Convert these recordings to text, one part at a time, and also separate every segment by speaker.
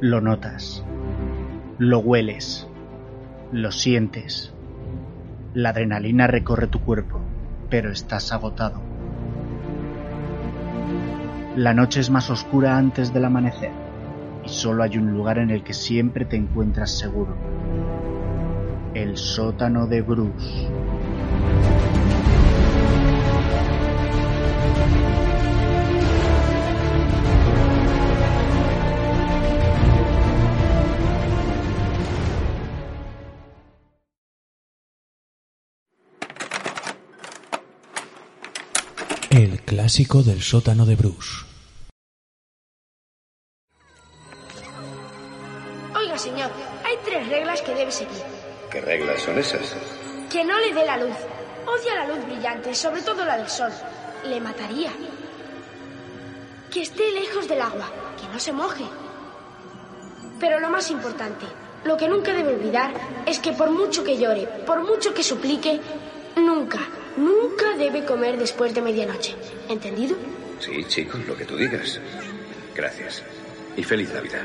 Speaker 1: Lo notas, lo hueles, lo sientes. La adrenalina recorre tu cuerpo, pero estás agotado. La noche es más oscura antes del amanecer y solo hay un lugar en el que siempre te encuentras seguro. El sótano de Bruce.
Speaker 2: Clásico del sótano de Bruce.
Speaker 3: Oiga, señor, hay tres reglas que debe seguir.
Speaker 4: ¿Qué reglas son esas?
Speaker 3: Que no le dé la luz. Odia la luz brillante, sobre todo la del sol. Le mataría. Que esté lejos del agua, que no se moje. Pero lo más importante, lo que nunca debe olvidar es que por mucho que llore, por mucho que suplique, nunca, nunca debe comer después de medianoche. ¿Entendido?
Speaker 4: Sí, chicos, lo que tú digas. Gracias. Y feliz Navidad.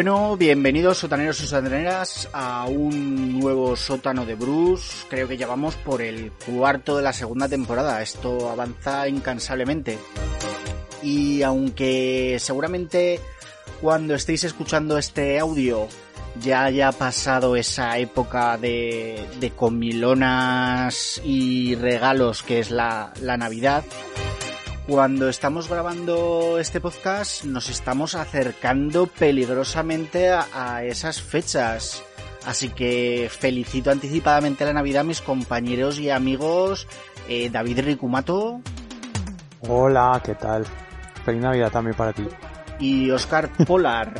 Speaker 1: Bueno, bienvenidos sotaneros y sotaneras a un nuevo sótano de Bruce. Creo que ya vamos por el cuarto de la segunda temporada. Esto avanza incansablemente. Y aunque seguramente cuando estéis escuchando este audio ya haya pasado esa época de, comilonas y regalos que es la Navidad, cuando estamos grabando este podcast nos estamos acercando peligrosamente a, a, esas fechas. Así que felicito anticipadamente la Navidad a mis compañeros y amigos eh, David Ricumato.
Speaker 5: Hola, ¿qué tal? Feliz Navidad también para ti.
Speaker 1: Y Oscar Polar.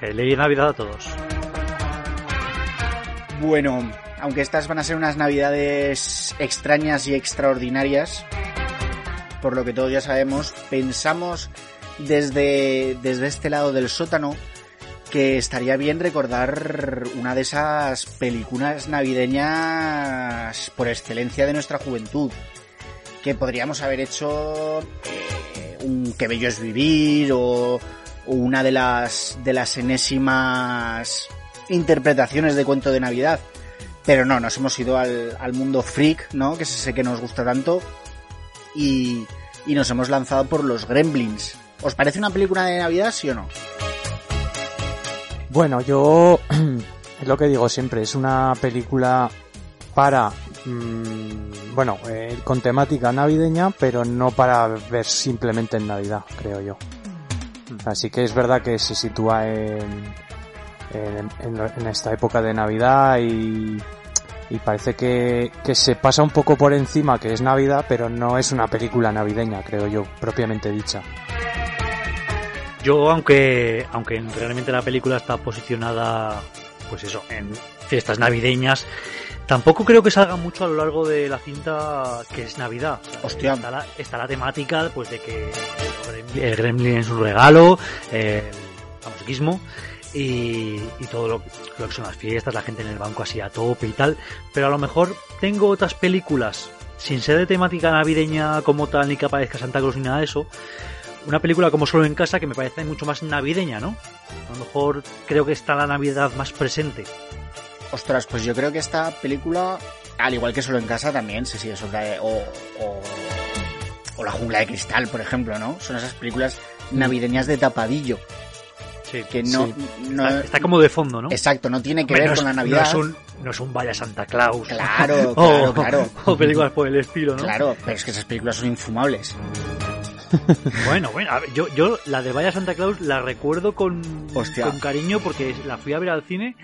Speaker 6: Feliz Navidad a todos.
Speaker 1: Bueno, aunque estas van a ser unas Navidades extrañas y extraordinarias, por lo que todos ya sabemos, pensamos desde, desde este lado del sótano que estaría bien recordar una de esas películas navideñas por excelencia de nuestra juventud. Que podríamos haber hecho eh, un Que Bello es Vivir o, o, una de las, de las enésimas interpretaciones de cuento de Navidad. Pero no, nos hemos ido al, al mundo freak, ¿no? Que es ese que nos gusta tanto y, y nos hemos lanzado por los Gremlins. ¿Os parece una película de Navidad, sí o no?
Speaker 5: Bueno, yo es lo que digo siempre, es una película para, mmm, bueno, eh, con temática navideña, pero no para ver simplemente en Navidad, creo yo. Así que es verdad que se sitúa en, en, en, en esta época de Navidad y, y parece que, que, se pasa un poco por encima que es Navidad, pero no es una película navideña, creo yo, propiamente dicha.
Speaker 6: Yo, aunque, aunque realmente la película está posicionada, pues eso, en fiestas navideñas, tampoco creo que salga mucho a lo largo de la cinta que es Navidad.
Speaker 1: Hostia.
Speaker 6: Está la, está la temática, pues de que el Gremlin es un regalo, el masoquismo, y, todo lo, que son las fiestas, la gente en el banco así a tope y tal, pero a lo mejor tengo otras películas sin ser de temática navideña como tal, ni que aparezca Santa Claus ni nada de eso, una película como Solo en Casa que me parece mucho más navideña, ¿no? A lo mejor creo que está la Navidad más presente.
Speaker 1: Ostras, pues yo creo que esta película, al igual que Solo en Casa, también se sigue sobre... O, o, o La Jungla de Cristal, por ejemplo, ¿no? Son esas películas navideñas de tapadillo.
Speaker 6: Sí,
Speaker 1: que no,
Speaker 6: sí.
Speaker 1: no
Speaker 6: está, está, como de fondo, ¿no?
Speaker 1: Exacto, no tiene que ver
Speaker 6: no
Speaker 1: con la Navidad.
Speaker 6: No es, un, no es un Vaya Santa Claus.
Speaker 1: Claro, claro,
Speaker 6: o,
Speaker 1: claro.
Speaker 6: O películas por el estilo, ¿no?
Speaker 1: Claro, pero es que esas películas son infumables.
Speaker 6: bueno, bueno, a ver, yo, yo la de Vaya Santa Claus la recuerdo con,
Speaker 1: Hostia.
Speaker 6: con cariño porque la fui a ver al cine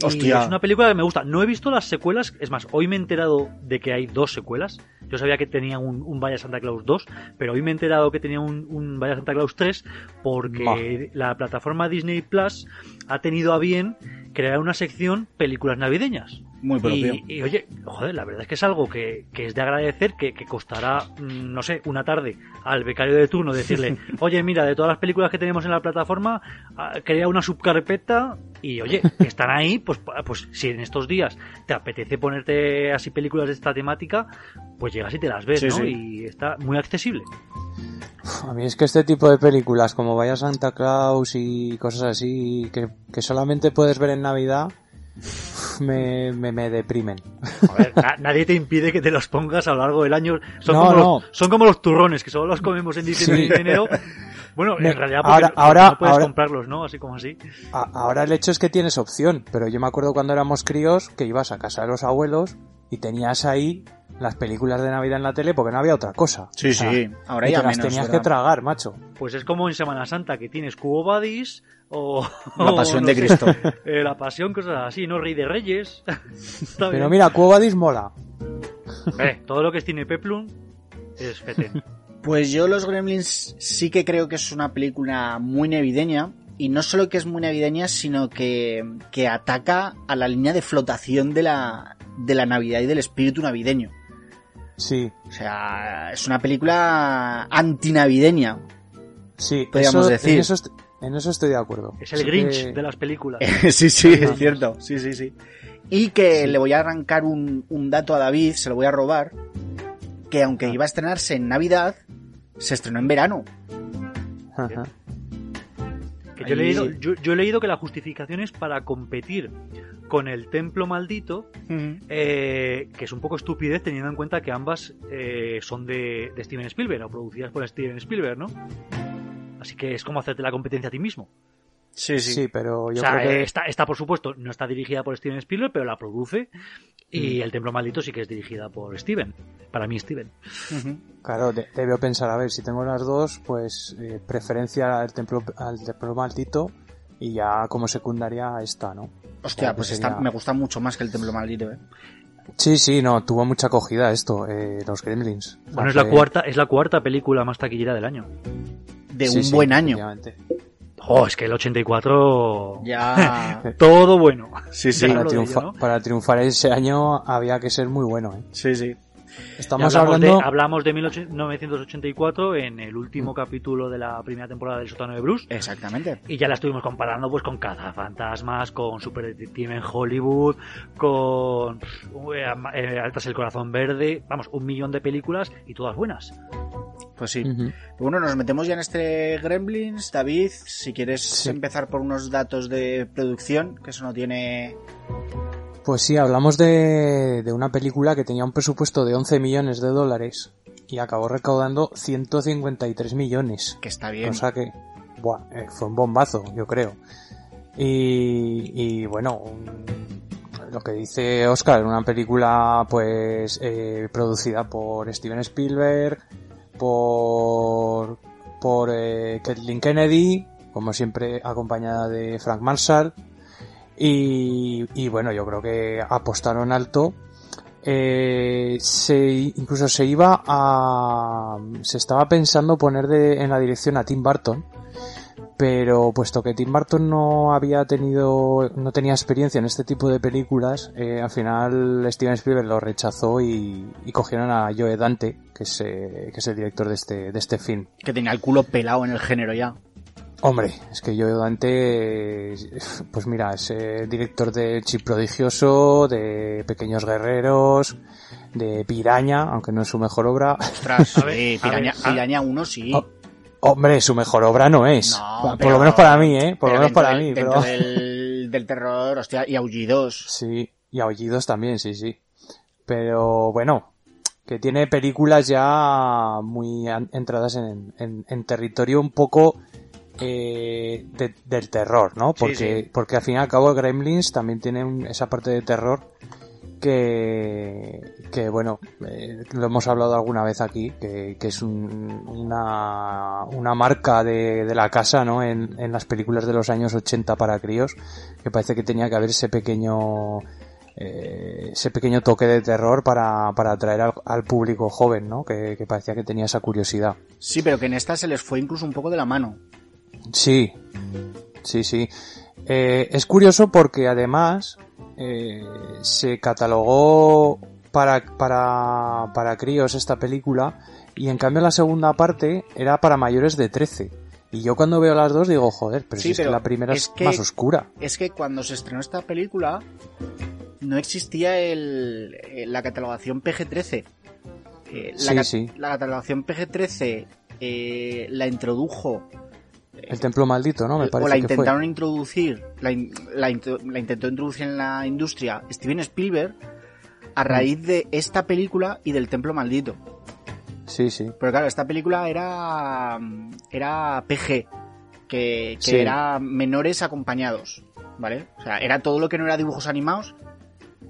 Speaker 6: y
Speaker 1: Hostia.
Speaker 6: es una película que me gusta. No he visto las secuelas, es más, hoy me he enterado de que hay dos secuelas. Yo sabía que tenía un, un Vaya Santa Claus 2, pero hoy me he enterado que tenía un, un Vaya Santa Claus 3 porque bah. la plataforma Disney Plus ha tenido a bien crear una sección películas navideñas.
Speaker 1: Muy propio.
Speaker 6: Y, y, oye, joder, la verdad es que es algo que, que es de agradecer, que, que costará, mm, no sé, una tarde al becario de turno decirle, oye, mira, de todas las películas que tenemos en la plataforma, ah, crea una subcarpeta y, oye, que están ahí, pues, pues si en estos días te apetece ponerte así películas de esta temática, pues llegas y te las ves,
Speaker 1: Sí,
Speaker 6: ¿no?
Speaker 1: sí.
Speaker 6: Y está muy accesible.
Speaker 5: A mí es que este tipo de películas, como Vaya Santa Claus y cosas así, que, que solamente puedes ver en Navidad, me, me, me deprimen.
Speaker 6: A ver, na- nadie te impide que te los pongas a lo largo del año. Son,
Speaker 5: No,
Speaker 6: como,
Speaker 5: no.
Speaker 6: Los, son como los turrones, que solo los comemos en diciembre
Speaker 5: Sí.
Speaker 6: y en enero. Bueno,
Speaker 5: Me-
Speaker 6: en realidad porque,
Speaker 5: ahora- ahora-
Speaker 6: no puedes
Speaker 5: ahora-
Speaker 6: comprarlos, ¿no? Así como así.
Speaker 5: A- ahora el hecho es que tienes opción, pero yo me acuerdo cuando éramos críos que ibas a casa de los abuelos y tenías ahí las películas de Navidad en la tele porque no había otra cosa.
Speaker 1: Sí,
Speaker 5: O sea,
Speaker 1: sí. Ahora
Speaker 5: y
Speaker 1: ya
Speaker 5: te las
Speaker 1: menos,
Speaker 5: tenías
Speaker 1: ¿verdad?
Speaker 5: que tragar, macho.
Speaker 6: Pues es como en Semana Santa, que tienes Cubo Badis o...
Speaker 1: La
Speaker 6: o
Speaker 1: pasión
Speaker 6: no
Speaker 1: de
Speaker 6: sé,
Speaker 1: Cristo.
Speaker 6: eh, la pasión, cosas así, ¿no? Rey de Reyes.
Speaker 5: Pero
Speaker 6: bien.
Speaker 5: mira, Cuobadis mola.
Speaker 6: Eh, todo lo que es cine Peplum es fetén.
Speaker 1: Pues yo Los Gremlins sí que creo que es una película muy navideña. Y no solo que es muy navideña, sino que, que ataca a la línea de flotación de la, de la Navidad y del espíritu navideño.
Speaker 5: Sí,
Speaker 1: O sea, es una película antinavideña.
Speaker 5: sí.
Speaker 1: Podríamos
Speaker 5: eso-
Speaker 1: decir.
Speaker 5: En eso, est- en eso estoy de acuerdo.
Speaker 6: Es el
Speaker 5: Sí
Speaker 6: Grinch
Speaker 5: que-
Speaker 6: de las películas.
Speaker 1: sí, sí, es cierto. Sí, sí, sí. Y que le voy a arrancar un, un dato a David, se lo voy a robar, que aunque iba a estrenarse en Navidad, se estrenó en verano.
Speaker 5: Ajá.
Speaker 6: Que yo, he leído, yo, yo he leído que la justificación es para competir con el templo maldito, eh, que es un poco estupidez teniendo en cuenta que ambas eh, son de, de Steven Spielberg o producidas por Steven Spielberg, ¿no? Así que es como hacerte la competencia a ti mismo.
Speaker 1: Sí,
Speaker 5: Sí, pero yo
Speaker 6: o sea,
Speaker 5: creo que...
Speaker 6: eh, esta, esta, por supuesto, no está dirigida por Steven Spielberg, pero la produce. Y
Speaker 5: Mm.
Speaker 6: El Templo Maldito sí que es dirigida por Steven. Para mí, Steven.
Speaker 5: Claro, de- debo pensar, a ver, si tengo las dos, pues eh, preferencia al templo, al templo maldito y ya como secundaria esta, ¿no?
Speaker 1: Hostia, pues
Speaker 5: sería-
Speaker 1: esta me gusta mucho más que el Templo Maldito, ¿eh?
Speaker 5: Sí, sí, no, tuvo mucha acogida esto, eh, los Gremlins.
Speaker 6: Bueno, es la cuarta, es la cuarta película más taquillera del año.
Speaker 1: De
Speaker 5: Sí,
Speaker 1: un
Speaker 5: sí,
Speaker 1: buen año.
Speaker 6: Oh, es que el 84.
Speaker 1: Ya.
Speaker 6: Todo bueno.
Speaker 1: Sí, sí.
Speaker 5: Para,
Speaker 6: lo
Speaker 5: triunfa-
Speaker 6: digo, ¿no?
Speaker 5: para triunfar ese año había que ser muy bueno, ¿eh?
Speaker 1: Sí, sí.
Speaker 5: Estamos
Speaker 6: hablamos,
Speaker 5: hablando...
Speaker 6: de, hablamos de 1984 en el último capítulo de la primera temporada del sótano de Bruce.
Speaker 1: Exactamente.
Speaker 6: Y ya la estuvimos comparando pues con Cazafantasmas, con Super Detective en Hollywood, con eh, Altas el Corazón Verde, vamos, un millón de películas y todas buenas.
Speaker 1: Pues sí. Bueno, nos metemos ya en este Gremlins. David, si quieres
Speaker 5: Sí.
Speaker 1: empezar por unos datos de producción, que eso no tiene...
Speaker 5: Pues sí, hablamos de, de una película que tenía un presupuesto de 11 millones de dólares y acabó recaudando 153 millones.
Speaker 1: que está bien.
Speaker 5: O sea que, buah, eh, fue un bombazo, yo creo. Y, y bueno, un- lo que dice Oscar, una película pues eh, producida por Steven Spielberg, por, por eh, Kathleen Kennedy, como siempre acompañada de Frank Marshall. Y, y bueno, yo creo que apostaron alto. Eh, se, incluso se iba a, se estaba pensando poner de, en la dirección a Tim Burton, pero puesto que Tim Burton no había tenido, no tenía experiencia en este tipo de películas, eh, al final Steven Spielberg lo rechazó y, y cogieron a Joe Dante, que es, eh, que es el director de este, de este film.
Speaker 1: Que tenía el culo pelado en el género ya.
Speaker 5: Hombre, es que Joe Dante, pues mira, es eh, director de Chip Prodigioso, de Pequeños Guerreros, de Piraña, aunque no es su mejor obra.
Speaker 1: Ostras,
Speaker 6: A ver,
Speaker 1: sí,
Speaker 6: a ver,
Speaker 1: Piraña, Piraña 1 sí.
Speaker 5: Oh, Hombre, su mejor obra no es.
Speaker 1: No,
Speaker 5: por lo menos para mí, ¿eh? Por lo menos para
Speaker 1: del-
Speaker 5: mí, pero...
Speaker 1: del, del terror, hostia, y Aullidos.
Speaker 5: Sí, y Aullidos también, sí, sí. Pero bueno, que tiene películas ya muy entradas en, en- en territorio un poco eh, de- del terror, ¿no?
Speaker 1: Sí,
Speaker 5: Porque,
Speaker 1: sí.
Speaker 5: porque al fin y al cabo Gremlins también tiene un- esa parte de terror que, que bueno, eh, lo hemos hablado alguna vez aquí, que, que es un- una, una marca de, de la casa, ¿no? En, en las películas de los años 80 para críos, que parece que tenía que haber ese pequeño, eh, ese pequeño toque de terror para, para atraer al, al público joven, ¿no? Que, que parecía que tenía esa curiosidad.
Speaker 1: Sí, pero que en esta se les fue incluso un poco de la mano.
Speaker 5: Sí, sí, sí. Eh, es curioso porque además eh, se catalogó para, para, para críos esta película y en cambio la segunda parte era para mayores de 13. Y yo cuando veo las dos digo, joder, pero
Speaker 1: Sí,
Speaker 5: si es que la primera es,
Speaker 1: que-
Speaker 5: más oscura.
Speaker 1: Es que cuando se estrenó esta película no existía el, eh, la catalogación PG-13. Eh, la,
Speaker 5: Sí, sí.
Speaker 1: la catalogación PG-13 eh, la introdujo
Speaker 5: El templo maldito, ¿no? Me
Speaker 1: o
Speaker 5: parece
Speaker 1: la
Speaker 5: que fue.
Speaker 1: intentaron introducir, la, in- la la intentó introducir en la industria Steven Spielberg a raíz de esta película y del Templo Maldito.
Speaker 5: Sí, sí.
Speaker 1: Pero claro, esta película era, era PG, que, que
Speaker 5: Sí.
Speaker 1: era menores acompañados, ¿vale? O sea, era todo lo que no era dibujos animados,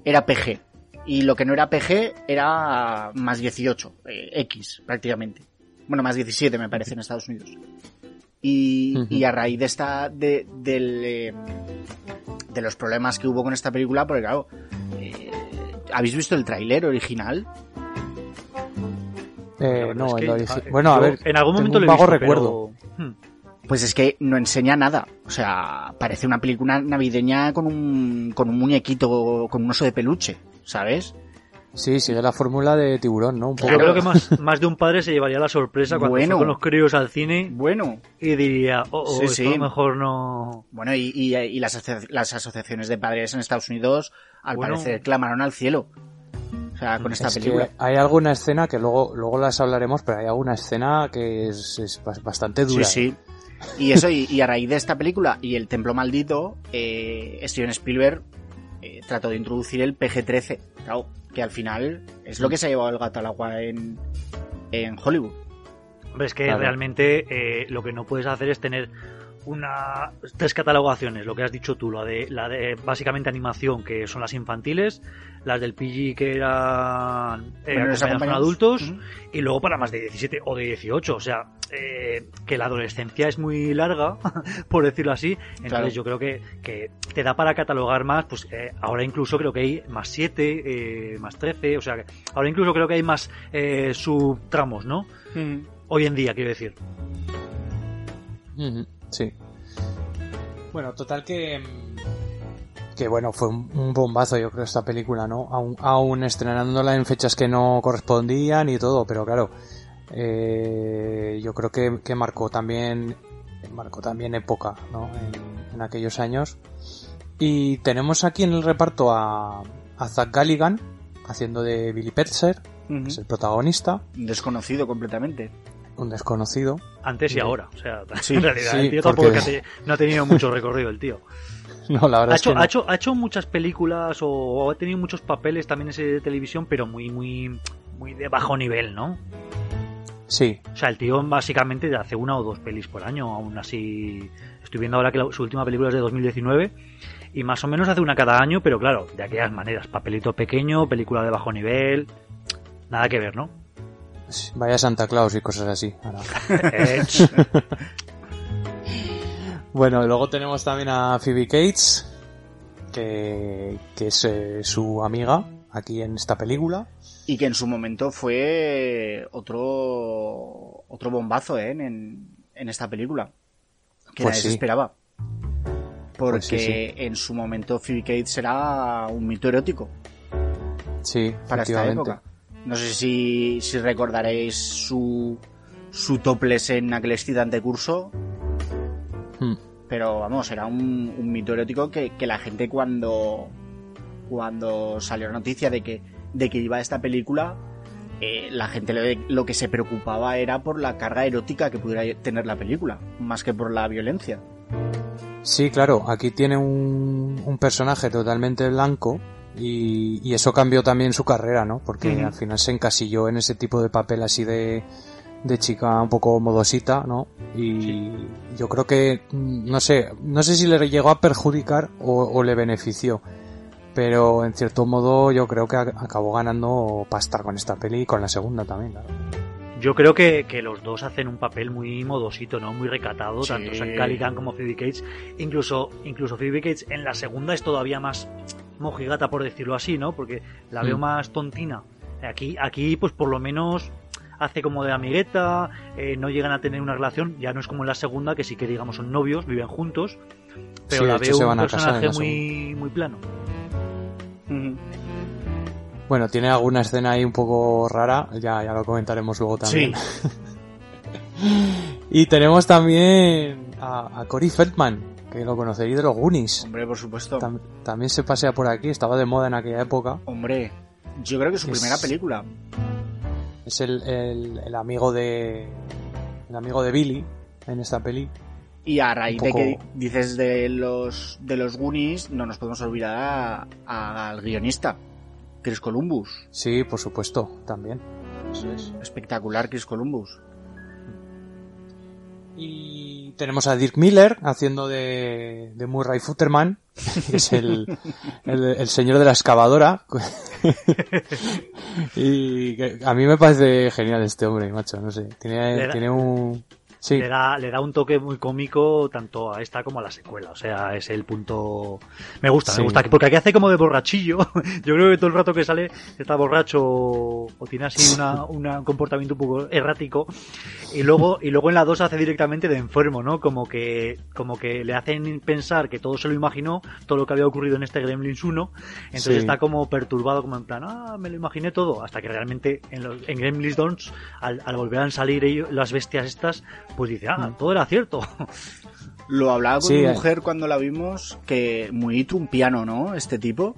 Speaker 1: era PG. Y lo que no era PG era más 18, eh, X prácticamente. Bueno, más 17 me parece en Estados Unidos. Y, y a raíz de esta, de, del, eh, de los problemas que hubo con esta película, porque claro, eh, ¿habéis visto el tráiler original?
Speaker 5: Eh, no,
Speaker 6: es
Speaker 5: el
Speaker 6: que,
Speaker 5: origi-
Speaker 6: a-
Speaker 5: Bueno, a ver,
Speaker 6: En algún
Speaker 5: tengo
Speaker 6: momento
Speaker 5: un
Speaker 6: lo he
Speaker 5: vago
Speaker 6: visto,
Speaker 5: recuerdo.
Speaker 6: pero- Hmm.
Speaker 1: Pues es que no enseña nada. O sea, parece una película navideña con un, con un muñequito, con un oso de peluche, ¿sabes?
Speaker 5: Sí, sigue la fórmula de tiburón, ¿no? Un poco.
Speaker 6: Yo creo que más, más de un padre se llevaría la sorpresa cuando
Speaker 1: Bueno.
Speaker 6: fue con los críos al cine
Speaker 1: Bueno,
Speaker 6: y diría, oh, oh,
Speaker 1: Sí,
Speaker 6: esto
Speaker 1: sí.
Speaker 6: a lo mejor no...
Speaker 1: bueno, y, y- y las, las asociaciones de padres en Estados Unidos, al
Speaker 6: Bueno.
Speaker 1: parecer, clamaron al cielo. O sea, con esta
Speaker 5: Es
Speaker 1: película.
Speaker 5: hay alguna escena que luego, luego las hablaremos, pero hay alguna escena que es, es bas- bastante dura.
Speaker 1: Sí, sí. Y eso, y, y a raíz de esta película y el Templo Maldito, eh, Steven Spielberg eh, trató de introducir el PG-13. Claro, que al final es lo que se ha llevado el gato al agua en, en Hollywood.
Speaker 6: Hombre, es que
Speaker 5: Claro.
Speaker 6: realmente eh, lo que no puedes hacer es tener una tres catalogaciones, lo que has dicho tú, la de la de básicamente animación, que son las infantiles, las del PG que eran eh, acompañados con adultos y luego para más de 17 o de 18, o sea, eh, que la adolescencia es muy larga, por decirlo así, entonces
Speaker 1: Claro.
Speaker 6: yo creo que, que te da para catalogar más, pues eh, ahora incluso creo que hay más 7, eh, más 13, o sea, que ahora incluso creo que hay más eh, subtramos, ¿no? Hoy en día, quiero decir.
Speaker 5: Ujú, Sí. Bueno, total que. mm, Que bueno, fue un, bombazo, yo creo, esta película, ¿no? Aún, aún estrenándola en fechas que no correspondían y todo, pero claro. eh, yo creo que, que marcó también. Marcó también época, ¿no? En, en aquellos años. Y tenemos aquí en el reparto a, a Zach Galligan, haciendo de Billy Petzer, que es el protagonista,
Speaker 1: Desconocido completamente.
Speaker 5: Un desconocido.
Speaker 6: Antes y
Speaker 5: Sí.
Speaker 6: ahora. O sea,
Speaker 1: Sí,
Speaker 6: en realidad,
Speaker 5: sí,
Speaker 6: el tío tampoco
Speaker 5: porque-
Speaker 6: no ha tenido mucho recorrido el tío.
Speaker 5: No, la verdad
Speaker 6: Ha
Speaker 5: es que
Speaker 6: hecho,
Speaker 5: no.
Speaker 6: ha, hecho, ha hecho muchas películas o, o ha tenido muchos papeles también en serie de televisión, pero muy, muy, muy de bajo nivel, ¿no?
Speaker 5: Sí,
Speaker 6: O sea, el tío básicamente hace una o dos pelis por año, aún así. Estoy viendo ahora que la- su última película es de 2019 y más o menos hace una cada año, pero claro, de aquellas maneras. Papelito pequeño, película de bajo nivel. Nada que ver, ¿no?
Speaker 5: Vaya Santa Claus y cosas así. Bueno, luego tenemos también a Phoebe Cates, que, que es eh, su amiga aquí en esta película.
Speaker 1: Y que en su momento fue otro otro bombazo ¿eh? en, en esta película. Que
Speaker 5: Pues
Speaker 1: nadie se esperaba. Porque
Speaker 5: Pues sí, sí.
Speaker 1: en su momento Phoebe Cates era un mito erótico
Speaker 5: Sí,
Speaker 1: para esta época. No sé si, si recordaréis su, su topless en aquel excitante curso,
Speaker 5: Hmm.
Speaker 1: pero vamos, era un, un mito erótico que, que la gente cuando, cuando salió la noticia de que, de que iba a esta película, eh, la gente lo, lo que se preocupaba era por la carga erótica que pudiera tener la película, más que por la violencia.
Speaker 5: Sí, claro, aquí tiene un, un personaje totalmente blanco y, y eso cambió también su carrera, ¿no? Porque al final se encasilló en ese tipo de papel así de, de chica un poco modosita, ¿no? Y yo creo que, mm, no sé, no sé si le llegó a perjudicar o, o le benefició, pero en cierto modo yo creo que acabó ganando pasta con esta peli y con la segunda también, claro.
Speaker 6: Yo creo que, que los dos hacen un papel muy modosito, ¿no? Muy recatado,
Speaker 1: Sí.
Speaker 6: tanto Sam Callaghan como Phoebe Cates. Incluso, incluso Phoebe Cates en la segunda es todavía más mojigata, por decirlo así, ¿no? Porque la veo
Speaker 5: Mm.
Speaker 6: más tontina. Aquí, aquí, pues por lo menos hace como de amigueta, eh, no llegan a tener una relación, ya no es como en la segunda, que sí que digamos son novios, viven juntos, pero
Speaker 5: Sí,
Speaker 6: la veo un personaje muy, muy plano.
Speaker 5: Bueno, tiene alguna escena ahí un poco rara, ya, ya lo comentaremos luego también. y tenemos también a, a Cory Feldman, que lo conoceréis de los Goonies.
Speaker 1: Hombre, por supuesto.
Speaker 5: Tam- también se pasea por aquí, estaba de moda en aquella época.
Speaker 1: Hombre, yo creo que es su
Speaker 5: Es-
Speaker 1: primera película.
Speaker 5: Es el, el, el amigo de el amigo de Billy en esta peli.
Speaker 1: Y a raíz
Speaker 5: poco-
Speaker 1: de que dices de los de los Goonies, no nos podemos olvidar al guionista, Chris Columbus.
Speaker 5: Sí, por supuesto, también. Eso es.
Speaker 1: Espectacular Chris Columbus.
Speaker 5: Y tenemos a Dirk Miller haciendo de, de Murray Futterman, que es el, el, el señor de la excavadora. y a mí me parece genial este hombre, macho, no sé. Tiene, tiene un... Sí,
Speaker 6: Le da, le da un toque muy cómico tanto a esta como a la secuela. O sea, es el punto. Me gusta,
Speaker 5: Sí.
Speaker 6: me gusta. Porque aquí hace como de borrachillo. Yo creo que todo el rato que sale está borracho o tiene así una, una- un comportamiento un poco errático. Y luego, y luego en la 2 hace directamente de enfermo, ¿no? Como que, como que le hacen pensar que todo se lo imaginó, todo lo que había ocurrido en este Gremlins 1. Entonces
Speaker 5: Sí.
Speaker 6: está como perturbado, como en plan, ah, me lo imaginé todo. Hasta que realmente en, los, en Gremlins 2, al, al volver a salir ellos, las bestias estas, pues dice, ah, todo era cierto.
Speaker 1: Lo hablaba con
Speaker 5: Sí,
Speaker 1: mi
Speaker 5: eh.
Speaker 1: mujer cuando la vimos, que muy trumpiano, ¿no? Este tipo.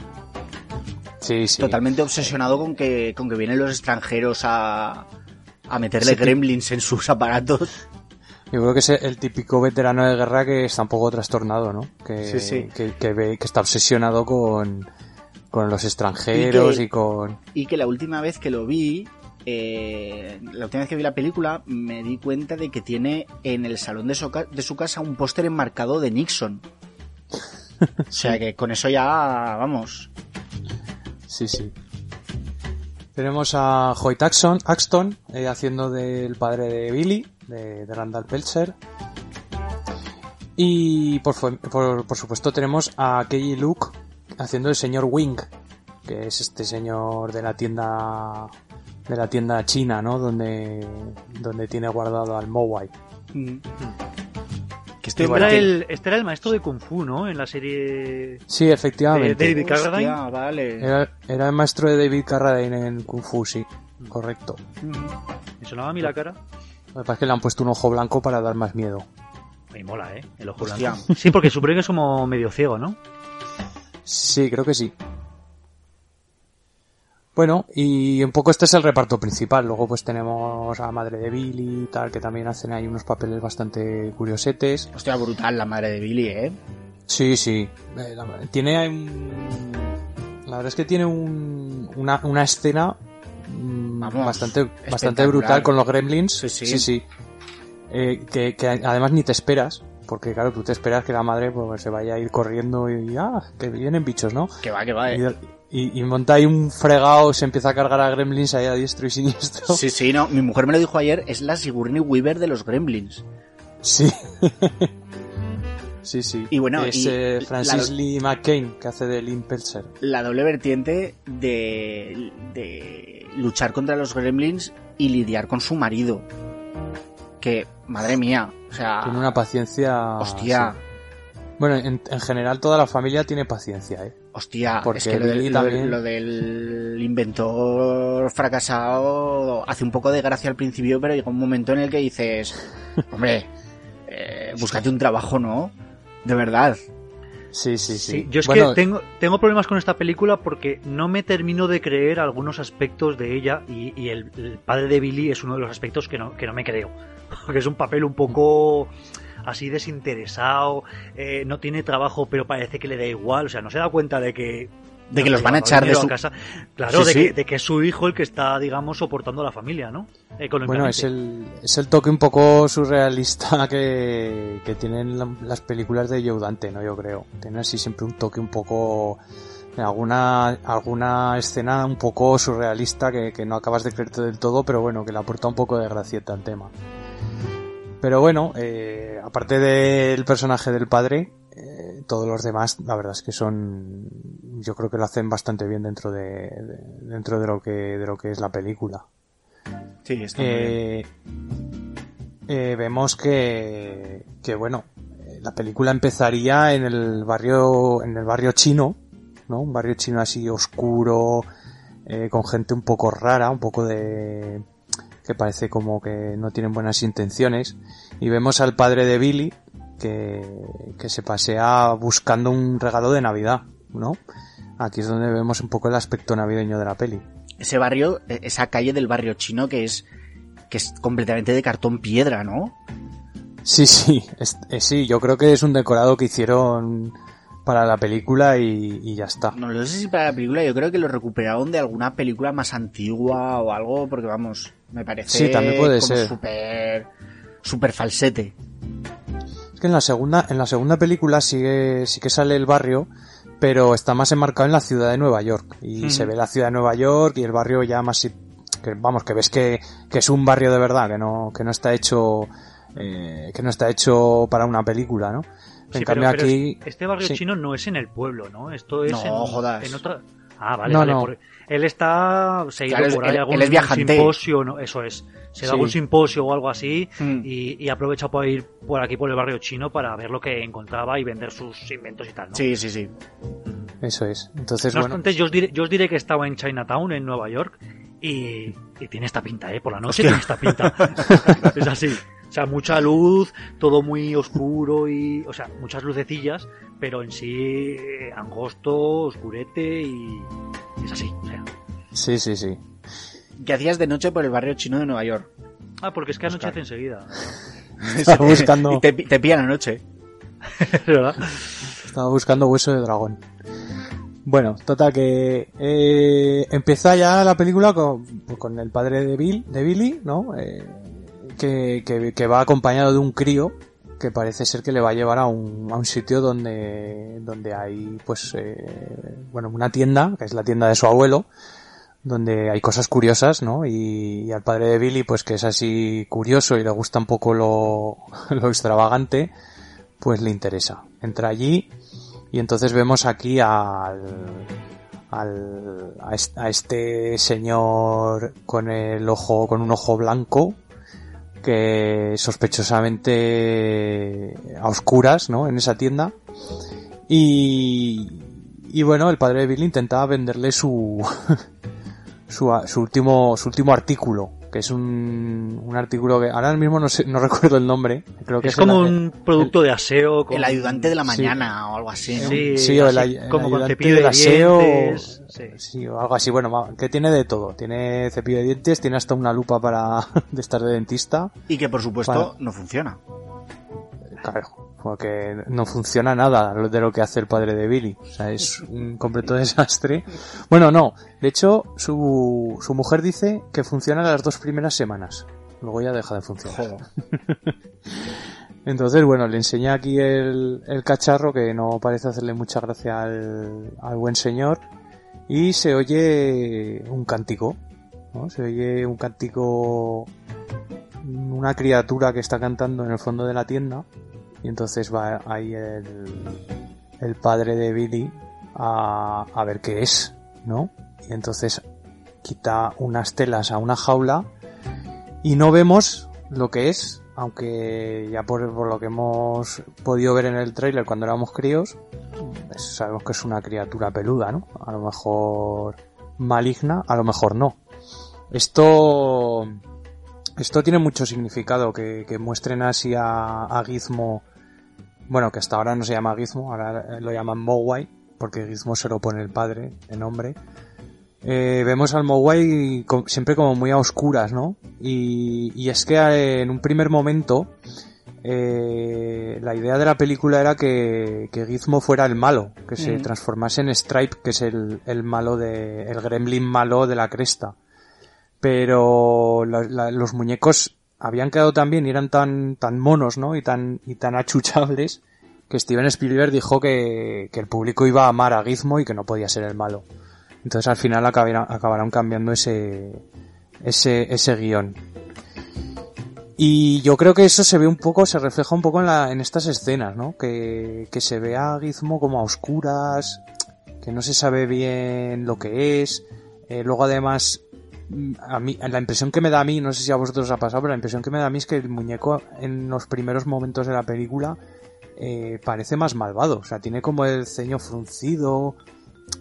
Speaker 5: sí, sí.
Speaker 1: Totalmente obsesionado con que, con que vienen los extranjeros a, a meterle
Speaker 5: tipo-
Speaker 1: gremlins en sus aparatos.
Speaker 5: Yo creo que es el típico veterano de guerra que está un poco trastornado, ¿no? Que,
Speaker 1: Sí, sí.
Speaker 5: que, que ve que está obsesionado con, con los extranjeros
Speaker 1: Y
Speaker 5: y,
Speaker 1: que-
Speaker 5: con...
Speaker 1: Y que la última vez que lo vi, eh, la última vez que vi la película, me di cuenta de que tiene en el salón de su, casa un póster enmarcado de Nixon. O sea que con eso ya, vamos.
Speaker 5: Sí, sí. Tenemos a Hoyt Axton, Axton eh, haciendo del padre de Billy, de, Randall Pelcher. Y por, por supuesto tenemos a Kelly Luke haciendo el señor Wing, que es este señor de la tienda de la tienda china, ¿no? Donde, donde tiene guardado al Mowai.
Speaker 1: Que
Speaker 6: Este era, el, este era el maestro de Kung Fu, ¿no? En la serie
Speaker 5: Sí, efectivamente.
Speaker 6: De David Carradine.
Speaker 1: Hostia, vale.
Speaker 5: Era, era el maestro de David Carradine en Kung Fu, sí. Correcto.
Speaker 6: ¿Me sonaba a mí la cara?
Speaker 5: Lo que pasa es que le han puesto un ojo blanco para dar más miedo.
Speaker 6: Me mola, ¿eh? El ojo
Speaker 1: Hostia.
Speaker 6: blanco. Sí, porque supone que es como medio ciego, ¿no?
Speaker 5: Sí, creo que sí. Bueno, y un poco este es el reparto principal. Luego pues tenemos a Madre de Billy y tal, que también hacen ahí unos papeles bastante curiosetes.
Speaker 1: Hostia, brutal la madre de Billy, ¿eh?
Speaker 5: Sí, sí. Eh, la- tiene. La verdad es que tiene un, una, una escena mm,
Speaker 1: Vamos,
Speaker 5: bastante, bastante brutal con los gremlins.
Speaker 1: Sí, sí.
Speaker 5: sí. sí. Eh, que, que además ni te esperas. Porque claro, tú te esperas que la madre pues, se vaya a ir corriendo y ah, que vienen bichos, ¿no?
Speaker 1: Que va, que va,
Speaker 5: Y,
Speaker 1: ¿eh?
Speaker 5: y- y monta ahí un fregado, se empieza a cargar a gremlins ahí a diestro y siniestro.
Speaker 1: Sí, sí, no. Mi mujer me lo dijo ayer, es la Sigourney Weaver de los Gremlins.
Speaker 5: Sí. sí, sí.
Speaker 1: Y bueno,
Speaker 5: es
Speaker 1: y
Speaker 5: eh,
Speaker 1: la-
Speaker 5: Francis Lee McCain, que hace de Lynn Peltzer.
Speaker 1: La doble vertiente de, de luchar contra los Gremlins y lidiar con su marido. Que, madre mía, o sea...
Speaker 5: Tiene una paciencia...
Speaker 1: Hostia,
Speaker 5: sí. Bueno, en, en general toda la familia tiene paciencia, ¿eh?
Speaker 1: hostia,
Speaker 5: Porque
Speaker 1: es que lo, del- lo del-
Speaker 5: también-
Speaker 1: lo del inventor fracasado hace un poco de gracia al principio, pero llega un momento en el que dices, hombre, eh, búscate un trabajo, ¿no? De verdad.
Speaker 5: Sí, sí, sí.
Speaker 6: Sí, yo es
Speaker 5: Bueno,
Speaker 6: que tengo, tengo problemas con esta película porque no me termino de creer algunos aspectos de ella y, y el, el padre de Billy es uno de los aspectos que no, que no me creo. Porque es un papel un poco así desinteresado, eh, no tiene trabajo pero parece que le da igual, o sea, no se da cuenta de que...
Speaker 1: De que los van a echar de su-
Speaker 6: casa. Claro,
Speaker 1: Sí,
Speaker 6: de,
Speaker 1: sí.
Speaker 6: Que, de que es su hijo el que está, digamos, soportando a la familia, ¿no? Económicamente.
Speaker 5: Bueno, es el, es el toque un poco surrealista que, que tienen la- las películas de Joe Dante, ¿no? Yo creo. Tienen así siempre un toque un poco... Alguna, alguna escena un poco surrealista que, que no acabas de creerte del todo, pero bueno, que le aporta un poco de gracieta al tema. Pero bueno, eh, aparte del personaje del padre, eh, todos los demás, la verdad es que son, yo creo que lo hacen bastante bien dentro de, de- dentro de lo que, de lo que es la película.
Speaker 1: Sí, está muy bien.
Speaker 5: eh, eh, vemos que, que bueno, eh, la película empezaría en el barrio, en el barrio chino, ¿no? Un barrio chino así oscuro, eh, con gente un poco rara, un poco de, que parece como que no tienen buenas intenciones. Y vemos al padre de Billy, que, que se pasea buscando un regalo de Navidad, ¿no? Aquí es donde vemos un poco el aspecto navideño de la peli.
Speaker 1: Ese barrio, eh, esa calle del barrio chino que es que es completamente de cartón piedra, ¿no?
Speaker 5: Sí, sí, es- eh, sí, yo creo que es un decorado que hicieron para la película y, y ya está.
Speaker 1: No lo sé si para la película, yo creo que lo recuperaron de alguna película más antigua o algo, porque vamos, me parece
Speaker 5: Sí, también puede
Speaker 1: como
Speaker 5: ser.
Speaker 1: súper súper falsete.
Speaker 5: Es que en la segunda, en la segunda película sigue, sí que sale el barrio, pero está más enmarcado en la ciudad de Nueva York. Y se ve la ciudad de Nueva York y el barrio ya más, si- que vamos, que ves que, que es un barrio de verdad, que no, que no está hecho, eh, que no está hecho para una película, ¿no? En
Speaker 6: Sí,
Speaker 5: cambio
Speaker 6: pero- pero
Speaker 5: aquí,
Speaker 6: este barrio
Speaker 5: sí.
Speaker 6: chino no es en el pueblo, ¿no? Esto es
Speaker 1: No,
Speaker 6: en,
Speaker 1: jodas.
Speaker 6: en otra. Ah, vale,
Speaker 5: No,
Speaker 6: vale.
Speaker 5: no.
Speaker 6: por- Él está. Se ha ido
Speaker 1: Claro,
Speaker 6: por ahí algún simposio, ¿no? Eso es. Se da
Speaker 5: Sí.
Speaker 6: algún simposio o algo así
Speaker 1: Mm.
Speaker 6: y, y aprovecha para ir por aquí por el barrio chino para ver lo que encontraba y vender sus inventos y tal, ¿no?
Speaker 1: Sí, sí, sí.
Speaker 5: eso es. Entonces,
Speaker 6: No
Speaker 5: bueno,
Speaker 6: obstante, yo os, diré, yo os diré que estaba en Chinatown, en Nueva York, y, y tiene esta pinta, ¿eh? Por la noche tiene esta pinta. es así. O sea, mucha luz, todo muy oscuro y... O sea, muchas lucecillas, pero en sí eh, angosto, oscurete y... es así. O sea.
Speaker 5: sí, sí, sí.
Speaker 1: ¿Qué hacías de noche por el barrio chino de Nueva York?
Speaker 6: Ah, porque es que
Speaker 1: Oscar.
Speaker 6: anochece enseguida.
Speaker 5: Estaba buscando,
Speaker 1: Y te, pi- te pillan anoche.
Speaker 6: ¿Verdad?
Speaker 5: Estaba buscando hueso de dragón. Bueno, total que eh, empieza ya la película con, con el padre de Bill, de Billy, ¿no? Eh, que, que, que va acompañado de un crío que parece ser que le va a llevar a un, a un sitio donde, donde hay, pues, eh, bueno, una tienda, que es la tienda de su abuelo, donde hay cosas curiosas, ¿no? Y, y al padre de Billy, pues que es así curioso y le gusta un poco lo, lo extravagante, pues le interesa. Entra allí y entonces vemos aquí al, al a, est- a este señor con el ojo con un ojo blanco que sospechosamente a oscuras, ¿no? En esa tienda y y bueno, el padre de Billy intentaba venderle su su, su último su último artículo, que es un, un artículo que ahora mismo no sé, no recuerdo el nombre, creo que
Speaker 6: Es
Speaker 5: es,
Speaker 6: como
Speaker 5: el-
Speaker 6: un producto de aseo. con-
Speaker 1: El ayudante de la
Speaker 5: Sí.
Speaker 1: mañana o algo así, ¿no?
Speaker 6: Sí,
Speaker 5: Sí, o el
Speaker 6: así,
Speaker 5: el
Speaker 6: como con
Speaker 5: ayudante
Speaker 6: cepillo
Speaker 5: del
Speaker 6: de
Speaker 5: aseo,
Speaker 6: dientes. Sí.
Speaker 5: Sí, o algo así. Bueno, va, que tiene de todo. Tiene cepillo de dientes, tiene hasta una lupa para de estar de dentista.
Speaker 1: Y que por supuesto no funciona.
Speaker 5: Claro, porque no funciona nada lo- de lo que hace el padre de Billy. O sea, es un completo desastre. Bueno, no. De hecho, su, su mujer dice que funciona las dos primeras semanas. Luego ya deja de funcionar. Entonces, bueno, le enseña aquí el, el cacharro que no parece hacerle mucha gracia al, al buen señor. Y se oye un cántico, ¿no? Se oye un cántico, una criatura que está cantando en el fondo de la tienda. Y entonces va ahí el, el padre de Billy a, a ver qué es, ¿no? Y entonces quita unas telas a una jaula y no vemos lo que es, aunque ya por, por lo que hemos podido ver en el tráiler cuando éramos críos, pues sabemos que es una criatura peluda, ¿no? A lo mejor maligna, a lo mejor no. Esto, esto tiene mucho significado, que, que muestren así a, a Gizmo, bueno, que hasta ahora no se llama Gizmo, ahora lo llaman Mogwai, porque Gizmo se lo pone el padre de nombre. Eh, vemos al Mogwai co- siempre como muy a oscuras, ¿no? Y, y es que eh, en un primer momento eh, la idea de la película era que, que Gizmo fuera el malo, que se transformase en Stripe, que es el, el malo de, el gremlin malo de la cresta. Pero la- la- los muñecos habían quedado tan bien y eran tan, tan monos, ¿no? Y tan, y tan achuchables que Steven Spielberg dijo que, que el público iba a amar a Gizmo y que no podía ser el malo. Entonces al final acabarán, cambiando ese, ese, ese guion. Y yo creo que eso se ve un poco, se refleja un poco en, la, en estas escenas, ¿no? Que, que se ve a Gizmo como a oscuras, que no se sabe bien lo que es. Eh, luego además a mí, la impresión que me da a mí, no sé si a vosotros os ha pasado, pero la impresión que me da a mí es que el muñeco en los primeros momentos de la película eh, parece más malvado. O sea, tiene como el ceño fruncido,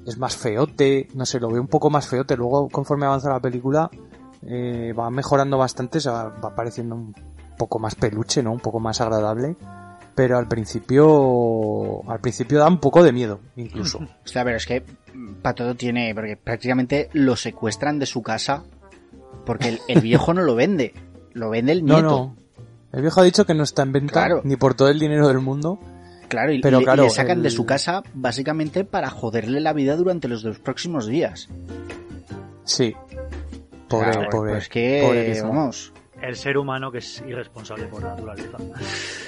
Speaker 5: es más feote, no sé, lo veo un poco más feote. Luego, conforme avanza la película, eh, va mejorando bastante, se va, va pareciendo un poco más peluche, ¿no? Un poco más agradable. Pero al principio, al principio da un poco de miedo, incluso.
Speaker 1: O sea, pero es que para todo tiene, porque prácticamente lo secuestran de su casa, porque el, el viejo no lo vende, lo vende el
Speaker 5: No,
Speaker 1: nieto.
Speaker 5: no. El viejo ha dicho que no está en venta
Speaker 1: Claro.
Speaker 5: ni por todo el dinero del mundo.
Speaker 1: Claro, y,
Speaker 5: Pero
Speaker 1: y le- y
Speaker 5: claro,
Speaker 1: le sacan de su casa básicamente para joderle la vida durante los dos próximos días.
Speaker 5: Sí. Pobre,
Speaker 1: Claro,
Speaker 5: pobre.
Speaker 1: Pues que,
Speaker 5: pobre
Speaker 1: vamos,
Speaker 6: El ser humano que es irresponsable por naturaleza.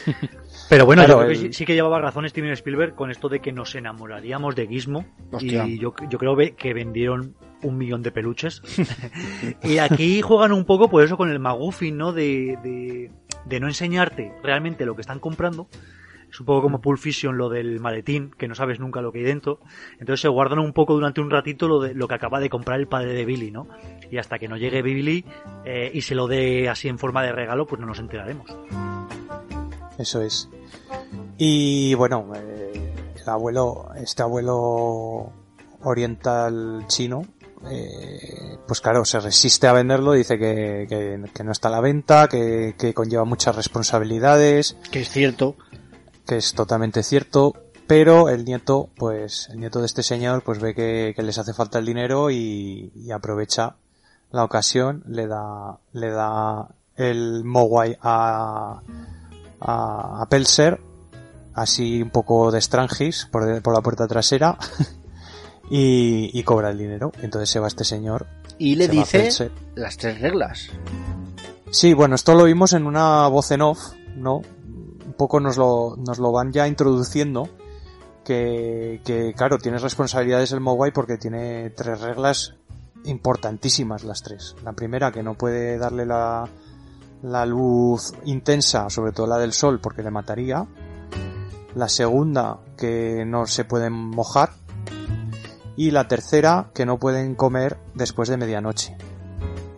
Speaker 6: Pero bueno,
Speaker 5: Claro,
Speaker 6: yo creo que
Speaker 5: el-
Speaker 6: sí, sí que llevaba razón Steven Spielberg con esto de que nos enamoraríamos de Gizmo.
Speaker 1: Hostia.
Speaker 6: Y yo, yo creo que vendieron un millón de peluches. y aquí juegan un poco por eso con el McGuffin, ¿no? De, de, de no enseñarte realmente lo que están comprando. Es un poco como Pulp Fiction lo del maletín, que no sabes nunca lo que hay dentro. Entonces se guardan un poco durante un ratito lo, de, lo que acaba de comprar el padre de Billy, ¿no? Y hasta que no llegue Billy eh, y se lo dé así en forma de regalo, pues no nos enteraremos.
Speaker 5: Eso es. Y bueno, eh, el abuelo, este abuelo oriental chino, eh, pues claro, se resiste a venderlo, dice que, que- que no está a la venta, que, que conlleva muchas responsabilidades,
Speaker 1: que es cierto.
Speaker 5: que es totalmente cierto, pero el nieto, pues, el nieto de este señor, pues ve que, que les hace falta el dinero y, y aprovecha la ocasión, le da, le da el Mogwai a, a, a Pelser, así un poco de Strangis por, por la puerta trasera, y, y cobra el dinero. Entonces se va este señor.
Speaker 1: Y le dice las tres reglas.
Speaker 5: Sí, bueno, esto lo vimos en una voz en off, ¿no? Un poco nos lo, nos lo van ya introduciendo. Que, que claro, tienes responsabilidades el Mogwai porque tiene tres reglas importantísimas las tres. La primera, que no puede darle la, la luz intensa, sobre todo la del sol, porque le mataría. La segunda, que no se pueden mojar. Y la tercera, que no pueden comer después de medianoche.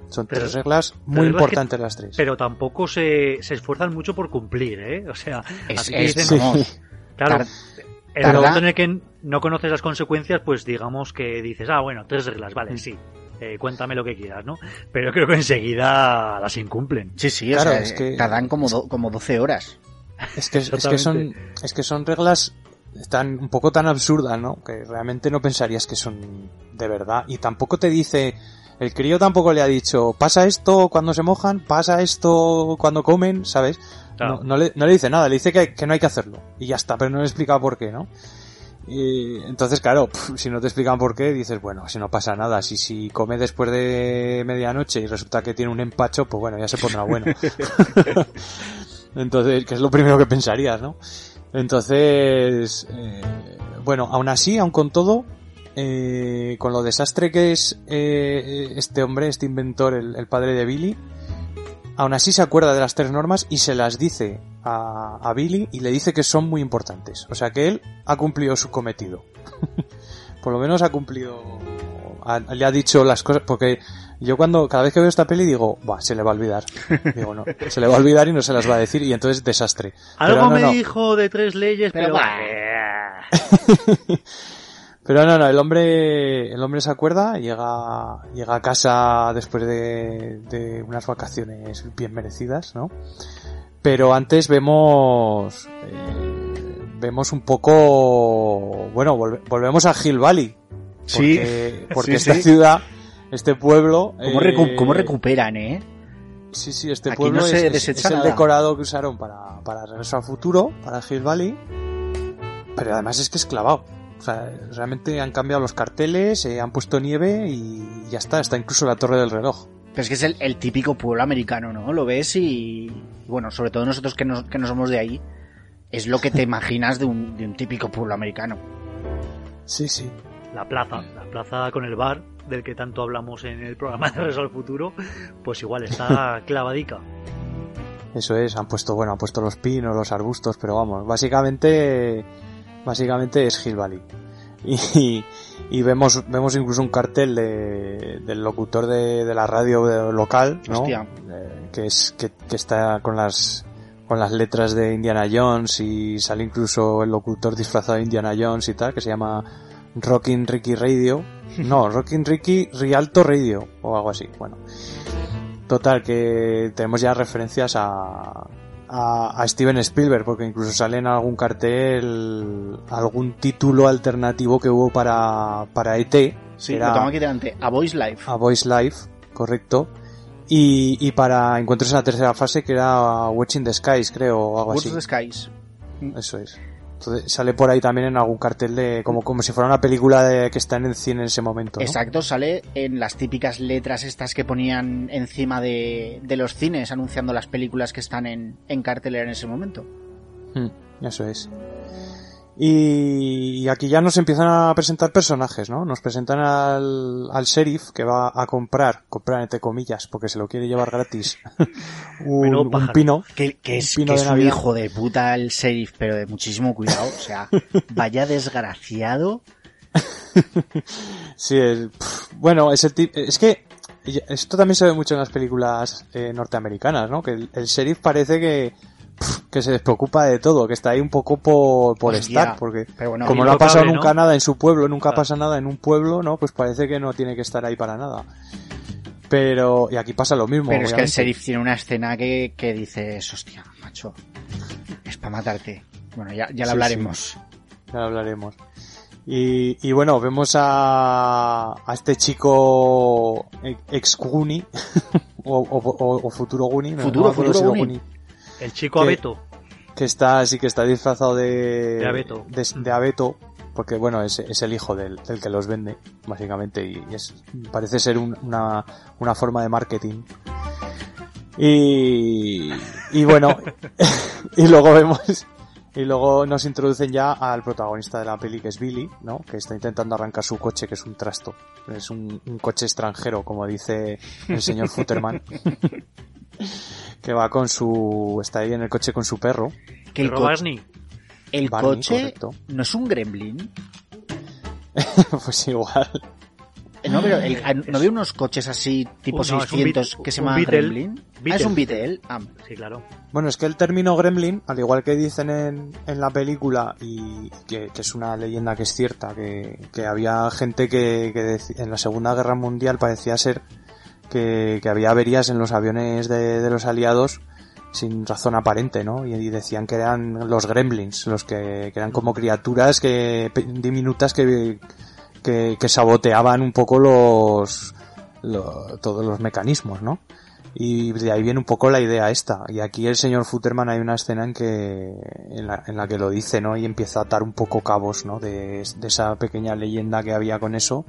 Speaker 5: Son
Speaker 6: Pero-
Speaker 5: tres reglas muy
Speaker 6: que-
Speaker 5: importantes las tres.
Speaker 6: Pero tampoco se, se esfuerzan mucho por cumplir, ¿eh? O sea,
Speaker 1: Es,
Speaker 6: aquí
Speaker 1: es,
Speaker 6: dicen,
Speaker 1: vamos,
Speaker 6: claro, el
Speaker 1: tarda-
Speaker 6: momento en el que no conoces las consecuencias, pues digamos que dices, ah, bueno, tres reglas, vale, sí. Eh, cuéntame lo que quieras, ¿no? Pero creo que enseguida las incumplen.
Speaker 1: Sí, sí,
Speaker 5: Claro,
Speaker 1: o sea,
Speaker 5: es que-
Speaker 1: tardan como, do- como 12 horas.
Speaker 5: Es que, es que son, es que son reglas tan, un poco tan absurdas, ¿no? Que realmente no pensarías que son de verdad. Y tampoco te dice, el crío tampoco le ha dicho, pasa esto cuando se mojan, pasa esto cuando comen, ¿sabes?
Speaker 6: Claro.
Speaker 5: No, no le, no le dice nada, le dice que, que no hay que hacerlo. Y ya está, pero no le explica por qué, ¿no? Y entonces, claro, si no te explican por qué, dices, bueno, si no pasa nada, si, si come después de medianoche y resulta que tiene un empacho, pues bueno, ya se pondrá bueno. Entonces, que es lo primero que pensarías, ¿no? Entonces, eh, bueno, aún así, aún con todo, eh, con lo desastre que es eh, este hombre, este inventor, el, padre de Billy, aún así se acuerda de las tres normas y se las dice a, a Billy y le dice que son muy importantes. O sea que él ha cumplido su cometido. Por lo menos ha cumplido, le ha dicho las cosas, porque yo cuando, cada vez que veo esta peli digo, va, se le va a olvidar. Digo, no, se le va a olvidar y no se las va a decir y entonces desastre.
Speaker 6: Algo
Speaker 5: Pero no,
Speaker 6: me
Speaker 5: no.
Speaker 6: dijo de tres leyes,
Speaker 1: Pero
Speaker 6: pero...
Speaker 5: Pero no, no, el hombre, el hombre se acuerda, llega, llega a casa después de, de unas vacaciones bien merecidas, ¿no? Pero antes vemos, eh, vemos un poco, bueno, volve- volvemos a Hill Valley.
Speaker 1: Sí,
Speaker 5: Porque, porque
Speaker 1: sí,
Speaker 5: esta
Speaker 1: sí.
Speaker 5: ciudad, este pueblo,
Speaker 1: ¿Cómo,
Speaker 5: eh,
Speaker 1: recu- cómo recuperan, eh?
Speaker 5: Sí, sí, este
Speaker 1: Aquí
Speaker 5: pueblo
Speaker 1: no se
Speaker 5: es, es-
Speaker 1: desecha
Speaker 5: es el decorado que usaron para, para Regreso al Futuro, para Hill Valley. Pero además es que es clavado. O sea, realmente han cambiado los carteles, eh, han puesto nieve y ya está, está incluso la torre del reloj.
Speaker 1: Pero es que es el, el típico pueblo americano, ¿no? Lo ves y, bueno, sobre todo nosotros que no, que no somos de ahí, es lo que te imaginas de un, de un típico pueblo americano.
Speaker 5: Sí, sí.
Speaker 6: la plaza, la plaza con el bar, del que tanto hablamos en el programa de Regreso al Futuro, pues igual está clavadica.
Speaker 5: Eso es, han puesto, bueno, han puesto los pinos, los arbustos, pero vamos, básicamente, básicamente es Hill Valley. Y, y vemos, vemos incluso un cartel de, del locutor de, de la radio local, ¿no?
Speaker 1: Hostia.
Speaker 5: Eh, que es, que, que está con las, con las letras de Indiana Jones y sale incluso el locutor disfrazado de Indiana Jones y tal, que se llama Rockin' Ricky Radio. No, Rockin' Ricky Rialto Radio o algo así. Bueno, total que tenemos ya referencias a, a, a Steven Spielberg, porque incluso sale en algún cartel algún título alternativo que hubo para, para ET.
Speaker 1: Sí,
Speaker 5: Era-
Speaker 1: lo tengo aquí delante. A Voice Live.
Speaker 5: a Voice Live, correcto. Y, y para encuentros en la tercera fase que era Watching the Skies, creo, o algo
Speaker 1: Woods
Speaker 5: así.
Speaker 1: the Skies.
Speaker 5: Eso es. Entonces sale por ahí también en algún cartel de como, como si fuera una película de, que está en el cine en ese momento. ¿no?
Speaker 1: Exacto, sale en las típicas letras estas que ponían encima de, de los cines anunciando las películas que están en, en cartelera en ese momento.
Speaker 5: Mm, eso es. Y, y aquí ya nos empiezan a presentar personajes, ¿no? Nos presentan al, al sheriff que va a comprar, comprar entre comillas, porque se lo quiere llevar gratis, un, pino.
Speaker 1: Que, que es,
Speaker 5: Un pino
Speaker 1: que es un hijo de puta el sheriff, pero de muchísimo cuidado. O sea, vaya desgraciado.
Speaker 5: Sí, el- pf, bueno, ese tipo, es que esto también se ve mucho en las películas eh, norteamericanas, ¿no? Que el, el sheriff parece que que se despreocupa de todo, que está ahí un poco por, por
Speaker 1: Hostia,
Speaker 5: estar, porque
Speaker 1: bueno,
Speaker 5: como no ha pasado nunca nada en su pueblo, nunca
Speaker 6: Claro.
Speaker 5: pasa nada en un pueblo, ¿no? Pues parece que no tiene que estar ahí para nada. Pero, y aquí pasa lo mismo.
Speaker 1: Pero es que el sheriff tiene una escena que, que dices, hostia, macho, es para matarte. Bueno, ya, ya lo
Speaker 5: Sí,
Speaker 1: hablaremos.
Speaker 5: Ya lo hablaremos. Y, y bueno, vemos a, a este chico ex Guni o, o, futuro Guni. no-
Speaker 1: Futuro,
Speaker 5: no
Speaker 1: futuro Goonie.
Speaker 6: El chico
Speaker 5: Que-
Speaker 6: Abeto.
Speaker 5: que está así que está disfrazado de
Speaker 6: De Abeto.
Speaker 5: de, de Abeto, porque bueno es, es el hijo del, del que los vende básicamente y es parece ser un- una, una forma de marketing y y bueno y luego vemos y luego nos introducen ya al protagonista de la peli que es Billy, ¿no? Que está intentando arrancar su coche que es un trasto, es un, un coche extranjero como dice el señor Futterman. Que va con su está ahí en el coche con su perro
Speaker 1: Que el, co-
Speaker 6: Barney.
Speaker 1: el
Speaker 5: Barney,
Speaker 1: coche
Speaker 5: correcto.
Speaker 1: no es un gremlin.
Speaker 5: pues igual.
Speaker 1: No, pero el- no veo unos coches así tipo
Speaker 6: Uh, no, es un
Speaker 1: 600
Speaker 6: Beat-
Speaker 1: que se llaman
Speaker 6: Beetle.
Speaker 1: gremlin. Ah, es un Beetle. Ah,
Speaker 6: Sí, claro.
Speaker 5: Bueno, es que el término gremlin, al igual que dicen en, en la película, y que, que es una leyenda que es cierta, que, que había gente que, en la Segunda Guerra Mundial parecía ser que, había averías en los aviones de, los aliados sin razón aparente, ¿no? Y, decían que eran los gremlins, los que, eran como criaturas que diminutas que, saboteaban un poco los, lo- todos los mecanismos, ¿no? Y de ahí viene un poco la idea esta. Y aquí el señor Futterman hay una escena en que en la, en la que lo dice, ¿no? Y empieza a atar un poco cabos, ¿no? De, esa pequeña leyenda que había con eso,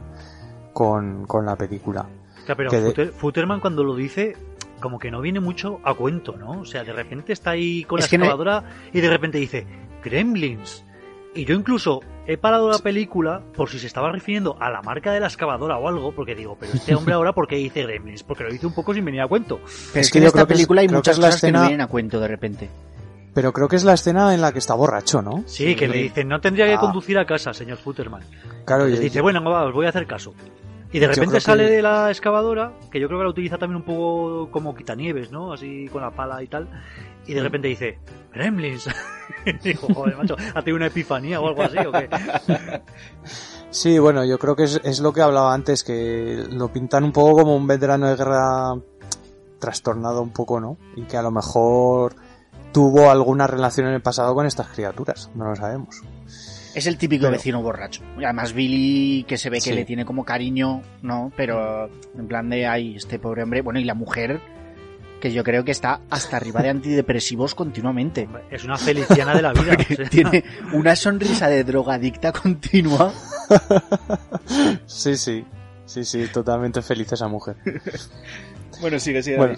Speaker 5: con la película.
Speaker 6: Pero
Speaker 5: Que de-
Speaker 6: Futter- Futterman cuando lo dice, como que no viene mucho a cuento, ¿no? O sea, de repente está ahí con
Speaker 1: Es
Speaker 6: la
Speaker 1: no-
Speaker 6: excavadora y de repente dice, Gremlins. Y yo incluso he parado la película por si se estaba refiriendo a la marca de la excavadora o algo, porque digo, pero este hombre ahora, ¿por qué dice Gremlins? Porque lo dice un poco sin venir a cuento.
Speaker 1: Pero es, que en
Speaker 5: yo
Speaker 1: esta película hay muchas cosas que no
Speaker 5: escena-
Speaker 1: vienen a cuento de repente.
Speaker 5: Pero creo que es la escena en la que está borracho, ¿no?
Speaker 6: Sí, que le dicen, no tendría que
Speaker 5: Ah.
Speaker 6: conducir a casa, señor Futterman.
Speaker 5: Claro, y-
Speaker 6: dice, bueno, va, os voy a hacer caso. Y de repente sale
Speaker 5: que-
Speaker 6: de la excavadora, que yo creo que la utiliza también un poco como quitanieves, ¿no? Así con la pala y tal. Y
Speaker 5: Mm.
Speaker 6: de repente dice, Gremlins. Digo, joder, macho, ¿ha tenido una epifanía o algo así o qué?
Speaker 5: Sí, bueno, yo creo que es, es lo que hablaba antes, que lo pintan un poco como un veterano de guerra trastornado un poco, ¿no? Y que a lo mejor tuvo alguna relación en el pasado con estas criaturas, no lo sabemos.
Speaker 1: Es el típico
Speaker 5: Pero-
Speaker 1: vecino borracho. Además Billy, que se ve que
Speaker 5: Sí.
Speaker 1: le tiene como cariño, ¿no? Pero en plan de, ay, este pobre hombre. Bueno, y la mujer, que yo creo que está hasta arriba de antidepresivos continuamente.
Speaker 6: Es una feliciana de la vida. o sea.
Speaker 1: Tiene una sonrisa de drogadicta continua.
Speaker 5: Sí, sí, sí, sí, totalmente feliz esa mujer.
Speaker 1: Bueno, sigue, sigue.
Speaker 5: Bueno,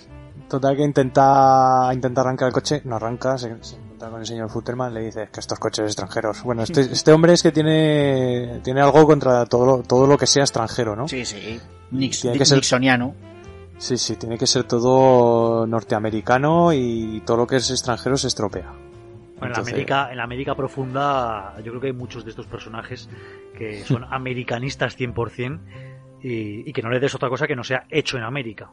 Speaker 5: total que intenta, intenta arrancar el coche, no arranca, se, se con el señor Futterman, le dice que estos coches extranjeros. Bueno, este, este hombre es que tiene, tiene algo contra todo lo, todo lo que sea extranjero, ¿no?
Speaker 1: Sí, sí. Nix,
Speaker 5: Tiene que ser-
Speaker 1: Nixoniano.
Speaker 5: Sí, sí, tiene que ser todo norteamericano y todo lo que es extranjero se estropea.
Speaker 6: Bueno, en, la América, en la América profunda, yo creo que hay muchos de estos personajes que son americanistas 100% y, y que no le des otra cosa que no sea hecho en América.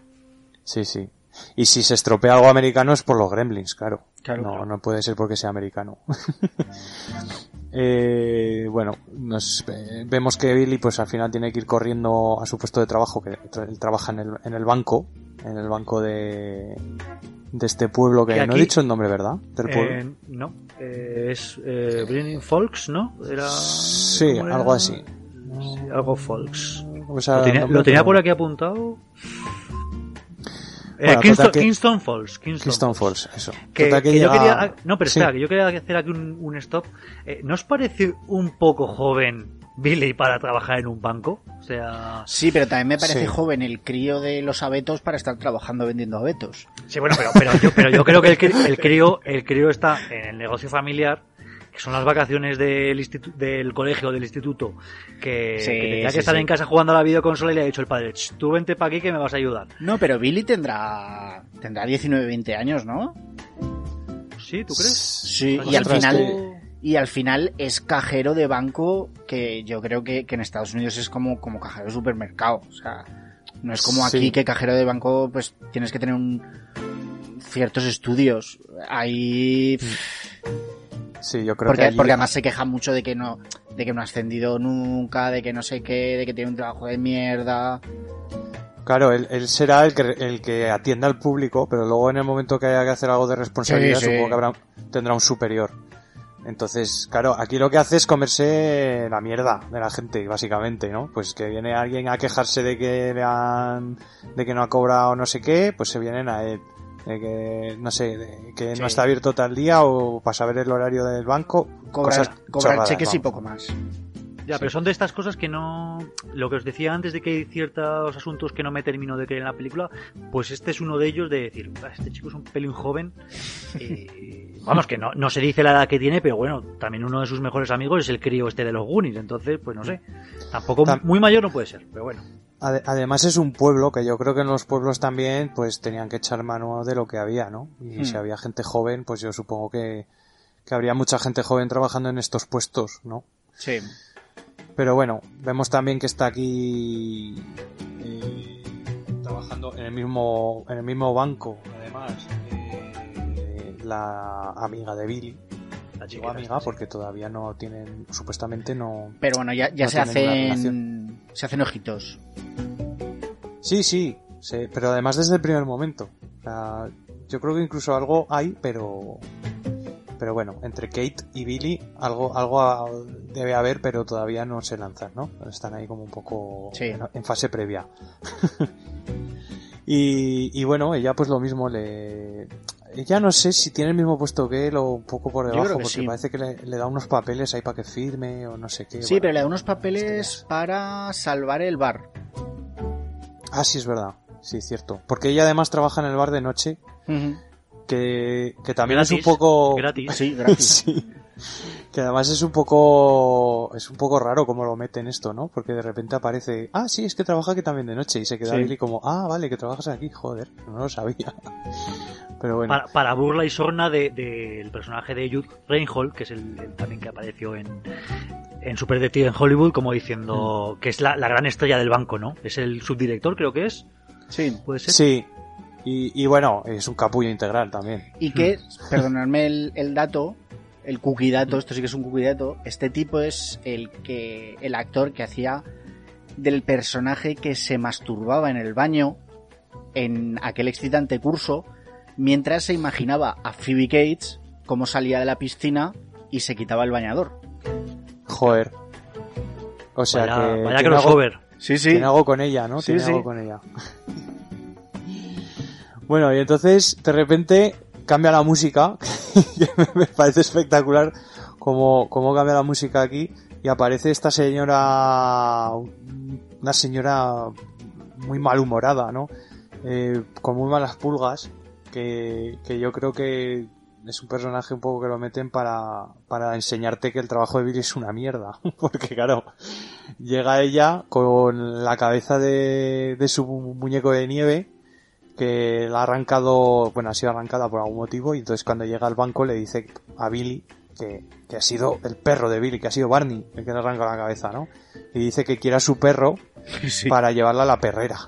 Speaker 5: Sí, sí. Y si se estropea algo americano es por los gremlins, claro.
Speaker 1: Claro,
Speaker 5: no,
Speaker 1: claro.
Speaker 5: no puede ser porque sea americano. Eh, bueno, nos, eh, vemos que Billy pues al final tiene que ir corriendo a su puesto de trabajo, que tra- él trabaja en el, en el banco, en el banco de, de este pueblo que
Speaker 6: Que
Speaker 5: no he dicho el nombre, ¿verdad? Del.
Speaker 6: Eh, no, eh, es eh, Bringing Folks, ¿no? Era,
Speaker 5: Sí, algo así.
Speaker 6: Sí, algo Folks.
Speaker 5: O sea,
Speaker 6: Lo tenía, lo por aquí apuntado. Eh,
Speaker 5: Bueno,
Speaker 6: Kingston,
Speaker 5: que-
Speaker 6: Kingston Falls. Kingston,
Speaker 5: Kingston Falls, eso.
Speaker 6: Que,
Speaker 5: que
Speaker 6: que yo quería, no, pero
Speaker 5: Sí.
Speaker 6: espera, que yo quería hacer aquí un, un stop. Eh, ¿No os parece un poco joven Billy para trabajar en un banco? O sea,
Speaker 1: Sí, pero también me parece
Speaker 5: Sí.
Speaker 1: joven el crío de los abetos para estar trabajando vendiendo abetos.
Speaker 6: sí, bueno, pero, pero, yo, pero yo creo que el crío, el crío está en el negocio familiar, que son las vacaciones del, del colegio, del instituto, que,
Speaker 1: Sí,
Speaker 6: que tendría que
Speaker 1: sí,
Speaker 6: estar
Speaker 1: sí.
Speaker 6: en casa jugando a la videoconsola y le ha dicho el padre, "Ch, tú vente para aquí que me vas a ayudar.
Speaker 1: No, pero Billy tendrá tendrá 19, 20 años, ¿no?
Speaker 6: ¿Sí? ¿Tú crees?
Speaker 1: Sí,
Speaker 6: Pues
Speaker 1: y al final
Speaker 5: que-
Speaker 1: y al final es cajero de banco que yo creo que, que en Estados Unidos es como como cajero de supermercado, o sea, no es como aquí
Speaker 5: Sí.
Speaker 1: que cajero de banco pues tienes que tener un ciertos estudios. Ahí pff,
Speaker 5: Sí, yo creo que
Speaker 1: porque,
Speaker 5: allí-
Speaker 1: porque además se queja mucho de que no de que no ha ascendido nunca, de que no sé qué, de que tiene un trabajo de mierda.
Speaker 5: Claro, él, él será el que, el que atienda al público, pero luego en el momento que haya que hacer algo de responsabilidad,
Speaker 1: Sí, sí.
Speaker 5: supongo que habrá, tendrá un superior. Entonces, claro, aquí lo que hace es comerse la mierda de la gente, básicamente, ¿no? Pues que viene alguien a quejarse de que le han, de que no ha cobrado no sé qué, pues se vienen a él. De que, no sé, de que
Speaker 1: Sí.
Speaker 5: no está abierto tal día o para saber el horario del banco.
Speaker 1: Cobrar,
Speaker 5: cosas
Speaker 1: cobrar
Speaker 5: chorradas,
Speaker 1: cheques y
Speaker 5: vamos.
Speaker 1: poco más.
Speaker 6: Ya, pero son de estas cosas que no... Lo que os decía antes de que hay ciertos asuntos que no me termino de creer en la película, pues este es uno de ellos de decir, "Ah, este chico es un pelín joven. y- vamos, que no, no se dice la edad que tiene, pero bueno, también uno de sus mejores amigos es el crío este de los Goonies, entonces, pues no sé. Tampoco
Speaker 5: Tam-
Speaker 6: muy mayor no puede ser, pero bueno.
Speaker 5: Ade- Además es un pueblo que yo creo que en los pueblos también pues tenían que echar mano de lo que había, ¿no? Y
Speaker 1: Hmm.
Speaker 5: si había gente joven, pues yo supongo que, que habría mucha gente joven trabajando en estos puestos, ¿no?
Speaker 1: Sí.
Speaker 5: Pero bueno, vemos también que está aquí eh, trabajando en el mismo en el mismo banco, además eh, la amiga de Billy, digo amiga porque todavía no tienen, supuestamente no,
Speaker 1: Pero bueno, ya, ya
Speaker 5: No
Speaker 1: se hacen se hacen ojitos.
Speaker 5: Sí, sí, sí, pero además desde el primer momento. O sea, yo creo que incluso algo hay, pero pero bueno, entre Kate y Billy algo algo debe haber, pero todavía no se lanzan, ¿no? Están ahí como un poco
Speaker 1: Sí.
Speaker 5: en, en fase previa. y, y bueno, ella pues lo mismo le ella no sé si tiene el mismo puesto que él o un poco por debajo, porque
Speaker 1: sí.
Speaker 5: parece que le, le da unos papeles ahí para que firme o no sé qué.
Speaker 1: Sí,
Speaker 5: bueno.
Speaker 1: pero le da unos papeles
Speaker 5: historias.
Speaker 1: para salvar el bar.
Speaker 5: Ah, sí, es verdad. Sí, cierto. Porque ella además trabaja en el bar de noche que, que también es
Speaker 6: Gratis,
Speaker 5: un poco
Speaker 6: Gratis.
Speaker 1: Sí, gracias.
Speaker 5: Sí. Que además es un poco es un poco raro cómo lo meten esto no porque de repente aparece ah sí es que trabaja aquí también de noche y se queda
Speaker 1: Sí.
Speaker 5: Billy como ah vale que trabajas aquí joder no lo sabía pero bueno
Speaker 6: Para, para burla y sorna del de, del personaje de Jude Reinhold, que es el, el también que apareció en, en Super Detective en Hollywood, como diciendo
Speaker 5: Mm.
Speaker 6: que es la, la gran estrella del banco, ¿no? Es el subdirector, creo que es.
Speaker 1: Sí.
Speaker 6: ¿Puede ser?
Speaker 5: sí y, y bueno es un capullo integral también
Speaker 1: Y que, perdonadme el, el dato, el cookie dato, esto sí que es un cookie dato, este tipo es el que el actor que hacía del personaje que se masturbaba en el baño en aquel excitante curso mientras se imaginaba a Phoebe Cates cómo salía de la piscina y se quitaba el bañador.
Speaker 5: joder o sea
Speaker 6: vaya
Speaker 5: que
Speaker 6: vaya
Speaker 5: tiene algo,
Speaker 6: crossover.
Speaker 1: Sí,
Speaker 5: tiene algo con ella no
Speaker 1: Sí,
Speaker 5: tiene
Speaker 1: sí.
Speaker 5: algo con ella bueno y entonces de repente cambia la música que me parece espectacular cómo, cómo cambia la música aquí y aparece esta señora una señora muy malhumorada no Eh, con muy malas pulgas que, que yo creo que es un personaje un poco que lo meten para, para enseñarte que el trabajo de Billy es una mierda. Porque claro, llega ella con la cabeza de, de su muñeco de nieve, que la ha arrancado, bueno, ha sido arrancada por algún motivo y entonces cuando llega al banco le dice a Billy que, que ha sido el perro de Billy, que ha sido Barney el que le arranca la cabeza, ¿no? Y dice que quiere a su perro
Speaker 1: Sí.
Speaker 5: para llevarla a la perrera.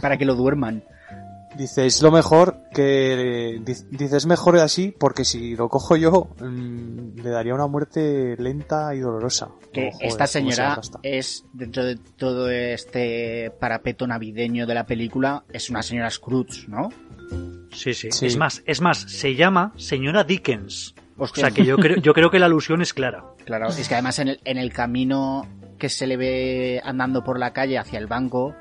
Speaker 1: Para que lo duerman.
Speaker 5: Dice, es lo mejor que... Dice, es mejor así porque si lo cojo yo mm, le daría una muerte lenta y dolorosa.
Speaker 1: Que
Speaker 5: Oh, joder,
Speaker 1: esta
Speaker 5: se
Speaker 1: señora es, dentro de todo este parapeto navideño de la película, es una señora Scrooge, ¿no?
Speaker 6: Sí, sí,
Speaker 5: Sí.
Speaker 6: Es más, es más, se llama señora Dickens. O sea que yo creo, yo creo que la alusión es clara.
Speaker 1: Claro, es que además en el, en el camino que se le ve andando por la calle hacia el banco,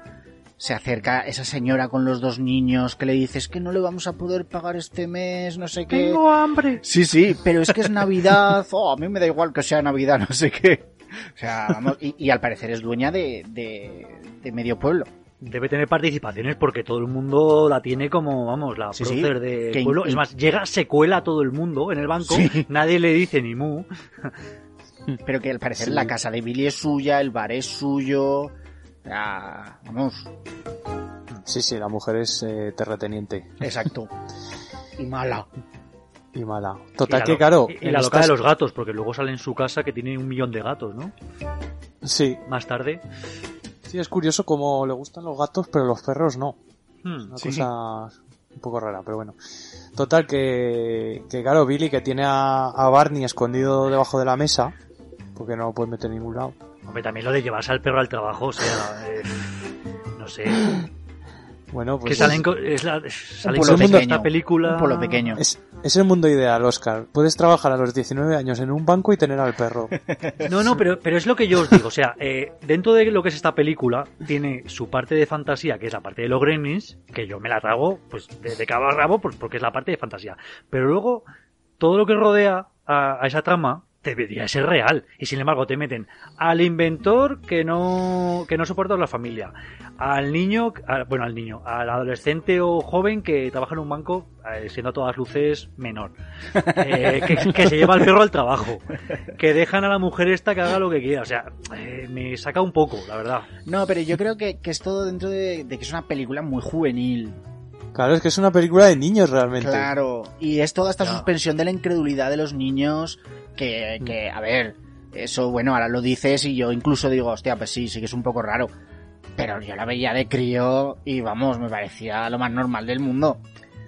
Speaker 1: se acerca esa señora con los dos niños que le dices que no le vamos a poder pagar este mes, no sé qué.
Speaker 6: hambre.
Speaker 1: Sí, sí, pero es que es Navidad, oh, a mí me da igual que sea Navidad, no sé qué. O sea, vamos, y, y al parecer es dueña de, de, de medio pueblo.
Speaker 6: Debe tener participaciones porque todo el mundo la tiene como, vamos, la
Speaker 1: Sí, sí.
Speaker 6: prócer del
Speaker 1: Que
Speaker 6: pueblo. Es más, llega, se cuela a todo el mundo en el banco,
Speaker 1: Sí.
Speaker 6: nadie le dice ni mu.
Speaker 1: Pero que al parecer
Speaker 5: Sí.
Speaker 1: la casa de Billy es suya, el bar es suyo. Sea, vamos,
Speaker 5: Sí, sí, la mujer es eh, terrateniente
Speaker 1: exacto. Y mala.
Speaker 5: y mala. Total
Speaker 6: Y
Speaker 5: que claro...
Speaker 6: Y, y la loca
Speaker 5: estas-
Speaker 6: de los gatos, porque luego sale en su casa que tiene un millón de gatos, ¿no?
Speaker 5: Sí,
Speaker 6: Más tarde.
Speaker 5: sí, es curioso como le gustan los gatos pero los perros no.
Speaker 6: Hmm,
Speaker 5: Una
Speaker 1: Sí.
Speaker 5: cosa un poco rara, pero bueno. Total que, que claro, Billy que tiene a, a Barney escondido debajo de la mesa, porque no lo puede meter en ningún lado.
Speaker 6: Hombre, también lo de llevarse al perro al trabajo, o sea, eh, no sé.
Speaker 5: Bueno, pues
Speaker 6: que salen, co- es la, salen de
Speaker 1: pequeño,
Speaker 6: esta película.
Speaker 1: un pequeño.
Speaker 5: es, es el mundo ideal, Oscar. Puedes trabajar a los 19 años en un banco y tener al perro.
Speaker 6: No, no, pero, pero es lo que yo os digo. O sea, eh, dentro de lo que es esta película, tiene su parte de fantasía, que es la parte de los gremlins, que yo me la trago, pues, de, de cabo a rabo, pues, porque es la parte de fantasía. Pero luego, todo lo que rodea a, a esa trama debería ser real. Y sin embargo, te meten al inventor que no, que no soporta a la familia, al niño, a- bueno, al niño, al adolescente o joven que trabaja en un banco, eh, siendo a todas luces menor, eh, que, que se lleva al perro al trabajo, que dejan a la mujer esta que haga lo que quiera. O sea, eh, me saca un poco, la verdad.
Speaker 1: No, pero yo creo que, que es todo dentro de, de que es una película muy juvenil.
Speaker 5: Claro, es que es una película de niños realmente.
Speaker 1: Claro. Y es toda esta suspensión de la incredulidad de los niños que, que, a ver, eso, bueno, ahora lo dices y yo incluso digo, hostia, pues sí, sí que es un poco raro. Pero yo la veía de crío y vamos, me parecía lo más normal del mundo.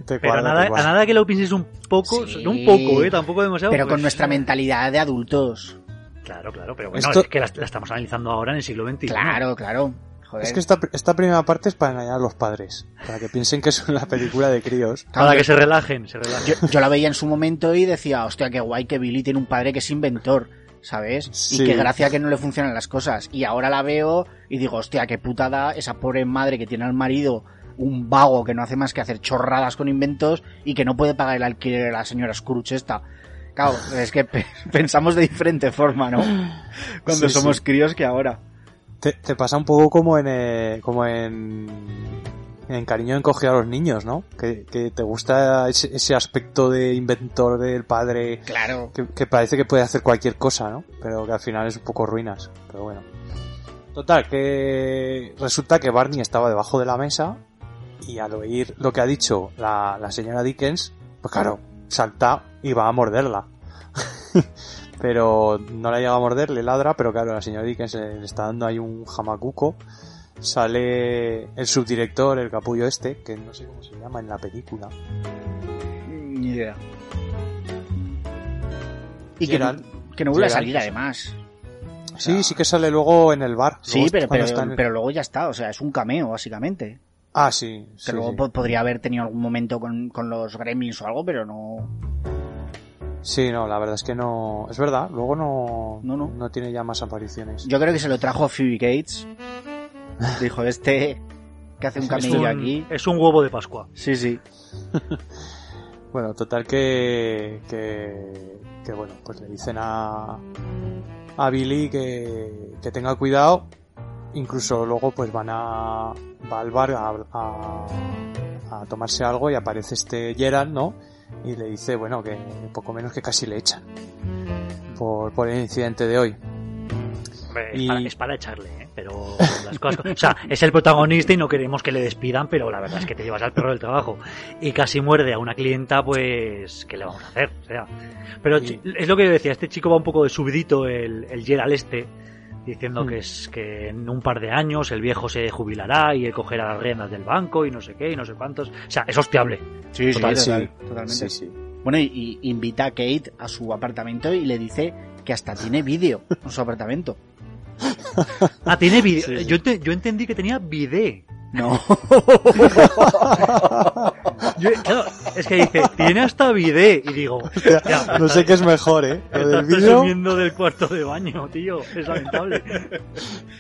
Speaker 5: Te
Speaker 6: Pero a
Speaker 5: cuadra,
Speaker 6: nada,
Speaker 5: te
Speaker 6: a nada que lo pienses un poco,
Speaker 1: Sí.
Speaker 6: no un poco, eh, tampoco demasiado.
Speaker 1: Pero con
Speaker 6: pues,
Speaker 1: nuestra
Speaker 6: eh,
Speaker 1: mentalidad de adultos.
Speaker 6: Claro, claro, pero bueno,
Speaker 5: Esto-
Speaker 6: es que la, la estamos analizando ahora en el siglo XXI.
Speaker 1: Claro, claro. Joder.
Speaker 5: Es que esta, esta primera parte es para engañar a los padres. Para que piensen que es una película de críos.
Speaker 6: Para que se relajen, se relajen.
Speaker 1: yo, yo la veía en su momento y decía, hostia, qué guay que Billy tiene un padre que es inventor, ¿sabes?
Speaker 5: Sí.
Speaker 1: Y qué gracia que no le funcionan las cosas. Y ahora la veo y digo, hostia, qué putada esa pobre madre que tiene al marido un vago que no hace más que hacer chorradas con inventos y que no puede pagar el alquiler a la señora Scrooge esta. Claro, es que pe- pensamos de diferente forma, ¿no? Cuando
Speaker 5: Sí,
Speaker 1: somos
Speaker 5: sí.
Speaker 1: críos que ahora.
Speaker 5: Te, te pasa un poco como en, eh, como en, en Cariño encogido a los niños, ¿no? Que, que te gusta ese, ese aspecto de inventor del padre
Speaker 1: Claro.
Speaker 5: que, que parece que puede hacer cualquier cosa, ¿no? Pero que al final es un poco ruinas. Pero bueno. Total, que resulta que Barney estaba debajo de la mesa y al oír lo que ha dicho la, la señora Dickens, pues claro, salta y va a morderla. pero no la llega a morder, le ladra, pero claro, la señora Dickens le está dando ahí un jamacuco. Sale el subdirector, el capullo este, que no sé cómo se llama en la película.
Speaker 1: Ni idea. Y que, no vuelve a salir además. O
Speaker 5: Sí,
Speaker 1: sea,
Speaker 5: sí que sale luego en el bar.
Speaker 1: Sí, pero, pero,
Speaker 5: el-
Speaker 1: luego ya está, o sea, es un cameo, básicamente.
Speaker 5: Ah, sí.
Speaker 1: Que luego
Speaker 5: sí.
Speaker 1: podría haber tenido algún momento con, con los gremlins o algo, pero no.
Speaker 5: Sí, no, la verdad es que no. Es verdad, luego no.
Speaker 1: No, no.
Speaker 5: tiene ya más apariciones.
Speaker 1: Yo creo que se lo trajo Phoebe Gates. Dijo, este que hace un camello
Speaker 6: un,
Speaker 1: aquí.
Speaker 6: es un huevo de Pascua.
Speaker 1: Sí, sí.
Speaker 5: Bueno, total que. que. que bueno, pues le dicen a. a Billy que. que tenga cuidado. Incluso luego, pues van a. va al bar a. a, a tomarse algo y aparece este Gerald, ¿no? Y le dice, bueno, que poco menos que casi le echan. Por, por el incidente de hoy.
Speaker 6: Hombre, es, para, es para echarle, ¿eh? pero las cosas... O sea, es el protagonista y no queremos que le despidan, pero la verdad es que te llevas al perro del trabajo y casi muerde a una clienta, pues, ¿qué le vamos a hacer? O sea, pero
Speaker 5: Y-
Speaker 6: es lo que yo decía, este chico va un poco de subidito, el, el Gerald este, diciendo
Speaker 5: Mm.
Speaker 6: que es que en un par de años el viejo se jubilará y él cogerá las riendas del banco y no sé qué y no sé cuántos. O sea, es hostiable.
Speaker 1: Sí, sí,
Speaker 5: Total,
Speaker 1: total,
Speaker 5: sí.
Speaker 1: totalmente.
Speaker 5: Sí, sí.
Speaker 1: Bueno, y, y invita a Kate a su apartamento y le dice que hasta tiene vídeo en su apartamento.
Speaker 6: Ah, tiene video.
Speaker 5: Sí, sí.
Speaker 6: Yo, yo entendí que tenía bidet.
Speaker 1: No.
Speaker 6: Yo- claro, es que dice, tiene hasta bidet. Y digo, hostia,
Speaker 5: No sé qué es mejor, ¿eh? Lo del
Speaker 6: estás
Speaker 5: vídeo,
Speaker 6: presumiendo del cuarto de baño, tío. Es lamentable.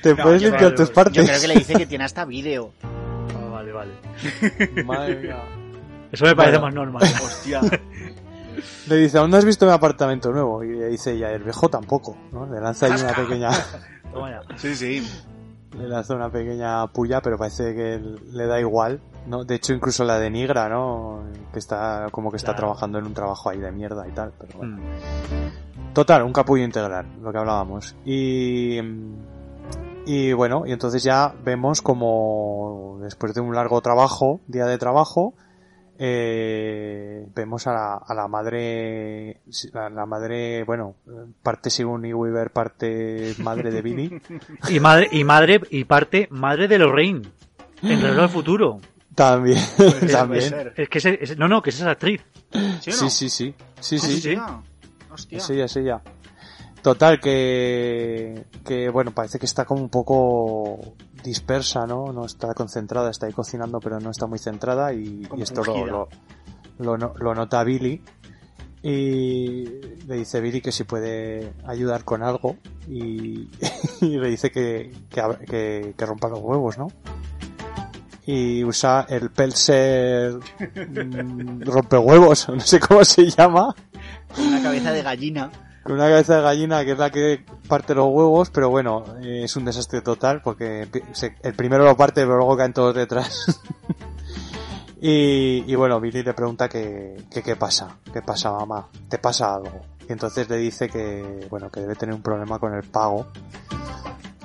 Speaker 5: te
Speaker 1: No,
Speaker 5: puedes
Speaker 1: yo
Speaker 5: limpiar
Speaker 6: creo-
Speaker 5: tus
Speaker 1: Yo
Speaker 5: partes.
Speaker 1: creo que le dice que tiene hasta vídeo.
Speaker 6: Ah, vale, vale.
Speaker 5: Madre mía.
Speaker 6: Eso me parece
Speaker 5: Bueno.
Speaker 6: más normal.
Speaker 1: Hostia.
Speaker 5: Le dice, ¿aún no has visto mi apartamento nuevo? Y le dice ella, el viejo tampoco, ¿no? Le lanza ahí una pequeña,
Speaker 6: Toma ya.
Speaker 1: Sí, sí.
Speaker 5: Le lanza una pequeña puya, pero parece que le da igual, ¿no? De hecho, incluso la denigra, ¿no? Que está, como que está
Speaker 6: Claro.
Speaker 5: trabajando en un trabajo ahí de mierda y tal, pero bueno.
Speaker 6: Mm.
Speaker 5: Total, un capullo integral, lo que hablábamos. Y, y bueno, y entonces ya vemos como después de un largo trabajo, día de trabajo, eh, vemos a la, a la madre, la madre, bueno, parte Sigourney Weaver, parte madre de Billy.
Speaker 6: Y madre, y madre, y parte madre de Lorraine. En Regreso al futuro.
Speaker 5: También, también.
Speaker 6: Es que ese- ese- no, no, que esa es actriz.
Speaker 1: ¿Sí no?
Speaker 5: Sí, sí, sí. Sí,
Speaker 1: Ah,
Speaker 5: sí.
Speaker 6: sí.
Speaker 1: Hostia. Hostia.
Speaker 5: Es ella, es ella. Total, que, que bueno, parece que está como un poco dispersa, ¿no? No está concentrada, está ahí cocinando, pero no está muy centrada y, esto lo, lo, lo, no- lo nota Billy y le dice Billy que si puede ayudar con algo y, y le dice que, que, ab- que, que rompa los huevos, ¿no? Y usa el Pelser mm, rompehuevos, no sé cómo se llama.
Speaker 1: Una cabeza de gallina.
Speaker 5: Con una cabeza de gallina que es la que parte los huevos, pero bueno, eh, es un desastre total porque se- el primero lo parte, pero luego caen todos detrás. y, y bueno, Billy le pregunta que, que qué pasa, qué pasa mamá, te pasa algo. Y entonces le dice que, bueno, que debe tener un problema con el pago,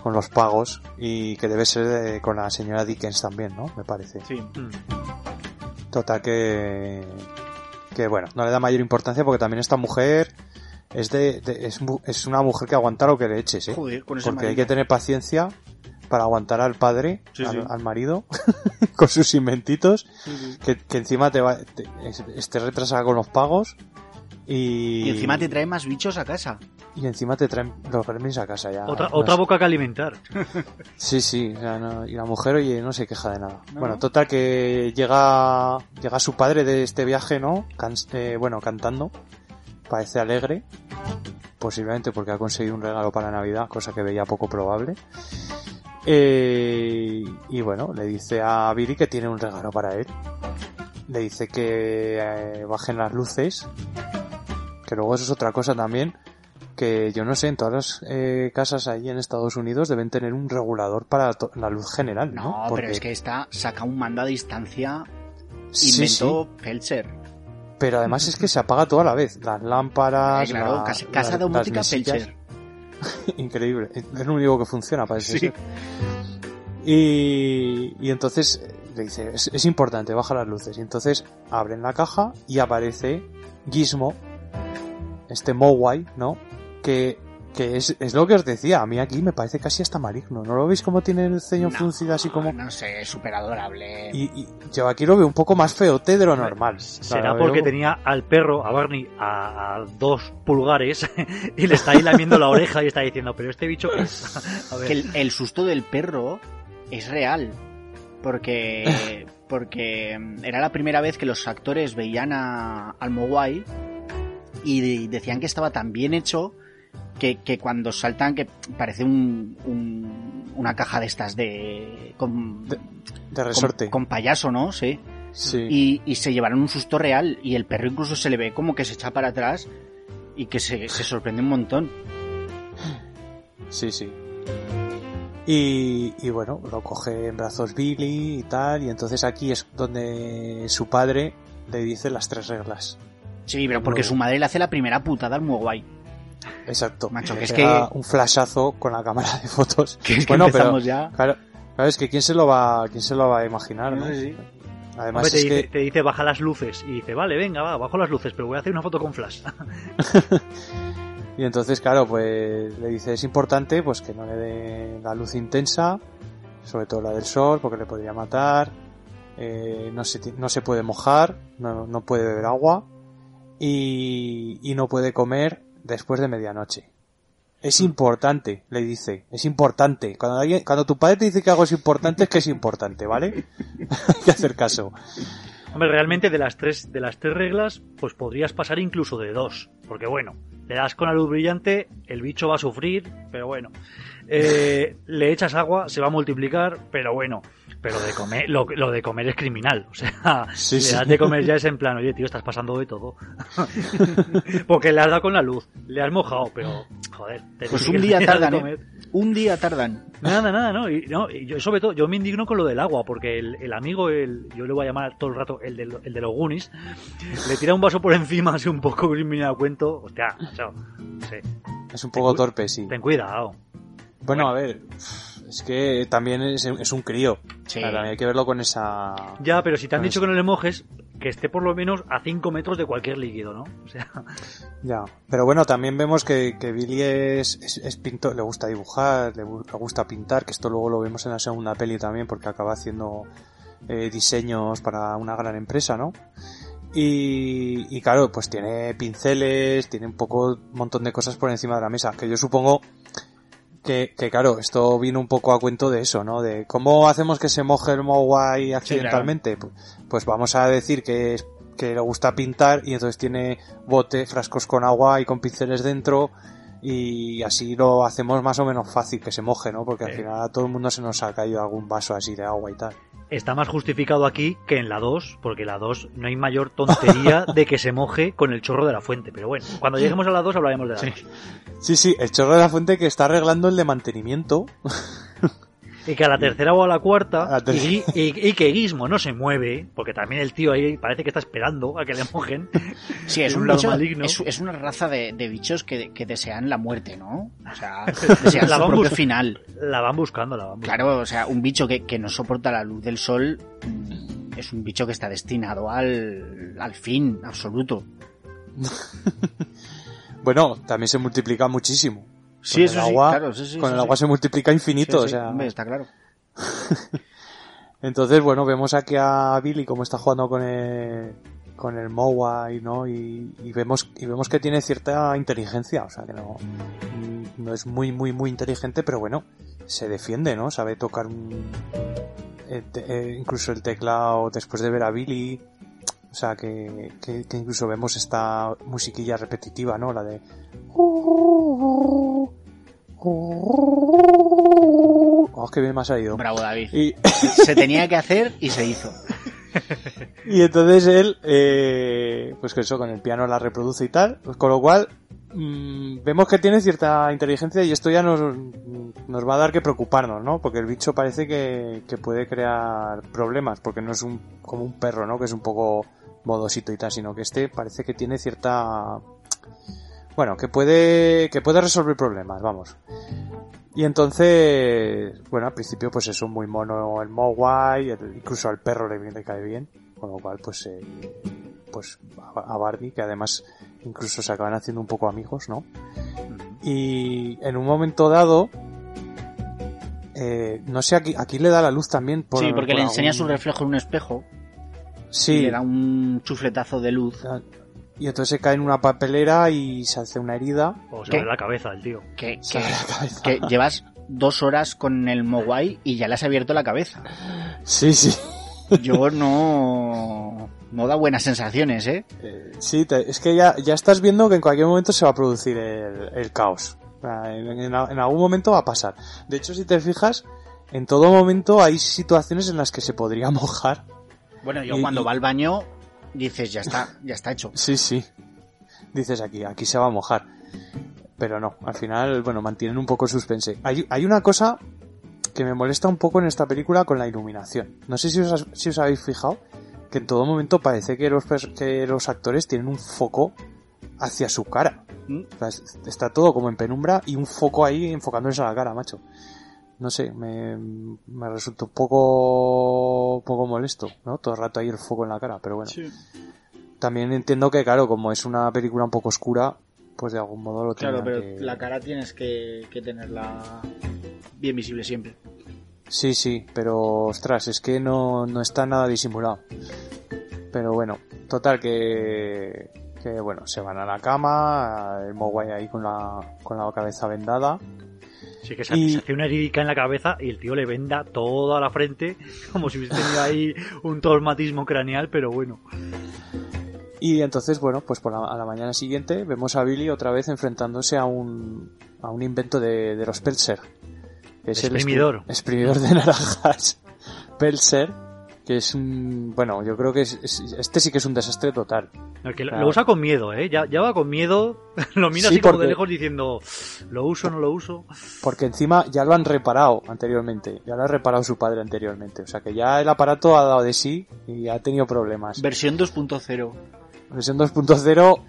Speaker 5: con los pagos, y que debe ser de- con la señora Dickens también, ¿no? Me parece.
Speaker 1: Sí.
Speaker 5: Total que que bueno, no le da mayor importancia porque también esta mujer es de, de- es, mu- es una mujer que aguanta lo que le eches, ¿eh?
Speaker 1: Joder, con ese
Speaker 5: Porque hay que tener paciencia para aguantar al padre,
Speaker 1: Sí,
Speaker 5: al,
Speaker 1: sí.
Speaker 5: al marido, con sus inventitos,
Speaker 1: Sí, sí.
Speaker 5: que, que encima te va, te- esté retrasada con los pagos y,
Speaker 1: Y encima te trae más bichos a casa.
Speaker 5: y encima te traen los gremlins a casa ya.
Speaker 6: Otra,
Speaker 5: No
Speaker 6: otra boca que alimentar.
Speaker 5: Sí, sí, o sea, no- y la mujer, oye, no se queja de nada.
Speaker 1: No,
Speaker 5: bueno,
Speaker 1: no.
Speaker 5: total que llega, llega su padre de este viaje, ¿no? Can- eh, bueno, cantando. Parece alegre. Posiblemente porque ha conseguido un regalo para Navidad, cosa que veía poco probable. Eh, y bueno, le dice a Billy que tiene un regalo para él. Le dice que eh, bajen las luces. Que luego eso es otra cosa también que yo no sé, en todas las eh, casas ahí en Estados Unidos deben tener un regulador para la luz general, ¿no?
Speaker 1: No,
Speaker 5: Porque-
Speaker 1: pero es que esta saca un mando a distancia.
Speaker 5: Sí,
Speaker 1: Inventó Pelcher.
Speaker 5: Pero además es que se apaga todo a la vez. Las lámparas,
Speaker 1: Eh, claro,
Speaker 5: la-
Speaker 1: casa,
Speaker 5: la-
Speaker 1: casa
Speaker 5: las
Speaker 1: domótica. Pelcher.
Speaker 5: Increíble. Es lo único que funciona, parece
Speaker 1: Sí.
Speaker 5: ser. Y, y entonces eh, le dice, es, es importante, baja las luces. Y entonces abren la caja y aparece Gizmo, este Mowai, ¿no? Que, que es, es lo que os decía, a mí aquí me parece casi hasta maligno. ¿No lo veis como tiene el ceño
Speaker 1: No,
Speaker 5: fruncido así como...
Speaker 1: No sé, es súper adorable.
Speaker 5: Y, y yo aquí lo veo un poco más feote de lo normal.
Speaker 6: Será
Speaker 5: Claro,
Speaker 6: porque
Speaker 5: veo-
Speaker 6: tenía al perro, a Barney, a, a dos pulgares y le está ahí lamiendo la oreja y está diciendo, pero este bicho es. A ver.
Speaker 1: que el, el susto del perro es real. Porque, porque era la primera vez que los actores veían a, al Mogwai y de- decían que estaba tan bien hecho que, que cuando saltan, que parece un, un- una caja de estas de. con,
Speaker 5: De- resorte.
Speaker 1: con payaso, ¿no? Sí.
Speaker 5: Sí.
Speaker 1: Y, y se llevaron un susto real y el perro incluso se le ve como que se echa para atrás y que se, se sorprende un montón.
Speaker 5: Sí, sí. Y, y bueno, lo coge en brazos Billy y tal, y entonces aquí es donde su padre le dice las tres reglas.
Speaker 1: Sí, pero porque
Speaker 5: Luego.
Speaker 1: su madre le hace la primera putada al Mogwai.
Speaker 5: Exacto.
Speaker 1: Macho, que es que-
Speaker 5: un flashazo con la cámara de fotos.
Speaker 1: Que es que
Speaker 5: bueno, pero
Speaker 1: empezamos ya.
Speaker 5: claro, claro, es que quién se lo va, quién se lo va a imaginar, ¿no?
Speaker 1: Sí.
Speaker 5: Además
Speaker 6: Hombre, te,
Speaker 5: es
Speaker 6: dice,
Speaker 5: que
Speaker 6: te dice baja las luces y dice, vale, venga, va, bajo las luces, pero voy a hacer una foto con flash.
Speaker 5: y entonces claro, pues le dice es importante pues que no le dé la luz intensa, sobre todo la del sol, porque le podría matar. eh, no se no se puede mojar, no, no puede beber agua y, y no puede comer después de medianoche. Es importante, le dice, es importante. Cuando alguien, cuando tu padre te dice que algo es importante, es que es importante, ¿vale? Hay que hacer caso.
Speaker 6: Hombre, realmente de las tres, de las tres reglas, pues podrías pasar incluso de dos. Porque bueno, le das con la luz brillante, el bicho va a sufrir, pero bueno. Eh, le echas agua, se va a multiplicar, pero bueno. Pero de comer, lo, lo de comer es criminal. O sea,
Speaker 5: Sí,
Speaker 6: le
Speaker 5: sí.
Speaker 6: das de comer ya es en plan, oye tío, estás pasando de todo. Porque le has dado con la luz, le has mojado, pero joder. te
Speaker 1: Pues un día tardan,
Speaker 6: comer.
Speaker 1: ¿eh? Un día tardan.
Speaker 6: Nada, nada, no. Y, no, y yo sobre todo, yo me indigno con lo del agua, porque el, el amigo, el, yo le voy a llamar todo el rato el de, el de los Goonies, le tira un vaso por encima así un poco criminal a cuento. Hostia, no sé,
Speaker 5: Es un poco torpe, sí.
Speaker 6: ten cuidado.
Speaker 5: Bueno, a ver, es que también es, es un crío.
Speaker 1: Sí.
Speaker 5: Claro, hay que verlo con esa...
Speaker 6: Ya, pero si te han dicho que no le mojes, que esté por lo menos a 5 metros de cualquier líquido, ¿no? O sea,
Speaker 5: Ya, pero bueno, también vemos que, que Billy es, es, es pintor, le gusta dibujar, le, le gusta pintar, que esto luego lo vemos en la segunda peli también, porque acaba haciendo eh, diseños para una gran empresa, ¿no? Y, y claro, pues tiene pinceles, tiene un poco, un montón de cosas por encima de la mesa, que yo supongo que, que claro, esto vino un poco a cuento de eso, ¿no? De cómo hacemos que se moje el Mogwai accidentalmente. Pu- Pues vamos a decir que es que le gusta pintar y entonces tiene bote, frascos con agua y con pinceles dentro y así lo hacemos más o menos fácil que se moje, ¿no? Porque al final a todo el mundo se nos ha caído algún vaso así de agua y tal.
Speaker 6: Está más justificado aquí que en la 2, porque en la 2 no hay mayor tontería de que se moje con el chorro de la fuente. Pero bueno, cuando lleguemos a la 2 hablaremos de la 2.
Speaker 5: Sí, sí, el chorro de la fuente que está arreglando el de mantenimiento.
Speaker 6: Y que a la tercera o a la cuarta,
Speaker 5: A la ter-
Speaker 6: y, y- y que Gizmo no se mueve, porque también el tío ahí parece que está esperando a que le mojen.
Speaker 1: Sí, es un,
Speaker 6: un lado
Speaker 1: bicho-
Speaker 6: maligno.
Speaker 1: es, es una raza de, de bichos que, que desean la muerte, ¿no? O sea, desean
Speaker 6: La
Speaker 1: su
Speaker 6: van
Speaker 1: propio final.
Speaker 6: La van buscando, la van buscando.
Speaker 1: Claro, o sea, un bicho que, que no soporta la luz del sol mm, es un bicho que está destinado al, al fin absoluto.
Speaker 5: Bueno, también se multiplica muchísimo.
Speaker 1: Sí,
Speaker 5: Con
Speaker 1: eso
Speaker 5: el
Speaker 1: sí,
Speaker 5: agua,
Speaker 1: claro, sí, sí,
Speaker 5: con el agua se multiplica infinito,
Speaker 1: Sí,
Speaker 5: o sea.
Speaker 1: hombre, está claro.
Speaker 5: Entonces, bueno, vemos aquí a Billy cómo está jugando con el, con el Mowa y no, y, y vemos, y vemos que tiene cierta inteligencia, o sea que no, no es muy, muy, muy inteligente, pero bueno, se defiende, ¿no? Sabe tocar un, eh, te- eh, incluso el teclado después de ver a Billy, o sea que, que, que incluso vemos esta musiquilla repetitiva, ¿no? La de... Oh, qué bien me ha salido.
Speaker 1: Bravo, David.
Speaker 5: Y,
Speaker 1: Se tenía que hacer y se hizo.
Speaker 5: y entonces él, eh, pues que eso, con el piano la reproduce y tal, pues con lo cual mm, vemos que tiene cierta inteligencia y esto ya nos, nos va a dar que preocuparnos, ¿no? Porque el bicho parece que, que puede crear problemas, porque no es un, como un perro, ¿no? Que es un poco modosito y tal, sino que este parece que tiene cierta, bueno, que puede, que puede resolver problemas, vamos. Y entonces, bueno, al principio pues eso, muy mono el Mogwai, el- incluso al perro le, le cae bien, con lo cual pues, eh, pues a, a Barney, que además incluso se acaban haciendo un poco amigos, ¿no? Y en un momento dado, eh, no sé, aquí, aquí le da la luz también. Por,
Speaker 1: sí, porque
Speaker 5: por
Speaker 1: le enseña
Speaker 5: algún-
Speaker 1: su reflejo en un espejo y
Speaker 5: Sí,
Speaker 1: le da un chufletazo de luz
Speaker 5: y entonces se cae en una papelera y se hace una herida.
Speaker 6: O se
Speaker 1: ¿Qué?
Speaker 6: ve la cabeza el tío.
Speaker 1: que, que, llevas dos horas con el Mogwai y ya le has abierto la cabeza.
Speaker 5: Sí, sí.
Speaker 1: Yo no... No da buenas sensaciones, ¿eh?
Speaker 5: Eh, sí, te- es que ya, ya estás viendo que en cualquier momento se va a producir el, el caos. En, en- en algún momento va a pasar. De hecho, si te fijas, en todo momento hay situaciones en las que se podría mojar.
Speaker 1: Bueno, yo
Speaker 5: Y-
Speaker 1: cuando
Speaker 5: y-
Speaker 1: va al baño dices, ya está, ya está hecho.
Speaker 5: Sí, sí. Dices aquí, aquí se va a mojar. Pero no, al final, bueno, mantienen un poco el suspense. Hay, hay una cosa que me molesta un poco en esta película con la iluminación. No sé si os, si os habéis fijado que en todo momento parece que los, que los actores tienen un foco hacia su cara.
Speaker 1: Mm.
Speaker 5: O sea, es- está todo como en penumbra y un foco ahí enfocándose a la cara, macho. No sé, me, me resultó un poco, poco molesto, ¿no? Todo el rato ahí el foco en la cara, pero bueno. También entiendo que, claro, como es una película un poco oscura, pues de algún modo lo
Speaker 1: Claro, pero
Speaker 5: que-
Speaker 1: la cara tienes que, que tenerla bien visible siempre.
Speaker 5: Sí, sí, pero ostras, es que no, no está nada disimulado. Pero bueno, total que, que bueno, se van a la cama, el Mogwai ahí con la, con la cabeza vendada.
Speaker 6: Sí, que se,
Speaker 5: Y-
Speaker 6: se hace una heridica en la cabeza y el tío le venda toda la frente como si hubiese tenido ahí un traumatismo craneal, pero bueno.
Speaker 5: Y entonces, bueno, pues por la, a la mañana siguiente vemos a Billy otra vez enfrentándose a un, a un invento de, de los Pelser. que es el
Speaker 6: Exprimidor.
Speaker 5: expri- exprimidor de naranjas. Pelser, que es un, bueno, yo creo que es- es- este sí que es un desastre total.
Speaker 6: Que lo-
Speaker 5: Claro.
Speaker 6: lo usa con miedo, ¿eh? Ya, ya va con miedo, lo mira
Speaker 5: Sí,
Speaker 6: así como
Speaker 5: porque-
Speaker 6: de lejos diciendo, lo uso, no lo uso.
Speaker 5: Porque encima ya lo han reparado anteriormente, ya lo ha reparado su padre anteriormente. O sea que ya el aparato ha dado de sí y ha tenido problemas.
Speaker 1: Versión 2.0.
Speaker 5: Versión 2.0,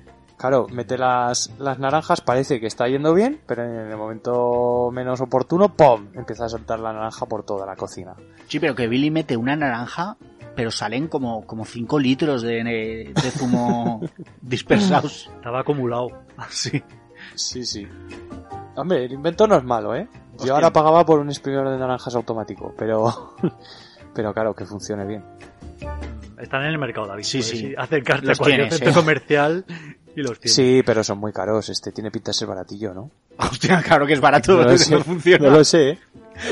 Speaker 5: claro, mete las, las naranjas, parece que está yendo bien, pero en el momento menos oportuno, ¡pum! Empieza a saltar la naranja por toda la cocina.
Speaker 1: Sí, pero que Billy mete una naranja, pero salen como, como 5 litros de, de zumo dispersados.
Speaker 6: Estaba acumulado.
Speaker 1: Sí.
Speaker 5: Sí, sí. Hombre, el invento no es malo, ¿eh?
Speaker 1: Hostia.
Speaker 5: Yo ahora pagaba por un exprimidor de naranjas automático, pero... pero claro, que funcione bien.
Speaker 6: Están en el mercado, David.
Speaker 1: Sí, sí.
Speaker 6: acercarte
Speaker 1: Los
Speaker 6: a cualquier
Speaker 1: tienes,
Speaker 6: centro
Speaker 1: eh.
Speaker 6: comercial y los tienes.
Speaker 5: Sí, pero son muy caros. Este tiene pinta de ser baratillo, ¿no?
Speaker 1: Hostia, claro que es barato,
Speaker 5: No lo
Speaker 1: no,
Speaker 5: sé,
Speaker 1: funciona.
Speaker 5: No lo sé, ¿eh?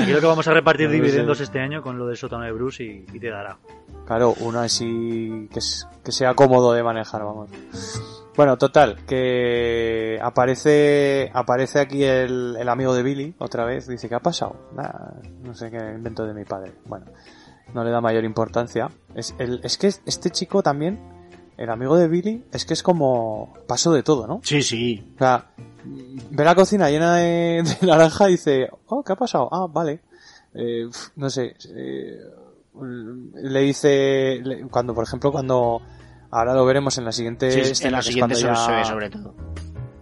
Speaker 6: Creo que vamos a repartir
Speaker 5: No
Speaker 6: dividendos
Speaker 5: sé.
Speaker 6: este año con lo del sótano de Bruce y, y te dará.
Speaker 5: Claro, uno así que, es- que sea cómodo de manejar, vamos. Bueno, total, que aparece aparece aquí el, el amigo de Billy otra vez. Dice, ¿qué ha pasado? Nah, no sé qué invento de mi padre. Bueno, no le da mayor importancia. Es, el, es que este chico también, el amigo de Billy, es que es como paso de todo, ¿no?
Speaker 1: Sí, sí.
Speaker 5: O sea, ve la cocina llena de, de naranja y dice, oh, ¿qué ha pasado? Ah, vale. Eh, no sé. eh, le dice, le- cuando, por ejemplo, cuando, ahora lo veremos en la siguiente
Speaker 1: Sí,
Speaker 5: escena,
Speaker 1: en la siguiente se,
Speaker 5: ya-
Speaker 1: sobre todo.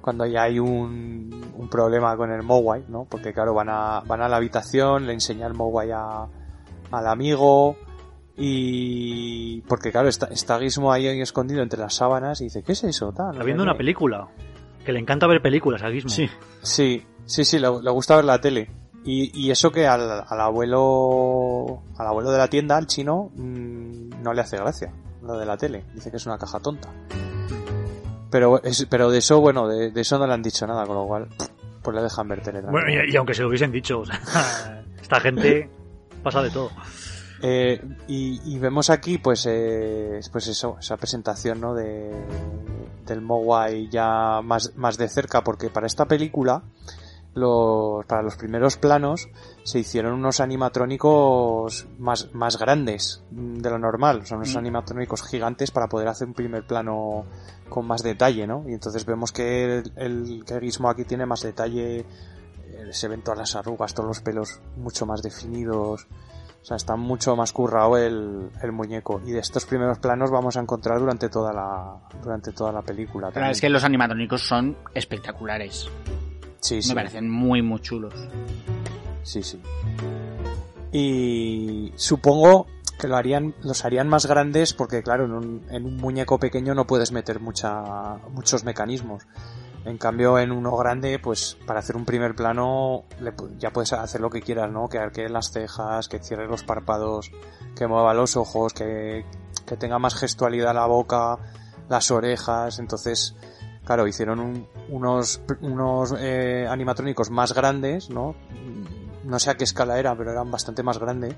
Speaker 5: cuando ya hay un, un problema con el Mogwai, ¿no? Porque claro, van a, van a la habitación, le enseña el Mogwai a, al amigo y porque claro, está, está Gizmo ahí escondido entre las sábanas y dice, ¿qué es eso? Tal,
Speaker 6: Está viendo
Speaker 5: qué".
Speaker 6: una película. Que le encanta ver películas al Gizmo.
Speaker 1: Sí.
Speaker 5: Sí, sí, sí, le, le gusta ver la tele. Y, y eso que al, al abuelo al abuelo de la tienda, al chino, mm, no le hace gracia lo de la tele. Dice que es una caja tonta. Pero, es- pero de eso, bueno, de, de eso no le han dicho nada, con lo cual, pues le dejan ver tele.
Speaker 6: Bueno, y, y aunque se lo hubiesen dicho, o sea, esta gente pasa de todo.
Speaker 5: Eh, y, y vemos aquí, pues, eh, pues eso, esa presentación, ¿no? De, del Mogwai ya más, más de cerca, porque para esta película, los, para los primeros planos, se hicieron unos animatrónicos más, más grandes de lo normal, son unos
Speaker 1: Mm.
Speaker 5: animatrónicos gigantes para poder hacer un primer plano con más detalle, ¿no? Y entonces vemos que el, el, que Gizmo aquí tiene más detalle, eh, se ven todas las arrugas, todos los pelos mucho más definidos, o sea, está mucho más currado el, el muñeco. Y de estos primeros planos vamos a encontrar durante toda la, durante toda la película.
Speaker 1: Claro,
Speaker 5: también.
Speaker 1: es que los animatrónicos son espectaculares.
Speaker 5: sí, sí,
Speaker 1: Me parecen muy, muy chulos.
Speaker 5: sí, sí. Y supongo que lo harían, los harían más grandes porque, claro, en un, en un muñeco pequeño no puedes meter mucha, muchos mecanismos. En cambio, en uno grande, pues para hacer un primer plano le ya puedes hacer lo que quieras, ¿no? Que arquee las cejas, que cierre los párpados, que mueva los ojos, que, que tenga más gestualidad la boca, las orejas. Entonces, claro, hicieron un- unos, unos eh, animatrónicos más grandes, ¿no? No sé a qué escala era, pero eran bastante más grandes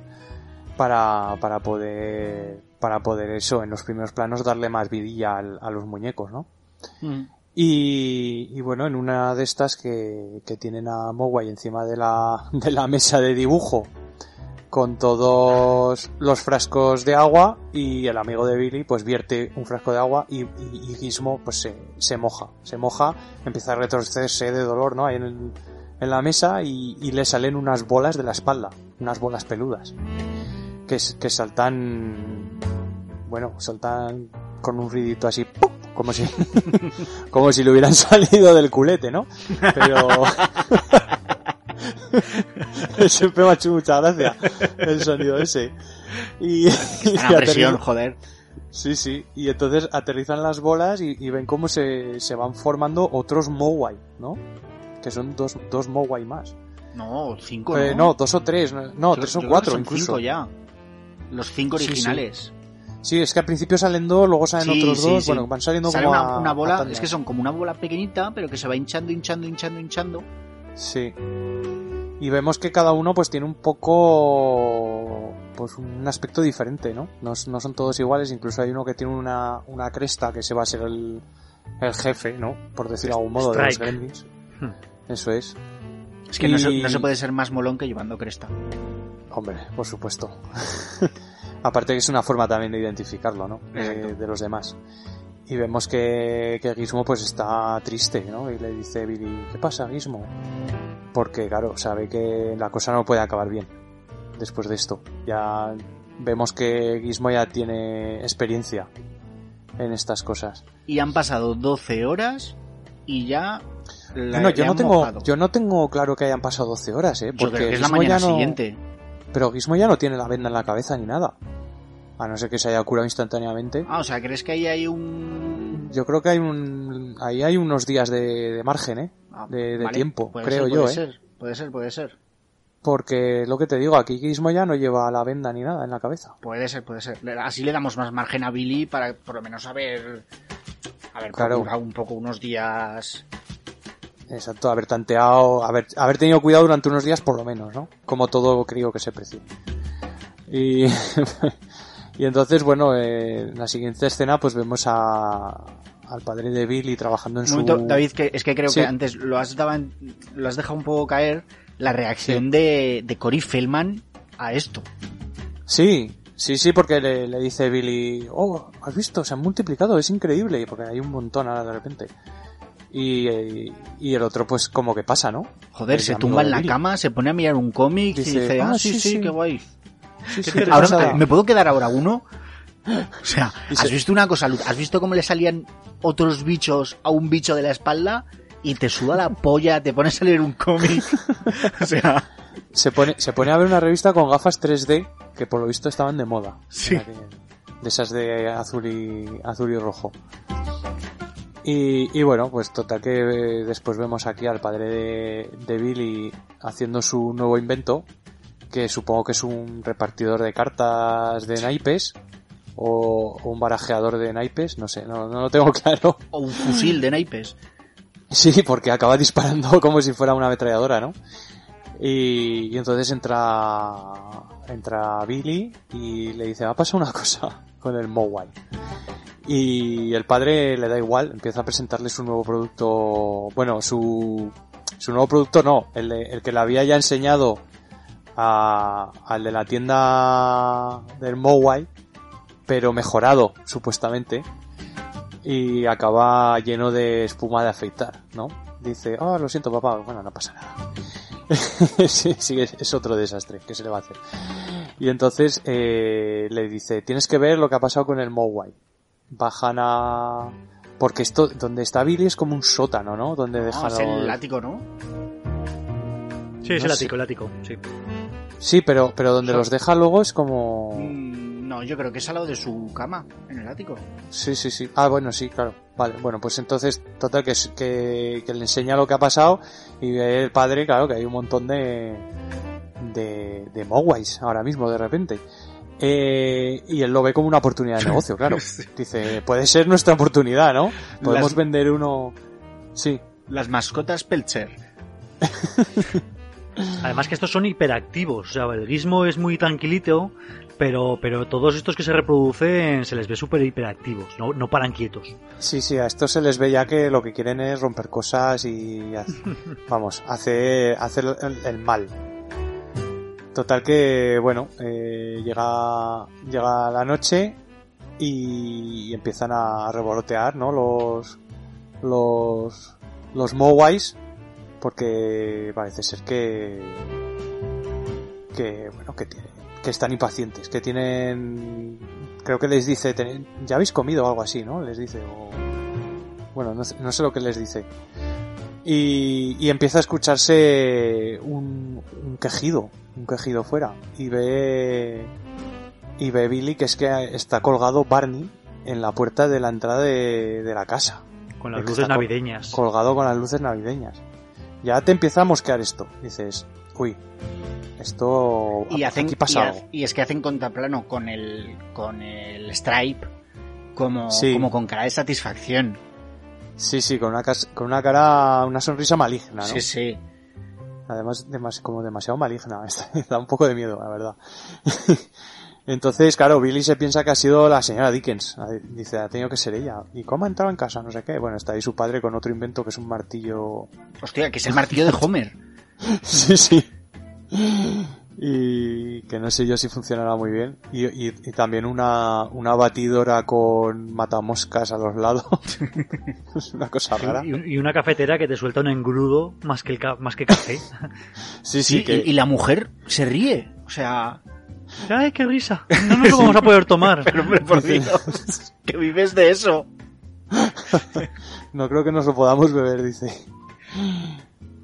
Speaker 5: para, para poder para poder eso en los primeros planos darle más vidilla al- a los muñecos, ¿no?
Speaker 1: Mm.
Speaker 5: Y, y bueno, en una de estas que, que tienen a Mogwai encima de la, de la mesa de dibujo con todos los frascos de agua y el amigo de Billy pues vierte un frasco de agua y, y, Gizmo pues se, se moja, se moja, empieza a retorcerse de dolor, ¿no? Ahí en, el- en la mesa y, y le salen unas bolas de la espalda, unas bolas peludas que, que saltan, bueno, saltan con un ruidito así, ¡pum! Como si, como si le hubieran salido del culete, ¿no? Pero, siempre me ha hecho mucha gracia el sonido ese. Y, y
Speaker 1: Están a presión, joder.
Speaker 5: Sí, sí. Y entonces aterrizan las bolas y, y ven cómo se, se van formando otros Mowai, ¿no? Que son dos, dos Mowai más.
Speaker 1: No, cinco
Speaker 5: Eh,
Speaker 1: no.
Speaker 5: no, dos o tres. No,
Speaker 1: Yo-
Speaker 5: tres o cuatro incluso.
Speaker 1: cinco ya. Los cinco
Speaker 5: Sí, sí. Sí, es que al principio salen dos, luego salen
Speaker 1: Sí,
Speaker 5: otros
Speaker 1: sí,
Speaker 5: dos.
Speaker 1: sí.
Speaker 5: Bueno, van saliendo
Speaker 1: Sale
Speaker 5: como
Speaker 1: una,
Speaker 5: a-
Speaker 1: una bola, es que son como una bola pequeñita, pero que se va hinchando, hinchando, hinchando, hinchando.
Speaker 5: Sí. Y vemos que cada uno pues tiene un poco pues un aspecto diferente, ¿no? No, no son todos iguales, incluso hay uno que tiene una, una cresta que se va a ser el, el jefe, ¿no? Por decirlo de algún modo, de los
Speaker 6: Strike.
Speaker 5: gremlins.
Speaker 6: Hmm.
Speaker 5: Eso es.
Speaker 1: Es que no, se,
Speaker 5: Y-
Speaker 1: no se puede ser más molón que llevando cresta.
Speaker 5: Hombre, por supuesto. Aparte que es una forma también de identificarlo, ¿no? Eh, de los demás. Y vemos que, que Gizmo pues está triste, ¿no? Y le dice Billy, ¿qué pasa, Gizmo? Porque, claro, sabe que la cosa no puede acabar bien después de esto. Ya vemos que Gizmo ya tiene experiencia en estas cosas.
Speaker 1: Y han pasado 12 horas y ya. la- le
Speaker 5: yo no tengo,
Speaker 1: mojado.
Speaker 5: yo no tengo claro que hayan pasado 12 horas, ¿eh?
Speaker 1: Yo
Speaker 5: Porque
Speaker 1: creo que es la mañana
Speaker 5: no-
Speaker 1: siguiente.
Speaker 5: Pero Gizmo ya no tiene la venda en la cabeza ni nada. A no ser que se haya curado instantáneamente.
Speaker 1: Ah, o sea, ¿crees que ahí hay un.
Speaker 5: Yo creo que hay un, ahí hay unos días de, de margen, ¿eh?
Speaker 1: Ah,
Speaker 5: De, de
Speaker 1: vale,
Speaker 5: tiempo,
Speaker 1: puede
Speaker 5: creo
Speaker 1: ser,
Speaker 5: yo,
Speaker 1: puede
Speaker 5: ¿eh?
Speaker 1: Ser, puede ser, puede ser.
Speaker 5: Porque lo que te digo, aquí Gizmo ya no lleva la venda ni nada en la cabeza.
Speaker 1: Puede ser, puede ser. Así le damos más margen a Billy para por lo menos haber. Haber
Speaker 5: Claro.
Speaker 1: un poco unos días.
Speaker 5: Exacto, haber tanteado, haber, haber tenido cuidado durante unos días por lo menos, ¿no? Como todo creo que se precie. Y, y entonces, bueno, eh, en la siguiente escena pues vemos a, al padre de Billy trabajando en
Speaker 1: Un
Speaker 5: su...
Speaker 1: momento, David, que es que creo
Speaker 5: Sí.
Speaker 1: que antes lo has, dado lo has dejado un poco caer. La reacción de, de Cory Feldman a esto.
Speaker 5: Sí, sí, sí, porque le, le dice Billy, oh, has visto, se han multiplicado, es increíble, porque hay un montón ahora de repente. Y, y el otro pues como que pasa, ¿no?
Speaker 1: Joder,
Speaker 5: El
Speaker 1: se tumba en la
Speaker 5: Billy.
Speaker 1: cama, se pone a mirar un cómic y
Speaker 5: Dice,
Speaker 1: ah,
Speaker 5: "Ah,
Speaker 1: sí,
Speaker 5: sí,
Speaker 1: sí, qué guay.
Speaker 5: Sí, sí,
Speaker 1: Ahora. ¿me puedo quedar ahora uno? O sea, ¿has visto una cosa? ¿Has visto cómo le salían otros bichos a un bicho de la espalda? Y te suda la polla, te pones a leer un cómic. o sea,
Speaker 5: se pone, se pone a ver una revista con gafas 3D que por lo visto estaban de moda.
Speaker 1: Sí.
Speaker 5: De esas de azul y, azul y rojo. Y, y bueno, pues total que eh, después vemos aquí al padre de, de Billy haciendo su nuevo invento, que supongo que es un repartidor de cartas de naipes o, o un barajeador de naipes, no sé, no, no lo tengo claro.
Speaker 1: o un fusil de naipes.
Speaker 5: Sí, porque acaba disparando como si fuera una ametralladora, ¿no? Y, y entonces entra entra Billy y le dice, va a pasar una cosa con el Mowai. Y el padre le da igual, empieza a presentarle su nuevo producto, bueno, su, su nuevo producto no, el, el que le había ya enseñado a, al de la tienda del Mowai, pero mejorado, supuestamente y acaba lleno de espuma de afeitar, ¿no? Dice, ah, lo siento papá, bueno, no pasa nada. sí, sí, es, es otro desastre, ¿qué se le va a hacer? Y entonces eh, le dice, tienes que ver lo que ha pasado con el Mowai. Bajan a... Porque esto, donde está Billy es como un sótano, ¿no? Donde
Speaker 1: No,
Speaker 5: dejan
Speaker 1: es el látigo, ¿no?
Speaker 6: Sí, es
Speaker 5: No
Speaker 6: el
Speaker 5: sé.
Speaker 6: ático, el ático, sí.
Speaker 5: Sí, pero, pero donde los deja luego es como...
Speaker 1: Mm, No, yo creo que es al lado de su cama, en el ático.
Speaker 5: Sí, sí, sí. Ah, bueno, sí, claro. Vale, bueno, pues entonces, total, que, es- que, que le enseña lo que ha pasado y ve el padre, claro, que hay un montón de, de, de Mogwais ahora mismo, de repente. Eh, y él lo ve como una oportunidad de negocio, claro. Dice, puede ser nuestra oportunidad, ¿no? Podemos
Speaker 1: Las-
Speaker 5: vender uno... Sí,
Speaker 1: Las mascotas Pelcher.
Speaker 6: Además que estos son hiperactivos, o sea, el guismo es muy tranquilito, pero, pero todos estos que se reproducen se les ve súper hiperactivos, no, no paran quietos.
Speaker 5: sí, sí, a estos se les ve ya que lo que quieren es romper cosas y, vamos, hacer, hacer el, el mal. Total que, bueno, eh, llega, llega la noche y, y empiezan a revolotear, ¿no? Los, los, los Mowais, porque parece ser que, que, bueno, que tienen, que están impacientes, que tienen, creo que les dice, "Ten- ya habéis comido o algo así, ¿no? Les dice, o, Bueno, no no sé lo que les dice. Y, y empieza a escucharse un, un quejido, un quejido fuera. Y ve, y ve Billy que es que está colgado Barney en la puerta de la entrada de, de la casa.
Speaker 6: Con las luces navideñas.
Speaker 5: colgado con las luces navideñas. Ya te empieza a mosquear esto. Dices, uy, esto
Speaker 1: Y, hacen,
Speaker 5: aquí pasa
Speaker 1: y,
Speaker 5: algo.
Speaker 1: ha- y es que hacen contraplano con el, con el Stripe como,
Speaker 5: Sí.
Speaker 1: como con cara de satisfacción.
Speaker 5: Sí, sí, con una, con una cara, una sonrisa maligna, ¿no?
Speaker 1: Sí, sí.
Speaker 5: Además, demas- como demasiado maligna. da un poco de miedo, la verdad. Entonces, claro, Billy se piensa que ha sido la señora Dickens. Dice, ha tenido que ser ella. ¿Y cómo ha entrado en casa? No sé qué. Bueno, está ahí su padre con otro invento que es un martillo.
Speaker 1: Hostia, que es el martillo de Homer.
Speaker 5: sí, sí. Y que no sé yo si funcionará muy bien. Y, y- y también una, una batidora con matamoscas a los lados. es una cosa rara.
Speaker 6: Y, y una cafetera que te suelta un engrudo más que, el ca- más que café.
Speaker 5: Sí, sí, que...
Speaker 1: y, y la mujer se ríe. O sea,
Speaker 6: ¡Ay, qué risa! No nos lo vamos a poder tomar.
Speaker 1: pero hombre, por Dios, que vives de eso.
Speaker 5: No creo que nos lo podamos beber, dice.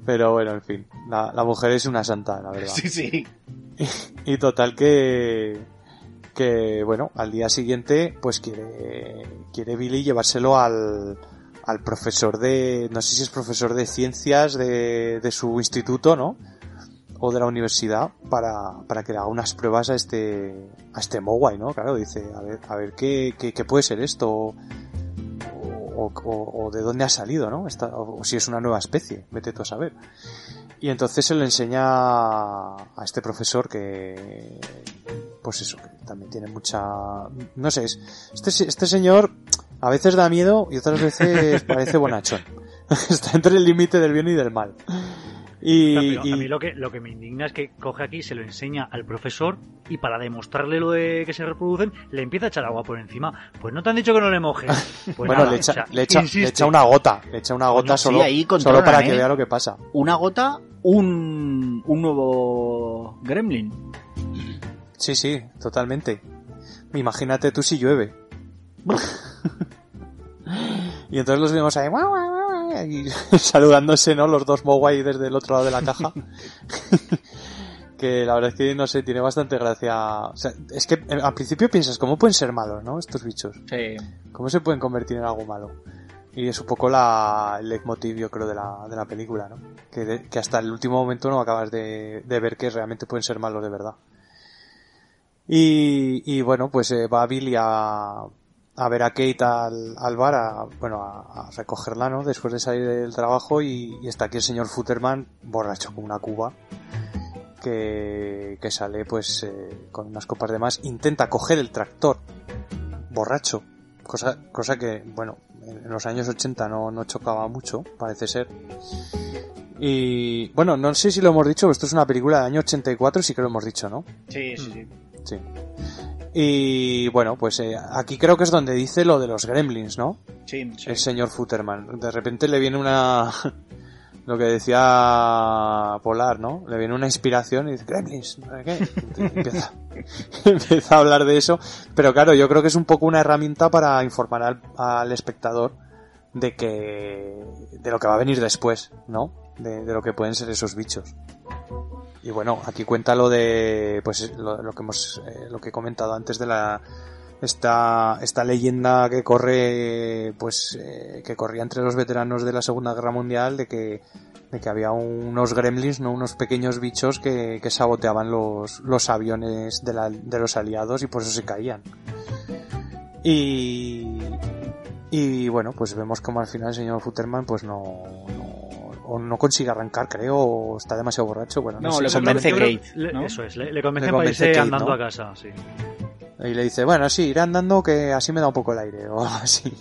Speaker 5: Pero bueno, en fin. La, la mujer es una santa, la verdad.
Speaker 1: Sí, sí.
Speaker 5: Y total que... Que, bueno, al día siguiente, pues quiere, quiere Billy llevárselo al, al profesor de, no sé si es profesor de ciencias de, de su instituto, ¿no? O de la universidad, para, para que le haga unas pruebas a este, a este Mogwai, ¿no? Claro, dice, a ver, a ver qué, qué, qué puede ser esto, o, o- o- de dónde ha salido, ¿no? O, si es una nueva especie, vete tú a saber. Y entonces se lo enseña a este profesor que, pues eso, que también tiene mucha, no sé, es- este, este señor a veces da miedo y otras veces parece bonachón. Está entre el límite del bien y del mal. Y,
Speaker 6: a mí lo que, lo que me indigna es que coge aquí, se lo enseña al profesor y para demostrarle lo de que se reproducen, le empieza a echar agua por encima. Pues no te han dicho que no le mojes. Pues
Speaker 5: bueno,
Speaker 6: nada,
Speaker 5: le echa,
Speaker 6: o sea,
Speaker 5: le, echa, le echa una gota, le echa una gota
Speaker 1: sí,
Speaker 5: solo,
Speaker 1: ahí
Speaker 5: solo para que
Speaker 1: ¿eh?
Speaker 5: vea lo que pasa.
Speaker 1: Una gota, un, un nuevo gremlin.
Speaker 5: Sí, sí, totalmente. Imagínate tú si llueve. y entonces los vemos ahí, guau, y saludándose, ¿no? Los dos Mogwai desde el otro lado de la caja. que la verdad es que, no sé, tiene bastante gracia. O sea, es que eh, al principio piensas, ¿cómo pueden ser malos, no? Estos bichos.
Speaker 1: Sí.
Speaker 5: ¿Cómo se pueden convertir en algo malo? Y es un poco la, el leitmotiv, yo creo, de la, de la película, ¿no? Que, de- que hasta el último momento no acabas de, de ver que realmente pueden ser malos de verdad. Y, y bueno, pues eh, va Billy a, a ver a Kate al, al bar, a, bueno, a, a recogerla, ¿no? Después de salir del trabajo y, y está aquí el señor Futterman, borracho con una cuba, que, que sale pues eh, con unas copas de más, intenta coger el tractor, borracho, cosa, cosa que, bueno, en en los años 80 no, no chocaba mucho, parece ser. Y bueno, no sé si lo hemos dicho, pero esto es una película del año 84, sí que lo hemos dicho, ¿no?
Speaker 1: Sí, sí, sí.
Speaker 5: Sí. Y bueno, pues eh, aquí creo que es donde dice lo de los gremlins, ¿no?
Speaker 1: Sí, sí.
Speaker 5: El señor Futterman. De repente le viene una... lo que decía Polar, ¿no? Le viene una inspiración y dice, gremlins, sé qué. Empieza, empieza a hablar de eso. Pero claro, yo creo que es un poco una herramienta para informar al, al espectador de que... de lo que va a venir después, ¿no? De, de lo que pueden ser esos bichos. Y bueno, aquí cuenta lo de, pues lo, que hemos, eh, lo que he comentado antes de la, esta, esta leyenda que corre, pues, eh, que corría entre los veteranos de la Segunda Guerra Mundial de que, de que había unos gremlins, no unos pequeños bichos que, que saboteaban los, los aviones de, la, de los aliados y por eso se caían. Y, y bueno, pues vemos como al final el señor Futterman pues no, no, o no consigue arrancar, creo, o está demasiado borracho. Bueno, no,
Speaker 1: No,
Speaker 5: sé,
Speaker 1: le convence Kate.
Speaker 6: Eso es, le, Le para
Speaker 5: convence
Speaker 6: irse
Speaker 5: Kate,
Speaker 6: andando
Speaker 5: ¿no?
Speaker 6: a casa, sí.
Speaker 5: Y le dice, bueno, sí, iré andando que así me da un poco el aire, o algo así.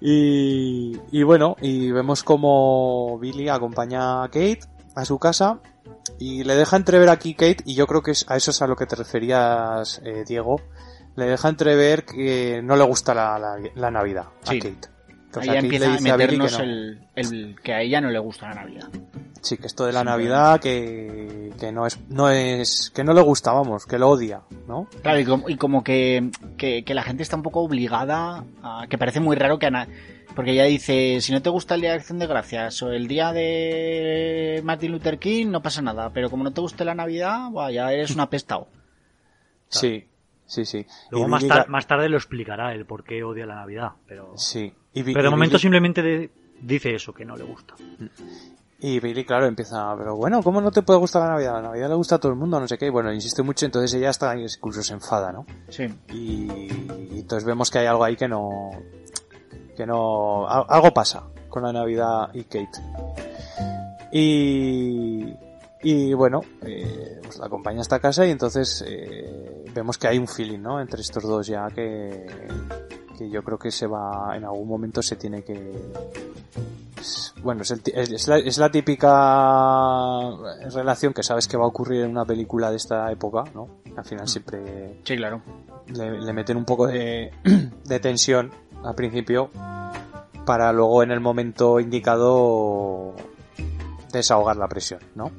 Speaker 5: Y, y bueno, y vemos como Billy acompaña a Kate a su casa y le deja entrever aquí Kate, y yo creo que es, a eso es a lo que te referías, eh, Diego, le deja entrever que no le gusta la, la, la Navidad
Speaker 1: Sí.
Speaker 5: a Kate. Que,
Speaker 1: Ahí
Speaker 5: Kate
Speaker 1: empieza a
Speaker 5: dice a Billy que
Speaker 1: meternos
Speaker 5: no.
Speaker 1: el, el que a ella no le gusta la Navidad.
Speaker 5: Sí, que esto de la Navidad, que, que no es, no es, que no le gusta, vamos, que lo odia, ¿no?
Speaker 1: Claro, y como, y como que, que, que la gente está un poco obligada a, que parece muy raro que Ana, porque ella dice, si no te gusta el Día de Acción de Gracias o el día de Martin Luther King, no pasa nada, pero como no te guste la Navidad, buah, ya eres un apestado.
Speaker 5: Sí, sí, sí.
Speaker 6: Luego
Speaker 5: Y
Speaker 6: más, tar- más tarde lo explicará el por qué odia la Navidad, pero,
Speaker 5: Sí. Y,
Speaker 6: pero de momento
Speaker 5: Billy-
Speaker 6: simplemente de- dice eso, que no le gusta.
Speaker 5: Y Billy, claro, empieza, pero bueno, ¿cómo no te puede gustar la Navidad? La Navidad le gusta a todo el mundo, no sé qué. Y bueno, insiste mucho, entonces ella hasta incluso se enfada, ¿no?
Speaker 1: Sí.
Speaker 5: Y, y entonces vemos que hay algo ahí que no, que no, al- algo pasa con la Navidad y Kate. Y, y bueno, eh, pues la acompaña a esta casa y entonces eh, vemos que hay un feeling, ¿no? Entre estos dos ya que, que yo creo que se va, en algún momento se tiene que, bueno, es, el es- es la, es la típica relación que sabes que va a ocurrir en una película de esta época, ¿no? Al final siempre
Speaker 1: Sí, claro.
Speaker 5: le, le meten un poco de, de tensión al principio para luego en el momento indicado desahogar la presión, ¿no?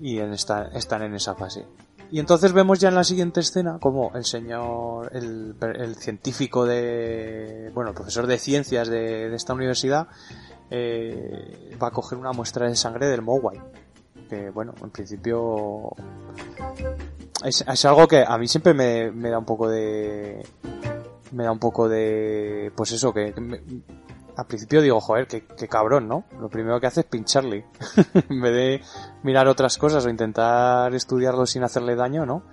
Speaker 5: Y en esta- están en esa fase. Y entonces vemos ya en la siguiente escena como el señor, el, el científico de, bueno, el profesor de ciencias de, de esta universidad, eh, va a coger una muestra de sangre del Mogwai. Que bueno, en principio es, es algo que a mí siempre me, me da un poco de me da un poco de pues eso que, al principio digo joder qué, qué cabrón no lo primero que hace es pincharle en vez de mirar otras cosas o intentar estudiarlo sin hacerle daño no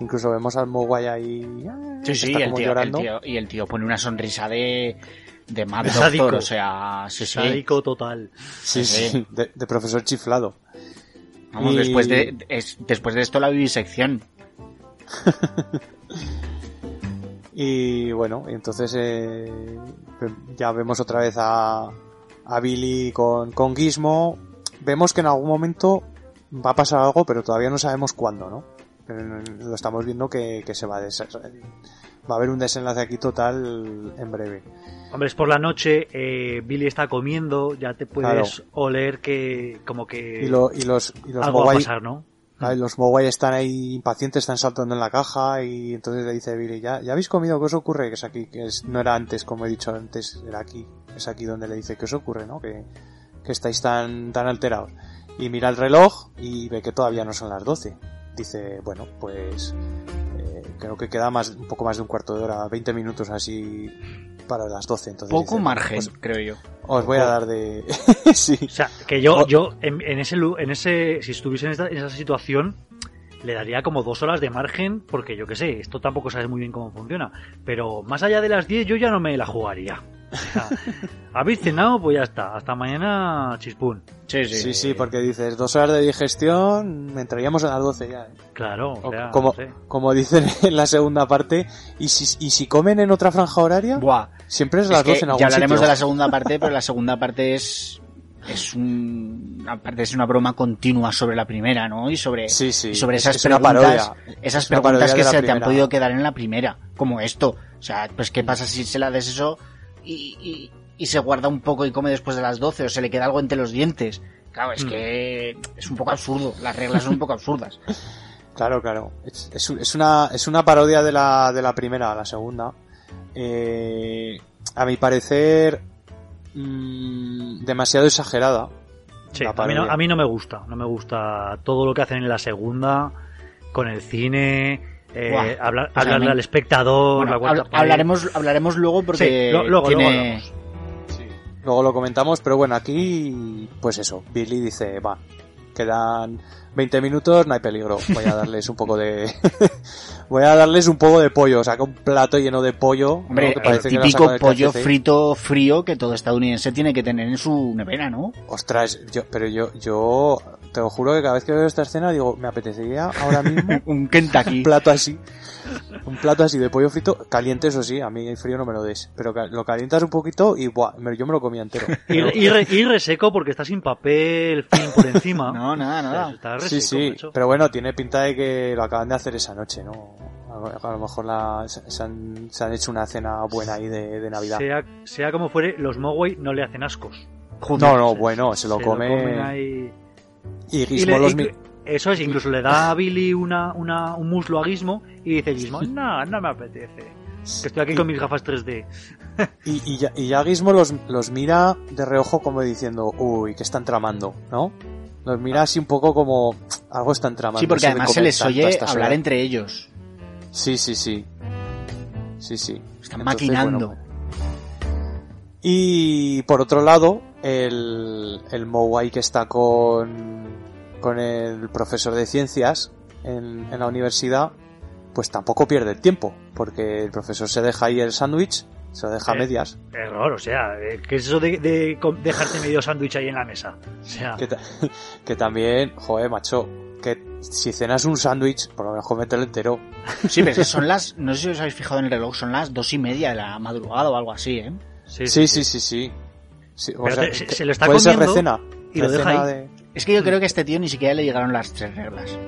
Speaker 5: incluso vemos al Mogwai ahí ah,
Speaker 1: Sí, sí, el tío, el
Speaker 5: llorando
Speaker 1: tío- y el tío pone una sonrisa de, de Mad
Speaker 6: De
Speaker 1: Doctor,
Speaker 6: sádico.
Speaker 1: o sea, sí, sí.
Speaker 6: Sádico total.
Speaker 5: sí,
Speaker 1: sí.
Speaker 5: sí, de, de profesor chiflado
Speaker 1: Vamos,
Speaker 5: Y-
Speaker 1: después, de, es- después de esto la vivisección.
Speaker 5: Y bueno, entonces eh, ya vemos otra vez a, a Billy con, con Gizmo. Vemos que en algún momento va a pasar algo, pero todavía no sabemos cuándo, ¿no? Eh, Lo estamos viendo que, que se va a des- va a haber un desenlace aquí total en breve.
Speaker 6: Hombre, es por la noche, eh, Billy está comiendo, ya te puedes oler que como que
Speaker 5: Y, lo- y los, y los
Speaker 6: algo va a pasar, ¿no?
Speaker 5: Y los Mogwai están ahí impacientes, están saltando en la caja y entonces le dice Billy, ¿ya, ya habéis comido? ¿Qué os ocurre? Que es aquí, que es, no era antes, como he dicho antes, era aquí. Es aquí donde le dice, ¿qué os ocurre? ¿no? Que, que estáis tan, tan alterados. Y mira el reloj y ve que todavía no son las 12. Dice, bueno, pues creo que queda más, un poco más de un cuarto de hora, 20 minutos así para las 12. Entonces
Speaker 1: Poco
Speaker 5: dice,
Speaker 1: margen,
Speaker 5: "Pues
Speaker 1: creo yo.
Speaker 5: os voy a dar de... sí.
Speaker 6: O sea, que yo,
Speaker 5: O-
Speaker 6: yo en, en ese, lu- en ese, si estuviese en, esta- en esa situación, le daría como dos horas de margen, porque yo qué sé, esto tampoco sabes muy bien cómo funciona. Pero más allá de las 10 yo ya no me la jugaría. Habéis cenado, pues ya está. Hasta mañana, chispún.
Speaker 1: Sí, sí.
Speaker 5: Sí, sí, porque dices, dos horas de digestión, entraríamos a las 12 ya. ¿eh?
Speaker 6: Claro, o
Speaker 5: O
Speaker 6: sea,
Speaker 5: como,
Speaker 6: no sé.
Speaker 5: como dicen en la segunda parte, y si, y si comen en otra franja horaria,
Speaker 1: Buah.
Speaker 5: siempre es
Speaker 1: Es
Speaker 5: las
Speaker 1: que
Speaker 5: 12 en algún
Speaker 1: ya hablaremos
Speaker 5: sitio.
Speaker 1: de la segunda parte, pero la segunda parte es es un aparte es una broma continua sobre la primera, ¿no? Y sobre
Speaker 5: Sí, sí,
Speaker 1: y sobre
Speaker 5: es-
Speaker 1: esas
Speaker 5: es
Speaker 1: preguntas,
Speaker 5: parodia.
Speaker 1: esas
Speaker 5: Es
Speaker 1: preguntas que se te han podido quedar en la primera, como esto. O sea, pues qué pasa si se la des eso y, y, y se guarda un poco y come después de las 12 o se le queda algo entre los dientes. Claro, es
Speaker 6: Mm.
Speaker 1: que es un poco absurdo, las reglas son un poco absurdas.
Speaker 5: Claro, claro. Es, es un- es una, es una parodia de la, de la primera a la segunda. Eh, a mi parecer, mm, demasiado exagerada.
Speaker 6: Sí, a mí, no, a mí no me gusta. No me gusta todo lo que hacen en la segunda, con el cine, eh,
Speaker 1: Buah,
Speaker 6: hablar-
Speaker 1: pues
Speaker 6: hablarle al espectador,
Speaker 1: Bueno,
Speaker 6: la cuarta
Speaker 1: hab-
Speaker 6: pared.
Speaker 1: hablaremos hablaremos luego porque
Speaker 6: Sí, lo- luego,
Speaker 1: tiene
Speaker 6: luego.
Speaker 5: Luego lo comentamos, pero bueno, aquí, pues eso, Billy dice, va, quedan 20 minutos, no hay peligro, voy a darles un poco de... voy a darles un poco de pollo, saca un plato lleno de pollo, ¿no?
Speaker 1: Hombre,
Speaker 5: que
Speaker 1: el típico pollo
Speaker 5: KFC.
Speaker 1: frito frío que todo estadounidense tiene que tener en su nevera, ¿no?
Speaker 5: Ostras, yo, pero yo, yo te lo juro que cada vez que veo esta escena digo, me apetecería ahora mismo
Speaker 1: Un Kentucky.
Speaker 5: un plato así. Un plato así de pollo frito, caliente eso sí, a mí el frío no me lo des, pero lo calientas un poquito y buah, yo me lo comía entero.
Speaker 6: Y, y re- y reseco porque está sin papel film por encima.
Speaker 1: No, nada, nada.
Speaker 6: Está
Speaker 5: Sí,
Speaker 6: reseco,
Speaker 5: sí,
Speaker 6: macho.
Speaker 5: pero bueno, tiene pinta de que lo acaban de hacer esa noche, ¿no? A lo- mejor la- se, han, se han hecho una cena buena ahí de, de Navidad.
Speaker 6: Sea, sea como fuere, los Mogwai no le hacen ascos.
Speaker 5: No, no, bueno, se lo
Speaker 6: Se
Speaker 5: come
Speaker 6: comen ahí.
Speaker 5: y
Speaker 6: Y le,
Speaker 5: los
Speaker 6: y-
Speaker 5: mi-
Speaker 6: Eso es, incluso le da a Billy una, una, un muslo a Gizmo y dice Gizmo, no, no me apetece. Que estoy aquí con mis gafas 3D.
Speaker 5: Y, y, ya, y ya Gizmo los, los mira de reojo como diciendo, uy, que están tramando, ¿no? Los mira así un poco como algo están tramando.
Speaker 1: Sí, porque además se les oye hablar entre ellos.
Speaker 5: Sí, sí, sí. Sí, sí.
Speaker 1: Están
Speaker 5: Entonces,
Speaker 1: maquinando.
Speaker 5: bueno, Y por otro lado, el, el Mowai que está con, con el profesor de ciencias en, en la universidad, pues tampoco pierde el tiempo, porque el profesor se deja ahí el sándwich, se lo deja a
Speaker 6: Eh.
Speaker 5: medias,
Speaker 6: Error, o sea, eh, ¿qué es eso de, dejarte medio sándwich ahí en la mesa? O sea,
Speaker 5: que, ta- que también, joder, macho, que si cenas un sándwich, por lo mejor mételo entero.
Speaker 1: Sí, pero es que son las, no sé si os habéis fijado en el reloj, son las dos y media de la madrugada o algo así, ¿eh?
Speaker 6: sí,
Speaker 5: Sí, sí, sí, sí. Sí, o
Speaker 6: Pero
Speaker 5: sea,
Speaker 6: te- se- lo está
Speaker 5: puede ser
Speaker 6: comiendo
Speaker 5: recena.
Speaker 6: y lo deja
Speaker 5: recena
Speaker 6: ahí.
Speaker 5: de-
Speaker 1: Es que yo creo que a este tío ni siquiera le llegaron las tres reglas.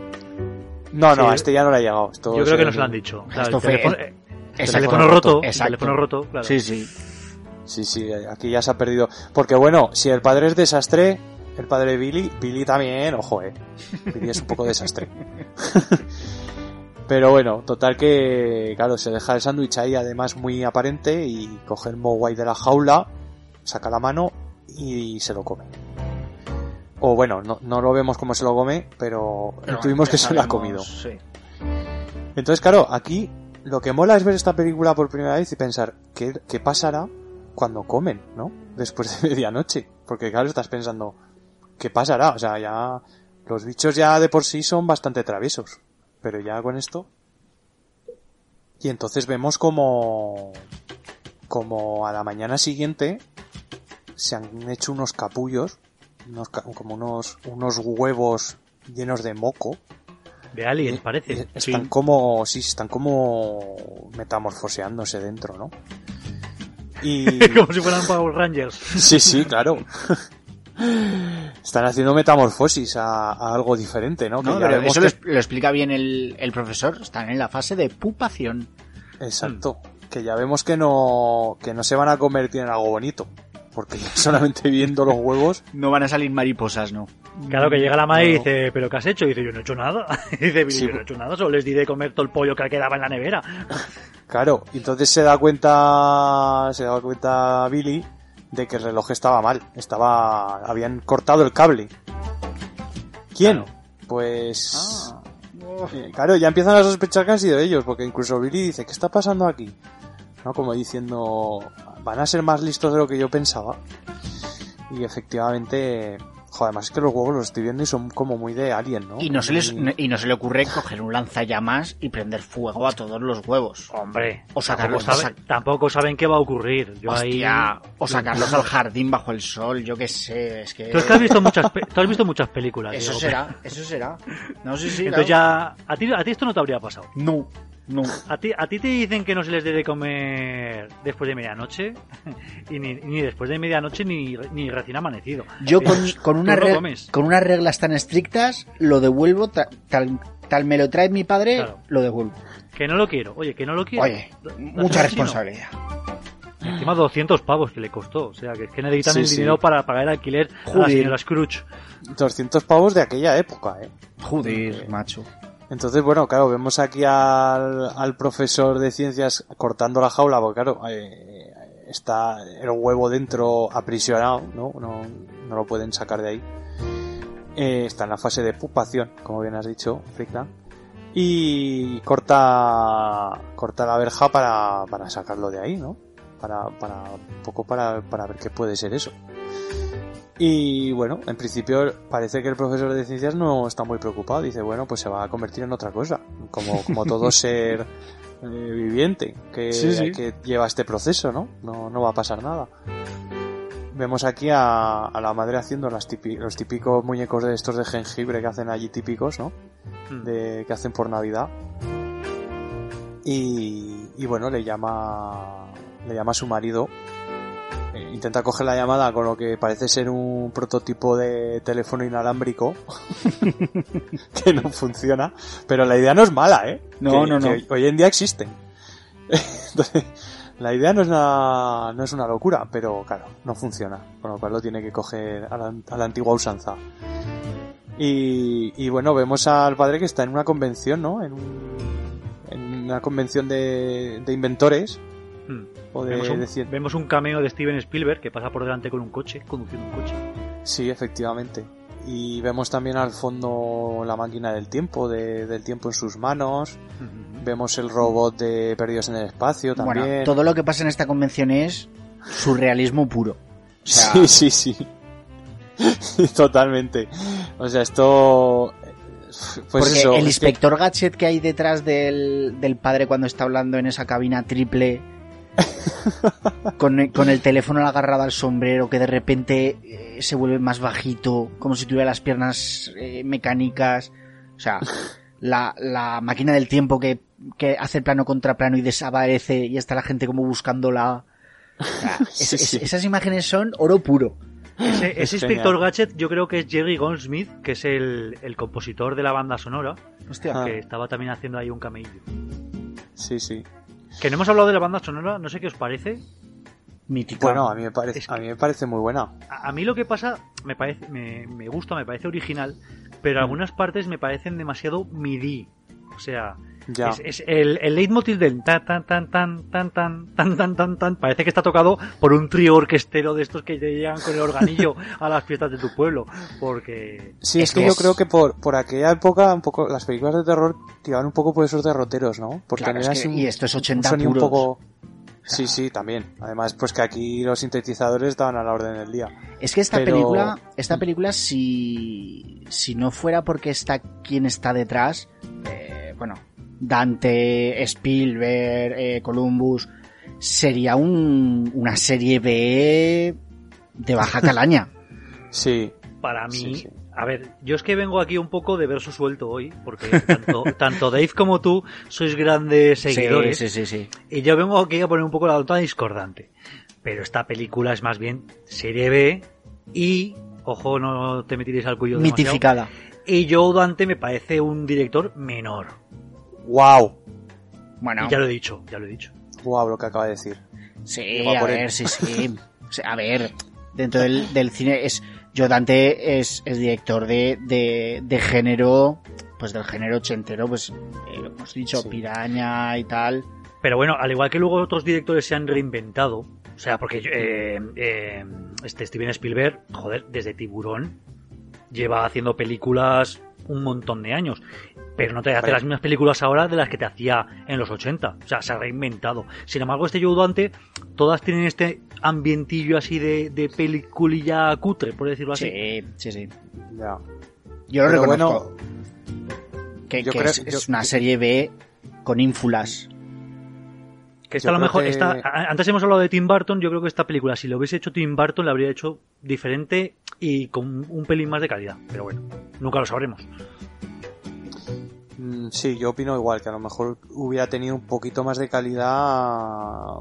Speaker 5: No, no,
Speaker 6: Sí.
Speaker 5: a este ya no le ha llegado. Esto
Speaker 6: Yo creo que
Speaker 5: se-
Speaker 6: nos lo han dicho. Claro,
Speaker 1: Esto
Speaker 6: el
Speaker 1: fue-
Speaker 6: teléfono, eh, el
Speaker 1: Exacto.
Speaker 6: teléfono roto, el teléfono roto, claro.
Speaker 1: Sí, sí.
Speaker 5: Sí, sí, aquí ya se ha perdido. Porque bueno, si el padre es desastre, el padre de Billy, Billy también, ojo, eh. Billy es un poco desastre. Pero bueno, total que, claro, se deja el sándwich ahí además muy aparente y coge el Mogwai de la jaula, saca la mano y se lo come. O bueno, no, no lo vemos como se lo come, pero,
Speaker 1: Pero
Speaker 5: intuimos que se lo ha comido.
Speaker 1: Sí.
Speaker 5: Entonces, claro, aquí lo que mola es ver esta película por primera vez y pensar qué, qué pasará cuando comen, ¿no? Después de medianoche. Porque claro, estás pensando, ¿qué pasará? O sea, ya los bichos ya de por sí son bastante traviesos. Pero ya con esto... Y entonces vemos como... Como a la mañana siguiente se han hecho unos capullos, unos, como unos, unos huevos llenos de moco.
Speaker 6: De Alien,
Speaker 5: Eh,
Speaker 6: parece.
Speaker 5: Están como, sí, están como metamorfoseándose dentro, ¿no? Y
Speaker 6: Como si fueran Power Rangers.
Speaker 5: sí, sí, claro. Están haciendo metamorfosis a, a algo diferente, ¿no? Que
Speaker 1: No,
Speaker 5: ya
Speaker 1: pero eso
Speaker 5: que-
Speaker 1: lo, es- lo explica bien el, el profesor. Están en la fase de pupación.
Speaker 5: Exacto. Que ya vemos que no, que no se van a convertir en algo bonito. Porque ya solamente viendo los huevos,
Speaker 1: No van a salir mariposas, ¿no?
Speaker 6: Claro que llega la madre y dice, ¿pero qué has hecho? Y dice, yo no he hecho nada. Y dice,
Speaker 5: Sí,
Speaker 6: yo no he hecho nada, solo les di de comer todo el pollo que quedaba en la nevera.
Speaker 5: claro, y entonces se da cuenta, se da cuenta Billy de que el reloj estaba mal. Estaba, habían cortado el cable. ¿Quién?
Speaker 6: Claro.
Speaker 5: Pues,
Speaker 1: Ah.
Speaker 5: Eh, Claro, ya empiezan a sospechar que han sido ellos, porque incluso Billy dice, ¿qué está pasando aquí? ¿No? Como diciendo, van a ser más listos de lo que yo pensaba. Y efectivamente, joder, además es que los huevos los estoy viendo y son como muy de alien, ¿no?
Speaker 1: Y no, se les,
Speaker 5: Muy-
Speaker 1: y no se le ocurre coger un lanzallamas y prender fuego a todos los huevos.
Speaker 6: Hombre,
Speaker 1: O sacarlos,
Speaker 6: tampoco, sabe-
Speaker 1: sac-
Speaker 6: tampoco saben qué va a ocurrir. Yo ahí...
Speaker 1: Hostia, o sacarlos al jardín bajo el sol, yo qué sé, es que...
Speaker 6: Tú es que has visto muchas, tú has visto muchas películas.
Speaker 1: Eso será, eso será. No sé si...
Speaker 6: Entonces ya, a ti, a ti esto no te habría pasado.
Speaker 1: No, no.
Speaker 6: A ti, a ti te dicen que no se les debe comer después de medianoche, y ni, ni después de medianoche ni, ni recién amanecido.
Speaker 1: Yo con, con,
Speaker 6: no comes.
Speaker 1: con unas reglas tan estrictas lo devuelvo, ta- tal, tal me lo trae mi padre,
Speaker 6: Claro.
Speaker 1: lo devuelvo.
Speaker 6: Que no lo quiero, oye, que no lo quiero.
Speaker 1: Oye, mucha responsabilidad.
Speaker 6: Encima 200 pavos que le costó. O sea, que es que necesitan
Speaker 5: Sí,
Speaker 6: el
Speaker 5: sí.
Speaker 6: dinero para pagar el alquiler a la
Speaker 1: Joder.
Speaker 6: señora Scrooge.
Speaker 5: 200 pavos de aquella época, ¿eh?
Speaker 1: Joder, macho.
Speaker 5: Entonces, bueno, claro, vemos aquí al, al profesor de ciencias cortando la jaula, porque claro, eh, está el huevo dentro aprisionado, ¿no? No, lo pueden sacar de ahí. Eh, está en la fase de pupación, como bien has dicho, Frickland. Y corta, corta la verja para, para sacarlo de ahí, ¿no? Para, para, un poco para, para ver qué puede ser eso. Y bueno, en principio parece que el profesor de ciencias no está muy preocupado. Dice, bueno, pues se va a convertir en otra cosa. Como, como todo ser eh, viviente que,
Speaker 1: Sí, sí.
Speaker 5: que lleva este proceso, ¿no? ¿no? No va a pasar nada. Vemos aquí a, a la madre haciendo las típi- los típicos muñecos de estos de jengibre que hacen allí típicos, ¿no?
Speaker 6: Hmm.
Speaker 5: de, que hacen por Navidad. Y, y bueno, le llama, le llama a su marido. Intenta coger la llamada con lo que parece ser un prototipo de teléfono inalámbrico que no funciona. Pero la idea no es mala, ¿eh?
Speaker 1: No,
Speaker 5: Que-
Speaker 1: no, no.
Speaker 5: que hoy en día existen. Entonces, la idea no es, una, no es una locura, pero claro, no funciona. Con lo cual lo tiene que coger a la, a la antigua usanza. Y, y bueno, vemos al padre que está en una convención, ¿no? En, un- en una convención de, de inventores. O de,
Speaker 6: Vemos un,
Speaker 5: de cien-
Speaker 6: vemos un cameo de Steven Spielberg que pasa por delante con un coche, conduciendo un coche.
Speaker 5: Sí, efectivamente. Y vemos también al fondo la máquina del tiempo, de- del tiempo en sus manos. Vemos el robot de Perdidos en el Espacio también.
Speaker 1: Bueno, todo lo que pasa en esta convención es surrealismo puro. O sea,
Speaker 5: Sí, sí, sí. Totalmente. O sea, esto... Pues
Speaker 1: porque
Speaker 5: eso,
Speaker 1: el
Speaker 5: que-
Speaker 1: inspector Gadget que hay detrás del, del padre cuando está hablando en esa cabina triple, con, el- con el teléfono agarrado al sombrero, que de repente eh, se vuelve más bajito, como si tuviera las piernas eh, mecánicas. O sea, la, la máquina del tiempo que, que hace plano contra plano y desaparece y está la gente como buscándola. O sea, es-
Speaker 5: Sí,
Speaker 1: es-
Speaker 5: sí.
Speaker 1: esas imágenes son oro puro.
Speaker 6: Ese,
Speaker 5: Es
Speaker 6: ese
Speaker 5: genial.
Speaker 6: inspector Gadget yo creo que es Jerry Goldsmith, que es el, el compositor de la banda sonora,
Speaker 1: Hostia.
Speaker 5: Ah.
Speaker 6: que estaba también haciendo ahí un camello.
Speaker 5: Sí, sí.
Speaker 6: Que no hemos hablado de la banda sonora, no sé qué os parece.
Speaker 1: Mítica.
Speaker 5: Bueno, a mí me parece,
Speaker 6: Es que-
Speaker 5: a mí me parece muy buena.
Speaker 6: A, a mí lo que pasa me parece me, me gusta, me parece original, pero algunas partes me parecen demasiado MIDI. O sea,
Speaker 5: Ya.
Speaker 6: es, es el, el leitmotiv del tan tan tan tan tan tan tan tan tan tan parece que está tocado por un trío orquestero de estos que llegan con el organillo a las fiestas de tu pueblo, porque
Speaker 5: Sí, es,
Speaker 1: Es
Speaker 5: que, yo creo que por, por aquella época un poco las películas de terror tiraban un poco por esos derroteros, ¿no? Por
Speaker 1: Claro, es que-
Speaker 5: un,
Speaker 1: y esto es
Speaker 5: un
Speaker 1: 80
Speaker 5: sonido un
Speaker 1: puros.
Speaker 5: poco... Sí, sí, también. Además, pues que aquí los sintetizadores estaban a la orden del día.
Speaker 1: Es que esta
Speaker 5: Pero-
Speaker 1: película, esta película si, si no fuera porque está quien está detrás, eh, bueno, Dante, Spielberg, eh, Columbus, sería un, una serie B de baja calaña.
Speaker 5: Sí,
Speaker 6: para mí,
Speaker 5: Sí, sí.
Speaker 6: a ver, yo es que vengo aquí un poco de verso suelto hoy, porque tanto, tanto Dave como tú sois grandes seguidores.
Speaker 1: Sí, sí, sí, sí.
Speaker 6: Y yo vengo aquí a poner un poco la nota discordante. Pero esta película es más bien serie B y, ojo, no te metiréis al cuello demasiado.
Speaker 1: Mitificada.
Speaker 6: Y Joe Dante me parece un director menor.
Speaker 5: Wow,
Speaker 1: Bueno,
Speaker 6: Y ya lo he dicho, ya lo he dicho.
Speaker 5: wow lo que acaba de decir.
Speaker 1: sí, a ver,
Speaker 5: él.
Speaker 1: sí, sí. O sea, a ver, dentro del, del cine es... Joe Dante es, es director de, de, de género, pues del género ochentero, pues eh, lo hemos dicho,
Speaker 5: Sí.
Speaker 1: piraña y tal.
Speaker 6: Pero bueno, al igual que luego otros directores se han reinventado, o sea, porque eh, eh, este Steven Spielberg, joder, desde Tiburón lleva haciendo películas un montón de años, pero no te hace
Speaker 5: Vale.
Speaker 6: las mismas películas ahora de las que te hacía en los 80, o sea, se ha reinventado. Sin embargo, este Joe Dante, todas tienen este ambientillo así de, de peliculilla cutre, por decirlo así.
Speaker 1: Sí, sí, sí.
Speaker 5: Ya.
Speaker 1: Yo lo
Speaker 5: Pero
Speaker 1: reconozco. que
Speaker 5: yo
Speaker 1: que
Speaker 5: creo-
Speaker 1: es,
Speaker 5: yo-
Speaker 1: es una serie B con ínfulas.
Speaker 6: Que esta
Speaker 5: Yo
Speaker 6: a lo mejor
Speaker 5: que-
Speaker 6: está. a- Antes hemos hablado de Tim Burton. Yo creo que esta película, si lo hubiese hecho Tim Burton, la habría hecho diferente y con un pelín más de calidad. Pero bueno, nunca lo sabremos.
Speaker 5: Mm, Sí, yo opino igual, que a lo mejor hubiera tenido un poquito más de calidad.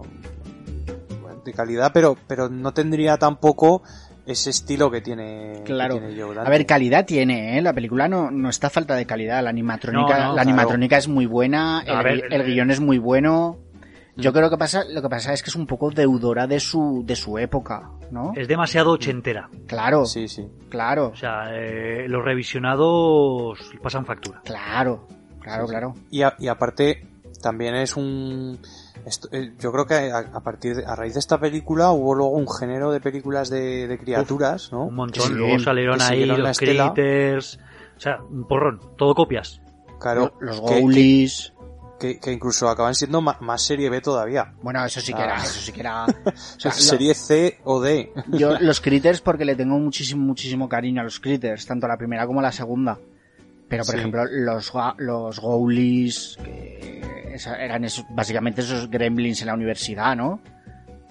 Speaker 5: De calidad, pero, pero no tendría tampoco ese estilo que tiene, que
Speaker 1: Claro.
Speaker 5: tiene Joe
Speaker 1: A ver, calidad tiene, ¿eh? La película no, no está a falta de calidad. La animatrónica,
Speaker 6: No, no,
Speaker 1: la
Speaker 6: claro.
Speaker 1: animatrónica es muy buena, el,
Speaker 6: ver,
Speaker 1: el
Speaker 6: eh,
Speaker 1: guion es muy bueno. Yo creo que pasa, lo que pasa es que es un poco deudora de su, de su época, ¿no?
Speaker 6: Es demasiado ochentera.
Speaker 1: Claro,
Speaker 5: Sí, sí.
Speaker 1: claro,
Speaker 6: O sea, eh, los revisionados pasan factura.
Speaker 1: claro, claro, claro.
Speaker 5: Y, a- y aparte, también es un... esto- eh, yo creo que a, a partir de, a raíz de esta película hubo luego un género de películas de, de criaturas, ¿no?
Speaker 6: Un montón.
Speaker 1: sí,
Speaker 6: Luego salieron ahí los critters. O sea, un porrón. Todo copias.
Speaker 5: Claro,
Speaker 1: Los
Speaker 5: que-
Speaker 1: Goulies.
Speaker 5: Que, que incluso acaban siendo más, serie B todavía.
Speaker 1: Bueno, eso sí que
Speaker 5: Ah.
Speaker 1: era, eso sí que era. o sea, lo-
Speaker 5: serie C o D.
Speaker 1: Yo los critters porque le tengo muchísimo, muchísimo cariño a los critters, tanto la primera como la segunda. Pero por
Speaker 5: Sí.
Speaker 1: ejemplo, los, los que eran esos, básicamente esos gremlins en la universidad, ¿no?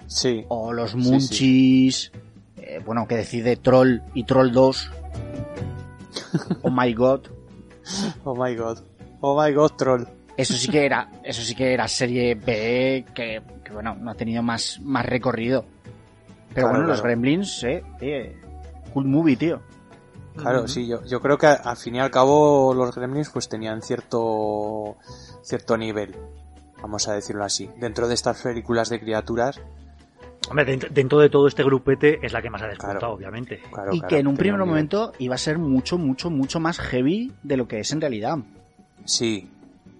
Speaker 5: Sí.
Speaker 1: O los
Speaker 5: Sí,
Speaker 1: Munchies, eh, bueno, que decide Troll y Troll 2. oh my god.
Speaker 5: Oh my god. Oh my god, troll.
Speaker 1: Eso sí que era, eso sí que era serie B que, que, bueno, no ha tenido más, más recorrido. Pero
Speaker 5: Claro,
Speaker 1: bueno, los. Gremlins, eh, eh, cool movie, tío.
Speaker 5: Claro, sí, yo, yo creo que al fin y al cabo los gremlins pues tenían cierto cierto nivel, vamos a decirlo así. Dentro de estas películas de criaturas,
Speaker 6: Hombre, dentro, de todo este grupete es la que más ha despuntado,
Speaker 5: Claro.
Speaker 6: obviamente.
Speaker 5: Claro,
Speaker 1: y
Speaker 5: claro,
Speaker 1: que en un primer momento iba a ser mucho, mucho, mucho más heavy de lo que es en realidad.
Speaker 5: Sí.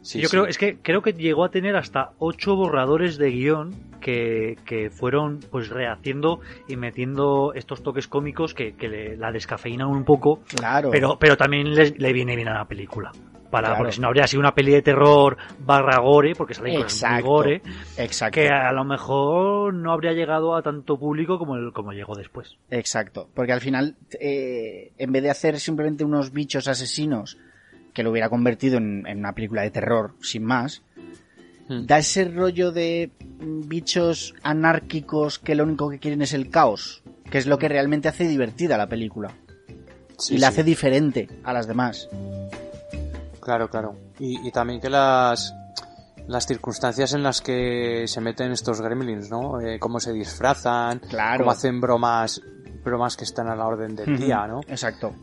Speaker 5: Sí
Speaker 6: Yo
Speaker 5: sí.
Speaker 6: creo, es que creo que llegó a tener hasta ocho borradores de guion que, que fueron pues rehaciendo y metiendo estos toques cómicos que, que le- la descafeinan un poco,
Speaker 1: Claro.
Speaker 6: pero, pero también les- le viene bien a la película. Para,
Speaker 1: Claro.
Speaker 6: Porque si no habría sido una peli de terror barra gore, porque muy
Speaker 1: Exacto.
Speaker 6: gore,
Speaker 1: Exacto.
Speaker 6: que a lo mejor no habría llegado a tanto público como, el- como llegó después.
Speaker 1: Exacto. Porque al final, eh, en vez de hacer simplemente unos bichos asesinos que lo hubiera convertido en, en una película de terror, sin más,
Speaker 5: Hmm.
Speaker 1: da ese rollo de bichos anárquicos que lo único que quieren es el caos, que es lo que realmente hace divertida la película.
Speaker 5: Sí,
Speaker 1: y la
Speaker 5: sí.
Speaker 1: hace diferente a las demás.
Speaker 5: Claro, claro. Y, y también que las las circunstancias en las que se meten estos gremlins, ¿no? Eh, cómo se disfrazan,
Speaker 1: Claro.
Speaker 5: cómo hacen bromas bromas que están a la orden del día, ¿no?
Speaker 1: Exacto.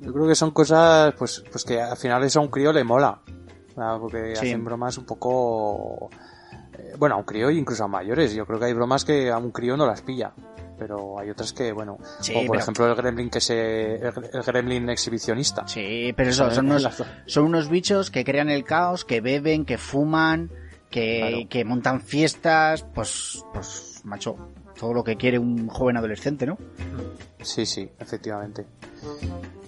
Speaker 5: Yo creo que son cosas, pues, pues que al final eso a un crío le mola. Sea, Porque
Speaker 1: Sí.
Speaker 5: hacen bromas un poco... eh, bueno, a un crío e incluso a mayores. Yo creo que hay bromas que a un crío no las pilla. Pero hay otras que, bueno...
Speaker 1: Sí,
Speaker 5: o por
Speaker 1: pero-
Speaker 5: ejemplo el gremlin que se... El, el gremlin exhibicionista.
Speaker 1: Sí, pero eso, son unos, son unos bichos que crean el caos, que beben, que fuman, que,
Speaker 5: Claro.
Speaker 1: que montan fiestas, pues, pues, macho, todo lo que quiere un joven adolescente, ¿no?
Speaker 5: Sí, sí, efectivamente.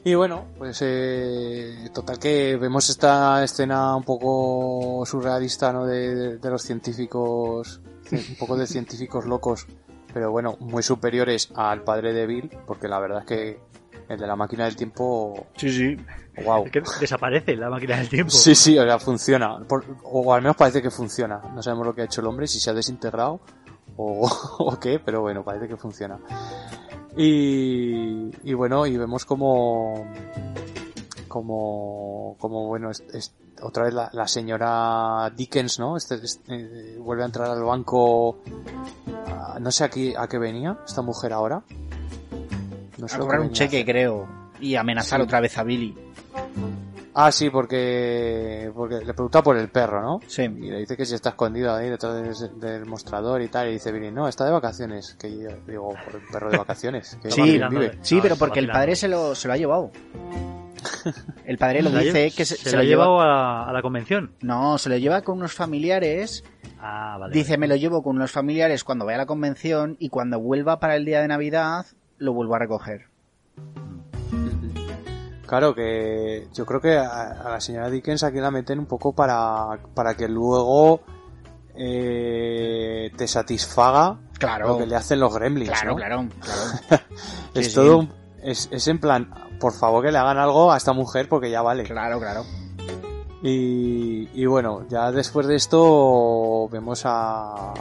Speaker 5: Y bueno, pues eh, total que vemos esta escena un poco surrealista, ¿no? De, de- de los científicos, un poco de científicos locos, pero bueno, muy superiores al padre de Bill, porque la verdad es que el de la máquina del tiempo,
Speaker 1: Sí, sí.
Speaker 5: wow.
Speaker 6: Es que desaparece la máquina del tiempo.
Speaker 5: Sí, sí, o sea, funciona. Por- o al menos parece que funciona. No sabemos lo que ha hecho el hombre, si se ha desintegrado o, o qué, pero bueno, parece que funciona. Y, y bueno, y vemos como, como, como bueno, es, es- otra vez la, la señora Dickens, ¿no? Este, este, eh, vuelve a entrar al banco. ah, no sé a qué, a qué venía esta mujer ahora. No sé
Speaker 1: A cobrar un cheque, creo. Y amenazar
Speaker 5: Sí.
Speaker 1: otra vez a Billy.
Speaker 5: Ah, sí, porque, porque le pregunta por el perro, ¿no?
Speaker 1: Sí.
Speaker 5: Y le dice que si está escondido ahí detrás del, del mostrador y tal. Y dice Billy, no, está de vacaciones. Que yo digo, por el perro de vacaciones. Que
Speaker 1: Sí,
Speaker 5: vive.
Speaker 1: Sí,
Speaker 6: No,
Speaker 1: pero porque el padre se lo, se lo ha llevado. El padre lo dice que se,
Speaker 6: se,
Speaker 1: se
Speaker 6: la
Speaker 1: lo
Speaker 6: ha
Speaker 1: lleva.
Speaker 6: llevado a, a la convención.
Speaker 1: No, se lo lleva con unos familiares.
Speaker 6: Ah, vale.
Speaker 1: Dice, me lo llevo con unos familiares cuando vaya a la convención y cuando vuelva para el día de Navidad lo vuelvo a recoger.
Speaker 5: Claro que yo creo que a, a la señora Dickens aquí la meten un poco para, para que luego eh, te satisfaga
Speaker 1: Claro.
Speaker 5: lo que le hacen los gremlins,
Speaker 1: Claro,
Speaker 5: ¿no?
Speaker 1: claro, claro.
Speaker 5: Es
Speaker 1: Sí,
Speaker 5: todo
Speaker 1: sí.
Speaker 5: es, es en plan, por favor que le hagan algo a esta mujer porque ya vale.
Speaker 1: Claro, claro.
Speaker 5: Y, y bueno, ya después de esto vemos a,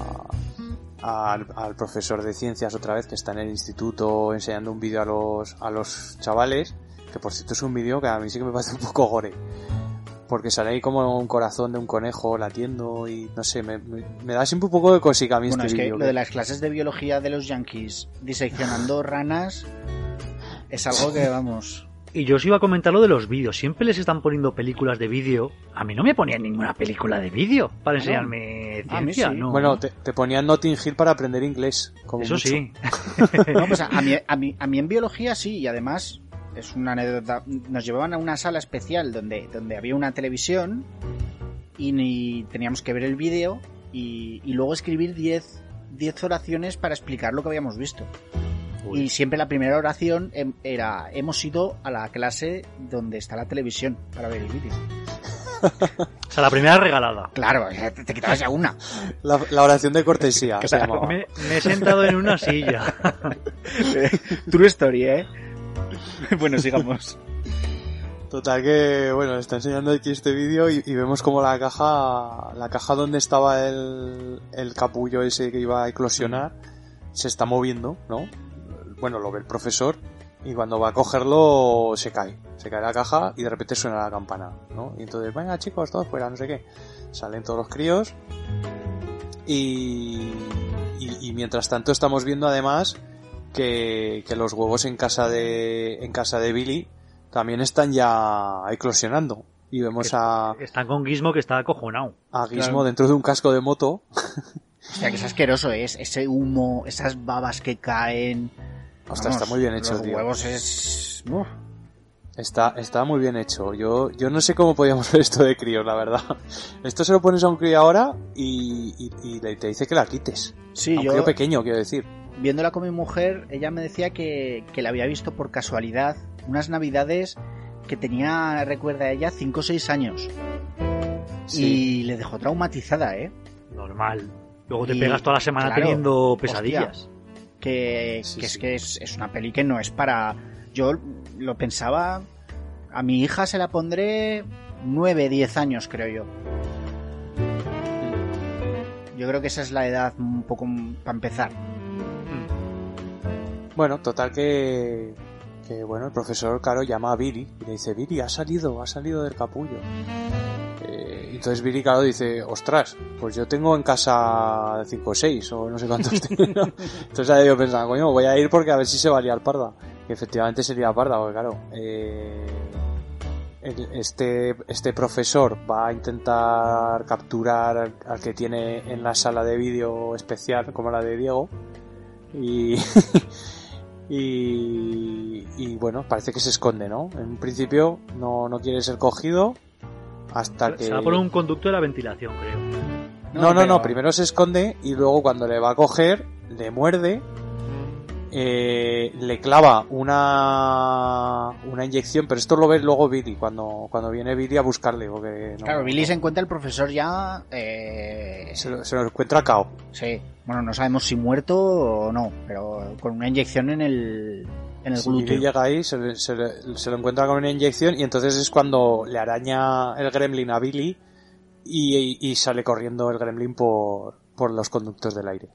Speaker 5: al, al profesor de ciencias otra vez que está en el instituto enseñando un vídeo a los, a los chavales, que por cierto es un vídeo que a mí sí que me parece un poco gore. Porque sale ahí como un corazón de un conejo latiendo y no sé, me, me, me da siempre un poco de cosica a mí
Speaker 1: Bueno,
Speaker 5: este
Speaker 1: es que lo de las clases de biología de los yankees diseccionando ranas es algo que, vamos...
Speaker 6: Y yo os iba a comentar lo de los vídeos. Siempre les están poniendo películas de vídeo. A mí no me ponían ninguna película de vídeo para enseñarme ciencia.
Speaker 1: sí.
Speaker 6: no.
Speaker 5: Bueno, te, te ponían Notting Hill para aprender inglés. Como
Speaker 6: eso
Speaker 5: mucho.
Speaker 6: sí.
Speaker 1: No, pues a, a mí, a, mí, a mí en biología sí, y además es una anécdota. Nos llevaban a una sala especial donde, donde había una televisión y, ni- teníamos que ver el vídeo y, y luego escribir 10 10 oraciones para explicar lo que habíamos visto. Y siempre la primera oración em, era, hemos ido a la clase donde está la televisión para ver el vídeo.
Speaker 6: O sea, la primera regalada.
Speaker 1: Claro, te, te quitabas ya una.
Speaker 5: La, la oración de cortesía. se.
Speaker 6: Me, me he sentado en una silla.
Speaker 1: True story, ¿eh? bueno, sigamos.
Speaker 5: Total que, bueno, está enseñando aquí este vídeo y, vemos como la caja, la caja donde estaba el, el capullo ese que iba a eclosionar, se está moviendo, ¿no? Bueno, lo ve el profesor y cuando va a cogerlo se cae. Se cae la caja y de repente suena la campana, ¿no? Y entonces, venga chicos, todos fuera, no sé qué. Salen todos los críos y, y mientras tanto estamos viendo además que, que los huevos en casa de, en casa de Billy también están ya eclosionando. Y vemos a,
Speaker 6: Están con Gizmo que está acojonado.
Speaker 5: a Gizmo
Speaker 1: Claro.
Speaker 5: dentro de un casco de moto
Speaker 1: Hostia, que es asqueroso, es ese humo, esas babas que caen.
Speaker 5: Ostras, está muy bien hecho,
Speaker 1: los
Speaker 5: tío.
Speaker 1: huevos es. Uf.
Speaker 5: Está, está muy bien hecho. Yo, yo no sé cómo podíamos ver esto de críos, la verdad. Esto se lo pones a un crío ahora y, y, y le- te dice que la quites.
Speaker 1: Sí,
Speaker 5: a un
Speaker 1: yo
Speaker 5: crío pequeño, quiero decir.
Speaker 1: Viéndola con mi mujer, ella me decía que, que la había visto por casualidad unas navidades que tenía, recuerda ella, 5 o 6 años. Y le dejó traumatizada, ¿eh?
Speaker 6: Normal. Luego te
Speaker 1: Y-
Speaker 6: pegas toda la semana
Speaker 1: claro,
Speaker 6: teniendo
Speaker 1: hostia.
Speaker 6: pesadillas.
Speaker 1: Que,
Speaker 5: Sí,
Speaker 1: que es que es, es una peli que no es para... Yo lo pensaba... A mi hija se la pondré 9, 10 años, creo yo. Yo creo que esa es la edad un poco para empezar.
Speaker 5: Bueno, total que, que bueno, el profesor, claro, llama a Billy y le dice, Billy, ha salido, ha salido del capullo. Eh, entonces Billy, claro, dice, ostras, pues yo tengo en casa 5 o 6 o no sé cuántos tengo. Entonces yo pensaba, coño, voy a ir porque a ver si se va a liar parda. Y efectivamente sería parda, porque claro, eh, el- este, este profesor va a intentar capturar al que tiene en la sala de vídeo especial, como la de Diego, y, y, y bueno, parece que se esconde, ¿no? En un principio no, no quiere ser cogido hasta que...
Speaker 6: Se va a poner un conducto de la ventilación, creo.
Speaker 5: No, no, no,
Speaker 1: pero-
Speaker 5: primero se esconde y luego cuando le va a coger, le muerde, eh, le clava una, una inyección, pero esto lo ve luego Billy, cuando, cuando viene Billy a buscarle. Porque no-
Speaker 1: Claro, Billy se encuentra el profesor ya... eh,
Speaker 5: se, lo, se lo encuentra cao.
Speaker 1: Sí, bueno, no sabemos si muerto o no, pero con una inyección en el, en el
Speaker 5: Sí,
Speaker 1: glúteo.
Speaker 5: Llega ahí, se, le- se le- se lo encuentra con una inyección y entonces es cuando le araña el gremlin a Billy y, y sale corriendo el gremlin por, por los conductos del aire.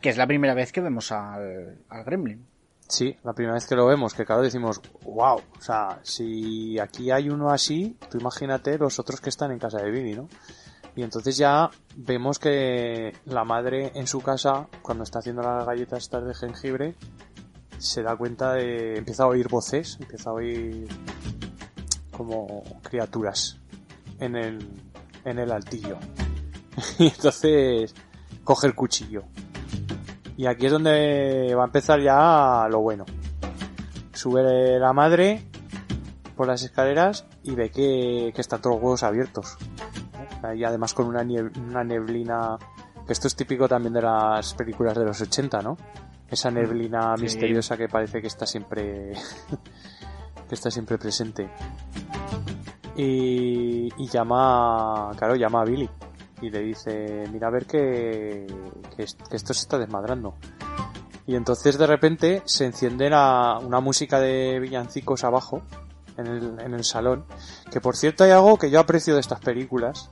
Speaker 1: Que es la primera vez que vemos al, al Gremlin.
Speaker 5: Sí, la primera vez que lo vemos, que claro decimos, wow, o sea, si aquí hay uno así, tú imagínate los otros que están en casa de Billy, ¿no? Y entonces ya vemos que la madre en su casa, cuando está haciendo las galletas estas de jengibre, se da cuenta de, empieza a oír voces, empieza a oír como criaturas en el, en el altillo. y entonces coge el cuchillo. Y aquí es donde va a empezar ya lo bueno. Sube la madre por las escaleras y ve que, que están todos los huevos abiertos. Y además con una, una neblina, que esto es típico también de las películas de los 80, ¿no? Esa neblina
Speaker 1: Sí.
Speaker 5: misteriosa que parece que está siempre que está siempre presente. Y, y llama, claro, llama a Billy y le dice, mira a ver que, que esto se está desmadrando. Y entonces de repente se enciende la- una música de villancicos abajo, en el, en el salón, que por cierto hay algo que yo aprecio de estas películas,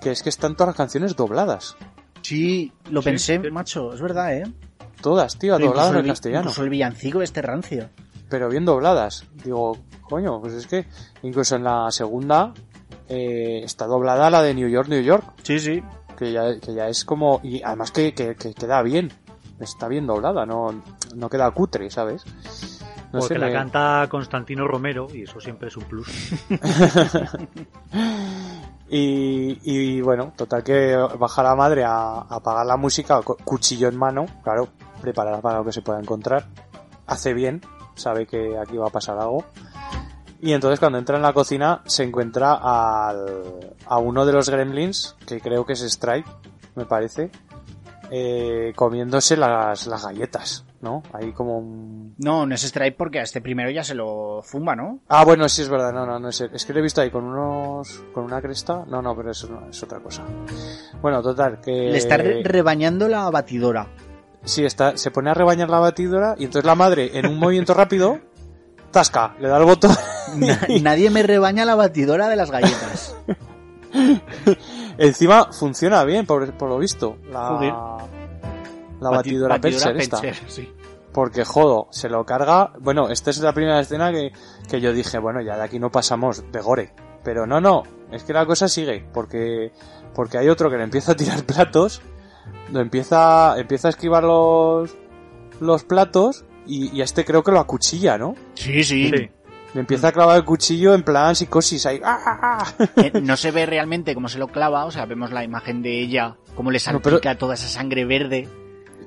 Speaker 5: que es que están todas las canciones dobladas.
Speaker 1: Sí, lo
Speaker 6: Sí,
Speaker 1: pensé,
Speaker 6: sí.
Speaker 1: macho, es verdad, ¿eh?
Speaker 5: Todas, tío,
Speaker 1: Pero
Speaker 5: dobladas en castellano.
Speaker 1: Incluso el villancico este rancio.
Speaker 5: pero bien dobladas. Digo, coño, pues es que incluso en la segunda eh, está doblada la de New York, New York,
Speaker 1: Sí, sí.
Speaker 5: que ya, que ya es como... Y además que, que, que queda bien, está bien doblada, no, no queda cutre, ¿sabes? No
Speaker 6: Porque
Speaker 5: sé,
Speaker 6: la
Speaker 5: me-
Speaker 6: canta Constantino Romero y eso siempre es un plus.
Speaker 5: Y, y bueno, total que baja la madre a, a apagar la música, cu- cuchillo en mano, claro, preparada para lo que se pueda encontrar. Hace bien, sabe que aquí va a pasar algo. Y entonces cuando entra en la cocina se encuentra al, a uno de los gremlins, que creo que es Strike, me parece, eh, comiéndose las, las galletas, ¿no? Ahí como un...
Speaker 1: No, no es Stripe porque a este primero ya se lo fumba, ¿no?
Speaker 5: Ah, bueno, sí es verdad, no, no, no es. Es que lo he visto ahí con unos, con una cresta. No, no, pero eso no, es otra cosa. Bueno, total, que...
Speaker 1: Le está re- rebañando la batidora.
Speaker 5: Sí, está, se pone a rebañar la batidora y entonces la madre, en un movimiento rápido, tasca, le da el botón.
Speaker 1: Na- Nadie me rebaña la batidora de las galletas.
Speaker 5: Encima funciona bien, por, por lo visto. La,
Speaker 1: Joder.
Speaker 5: La
Speaker 1: Bati-
Speaker 5: batidora, Pelser esta.
Speaker 1: Sí.
Speaker 5: Porque jodo, se lo carga. Bueno, esta es la primera escena que, que yo dije, bueno, ya de aquí no pasamos de gore. Pero no, no, es que la cosa sigue, porque, porque hay otro que le empieza a tirar platos, lo empieza, empieza a esquivar los, los platos, y, y a este creo que lo acuchilla, ¿no?
Speaker 1: Sí, sí.
Speaker 6: Sí.
Speaker 5: Le empieza a clavar el cuchillo en plan psicosis ahí. ¡Ah, ah, ah!
Speaker 1: Eh, no se ve realmente cómo se lo clava, o sea, vemos la imagen de ella, cómo le
Speaker 5: No, pero-
Speaker 1: salpica toda esa sangre verde.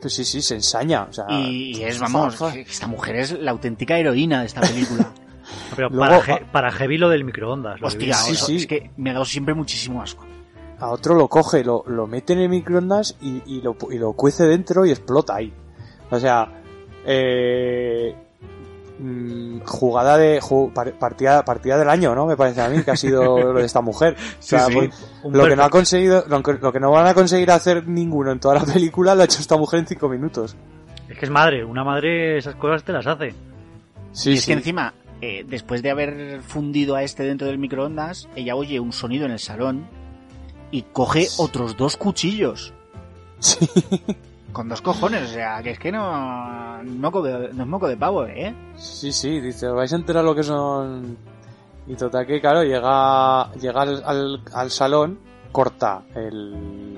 Speaker 5: Pues sí, sí, se ensaña. O sea,
Speaker 1: Y, y es, vamos,
Speaker 5: fa, fa.
Speaker 1: que esta mujer es la auténtica heroína de esta película.
Speaker 6: Pero
Speaker 5: Luego,
Speaker 6: para,
Speaker 5: ah-
Speaker 6: para heavy lo del microondas. lo
Speaker 1: Hostia,
Speaker 5: sí,
Speaker 1: eso-
Speaker 5: sí.
Speaker 1: es que me ha dado siempre muchísimo asco.
Speaker 5: a otro lo coge, lo, lo mete en el microondas y, y, lo, y lo cuece dentro y explota ahí. O sea, eh, mm, jugada de ju- partida, partida del año, ¿no? Me parece a mí que ha sido lo de esta mujer. O sea,
Speaker 1: Sí, sí.
Speaker 5: pues, lo que no ha conseguido, lo que, lo que no van a conseguir hacer ninguno en toda la película lo ha hecho esta mujer en cinco minutos.
Speaker 6: Es que es madre, una madre esas cosas te las hace.
Speaker 5: Sí,
Speaker 1: y es
Speaker 5: sí.
Speaker 1: que encima, eh, después de haber fundido a este dentro del microondas, ella oye un sonido en el salón y coge otros dos cuchillos.
Speaker 5: Sí.
Speaker 1: Con dos cojones, o sea, que es que no, no, de, no es moco de pavo, ¿eh?
Speaker 5: Sí, sí, dice, vais a enterar lo que son... Y total que, claro, llega, llega al, al, al salón, corta el...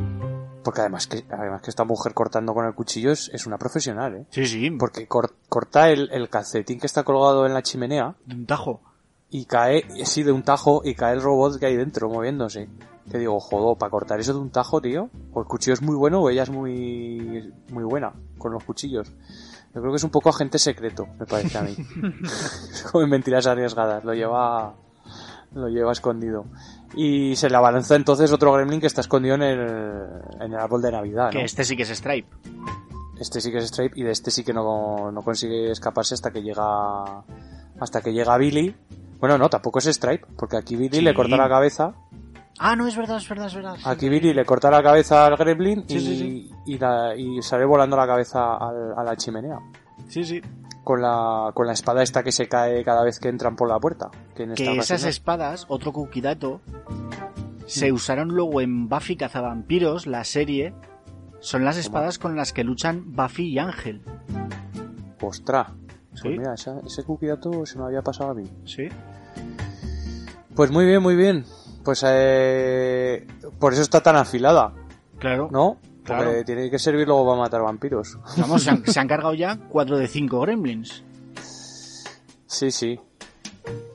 Speaker 5: Porque además que, además que esta mujer cortando con el cuchillo es, es una profesional, ¿eh?
Speaker 1: Sí, sí,
Speaker 5: Porque cor- corta el, el calcetín que está colgado en la chimenea
Speaker 1: de un tajo.
Speaker 5: Y cae, sí, de un tajo, y cae el robot que hay dentro moviéndose. Te digo, jodo, para cortar eso de un tajo, tío, o el cuchillo es muy bueno o ella es muy, muy buena con los cuchillos. Yo creo que es un poco agente secreto, me parece a mí. Como en mentiras arriesgadas, lo lleva, lo lleva escondido. Y se le abalanza entonces otro gremlin que está escondido en el, en el árbol de Navidad, ¿no?
Speaker 1: Que este sí que es Stripe.
Speaker 5: Este sí que es Stripe y de este sí que no, no consigue escaparse hasta que llega hasta que llega Billy. Bueno, no, tampoco es Stripe, porque aquí Billy
Speaker 1: Sí.
Speaker 5: le corta la cabeza.
Speaker 1: Ah, no, es verdad, es verdad, es verdad.
Speaker 5: Aquí Billy le corta la cabeza al Gremlin y,
Speaker 1: Sí, sí,
Speaker 5: y, la- y sale volando la cabeza al- a la chimenea.
Speaker 1: Sí, sí.
Speaker 5: Con la, con la espada esta que se cae cada vez que entran por la puerta. Que, en esta
Speaker 1: Que esas
Speaker 5: ocasión-
Speaker 1: espadas, otro cookie dato, se usaron luego en Buffy Cazavampiros, la serie. Son las espadas con las que luchan Buffy y Ángel.
Speaker 5: Ostras.
Speaker 1: Sí.
Speaker 5: Pues mira, ese cookie dato se me había pasado a mí.
Speaker 1: Sí.
Speaker 5: Pues muy bien, muy bien. Pues eh, por eso está tan afilada,
Speaker 1: Claro.
Speaker 5: ¿no?
Speaker 1: Claro.
Speaker 5: Porque tiene que servir luego para matar vampiros.
Speaker 1: Vamos, se han, se han cargado ya 4 de 5 gremlins.
Speaker 5: Sí, sí.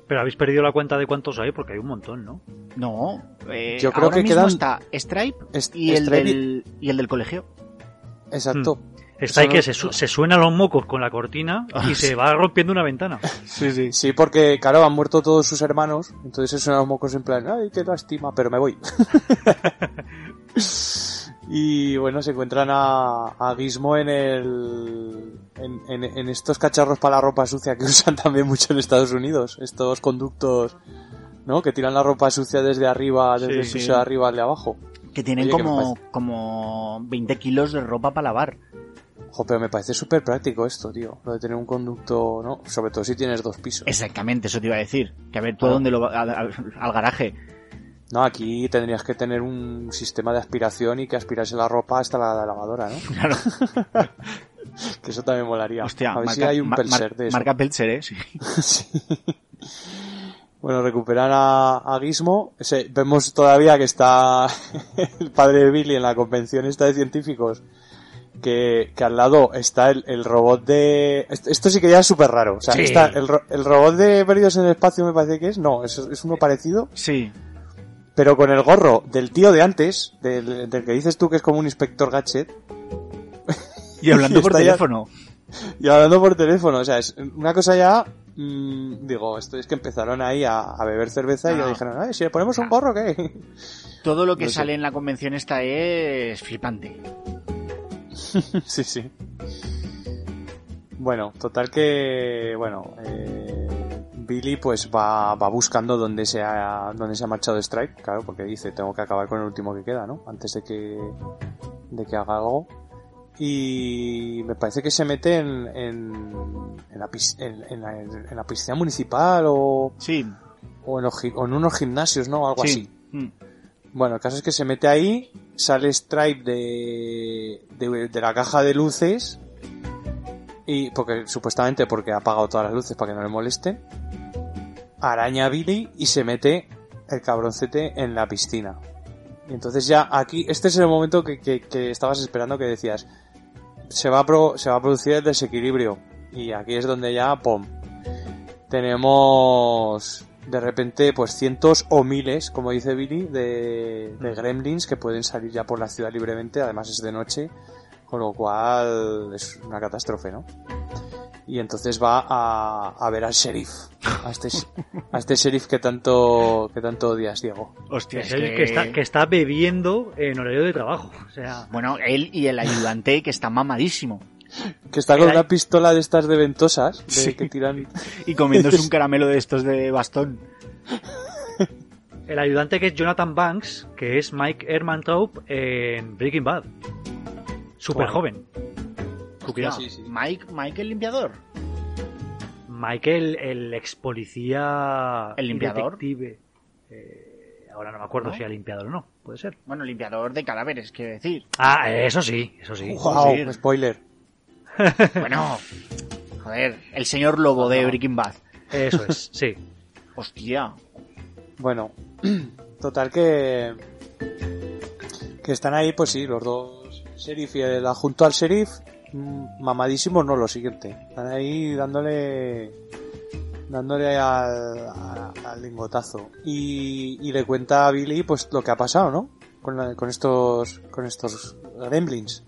Speaker 6: Pero habéis perdido la cuenta de cuántos hay porque hay un montón, ¿no?
Speaker 1: No, eh,
Speaker 5: Yo creo
Speaker 1: ahora
Speaker 5: que
Speaker 1: mismo
Speaker 5: quedan-
Speaker 1: está Stripe y el,
Speaker 5: Stripe y-
Speaker 1: del, y el del colegio.
Speaker 5: Exacto.
Speaker 6: Está ahí que se, se suena los mocos con la cortina y se va rompiendo una ventana.
Speaker 1: Sí, sí.
Speaker 5: Sí, porque, claro, han muerto todos sus hermanos, entonces se suenan los mocos en plan, ay, qué lástima, pero me voy. y bueno, se encuentran a, a Gizmo en el... En, en- en estos cacharros para la ropa sucia que usan también mucho en Estados Unidos, estos conductos, ¿no? Que tiran la ropa sucia desde arriba, desde
Speaker 6: Sí,
Speaker 5: el
Speaker 6: sí.
Speaker 5: piso de arriba al de abajo.
Speaker 1: Que tienen
Speaker 5: Oye,
Speaker 1: como, como 20 kilos de ropa para lavar.
Speaker 5: Jo, pero me parece súper práctico esto, tío. Lo de tener un conducto, ¿no? Sobre todo si tienes dos pisos.
Speaker 1: Exactamente, eso te iba a decir. Que a ver tú a dónde lo va- al, garaje.
Speaker 5: No, aquí tendrías que tener un sistema de aspiración y que aspirase la ropa hasta la lavadora, ¿no?
Speaker 1: Claro.
Speaker 5: Que eso también molaría.
Speaker 1: Hostia,
Speaker 5: a ver si hay un
Speaker 1: ma-
Speaker 5: Pelser
Speaker 1: mar-
Speaker 5: de eso.
Speaker 1: Marca Pelser, ¿eh? Sí.
Speaker 5: Sí. Bueno, recuperan a, a Gizmo. Vemos todavía que está el padre de Billy en la convención esta de científicos. Que, que al lado está el, el robot de... Esto, sí que ya es súper raro. O sea,
Speaker 6: Sí.
Speaker 5: está el, ro- el robot de Perdidos en el Espacio me parece que es. No, es, es uno parecido.
Speaker 1: Sí.
Speaker 5: Pero con el gorro del tío de antes, del, del que dices tú que es como un inspector gadget,
Speaker 1: Y hablando
Speaker 5: Y
Speaker 1: por
Speaker 5: está ya-
Speaker 1: teléfono.
Speaker 5: y hablando por teléfono. O sea, es una cosa ya... mm, digo, esto es que empezaron ahí a, a beber cerveza y
Speaker 1: Ah.
Speaker 5: ya dijeron, "Ay, si le ponemos un gorro, ¿qué?
Speaker 1: Todo lo que
Speaker 5: No sé.
Speaker 1: sale en la convención esta es flipante.
Speaker 5: sí, sí. Bueno, total que, bueno, eh, Billy pues va, va buscando dónde se ha, dónde se ha marchado Strike, claro, porque dice, tengo que acabar con el último que queda, ¿no? Antes de que, de que haga algo. Y me parece que se mete en, en, en, la, en, la, en la piscina municipal o,
Speaker 1: Sí.
Speaker 5: o, en, los o en unos gimnasios, ¿no? Algo así.
Speaker 1: sí. Mm.
Speaker 5: Bueno, el caso es que se mete ahí, sale Stripe de, de, la caja de luces y porque supuestamente porque ha apagado todas las luces para que no le molesten, araña Billy y se mete el cabroncete en la piscina. Y entonces ya aquí, este es el momento que, que, que estabas esperando que decías, se va, a pro- se va a producir el desequilibrio y aquí es donde ya, ¡pum! tenemos de repente pues cientos o miles, como dice Billy, de, de gremlins que pueden salir ya por la ciudad libremente, además es de noche, con lo cual es una catástrofe, ¿no? Y entonces va a, a ver al sheriff, a este, a este sheriff que tanto, que tanto odias, Diego.
Speaker 1: Hostia,
Speaker 6: Es el que está, que está bebiendo en horario de trabajo. O sea,
Speaker 1: Bueno, él y el ayudante que está mamadísimo.
Speaker 5: Que está con
Speaker 6: Era-
Speaker 5: una pistola de estas de ventosas, de
Speaker 1: Sí.
Speaker 5: que tiran...
Speaker 1: Y comiéndose un caramelo de estos de bastón.
Speaker 6: el ayudante que es Jonathan Banks, que es Mike Ehrmantraub en Breaking Bad. Súper
Speaker 5: Wow.
Speaker 6: joven. Cuidado.
Speaker 5: Sí, sí.
Speaker 1: Mike, Mike el limpiador.
Speaker 6: Michael, el ex policía.
Speaker 1: ¿El limpiador?
Speaker 6: detective. Eh, ahora no me acuerdo
Speaker 1: ¿No?
Speaker 6: si era limpiador o no. Puede ser.
Speaker 1: Bueno, limpiador de cadáveres, quiero decir.
Speaker 6: Ah, eso sí, eso sí.
Speaker 5: ¡Wow!
Speaker 1: sí.
Speaker 5: Spoiler.
Speaker 1: Bueno, joder, el señor lobo de Breaking Bad.
Speaker 6: Eso es, sí.
Speaker 1: Hostia.
Speaker 5: Bueno, total que que están ahí, pues sí, los dos sheriff y el adjunto al sheriff, mm, mamadísimos no lo siguiente. Están ahí dándole dándole al, a- al lingotazo y, y le cuenta a Billy pues lo que ha pasado, ¿no? Con, la- con estos con estos gremlins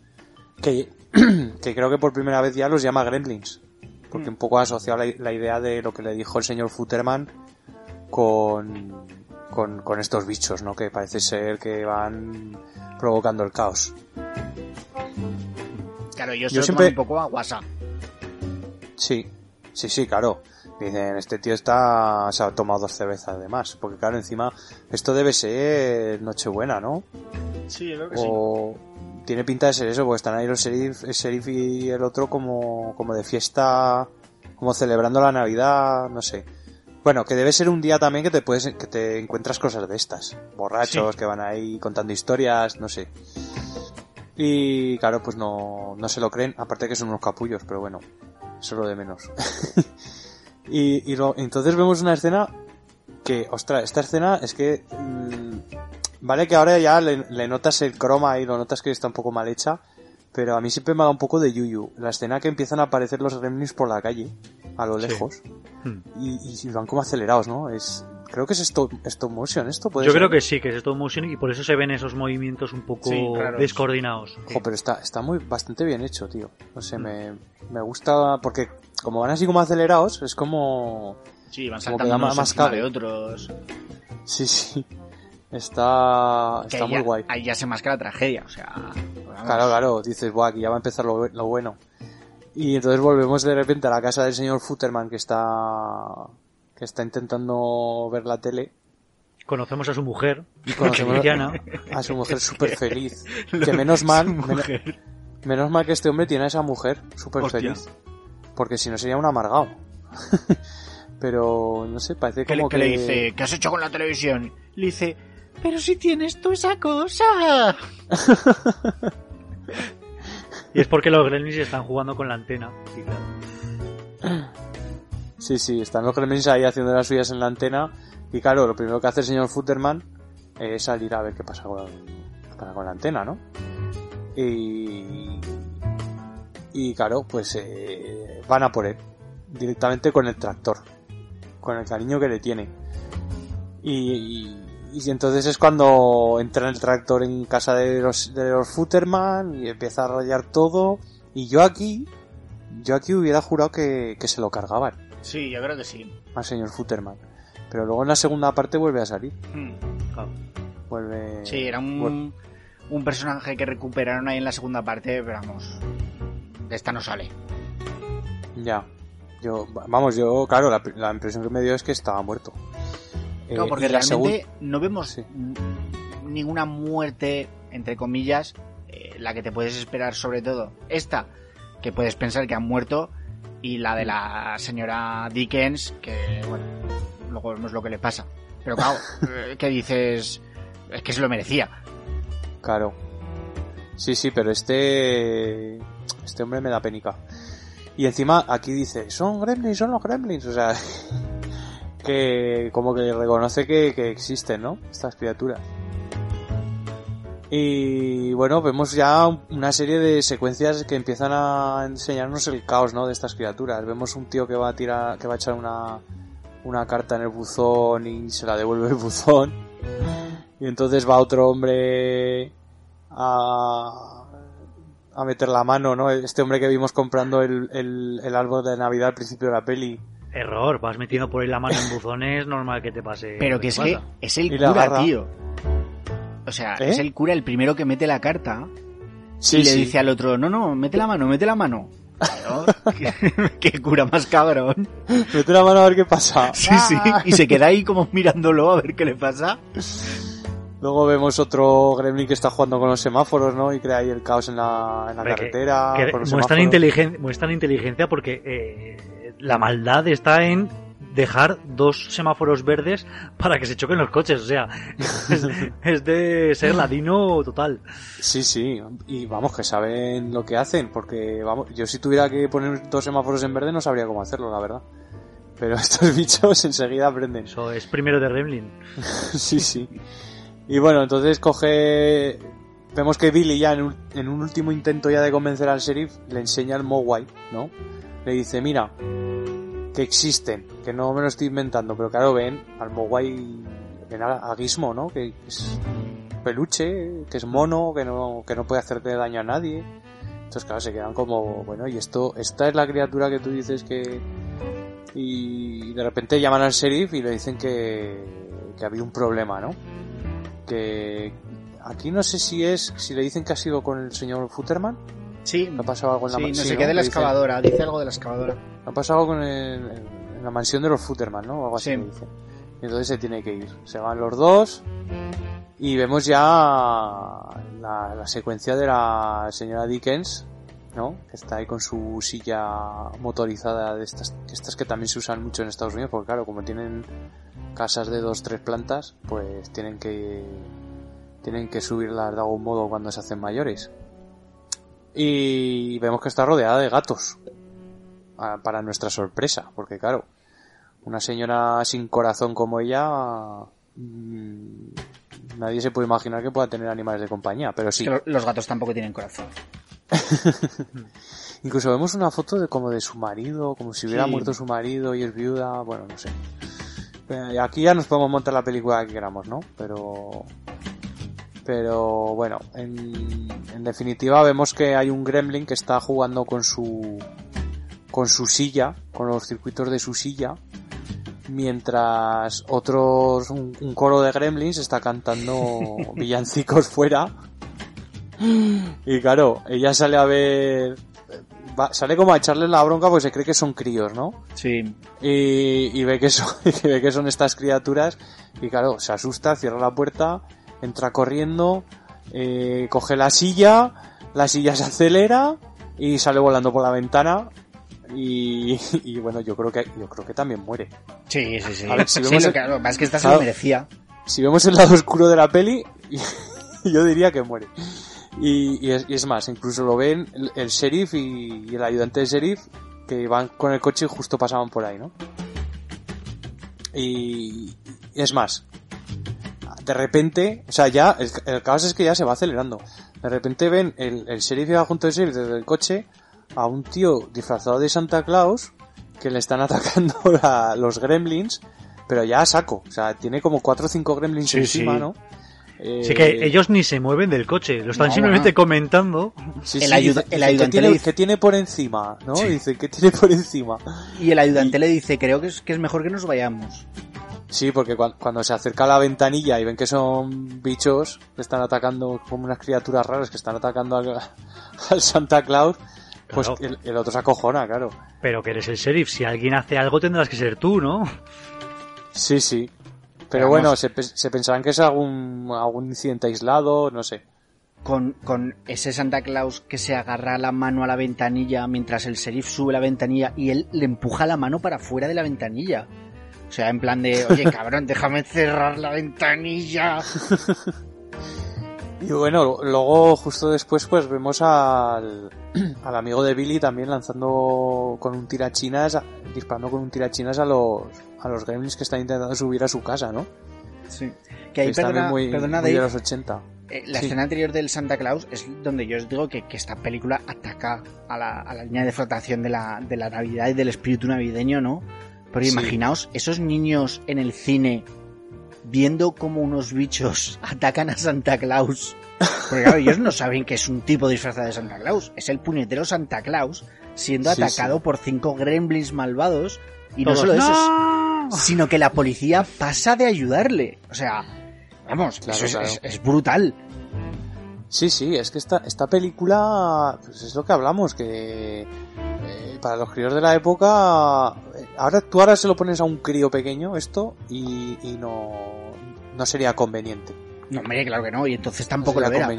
Speaker 5: que que creo que por primera vez ya los llama gremlins porque un poco ha asociado la, la idea de lo que le dijo el señor Futterman con, con, con estos bichos, ¿no? Que parece ser que van provocando el caos.
Speaker 1: Claro, yo,
Speaker 5: Yo
Speaker 1: se
Speaker 5: siempre-
Speaker 1: un poco a WhatsApp.
Speaker 5: Sí, sí, sí, claro. Dicen, este tío está, se ha tomado dos cervezas de más. Porque claro, encima, esto debe ser Nochebuena, ¿no?
Speaker 1: Sí, creo
Speaker 5: O tiene pinta de ser eso, porque están ahí los sheriff, el sheriff y el otro como, como de fiesta, como celebrando la Navidad, no sé. Bueno, que debe ser un día también que te puedes, que te encuentras cosas de estas. Borrachos que van ahí contando historias, no sé. Y claro, pues no, no se lo creen, aparte que son unos capullos, pero bueno, eso es lo de menos. y, y lo- entonces vemos una escena que, ostras, esta escena es que, mm, vale que ahora ya le, le notas el croma y lo notas que está un poco mal hecha, pero a mí siempre me da un poco de yuyu. La escena que empiezan a aparecer los gremlins por la calle, a lo
Speaker 6: Sí.
Speaker 5: lejos,
Speaker 6: Hmm.
Speaker 5: y, y van como acelerados, ¿no? Es, creo que es stop, stop motion esto, puede
Speaker 6: Yo
Speaker 5: ser?
Speaker 6: creo que sí, que es stop motion y por eso se ven esos movimientos un poco
Speaker 1: Sí,
Speaker 6: descoordinados.
Speaker 5: Jo, pero está, está muy, bastante bien hecho, tío. No sé, me, me gusta porque como van así como acelerados, es como...
Speaker 1: Sí, van
Speaker 5: Como que
Speaker 1: saltando unos
Speaker 5: más
Speaker 1: encima
Speaker 5: cabe.
Speaker 1: de otros.
Speaker 5: Sí, sí. Está,
Speaker 1: Que
Speaker 5: está muy
Speaker 1: ya,
Speaker 5: guay.
Speaker 1: Ahí ya se masca la tragedia, o sea... vamos.
Speaker 5: Claro, claro, dices, buah, aquí ya va a empezar lo, lo bueno. Y entonces volvemos de repente a la casa del señor Futterman que está que está intentando ver la tele.
Speaker 6: Conocemos a su mujer,
Speaker 5: Conocemos
Speaker 6: Cristiana.
Speaker 5: a su mujer súper feliz. Que menos mal, men- menos mal que este hombre tiene a esa mujer súper feliz. Porque si no sería un amargado. Pero, no sé, parece
Speaker 1: Que, le-
Speaker 5: como
Speaker 1: que le dice, ¿qué has hecho con la televisión? Le dice, pero si tienes tú esa cosa.
Speaker 6: Y es porque los gremlins están jugando con la antena. Sí, claro.
Speaker 5: Sí, sí, están los gremlins ahí haciendo las suyas en la antena. Y claro, lo primero que hace el señor Futterman es salir a ver qué pasa con, con la antena, ¿no? Y. Y claro, pues eh, van a por él. Directamente con el tractor. Con el cariño que le tiene. Y, y, y entonces es cuando entra el tractor en casa de los, de los Futterman y empieza a rayar todo. Y yo aquí. Yo aquí hubiera jurado que, que se lo cargaban
Speaker 1: Sí, yo creo que sí.
Speaker 5: al señor Futterman. Pero luego en la segunda parte vuelve a salir.
Speaker 1: Hmm.
Speaker 6: Claro.
Speaker 5: Vuelve.
Speaker 1: Sí, era un, un personaje que recuperaron ahí en la segunda parte, pero vamos, de esta no sale.
Speaker 5: Ya. Yo, vamos, yo, claro, la, la impresión que me dio es que estaba muerto.
Speaker 1: Claro,
Speaker 5: Eh,
Speaker 1: porque realmente no vemos
Speaker 5: Sí.
Speaker 1: ninguna muerte, entre comillas, eh, la que te puedes esperar sobre todo. Esta, que puedes pensar que han muerto, y la de la señora Dickens, que, bueno, luego vemos lo que le pasa. Pero claro, eh, que dices, es que se lo merecía.
Speaker 5: Claro. Sí, sí, pero este. Este hombre me da penica. Y encima aquí dice, son gremlins, son los gremlins. O sea, que como que reconoce que, que existen, ¿no? Estas criaturas. Y bueno, vemos ya una serie de secuencias que empiezan a enseñarnos el caos, ¿no? De estas criaturas. Vemos un tío que va a tirar, que va a echar una, una carta en el buzón y se la devuelve el buzón. Y entonces va otro hombre a, a meter la mano, ¿no? Este hombre que vimos comprando el, el, el árbol de Navidad al principio de la peli.
Speaker 6: Error, vas metiendo por ahí la mano en buzones, normal que te pase.
Speaker 1: Pero que es que es el cura, tío. O sea,
Speaker 5: ¿Eh?
Speaker 1: es el cura el primero que mete la carta
Speaker 5: Sí,
Speaker 1: y le
Speaker 5: sí.
Speaker 1: dice al otro, no, no, mete la mano, mete la mano. Claro, qué, qué cura más cabrón.
Speaker 5: Mete la mano a ver qué pasa.
Speaker 1: Sí, sí. Y se queda ahí como mirándolo a ver qué le pasa.
Speaker 5: Luego vemos otro gremlin que está jugando con los semáforos, ¿no? Y crea ahí el caos en la, en la
Speaker 6: Hombre, que-
Speaker 5: carretera.
Speaker 6: que
Speaker 5: con los
Speaker 6: muestran, inteligen- muestran inteligencia porque eh, la maldad está en dejar dos semáforos verdes para que se choquen los coches. O sea, es, es de ser ladino total.
Speaker 5: Sí, sí. Y vamos, que saben lo que hacen. Porque, vamos, yo si tuviera que poner dos semáforos en verde no sabría cómo hacerlo, la verdad. Pero estos bichos enseguida aprenden.
Speaker 6: Eso es primero de Gremlin.
Speaker 5: sí, sí. Y bueno, entonces coge... Vemos que Billy ya en un, en un último intento ya de convencer al sheriff le enseña el Mogwai, ¿no? Le dice, mira, que existen, que no me lo estoy inventando, pero claro, ven al Mogwai, ven a, Gizmo, ¿no? Que es peluche, que es mono, que no, que no puede hacerte daño a nadie. Entonces claro, se quedan como, bueno, y esto, esta es la criatura que tú dices que... Y de repente llaman al sheriff y le dicen que, que había un problema, ¿no? Que aquí no sé si es, si le dicen que ha sido con el señor Futterman,
Speaker 1: Sí,
Speaker 5: ¿ha pasado algo en la
Speaker 1: sí, no sé qué de la excavadora. Dice algo de la excavadora.
Speaker 5: ha pasado con el, en la mansión de los Futterman, ¿no? O algo así
Speaker 1: Sí.
Speaker 5: me dice. Y entonces se tiene que ir. Se van los dos y vemos ya la, la secuencia de la señora Dickens, ¿no? Que está ahí con su silla motorizada de estas, estas que también se usan mucho en Estados Unidos, porque claro, como tienen casas de dos, tres plantas, pues tienen que tienen que subirlas de algún modo cuando se hacen mayores. Y vemos que está rodeada de gatos a- para nuestra sorpresa, porque claro, una señora sin corazón como ella, mm, nadie se puede imaginar que pueda tener animales de compañía, pero sí.
Speaker 1: Los gatos tampoco tienen corazón.
Speaker 5: Incluso vemos una foto de como de su marido, como si hubiera
Speaker 1: Sí.
Speaker 5: muerto su marido y es viuda, bueno, no sé. Eh, Aquí ya nos podemos montar la película que queramos, ¿no? Pero pero bueno, en, en definitiva vemos que hay un gremlin que está jugando con su con su silla, con los circuitos de su silla, mientras otros un, un coro de gremlins está cantando villancicos fuera. Y claro, ella sale a ver va- sale como a echarles la bronca porque se cree que son críos, ¿no?
Speaker 1: Sí.
Speaker 5: y, y ve que son y ve que son estas criaturas y claro se asusta cierra la puerta entra corriendo eh, coge la silla la silla se acelera y sale volando por la ventana y, y bueno yo creo que yo creo que también muere
Speaker 1: Sí, sí, sí.
Speaker 5: A ver, si
Speaker 1: Sí,
Speaker 5: vemos
Speaker 1: lo
Speaker 5: el-
Speaker 1: que, lo esta se lo merecía.
Speaker 5: si vemos el lado oscuro de la peli yo diría que muere y, y es, y es más incluso lo ven el, el sheriff y, y el ayudante del sheriff que van con el coche y justo pasaban por ahí no y es más de repente o sea ya el, el caos es que ya se va acelerando de repente ven el, el sheriff va junto al sheriff desde el coche a un tío disfrazado de Santa Claus que le están atacando a los gremlins pero ya a saco o sea tiene como cuatro o cinco gremlins
Speaker 1: Sí,
Speaker 5: encima
Speaker 1: sí.
Speaker 5: no Eh,
Speaker 6: Así que ellos ni se mueven del coche, lo están
Speaker 1: No,
Speaker 6: simplemente
Speaker 1: no.
Speaker 6: comentando.
Speaker 5: sí,
Speaker 1: el
Speaker 5: sí,
Speaker 1: ayuda- el
Speaker 5: dice,
Speaker 1: ayudante
Speaker 5: ¿qué tiene,
Speaker 1: le dice-
Speaker 5: qué tiene por encima? ¿no? Dice, ¿qué tiene por encima?
Speaker 1: Y el ayudante le dice, creo que es, que es mejor que nos vayamos.
Speaker 5: Sí, porque cua- cuando se acerca a la ventanilla y ven que son bichos que están atacando como unas criaturas raras que están atacando al, al Santa Claus, pues
Speaker 6: Claro.
Speaker 5: el, el otro se acojona, claro.
Speaker 6: Pero que eres el sheriff, si alguien hace algo tendrás que ser tú, ¿no?
Speaker 5: Sí, sí. Pero
Speaker 1: Pero
Speaker 5: bueno,
Speaker 1: vamos.
Speaker 5: se, pe- se pensarán que es algún, algún incidente aislado, no sé.
Speaker 1: Con, con ese Santa Claus que se agarra la mano a la ventanilla mientras el sheriff sube la ventanilla y él le empuja la mano para fuera de la ventanilla. O sea, en plan de, oye cabrón, déjame cerrar la ventanilla.
Speaker 5: Y bueno, luego justo después pues vemos al, al amigo de Billy también lanzando con un tirachinas, disparando con un tirachinas a los, a los gremlins que están intentando subir a su casa, ¿no?
Speaker 1: Sí. Que ahí, perdona,
Speaker 5: muy,
Speaker 1: perdona
Speaker 5: muy de los 80.
Speaker 1: eh, la
Speaker 5: Sí.
Speaker 1: escena anterior del Santa Claus es donde yo os digo que, que esta película ataca a la, a la línea de flotación de la, de la Navidad y del espíritu navideño, ¿no? Pero
Speaker 5: Sí.
Speaker 1: imaginaos esos niños en el cine viendo como unos bichos atacan a Santa Claus. Porque claro, ellos no saben que es un tipo disfrazado de Santa Claus. Es el puñetero Santa Claus siendo
Speaker 5: Sí,
Speaker 1: atacado
Speaker 5: sí.
Speaker 1: por cinco gremlins malvados. Y no solo eso,
Speaker 6: ¡No!
Speaker 1: sino que la policía pasa de ayudarle. O sea, vamos,
Speaker 5: Claro,
Speaker 1: eso es,
Speaker 5: claro.
Speaker 1: es- es brutal.
Speaker 5: Sí, sí, es que esta, esta película, pues es lo que hablamos, que eh, para los críos de la época, ahora tú ahora se lo pones a un crío pequeño esto y, y no, no sería conveniente.
Speaker 1: No, hombre, claro que no, y entonces
Speaker 5: No
Speaker 1: tampoco lo era.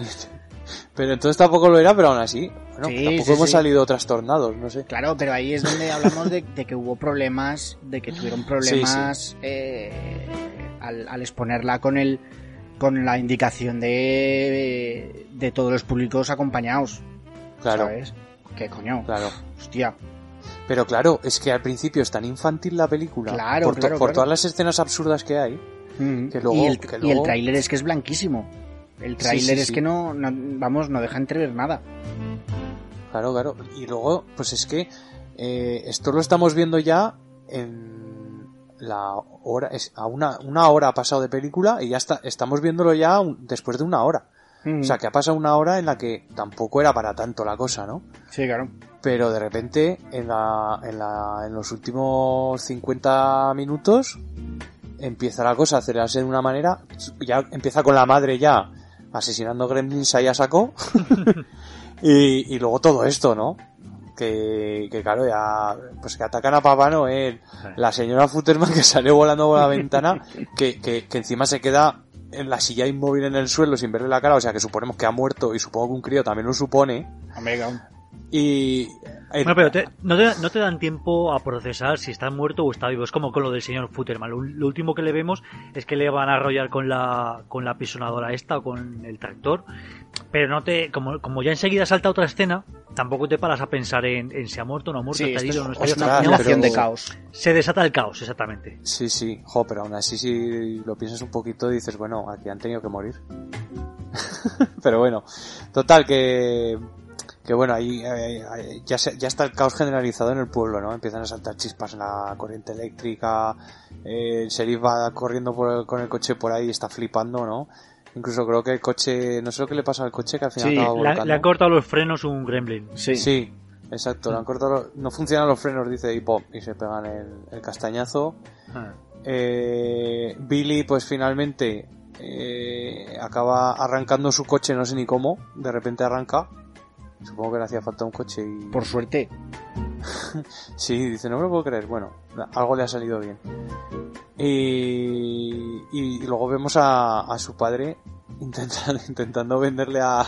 Speaker 5: Pero entonces tampoco lo era, pero aún así, bueno,
Speaker 1: Sí,
Speaker 5: tampoco
Speaker 1: sí,
Speaker 5: hemos
Speaker 1: sí.
Speaker 5: salido trastornados, no sé.
Speaker 1: Claro, pero ahí es donde hablamos de, de que hubo problemas, de que tuvieron problemas eh, al, al exponerla con el con la indicación de, de todos los públicos acompañados.
Speaker 5: Claro,
Speaker 1: ¿Sabes? ¿Qué coño?
Speaker 5: claro.
Speaker 1: Hostia.
Speaker 5: Pero claro, es que al principio es tan infantil la película,
Speaker 1: Claro,
Speaker 5: por, to-
Speaker 1: claro,
Speaker 5: por
Speaker 1: claro.
Speaker 5: todas las escenas absurdas que hay,
Speaker 1: Mm.
Speaker 5: Que luego-
Speaker 1: y el,
Speaker 5: que
Speaker 1: y el
Speaker 5: luego-
Speaker 1: tráiler es que es blanquísimo. El tráiler
Speaker 5: sí,
Speaker 1: es
Speaker 5: sí.
Speaker 1: que no, no- vamos, no deja entrever nada.
Speaker 5: Claro, claro. Y luego, pues es que eh, esto lo estamos viendo ya en la hora, es a una, una hora ha pasado de película y ya está, estamos viéndolo ya un- después de una hora.
Speaker 1: Mm.
Speaker 5: O sea, que ha pasado una hora en la que tampoco era para tanto la cosa, ¿no?
Speaker 1: Sí, claro.
Speaker 5: Pero de repente, en, la, en, la, en los últimos 50 minutos, empieza la cosa a acelerarse de una manera. Ya empieza con la madre ya asesinando gremlins ahí a saco. y, y luego todo esto, ¿no? Que, que claro, ya, pues que atacan a Papá Noel, la señora Futterman que sale volando por la ventana, que, que, que encima se queda en la silla inmóvil en el suelo sin verle la cara, o sea que suponemos que ha muerto y supongo que un crío también lo supone.
Speaker 1: Claro.
Speaker 5: Y... eh,
Speaker 6: Bueno, pero te- no, te, no te dan tiempo a procesar si está muerto o está vivo. Es como con lo del señor Futterman. Lo, lo último que le vemos es que le van a arrollar con la, con la pisonadora esta o con el tractor. Pero no te, como, como ya enseguida salta otra escena, tampoco te paras a pensar en, en si ha muerto o no ha muerto,
Speaker 1: Sí,
Speaker 6: está herido o no
Speaker 1: es,
Speaker 6: está
Speaker 1: es
Speaker 6: herido.
Speaker 5: pero-
Speaker 1: de caos.
Speaker 6: Se desata el caos, exactamente.
Speaker 5: Sí, sí, jo, pero aún así si lo piensas un poquito dices, bueno, aquí han tenido que morir. pero bueno, total que que bueno, ahí ya, se- ya está el caos generalizado en el pueblo, ¿no? Empiezan a saltar chispas en la corriente eléctrica, eh, el sheriff va corriendo por el- con el coche por ahí y está flipando, ¿no? Incluso creo que el coche, no sé lo que le pasa al coche que al final
Speaker 1: Sí,
Speaker 5: acaba
Speaker 6: Le,
Speaker 5: volcando.
Speaker 6: le ha cortado los frenos un gremlin.
Speaker 1: Sí.
Speaker 5: Sí, exacto, le han cortado, los- no funcionan los frenos, dice, y pop, y se pegan el, el castañazo.
Speaker 6: Ah.
Speaker 5: Eh, Billy, pues finalmente eh, acaba arrancando su coche, no sé ni cómo, de repente arranca. Supongo que le hacía falta un coche y...
Speaker 1: Por suerte.
Speaker 5: Sí, dice, no me lo puedo creer. Bueno, algo le ha salido bien. Y, y luego vemos a, a su padre intentando, intentando venderle a,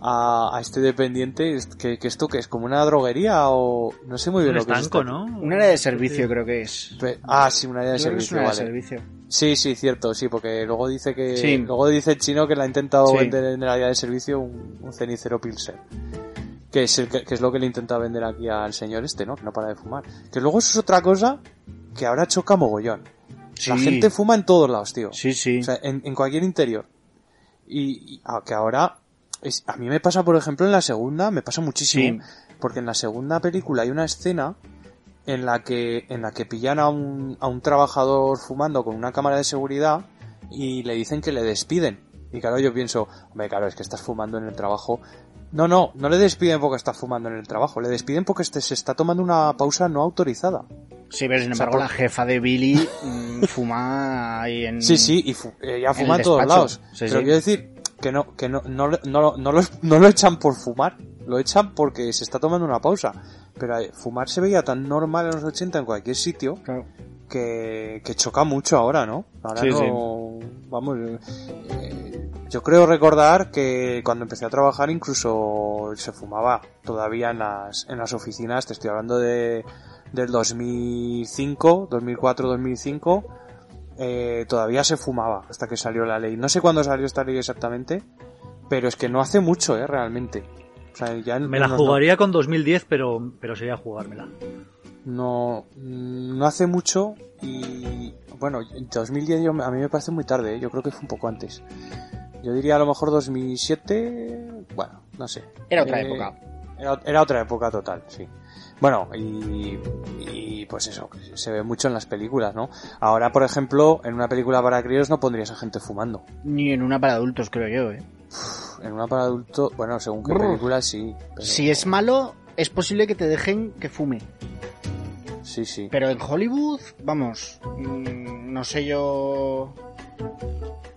Speaker 5: a, a este dependiente que, que esto que es como una droguería o no sé muy bien
Speaker 6: Un
Speaker 5: lo que es
Speaker 6: estanco,
Speaker 5: esto.
Speaker 6: ¿no?
Speaker 1: Un área de servicio creo que es.
Speaker 5: Pe- Ah, sí, un área de
Speaker 1: Creo que es
Speaker 5: servicio,
Speaker 1: un área
Speaker 5: vale.
Speaker 1: de servicio.
Speaker 5: Sí, sí, cierto, sí, porque luego dice que
Speaker 1: Sí.
Speaker 5: luego dice el chino que le ha intentado
Speaker 1: Sí.
Speaker 5: vender en el área de servicio un, un cenicero Pilsen. Que es, el que, que es lo que le intenta vender aquí al señor este, ¿no? Que no para de fumar. Que luego eso es otra cosa que ahora choca mogollón. La gente fuma en todos lados, tío.
Speaker 1: Sí, sí.
Speaker 5: O sea, en, en cualquier interior. Y, y a- que ahora, es, a mí me pasa, por ejemplo, en la segunda, me pasa muchísimo. Porque en la segunda película hay una escena en la que, en la que pillan a un, a un trabajador fumando con una cámara de seguridad y le dicen que le despiden. Y claro, yo pienso, hombre, claro, es que estás fumando en el trabajo. No, no, no le despiden porque estás fumando en el trabajo, le despiden porque este se está tomando una pausa no autorizada.
Speaker 1: Sí, pero sin
Speaker 5: O sea,
Speaker 1: embargo
Speaker 5: por-
Speaker 1: la jefa de Billy mm, fuma ahí en...
Speaker 5: Sí, sí, y fu- ella fuma en todos lados.
Speaker 1: Sí,
Speaker 5: Pero
Speaker 1: sí.
Speaker 5: quiero decir que no, que no, no, no, no, lo, no lo echan por fumar, lo echan porque se está tomando una pausa. Pero eh, fumar se veía tan normal en los 80 en cualquier sitio
Speaker 1: Claro.
Speaker 5: que, que choca mucho ahora, ¿no? Ahora
Speaker 1: Sí,
Speaker 5: no, vamos, eh, yo creo recordar que cuando empecé a trabajar incluso se fumaba todavía en las, en las oficinas, te estoy hablando de, del 2005, 2004, 2005, eh, todavía se fumaba hasta que salió la ley. No sé cuándo salió esta ley exactamente, pero es que no hace mucho, eh, realmente. O sea, ya en-
Speaker 6: Me la
Speaker 5: no-
Speaker 6: jugaría con 2010, pero, pero sería jugármela.
Speaker 5: no, no hace mucho y bueno, en 2010 yo- a mí me parece muy tarde, ¿eh? yo creo que fue un poco antes. Yo diría a lo mejor 2007, bueno, no sé.
Speaker 1: Era otra
Speaker 5: Eh,
Speaker 1: época.
Speaker 5: Era, era otra época total, sí. Bueno, y, y pues eso, que se ve mucho en las películas, ¿no? Ahora, por ejemplo, en una película para críos no pondrías a gente fumando.
Speaker 1: Ni en una para adultos, creo yo, ¿eh?
Speaker 5: En una para adultos, bueno, según qué
Speaker 1: Brr.
Speaker 5: película sí. pero-
Speaker 1: Si es malo, es posible que te dejen que fume.
Speaker 5: Sí, sí.
Speaker 1: Pero en Hollywood, vamos, mm, no sé yo...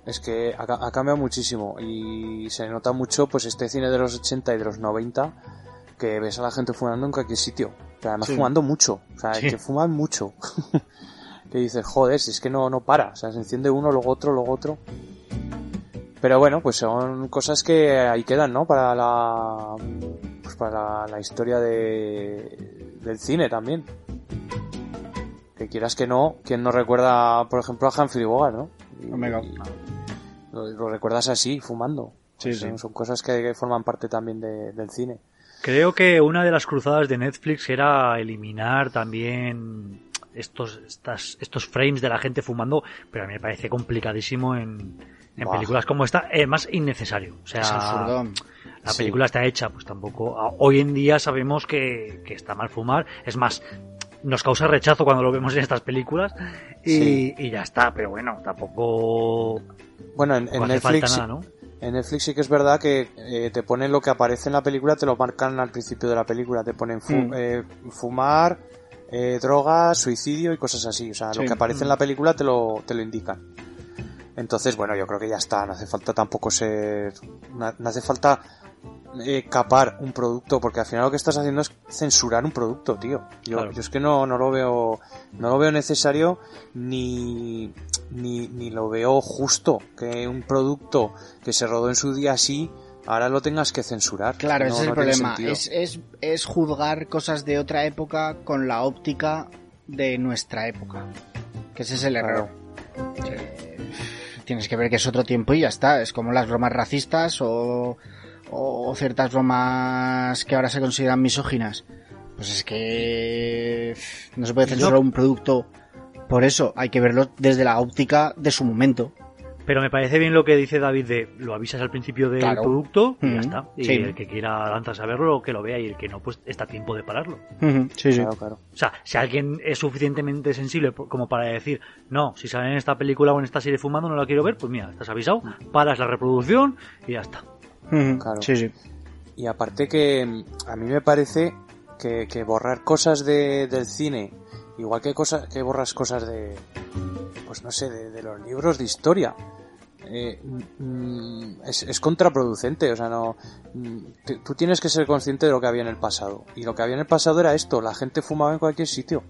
Speaker 5: Es que ha, ha cambiado muchísimo y se nota mucho pues este cine de los 80 y de los 90 que ves a la gente fumando en cualquier sitio. Pero además
Speaker 1: Sí.
Speaker 5: fumando mucho. O sea,
Speaker 1: Sí.
Speaker 5: que fuman mucho. que dices, joder, si es que no, no para. O sea, se enciende uno, luego otro, luego otro. Pero bueno, pues son cosas que ahí quedan, ¿no? Para la, pues para la, la historia de, del cine también. Que quieras que no, quien no recuerda, por ejemplo, a Humphrey Bogart, ¿no? Y-
Speaker 1: Omega.
Speaker 5: lo, lo recuerdas así, fumando.
Speaker 1: Sí,
Speaker 5: Pues
Speaker 1: sí.
Speaker 5: Son, son cosas que, que forman parte también de- del cine.
Speaker 6: Creo que una de las cruzadas de Netflix era eliminar también estos, estas, estos frames de la gente fumando, pero a mí me parece complicadísimo en, en películas como esta, es más innecesario. O sea, la
Speaker 5: Sí.
Speaker 6: película está hecha, pues tampoco. Hoy en día sabemos que, que está mal fumar, es más, nos causa rechazo cuando lo vemos en estas películas y,
Speaker 5: Sí.
Speaker 6: y ya está, pero bueno, tampoco
Speaker 5: Bueno, en,
Speaker 6: no
Speaker 5: Netflix,
Speaker 6: falta nada, ¿no?
Speaker 5: En Netflix sí que es verdad que eh, te ponen lo que aparece en la película, te lo marcan al principio de la película, te ponen fu-
Speaker 1: Mm.
Speaker 5: eh, fumar, eh, drogas, suicidio y cosas así. O sea,
Speaker 1: Sí.
Speaker 5: lo que aparece en la película te lo, te lo indican. Entonces, bueno, yo creo que ya está, no hace falta tampoco ser, no, hace falta eh, capar un producto, porque al final lo que estás haciendo es censurar un producto, tío. Yo,
Speaker 6: Claro.
Speaker 5: yo es que no, no lo veo, no lo veo necesario ni, ni, ni lo veo justo que un producto que se rodó en su día así, ahora lo tengas que censurar.
Speaker 1: Claro,
Speaker 5: No-
Speaker 1: ese es
Speaker 5: no
Speaker 1: el problema. Es, es, es juzgar cosas de otra época con la óptica de nuestra época. Que ese es el error. Eh, Tienes que ver que es otro tiempo y ya está. Es como las bromas racistas o, o ciertas bromas que ahora se consideran misóginas. Pues es que no se puede censurar un producto por eso. Hay que verlo desde la óptica de su momento.
Speaker 6: Pero me parece bien lo que dice David de lo avisas al principio del
Speaker 1: Claro.
Speaker 6: producto y
Speaker 1: Mm,
Speaker 6: ya está. Y
Speaker 1: sí.
Speaker 6: el que quiera lanzarse a verlo, que lo vea y el que no, pues está a tiempo de pararlo.
Speaker 1: Sí, sí.
Speaker 5: Claro, claro.
Speaker 6: O sea, si alguien es suficientemente sensible como para decir, no, si sale en esta película o en esta serie fumando no la quiero ver, pues mira, estás avisado, paras la reproducción y ya está.
Speaker 5: Claro.
Speaker 1: Sí, sí.
Speaker 5: Y aparte que mm, a mí me parece que, que borrar cosas de, del cine, igual que cosas que borras cosas de, pues no sé, de, los libros de historia, eh, mm, es, contraproducente. O sea, no, mm, tú tienes que ser consciente de lo que había en el pasado. Y lo que había en el pasado era esto: la gente fumaba en cualquier sitio.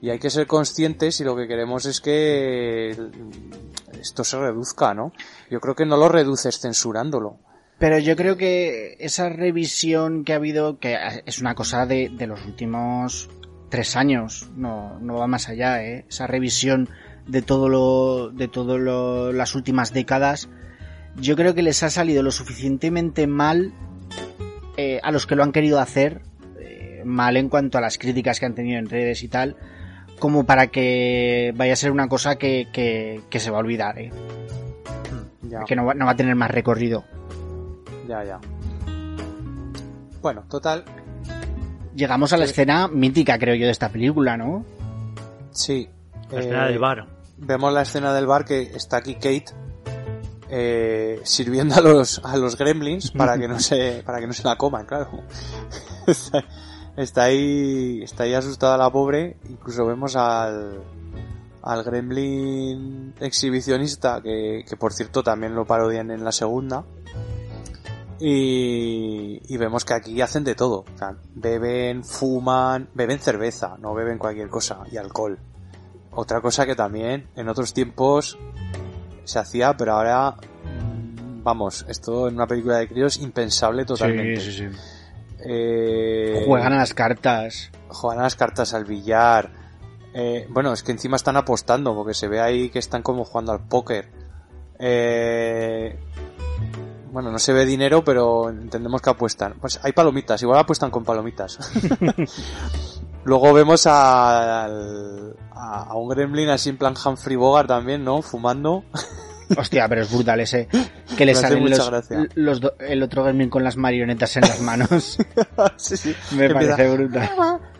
Speaker 5: Y hay que ser conscientes y lo que queremos es que mm, esto se reduzca, ¿no? Yo creo que no lo reduces censurándolo.
Speaker 1: Pero yo creo que esa revisión que ha habido, que es una cosa de, de los últimos tres años, no, no va más allá, ¿eh? Esa revisión de todo lo, de todo lo, las últimas décadas, yo creo que les ha salido lo suficientemente mal eh, a los que lo han querido hacer, eh, mal en cuanto a las críticas que han tenido en redes y tal, como para que vaya a ser una cosa que, que, que se va a olvidar, ¿eh?
Speaker 5: Ya.
Speaker 1: Que no va, no va a tener más recorrido.
Speaker 5: Ya, ya. Bueno, total,
Speaker 1: Llegamos a la
Speaker 5: Sí.
Speaker 1: escena mítica, creo yo, de esta película, ¿no?
Speaker 5: sí.
Speaker 6: La
Speaker 5: Eh,
Speaker 6: escena del bar.
Speaker 5: Vemos la escena del bar que está aquí Kate eh, sirviendo a los a los gremlins para que no se para que no se la coman, claro. está, está ahí está ahí asustada la pobre. Incluso vemos al al gremlin exhibicionista que, que por cierto también lo parodian en la segunda. Y, y vemos que aquí hacen de todo. O sea, beben, fuman, beben cerveza, no beben cualquier cosa, y alcohol. Otra cosa que también en otros tiempos se hacía, pero ahora, vamos, esto en una película de críos impensable totalmente.
Speaker 1: sí.
Speaker 5: Eh,
Speaker 1: Juegan a las cartas.
Speaker 5: juegan a las cartas al billar. Eh, bueno, es que encima están apostando, porque se ve ahí que están como jugando al póker. Eh, bueno, no se ve dinero, pero entendemos que apuestan. Pues hay palomitas, igual apuestan con palomitas. Luego vemos a, al- a, a un gremlin así en plan Humphrey Bogart también, ¿no? Fumando.
Speaker 1: Hostia, pero es brutal ese. Que le salen los, los do- el otro gremlin con las marionetas en las manos.
Speaker 5: sí, sí.
Speaker 1: Me
Speaker 5: Empieza-
Speaker 1: parece brutal.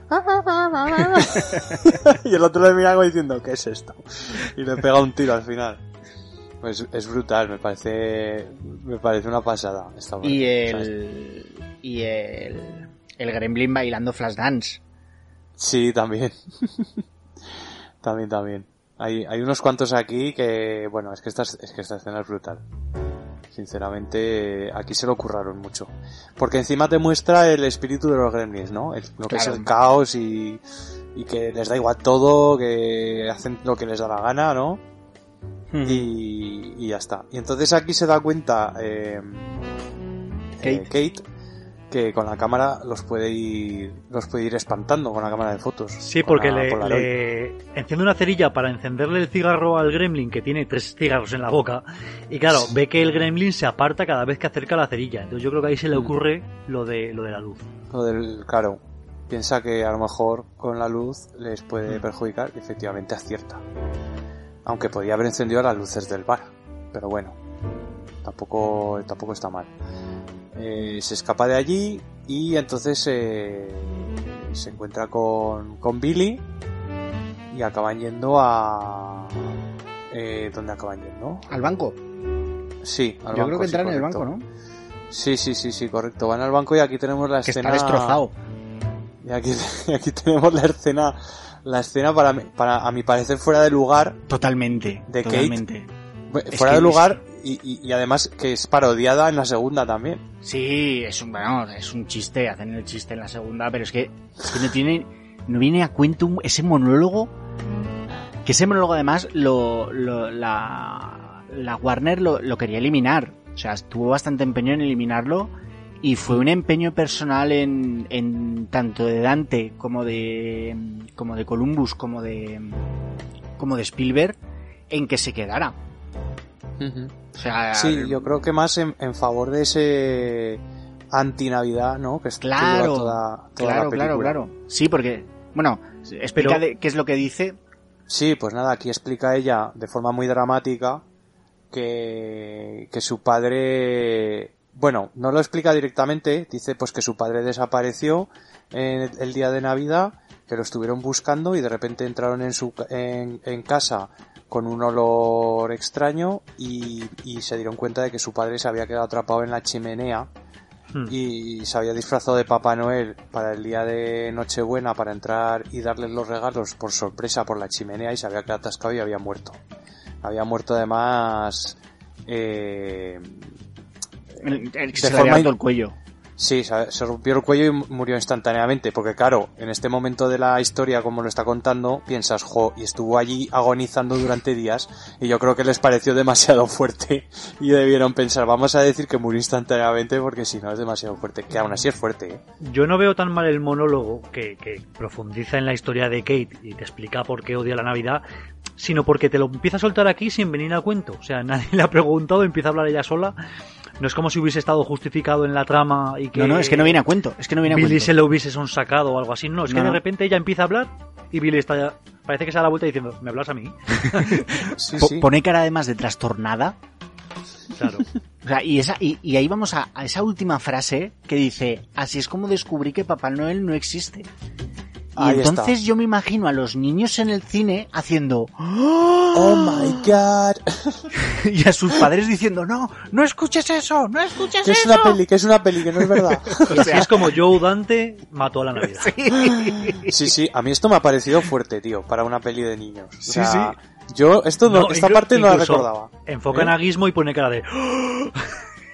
Speaker 5: y el otro le mira como diciendo, ¿qué es esto? Y le pega un tiro al final. Pues es brutal, me parece, me parece una pasada. esta
Speaker 1: Y el. Y el. El gremlin bailando Flashdance.
Speaker 5: Sí, también. también, también. Hay, hay unos cuantos aquí que, bueno, es que esta, es que esta escena es brutal. Sinceramente, aquí se lo curraron mucho. Porque encima te muestra el espíritu de los gremlins, ¿no? El- lo que
Speaker 1: Claro.
Speaker 5: es el caos y, y que les da igual todo, que hacen lo que les da la gana, ¿no? Y, y ya está. Y entonces aquí se da cuenta eh, eh,
Speaker 1: Kate.
Speaker 5: Que con la cámara los puede ir los puede ir espantando con la cámara de fotos.
Speaker 6: Sí, porque
Speaker 5: la
Speaker 6: le, le enciende una cerilla para encenderle el cigarro al gremlin que tiene tres cigarros en la boca y claro, ve que el gremlin se aparta cada vez que acerca la cerilla. Entonces yo creo que ahí se le
Speaker 5: Mm.
Speaker 6: ocurre lo de lo de la luz.
Speaker 5: Lo del, claro, piensa que a lo mejor con la luz les
Speaker 6: Mm.
Speaker 5: puede perjudicar y efectivamente acierta. Aunque podía haber encendido las luces del bar, pero bueno, tampoco, tampoco está mal. Eh, se escapa de allí y entonces eh, se encuentra con, con Billy y acaban yendo a... Eh, ¿Dónde acaban yendo?
Speaker 1: Al banco.
Speaker 5: Sí, al
Speaker 1: Yo
Speaker 5: banco,
Speaker 1: creo que
Speaker 5: sí,
Speaker 1: entran en el banco, ¿no?
Speaker 5: Sí, sí, sí, sí, correcto. Van al banco y aquí tenemos la
Speaker 1: Que
Speaker 5: escena...
Speaker 1: está destrozado.
Speaker 5: Y aquí, y aquí tenemos la escena, la escena para, para a mi parecer fuera de lugar,
Speaker 1: Totalmente.
Speaker 5: De
Speaker 1: totalmente.
Speaker 5: fuera de
Speaker 1: es-
Speaker 5: lugar y, y- y además que es parodiada en la segunda también.
Speaker 1: Sí, es un, bueno, es un chiste, hacen el chiste en la segunda, pero es que, es que no tiene, no viene a cuento un- ese monólogo, que ese monólogo además lo, lo- la, la Warner lo, lo quería eliminar, o sea, estuvo bastante empeño en eliminarlo y fue un empeño personal en, en tanto de Dante como de, como de Columbus como de, como de Spielberg en que se quedara. O sea,
Speaker 5: Sí, yo creo que más en, en favor de ese anti-Navidad, ¿no? Que es que
Speaker 1: Claro,
Speaker 5: toda, toda
Speaker 1: claro,
Speaker 5: la
Speaker 1: claro, claro. Sí, porque, bueno, explica
Speaker 6: Pero-
Speaker 1: de- qué es lo que dice.
Speaker 5: Sí, pues nada, aquí explica ella de forma muy dramática que, que su padre, bueno, no lo explica directamente, dice pues que su padre desapareció en el día de Navidad, que lo estuvieron buscando y de repente entraron en su en, en casa con un olor extraño y, y se dieron cuenta de que su padre se había quedado atrapado en la chimenea
Speaker 6: Hmm.
Speaker 5: y se había disfrazado de Papá Noel para el día de Nochebuena para entrar y darles los regalos por sorpresa por la chimenea y se había quedado atascado y había muerto. Había muerto además eh, De
Speaker 1: se
Speaker 5: forma
Speaker 1: el cuello.
Speaker 5: Sí, se, se rompió el cuello y mu- murió instantáneamente, porque claro, en este momento de la historia, como lo está contando, piensas, jo, y estuvo allí agonizando durante días, y yo creo que les pareció demasiado fuerte, y debieron pensar, vamos a decir que murió instantáneamente, porque si no es demasiado fuerte, que aún así es fuerte, ¿eh?
Speaker 6: Yo no veo tan mal el monólogo que, que profundiza en la historia de Kate y te explica por qué odia la Navidad, sino porque te lo empieza a soltar aquí sin venir a cuento. O sea, nadie le ha preguntado, empieza a hablar ella sola. No es como si hubiese estado justificado en la trama y que...
Speaker 1: No, no, es que no viene a cuento. Es que no viene a
Speaker 6: Billy
Speaker 1: cuento.
Speaker 6: se lo hubiese sonsacado o algo así. No, es que
Speaker 1: No,
Speaker 6: de repente ella empieza a hablar y Billy está ya... Parece que se da la vuelta diciendo, ¿me hablas a mí?
Speaker 5: Sí,
Speaker 1: Po-
Speaker 5: sí.
Speaker 1: Pone cara además de trastornada.
Speaker 6: Claro.
Speaker 1: O sea, y, esa, y, y ahí vamos a, a esa última frase que dice, así es como descubrí que Papá Noel no existe. Y
Speaker 5: Ahí está.
Speaker 1: entonces yo me imagino a los niños en el cine haciendo
Speaker 5: Oh my god,
Speaker 1: y a sus padres diciendo no, no escuches eso, no escuches
Speaker 5: que es
Speaker 1: eso.
Speaker 5: una peli, que es una peli, que no es verdad.
Speaker 6: Y así es como Joe Dante mató a la Navidad.
Speaker 5: Sí, sí, a mí esto me ha parecido fuerte, tío, para una peli de niños. O
Speaker 1: Sí,
Speaker 5: sea, Yo, esto no,
Speaker 6: No,
Speaker 5: esta parte no la recordaba.
Speaker 6: Enfoca en
Speaker 5: ¿Eh?
Speaker 6: a Gizmo y pone cara de...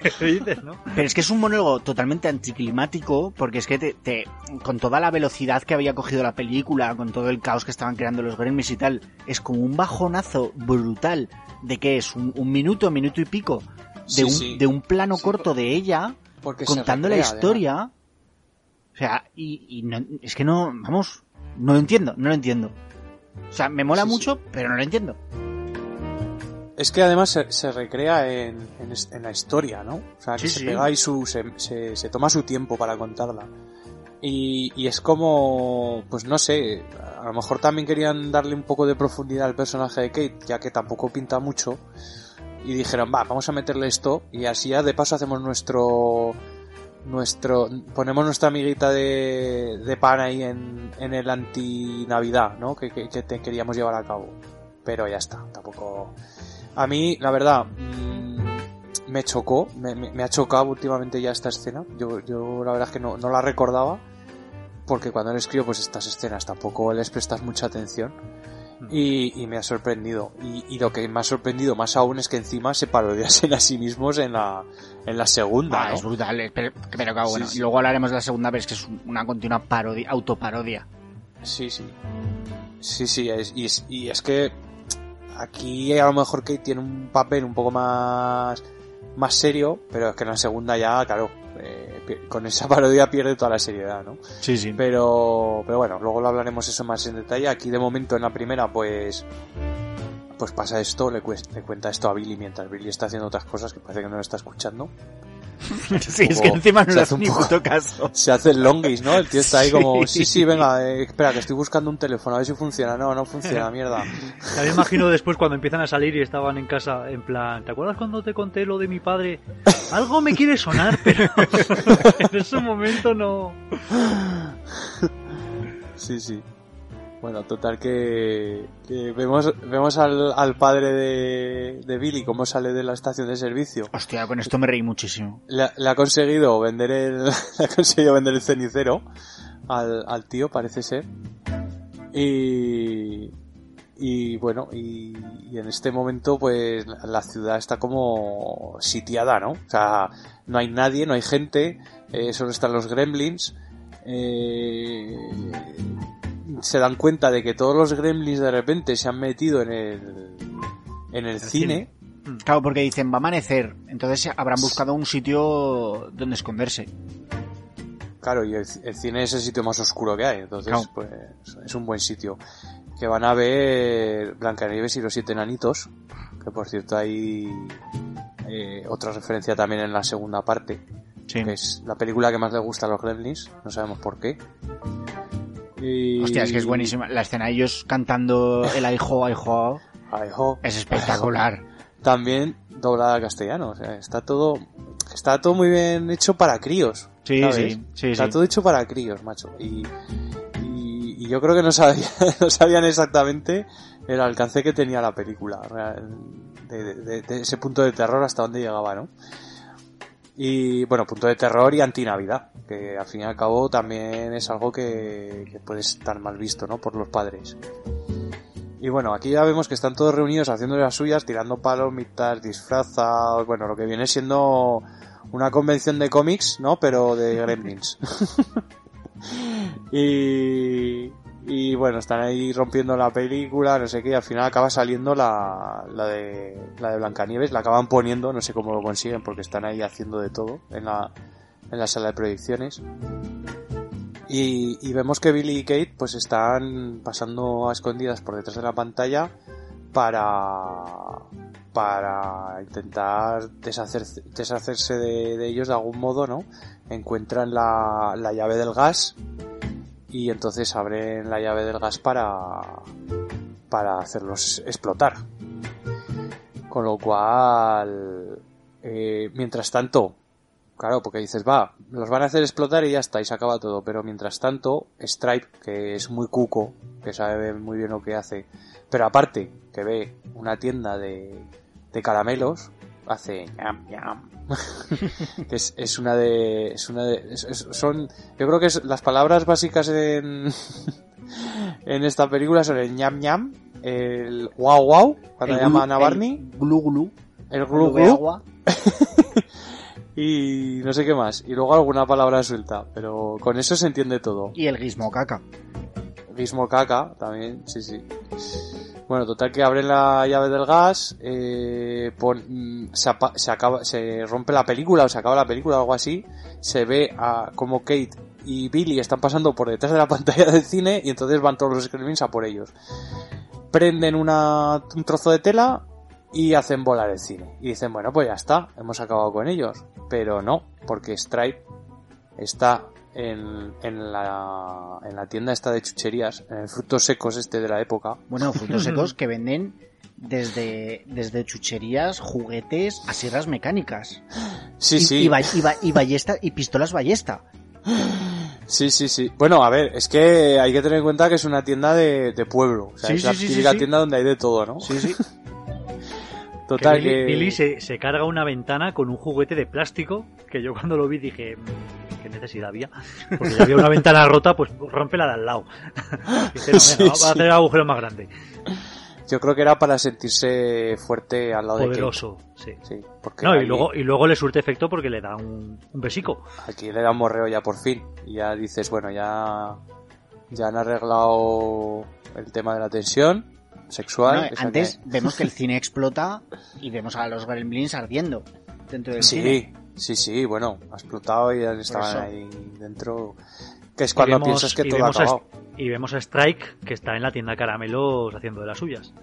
Speaker 6: ¿Qué dices, no?
Speaker 1: Pero es que es un monólogo totalmente anticlimático, porque es que te, te- con toda la velocidad que había cogido la película, con todo el caos que estaban creando los gremlins y tal, es como un bajonazo brutal de que es un, un minuto, minuto y pico, de,
Speaker 5: Sí,
Speaker 1: un,
Speaker 5: sí.
Speaker 1: de un plano
Speaker 5: Sí,
Speaker 1: corto de ella,
Speaker 5: Porque
Speaker 1: contando la historia. O sea, y, y no- es que no, vamos, no lo entiendo, no lo entiendo. O sea, me mola
Speaker 5: Sí, sí.
Speaker 1: mucho, pero no lo entiendo.
Speaker 5: Es que además se, se recrea en, en la historia, ¿no? O sea, que
Speaker 1: Sí,
Speaker 5: se
Speaker 1: sí.
Speaker 5: pega y su, se, se, se toma su tiempo para contarla. Y, y es como, pues no sé, a lo mejor también querían darle un poco de profundidad al personaje de Kate, ya que tampoco pinta mucho. y dijeron, va, vamos a meterle esto y así ya de paso hacemos nuestro nuestro ponemos nuestra amiguita de, de pan ahí en, en el anti navidad no que, que, que te queríamos llevar a cabo pero ya está tampoco a mí la verdad mm, me chocó me, me, me ha chocado últimamente ya esta escena yo, yo la verdad es que no, no la recordaba porque cuando eres crío pues estas escenas tampoco les prestas mucha atención y, y me ha sorprendido y, y lo que me ha sorprendido más aún es que encima se parodiasen a sí mismos en la en la segunda
Speaker 1: Ah,
Speaker 5: ¿no?
Speaker 1: Es brutal, eh, pero, pero claro, bueno,
Speaker 5: Sí, sí.
Speaker 1: luego hablaremos de la segunda, pero es que es una continua parodia, autoparodia.
Speaker 5: Sí, sí. Sí, sí, es, y, es, y es que aquí a lo mejor Kate tiene un papel un poco más, más serio, pero es que en la segunda ya, claro, eh, con esa parodia pierde toda la seriedad, ¿no?
Speaker 1: Sí, sí.
Speaker 5: Pero, pero bueno, luego lo hablaremos eso más en detalle. Aquí de momento en la primera, pues, pues pasa esto, le, le cuenta esto a Billy mientras Billy está haciendo otras cosas que parece que no lo está escuchando.
Speaker 1: sí, es que encima no le
Speaker 5: hace
Speaker 1: ni puto caso.
Speaker 5: Se hace el longis, ¿no? El tío está ahí
Speaker 1: Sí.
Speaker 5: como, sí, sí, venga, eh, espera, que estoy buscando un teléfono, a ver si funciona. No, no funciona, mierda.
Speaker 6: Me imagino después cuando empiezan a salir y estaban en casa en plan, ¿te acuerdas cuando te conté lo de mi padre? Algo me quiere sonar, pero en ese momento no.
Speaker 5: Sí, sí. Bueno, total que, que vemos, vemos al, al padre de, de Billy cómo sale de la estación de servicio.
Speaker 1: Hostia, con esto me reí muchísimo.
Speaker 5: Le, ha- le ha conseguido vender el, le ha conseguido vender el cenicero al, al tío, parece ser. Y, y bueno, y, y en este momento pues la, la ciudad está como sitiada, ¿no? O sea, no hay nadie, no hay gente, eh, solo están los gremlins. eh, se dan cuenta de que todos los gremlins de repente se han metido en el, en el, cine.
Speaker 1: Claro, porque dicen, va a amanecer. Entonces habrán buscado un sitio donde esconderse.
Speaker 5: Claro, y el, el cine es el sitio más oscuro que hay, entonces
Speaker 1: Claro.
Speaker 5: pues es un buen sitio. Que van a ver Blancanieves y los siete enanitos, que por cierto hay eh, otra referencia también en la segunda parte,
Speaker 1: Sí.
Speaker 5: que es la película que más le gusta a los gremlins, no sabemos por qué. Y...
Speaker 1: Hostia, es que es buenísima. La escena de ellos cantando el aijo, aijo,
Speaker 5: Ay, jo.
Speaker 1: es espectacular.
Speaker 5: También doblada al castellano, o sea, está todo está todo muy bien hecho para críos.
Speaker 1: Sí,
Speaker 5: ¿sabes?
Speaker 1: sí, sí,
Speaker 5: Está
Speaker 1: sí.
Speaker 5: todo hecho para críos, macho. Y, y, y yo creo que no, sabía, no sabían exactamente el alcance que tenía la película. De, de- de ese punto de terror hasta dónde llegaba, ¿no? Y bueno, punto de terror y antinavidad, que al fin y al cabo también es algo que, que puede estar mal visto, ¿no? Por los padres. Y bueno, aquí ya vemos que están todos reunidos haciendo las suyas, tirando palomitas, disfrazados, bueno, lo que viene siendo una convención de cómics, ¿no? Pero de gremlins. y, y bueno, están ahí rompiendo la película, no sé qué, y al final acaba saliendo la, la de la de Blancanieves, la acaban poniendo, no sé cómo lo consiguen porque están ahí haciendo de todo en la, en la sala de proyecciones. Y, y vemos que Billy y Kate pues están pasando a escondidas por detrás de la pantalla para para intentar deshacerse, deshacerse de, de ellos de algún modo, ¿no? Encuentran la, la llave del gas y entonces abren la llave del gas para para hacerlos explotar. Con lo cual, eh, mientras tanto, claro, porque dices, va, los van a hacer explotar y ya está, y se acaba todo. Pero mientras tanto, Stripe, que es muy cuco, que sabe muy bien lo que hace, pero aparte, que ve una tienda de, de caramelos, hace ñam ñam. es, es una de, es una de, es- es- son, yo creo que es, las palabras básicas en, en esta película son el ñam ñam, el wow wow, cuando
Speaker 1: El
Speaker 5: llaman
Speaker 1: glu-
Speaker 5: a Barney,
Speaker 1: el Glu glu.
Speaker 5: el glu glu,
Speaker 1: agua.
Speaker 5: y no sé qué más. Y luego alguna palabra suelta, pero con eso se entiende todo.
Speaker 1: Y el guismo caca.
Speaker 5: Gizmo caca también, sí, sí. Bueno, total que abren la llave del gas, eh, mm, se, acaba, se rompe la película o se acaba la película o algo así. Se ve a como Kate y Billy están pasando por detrás de la pantalla del cine y entonces van todos los Screamings a por ellos. Prenden un trozo de tela y hacen volar el cine. Y dicen, bueno, pues ya está, hemos acabado con ellos. Pero no, porque Stripe está en, en, la, en la tienda esta de chucherías, en el frutos secos este de la época.
Speaker 1: Bueno, frutos secos que venden desde, desde chucherías, juguetes a sierras mecánicas.
Speaker 5: Sí,
Speaker 1: y,
Speaker 5: sí.
Speaker 1: Y, ba- y ba- y ballesta, y pistolas ballesta.
Speaker 5: Sí, sí, sí. Bueno, a ver, es que hay que tener en cuenta que es una tienda de, de pueblo. O sea,
Speaker 1: Sí,
Speaker 5: es
Speaker 1: sí,
Speaker 5: la
Speaker 1: sí, sí,
Speaker 5: típica
Speaker 1: sí.
Speaker 5: tienda donde hay de todo, ¿no?
Speaker 1: Sí, sí.
Speaker 5: Total,
Speaker 6: que Billy,
Speaker 5: que...
Speaker 6: Billy se, se carga una ventana con un juguete de plástico que yo cuando lo vi dije, "Mm, ¿qué necesidad había? Porque ya había una ventana rota, pues rompe la de al lado. Dice, no, venga,
Speaker 5: Sí,
Speaker 6: vamos a
Speaker 5: sí.
Speaker 6: hacer el agujero más grande.
Speaker 5: Yo creo que era para sentirse fuerte al lado
Speaker 6: Poderoso, sí.
Speaker 5: de Kate. Sí, porque
Speaker 6: No, y
Speaker 5: ahí-
Speaker 6: luego, y luego le surte efecto porque le da un, un besico.
Speaker 5: aquí le dan morreo ya por fin. Y ya dices, bueno, ya, ya han arreglado el tema de la tensión sexual.
Speaker 1: No, antes
Speaker 5: que-
Speaker 1: vemos que el cine explota y vemos a los gremlins ardiendo dentro del
Speaker 5: Sí,
Speaker 1: cine.
Speaker 5: Sí, sí, bueno, ha explotado y ya estaban ahí dentro. Que es cuando
Speaker 6: vemos-
Speaker 5: piensas que todo ha acabado.
Speaker 6: Y vemos a Strike que está en la tienda Caramelos haciendo de las suyas.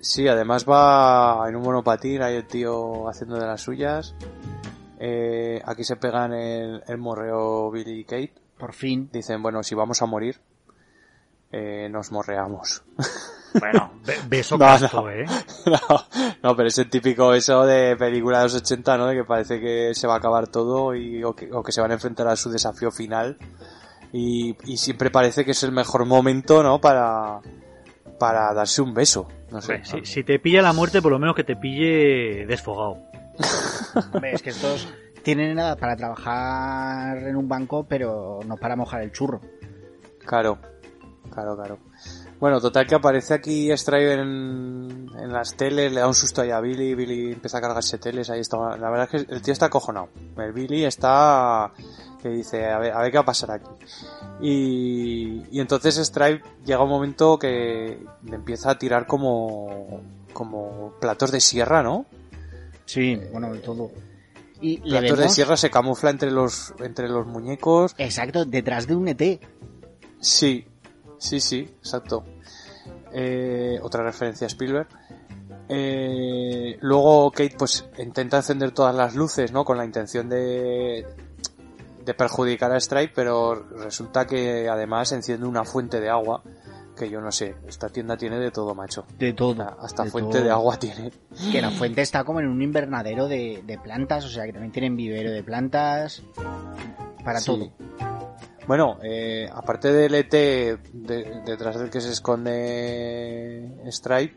Speaker 5: Sí, además va en un monopatín, ahí el tío haciendo de las suyas. Eh, aquí se pegan el, el morreo Billy y Kate.
Speaker 1: Por fin.
Speaker 5: Dicen, bueno, si vamos a morir, eh, nos morreamos.
Speaker 6: Bueno, be- beso
Speaker 5: No,
Speaker 6: casto,
Speaker 5: no.
Speaker 6: ¿eh?
Speaker 5: no, no, pero es el típico eso de película de los 80, ¿no? De que parece que se va a acabar todo y, o, que, o que se van a enfrentar a su desafío final. Y, y siempre parece que es el mejor momento, ¿no? Para, para darse un beso. No sé.
Speaker 6: Si, si te pilla la muerte, por lo menos que te pille desfogado.
Speaker 1: Hombre, es que estos tienen edad para trabajar en un banco, pero no para mojar el churro.
Speaker 5: Claro, claro, claro. Bueno, total que aparece aquí Strive en, en las teles, le da un susto ahí a Billy, Billy empieza a cargarse teles, ahí está. La verdad es que el tío está acojonado. El Billy está que dice, a ver, a ver qué va a pasar aquí. Y, y entonces Strive llega un momento que le empieza a tirar como, como platos de sierra, ¿no?
Speaker 1: Sí, bueno, de todo. Y
Speaker 5: Platos de sierra se camufla entre los, entre los muñecos.
Speaker 1: exacto, detrás de un ET.
Speaker 5: Sí, sí, sí, exacto. Eh, otra referencia a Spielberg. Eh, luego Kate pues intenta encender todas las luces, ¿no? Con la intención de, de perjudicar a Stripe, pero resulta que además enciende una fuente de agua. Que yo no sé, esta tienda tiene de todo, macho.
Speaker 1: De todo.
Speaker 5: Hasta
Speaker 1: de
Speaker 5: fuente
Speaker 1: todo.
Speaker 5: de agua tiene.
Speaker 1: Que la fuente está como en un invernadero de, de plantas, o sea que también tienen vivero de plantas. Para
Speaker 5: Sí.
Speaker 1: todo.
Speaker 5: Bueno, eh, aparte del ET de- detrás del que se esconde Stripe,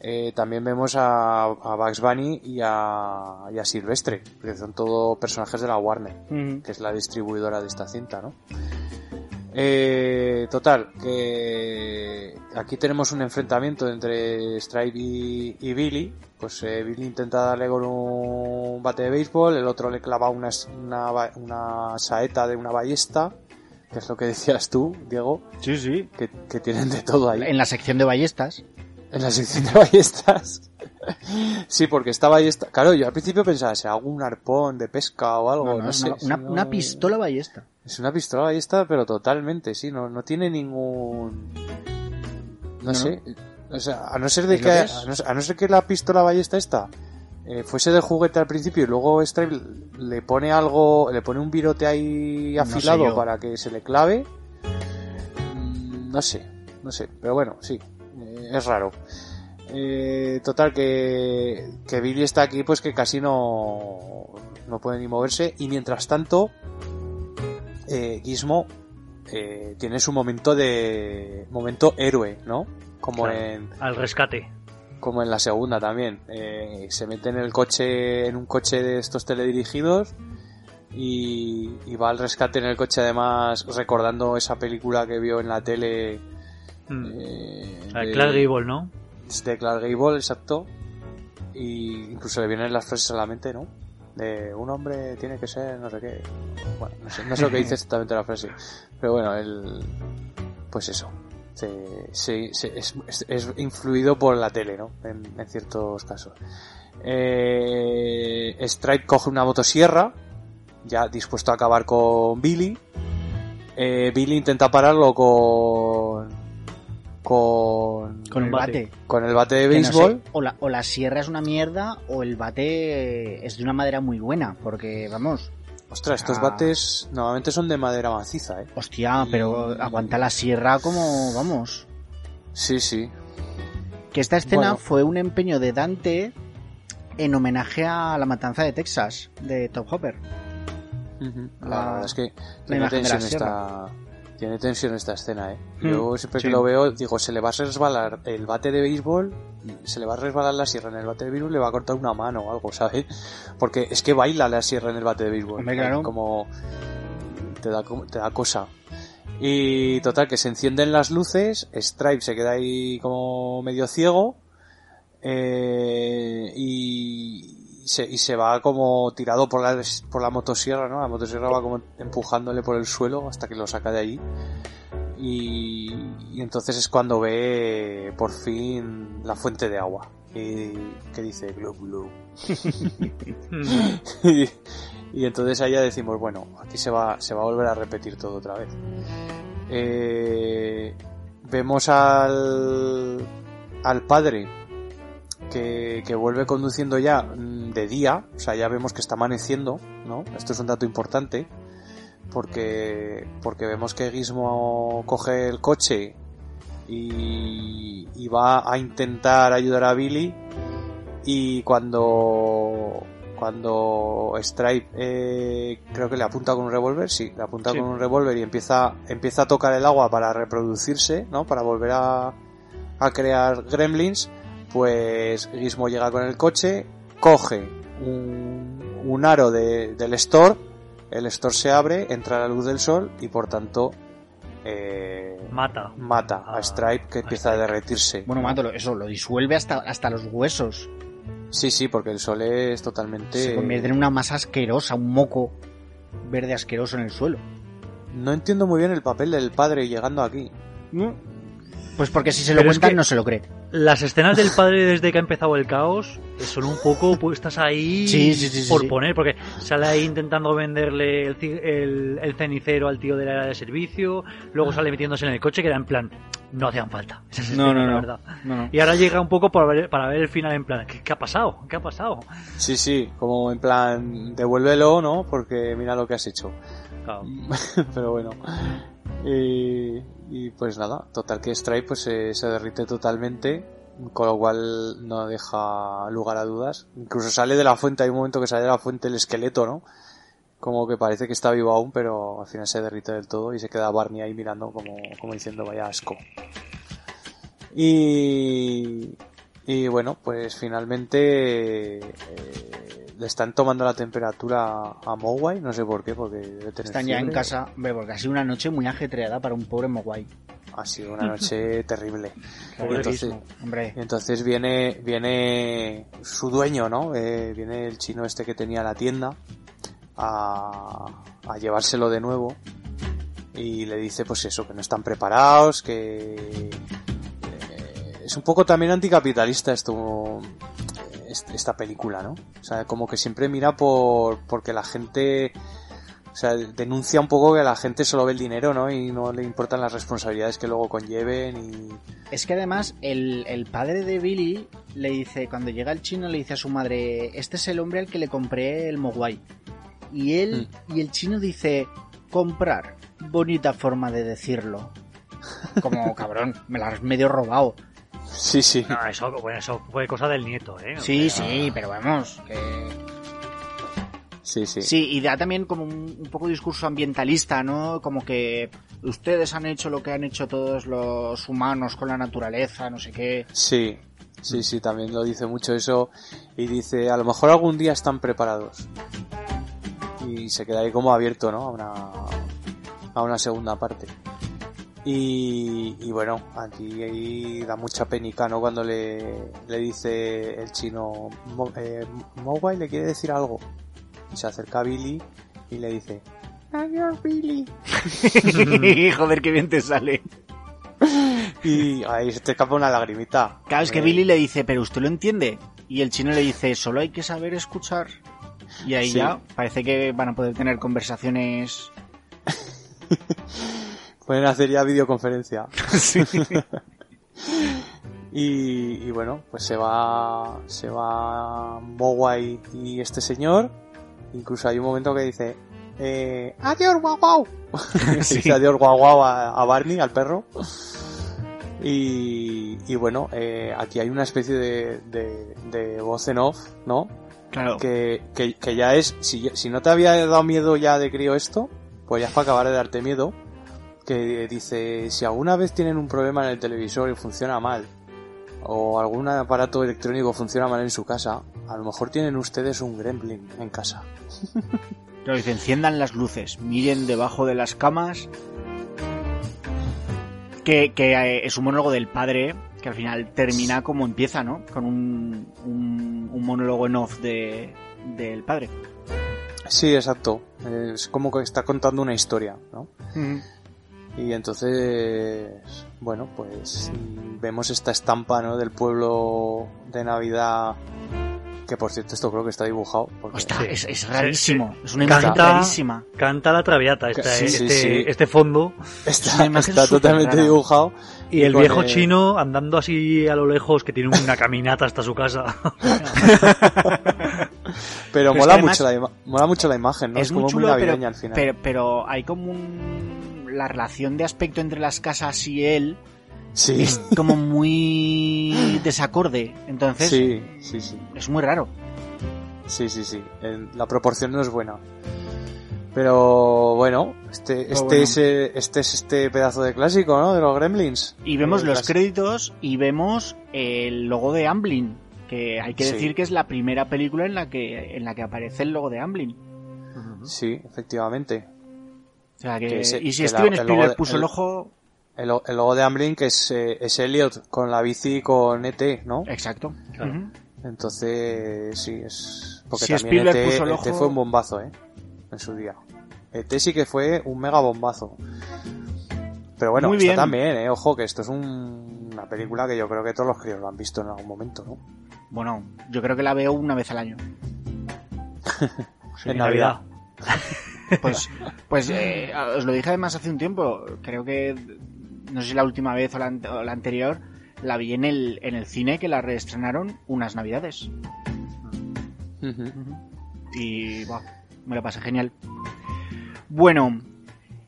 Speaker 5: eh, también vemos a, a Bugs Bunny y a, y a Silvestre, que son todos personajes de la Warner, que es la distribuidora de esta cinta, ¿no? Eh, total, que aquí tenemos un enfrentamiento entre Stripe y, y Billy. Pues eh, Billy intenta darle con un bate de béisbol, el otro le clava una, una, una saeta de una ballesta, que es lo que decías tú, Diego,
Speaker 1: Sí, sí.
Speaker 5: que, que tienen de todo ahí.
Speaker 1: En la sección de ballestas.
Speaker 5: En la sección de ballestas. sí, porque esta ballesta... Claro, yo al principio pensaba, ¿será algún arpón de pesca o algo?
Speaker 1: No,
Speaker 5: No,
Speaker 1: no, es
Speaker 5: sé.
Speaker 1: una, pistola ballesta.
Speaker 5: Es una pistola ballesta, pero totalmente, sí, no, no tiene ningún... No, sé. O sea, a no ser de que, a no, a no ser que la pistola ballesta esta eh, fuese de juguete al principio y luego Stripe le pone algo, le pone un virote ahí
Speaker 1: No sé
Speaker 5: afilado para que se le clave. Mm, No sé, no sé, pero bueno, sí, eh, es raro. Eh, total que, que Billy está aquí pues que casi no, no puede ni moverse y mientras tanto eh, Gizmo eh, tiene su momento de momento héroe, ¿no? Como
Speaker 6: Claro.
Speaker 5: en
Speaker 6: Al rescate.
Speaker 5: como en la segunda también. Eh, se mete en el coche, en un coche de estos teledirigidos y, y va al rescate en el coche además recordando esa película que vio en la tele
Speaker 6: Mm.
Speaker 5: eh, de-
Speaker 6: Clark Gable, ¿no?
Speaker 5: de Clark Gable, exacto. Y incluso le vienen las frases a la mente, ¿no? De un hombre tiene que ser no sé qué. Bueno, no sé, no sé lo que dice exactamente la frase. Pero bueno, él. Pues eso. Se, se- se- es, es- es influido por la tele, ¿no? En, en ciertos casos. Eh, Stripe coge una motosierra, ya dispuesto a acabar con Billy. Eh, Billy intenta pararlo con. Con.
Speaker 1: Con el
Speaker 6: bate.
Speaker 1: bate.
Speaker 5: con el bate de
Speaker 1: Que no sé,
Speaker 5: béisbol.
Speaker 1: o, la, o la sierra es una mierda o el bate es de una madera muy buena. Porque, vamos,
Speaker 5: Ostras, estos bates normalmente son de madera maciza, ¿eh?
Speaker 1: hostia, pero aguanta la sierra como, vamos.
Speaker 5: Sí, sí.
Speaker 1: Que esta escena
Speaker 5: Bueno.
Speaker 1: fue un empeño de Dante en homenaje a la matanza de Texas, de Top Hopper.
Speaker 5: La,
Speaker 1: La-
Speaker 5: verdad es que
Speaker 1: la
Speaker 5: tiene
Speaker 1: imagen de la
Speaker 5: esta tiene tensión esta escena, ¿eh?
Speaker 1: Mm,
Speaker 5: Yo siempre que lo veo digo, se le va a resbalar el bate de béisbol, se le va a resbalar la sierra en el bate de béisbol, le va a cortar una mano o algo, ¿sabes? Porque es que baila la sierra en el bate de béisbol.
Speaker 1: Hombre, claro.
Speaker 5: Como te da, te da cosa. Y total, que se encienden las luces, Stripe se queda ahí como medio ciego, eh, y se, y se va como tirado por la, por la motosierra, ¿no? La motosierra va como empujándole por el suelo hasta que lo saca de ahí. Y, y entonces es cuando ve por fin la fuente de agua. Y que dice glow glow. y, y entonces ahí ya decimos, bueno, aquí se va, se va a volver a repetir todo otra vez. Eh, vemos al, al padre que, que vuelve conduciendo ya de día, o sea, ya vemos que está amaneciendo, ¿no? Esto es un dato importante, porque, porque vemos que Gizmo coge el coche y, y va a intentar ayudar a Billy y cuando cuando Stripe eh, creo que le apunta con un revólver, sí, le apunta
Speaker 6: Sí.
Speaker 5: con un revólver y empieza empieza a tocar el agua para reproducirse, ¿no? Para volver a, a crear gremlins, pues Gizmo llega con el coche, coge un, un aro de- del store, el store se abre, entra la luz del sol y por tanto eh,
Speaker 6: Mata.
Speaker 5: mata a
Speaker 6: Ah,
Speaker 5: Stripe que
Speaker 6: a
Speaker 5: empieza a derretirse.
Speaker 1: Bueno, Mato, eso lo disuelve hasta, hasta los huesos.
Speaker 5: Sí, sí, porque el sol es totalmente...
Speaker 1: Se convierte en una masa asquerosa, un moco verde asqueroso en el suelo.
Speaker 5: No entiendo muy bien el papel del padre llegando aquí.
Speaker 1: Pues porque si se lo
Speaker 6: Pero es
Speaker 1: cuentan
Speaker 6: que-
Speaker 1: no se lo cree.
Speaker 6: Las escenas del padre desde que ha empezado el caos son un poco puestas ahí
Speaker 1: Sí, sí, sí,
Speaker 6: por poner, porque sale ahí intentando venderle el, el- el cenicero al tío de la era de servicio, luego sale metiéndose en el coche que era en plan, no hacían falta. esas
Speaker 1: No, no,
Speaker 6: la
Speaker 1: no.
Speaker 6: verdad.
Speaker 1: No.
Speaker 6: Y ahora llega un poco para ver, para ver el final en plan, ¿qué, qué ha pasado? ¿Qué ha pasado?
Speaker 5: Sí, sí, como en plan, devuélvelo, ¿no? Porque mira lo que has hecho.
Speaker 6: Claro.
Speaker 5: Pero bueno. Y, y pues nada, total que Stripe pues se, derrite totalmente, con lo cual no deja lugar a dudas. Incluso sale de la fuente, hay un momento que sale de la fuente el esqueleto, ¿no? Como que parece que está vivo aún, pero al final se derrite del todo y se queda Barney ahí mirando como, como diciendo vaya asco. Y, y bueno, pues finalmente eh, le están tomando la temperatura a Mowai, no sé por qué, porque debe tener
Speaker 1: Están ya en casa, ve, porque ha sido una noche muy ajetreada para un pobre Mogwai.
Speaker 5: Ha sido una noche terrible.
Speaker 6: Pobre
Speaker 5: entonces.
Speaker 1: Hombre,
Speaker 5: entonces viene, viene su dueño, ¿no? Eh, viene el chino este que tenía la tienda a, a llevárselo de nuevo y le dice pues eso, que no están preparados, que es un poco también anticapitalista esto est- esta película, ¿no? O sea, como que siempre mira por porque la gente o sea, denuncia un poco que la gente solo ve el dinero, ¿no? Y no le importan las responsabilidades que luego conlleven y
Speaker 1: es que además el, el padre de Billy le dice, cuando llega el chino, le dice a su madre, este es el hombre al que le compré el Mogwai. Y él, y el chino dice, comprar. Bonita forma de decirlo. Como cabrón, me la has medio robado.
Speaker 5: Sí, sí.
Speaker 6: No, eso, bueno, eso fue cosa del nieto, ¿eh?
Speaker 1: Sí, sí, pero vamos. que-
Speaker 5: Sí, sí.
Speaker 1: Sí, y da también como un, un poco discurso ambientalista, ¿no? Como que ustedes han hecho lo que han hecho todos los humanos con la naturaleza, no sé qué.
Speaker 5: Sí, sí, sí, también lo dice mucho eso. Y dice, a lo mejor algún día están preparados. Y se queda ahí como abierto, ¿no? A una, a una segunda parte. Y, y bueno, aquí ahí da mucha penica, ¿no? Cuando le, le dice el chino, Mo, eh, Mogwai le quiere decir algo. Y se acerca a Billy y le dice, Adiós, Billy.
Speaker 1: Joder, qué bien te sale.
Speaker 5: Y ahí se te escapa una lagrimita.
Speaker 1: Claro, es que
Speaker 5: Eh,
Speaker 1: Billy le dice, pero usted lo entiende. Y el chino le dice, solo hay que saber escuchar. Y ahí
Speaker 5: Sí.
Speaker 1: ya parece que van a poder tener conversaciones.
Speaker 5: Pueden hacer ya videoconferencia. y, y bueno, pues se va, se va Mogwai y este señor. Incluso hay un momento que dice, eh, adiós guau guau.
Speaker 1: Sí.
Speaker 5: dice adiós guau guau a, a Barney, al perro. Y, y bueno, eh, aquí hay una especie de, de, de voz en off, ¿no?
Speaker 1: Claro.
Speaker 5: Que, que, que ya es, si, si no te había dado miedo ya de crío esto, pues ya es para acabar de darte miedo. Que dice, si alguna vez tienen un problema en el televisor y funciona mal, o algún aparato electrónico funciona mal en su casa, a lo mejor tienen ustedes un gremlin en casa.
Speaker 1: Claro, dice, enciendan las luces, miren debajo de las camas. Que, que eh, es un monólogo del padre que al final termina como empieza, ¿no? Con un, un, un monólogo en off de, del padre.
Speaker 5: Sí, exacto. Es como que está contando una historia, ¿no? Y entonces, bueno, pues vemos esta estampa, ¿no? Del pueblo de Navidad. Que por cierto, esto creo que está dibujado. porque-
Speaker 1: Está, es, es rarísimo.
Speaker 6: Sí, sí.
Speaker 1: Es una imagen
Speaker 6: Canta-
Speaker 1: rarísima.
Speaker 6: Canta la traviata, esta-
Speaker 5: Sí, sí,
Speaker 6: este,
Speaker 5: sí.
Speaker 6: este fondo.
Speaker 5: Está, está totalmente
Speaker 1: rara.
Speaker 5: dibujado.
Speaker 6: Y el
Speaker 5: con
Speaker 6: viejo
Speaker 5: el-
Speaker 6: chino andando así a lo lejos, que tiene una caminata hasta su casa.
Speaker 5: Pero
Speaker 1: es
Speaker 5: mola,
Speaker 1: además-
Speaker 5: mucho la ima- mola mucho la imagen, ¿no? Es,
Speaker 1: es
Speaker 5: como
Speaker 1: muy
Speaker 5: muy
Speaker 1: chulo, pero,
Speaker 5: navideña al final.
Speaker 1: pero, pero hay como un... La relación de aspecto entre las casas y él
Speaker 5: sí,
Speaker 1: es como muy desacorde. Entonces,
Speaker 5: sí, sí, sí.
Speaker 1: es muy raro.
Speaker 5: Sí, sí, sí. La proporción no es buena. Pero bueno, este, este,
Speaker 1: bueno.
Speaker 5: Es, eh, este es este pedazo de clásico, ¿no? De los Gremlins.
Speaker 1: Y vemos
Speaker 5: Eh,
Speaker 1: los créditos y vemos el logo de Amblin, que hay que
Speaker 5: Sí.
Speaker 1: decir que es la primera película en la que en la que aparece el logo de Amblin.
Speaker 5: Sí, efectivamente.
Speaker 1: O sea que,
Speaker 5: Que ese-
Speaker 1: y si
Speaker 5: que
Speaker 1: Steven
Speaker 5: el
Speaker 1: Spielberg
Speaker 5: de-
Speaker 1: puso
Speaker 5: el-
Speaker 1: el ojo,
Speaker 5: El, el logo de Amblin que es, eh, es Elliot con la bici con ET, ¿no?
Speaker 1: exacto.
Speaker 6: Claro.
Speaker 5: Entonces, sí, es... Porque
Speaker 1: Si
Speaker 5: también
Speaker 1: Spielberg
Speaker 5: ET,
Speaker 1: puso el
Speaker 5: ET
Speaker 1: ojo-
Speaker 5: fue un bombazo, ¿eh? En su día. ET sí que fue un mega bombazo. Pero bueno,
Speaker 1: Muy
Speaker 5: también, ¿eh? Ojo, que esto es un- una película que yo creo que todos los críos lo han visto en algún momento, ¿no?
Speaker 1: Bueno, yo creo que la veo una vez al año.
Speaker 5: En Navidad.
Speaker 1: Pues, pues eh, os lo dije además hace un tiempo. Creo que no sé si la última vez o la, ante- o la anterior la vi en el, en el cine que la reestrenaron unas navidades. Y buah, me lo pasé genial. Bueno,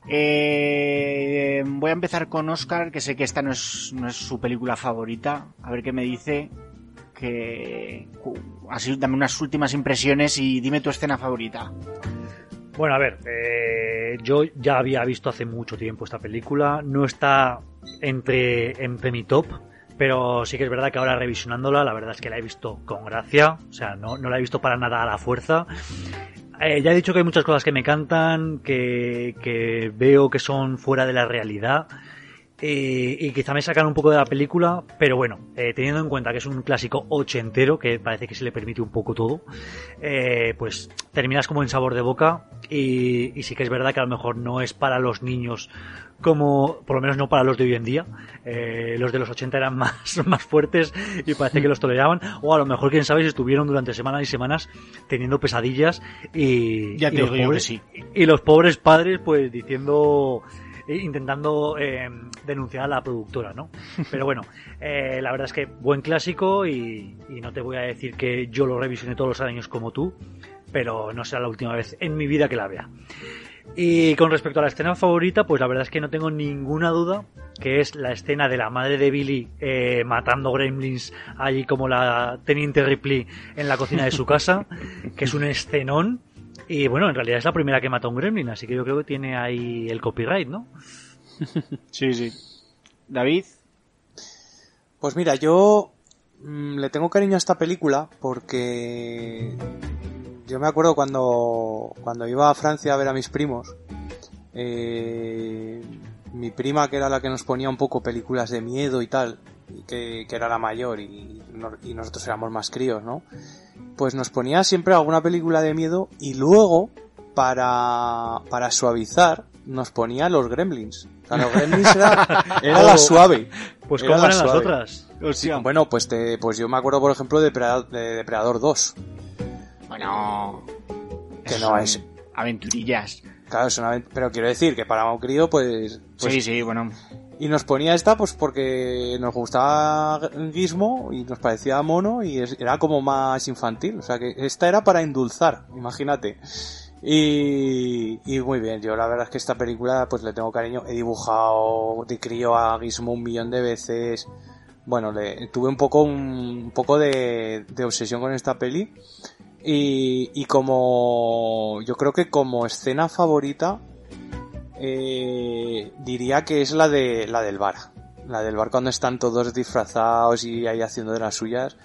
Speaker 1: eh, voy a empezar con Oscar, que sé que esta no es, no es su película favorita. A ver qué me dice. Que así dame unas últimas impresiones y dime tu escena favorita.
Speaker 6: Bueno, a ver, eh, yo ya había visto hace mucho tiempo esta película, no está entre, entre mi top, pero sí que es verdad que ahora revisionándola, la verdad es que la he visto con gracia, o sea, no, no la he visto para nada a la fuerza. Eh, ya he dicho que hay muchas cosas que me cantan, que, que veo que son fuera de la realidad. Eh, y quizá me sacan un poco de la película, pero bueno, eh, teniendo en cuenta que es un clásico ochentero, que parece que se le permite un poco todo, eh, pues terminas como en sabor de boca y, y sí que es verdad que a lo mejor no es para los niños como, por lo menos no para los de hoy en día, eh, los de los 80 eran más, más fuertes y parece que los toleraban, o a lo mejor quién sabe si estuvieron durante semanas y semanas teniendo pesadillas y,
Speaker 1: Ya te
Speaker 6: y los
Speaker 1: digo yo que
Speaker 6: pobres,
Speaker 1: sí.
Speaker 6: y los pobres padres pues diciendo intentando eh, denunciar a la productora, ¿no? Pero bueno, eh, la verdad es que buen clásico y, y no te voy a decir que yo lo revisioné todos los años como tú, pero no será la última vez en mi vida que la vea. Y con respecto a la escena favorita, pues la verdad es que no tengo ninguna duda que es la escena de la madre de Billy eh, matando gremlins allí como la teniente Ripley en la cocina de su casa, que es un escenón. Y bueno, en realidad es la primera que mata a un gremlin, así que yo creo que tiene ahí el copyright, ¿no?
Speaker 1: Sí, sí. David,
Speaker 5: Pues mira, yo mm, le tengo cariño a esta película porque yo me acuerdo cuando, cuando iba a Francia a ver a mis primos, eh, mi prima que era la que nos ponía un poco películas de miedo y tal, que, que era la mayor y, y nosotros éramos más críos, ¿no? Pues nos ponía siempre alguna película de miedo y luego, para, para suavizar, nos ponía los gremlins. O sea, los gremlins era, era la suave.
Speaker 6: Pues
Speaker 5: Era
Speaker 6: como
Speaker 5: la
Speaker 6: eran las otras.
Speaker 5: Sí, bueno, pues te, pues yo me acuerdo, por ejemplo, de Depredador, de Depredador 2.
Speaker 1: bueno,
Speaker 5: Que no es-
Speaker 1: aventurillas.
Speaker 5: Claro, es una, pero quiero decir que para un crío, pues, pues-
Speaker 1: sí, sí, bueno.
Speaker 5: Y nos ponía esta, pues porque nos gustaba Gizmo y nos parecía mono y era como más infantil. O sea que esta era para endulzar, imagínate. Y, y muy bien, yo la verdad es que esta película pues le tengo cariño. He dibujado de crío a Gizmo un millón de veces. Bueno, le, tuve un poco un, un poco de, de obsesión con esta peli. Y, y como yo creo que como escena favorita eh, diría que es la de la del bar. La del bar cuando están todos disfrazados y ahí haciendo de las suyas.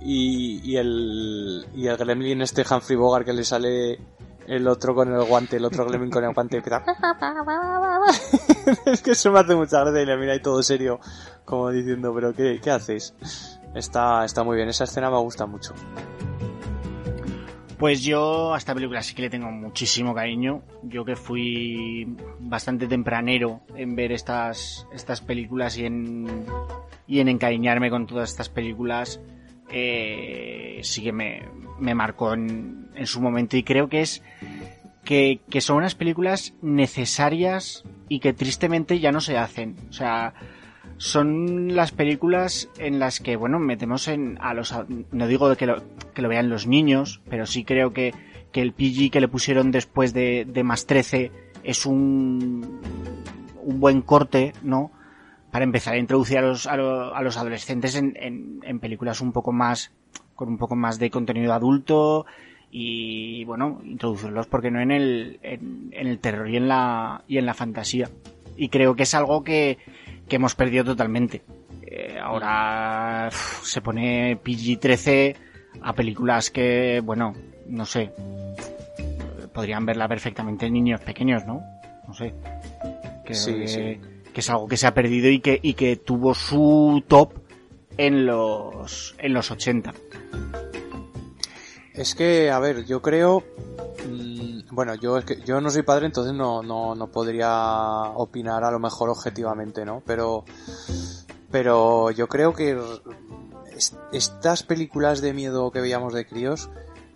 Speaker 5: Y, y el y el gremlin este Humphrey Bogart que le sale el otro con el guante, el otro gremlin con el guante empieza... es que eso me hace mucha gracia y le mira ahí todo serio como diciendo, pero ¿qué, qué haces? Está, está muy bien, esa escena me gusta mucho.
Speaker 1: Pues yo a esta película sí que le tengo muchísimo cariño. Yo que fui bastante tempranero en ver estas, estas películas y en, y en encariñarme con todas estas películas, eh, sí que me, me marcó en, en, su momento y creo que es que, que son unas películas necesarias y que tristemente ya no se hacen. O sea, son las películas en las que, bueno, metemos en a los, no digo que lo, que lo vean los niños, pero sí creo que, que el PG que le pusieron después de, de más 13 es un, un buen corte, ¿no? Para empezar a introducir a los, a, lo, a los adolescentes en, en, en, películas un poco más, con un poco más de contenido adulto y, bueno, introducirlos, porque no en el, en, en el terror y en la, y en la fantasía. Y creo que es algo que, que hemos perdido totalmente. Eh, ahora uf, se pone PG-13 a películas que, bueno, no sé, podrían verla perfectamente niños pequeños, ¿no? No sé. Que,
Speaker 5: sí, sí.
Speaker 1: que es algo que se ha perdido y que, y que tuvo su top en los, en los 80.
Speaker 5: Es que, a ver, yo creo, mmm, bueno, yo es que yo no soy padre, entonces no, no, no podría opinar a lo mejor objetivamente, ¿no? Pero, pero yo creo que estas películas de miedo que veíamos de críos,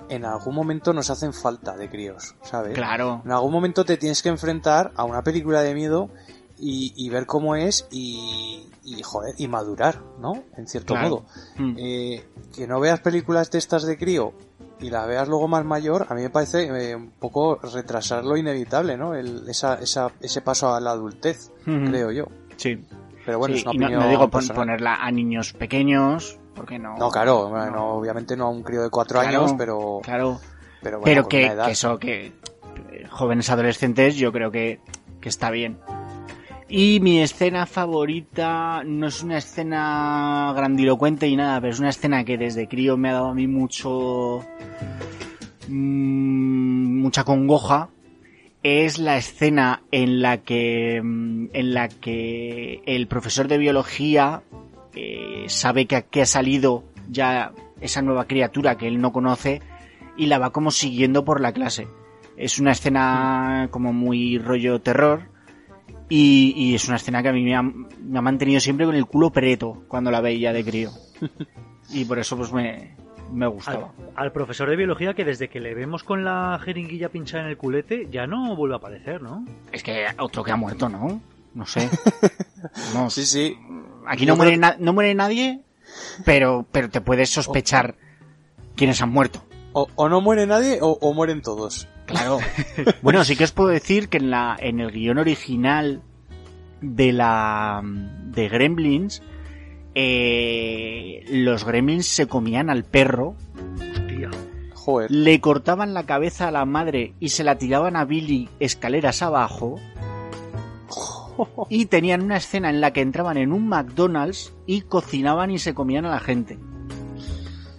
Speaker 5: en algún momento nos hacen falta de críos, ¿sabes?
Speaker 1: Claro.
Speaker 5: En algún momento te tienes que enfrentar a una película de miedo y, y ver cómo es y, y, joder, y madurar, ¿no? En cierto
Speaker 1: claro.
Speaker 5: modo. Mm. Eh, que no veas películas de estas de crío y la veas luego más mayor, a mí me parece eh, un poco retrasar lo inevitable, ¿no? El, esa, esa, ese paso a la adultez, uh -huh. creo yo.
Speaker 1: Sí.
Speaker 5: Pero bueno,
Speaker 1: sí,
Speaker 5: es una
Speaker 1: y no,
Speaker 5: opinión
Speaker 1: no digo
Speaker 5: personal.
Speaker 1: ponerla a niños pequeños, porque no.
Speaker 5: No, claro, no. no obviamente no a un crío de cuatro
Speaker 1: claro,
Speaker 5: años, pero.
Speaker 1: Claro.
Speaker 5: Pero, bueno,
Speaker 1: pero que, que, eso, que eh, jóvenes adolescentes, yo creo que, que está bien. Y mi escena favorita no es una escena grandilocuente y nada, pero es una escena que desde crío me ha dado a mí mucho. Mmm, mucha congoja. Es la escena en la que. mm, en la que el profesor de biología eh, sabe que aquí ha salido ya esa nueva criatura que él no conoce y la va como siguiendo por la clase. Es una escena como muy rollo terror y, y, es una escena que a mí me ha, me ha, mantenido siempre con el culo preto cuando la veía de crío. Y por eso pues me, me gustaba.
Speaker 6: Al, al, profesor de biología que desde que le vemos con la jeringuilla pinchada en el culete ya no vuelve a aparecer, ¿no?
Speaker 1: Es que otro que ha muerto, ¿no? No sé.
Speaker 5: No, sí, sí.
Speaker 1: Aquí no muere, no muere nadie, pero, pero te puedes sospechar oh. quiénes han muerto.
Speaker 5: O, o no muere nadie o, o mueren todos.
Speaker 1: Claro. bueno, sí que os puedo decir que en la en el guion original de la de Gremlins eh, los Gremlins se comían al perro.
Speaker 6: Hostia.
Speaker 5: Joder.
Speaker 1: Le cortaban la cabeza a la madre y se la tiraban a Billy escaleras abajo. Y tenían una escena en la que entraban en un McDonald's y cocinaban y se comían a la gente.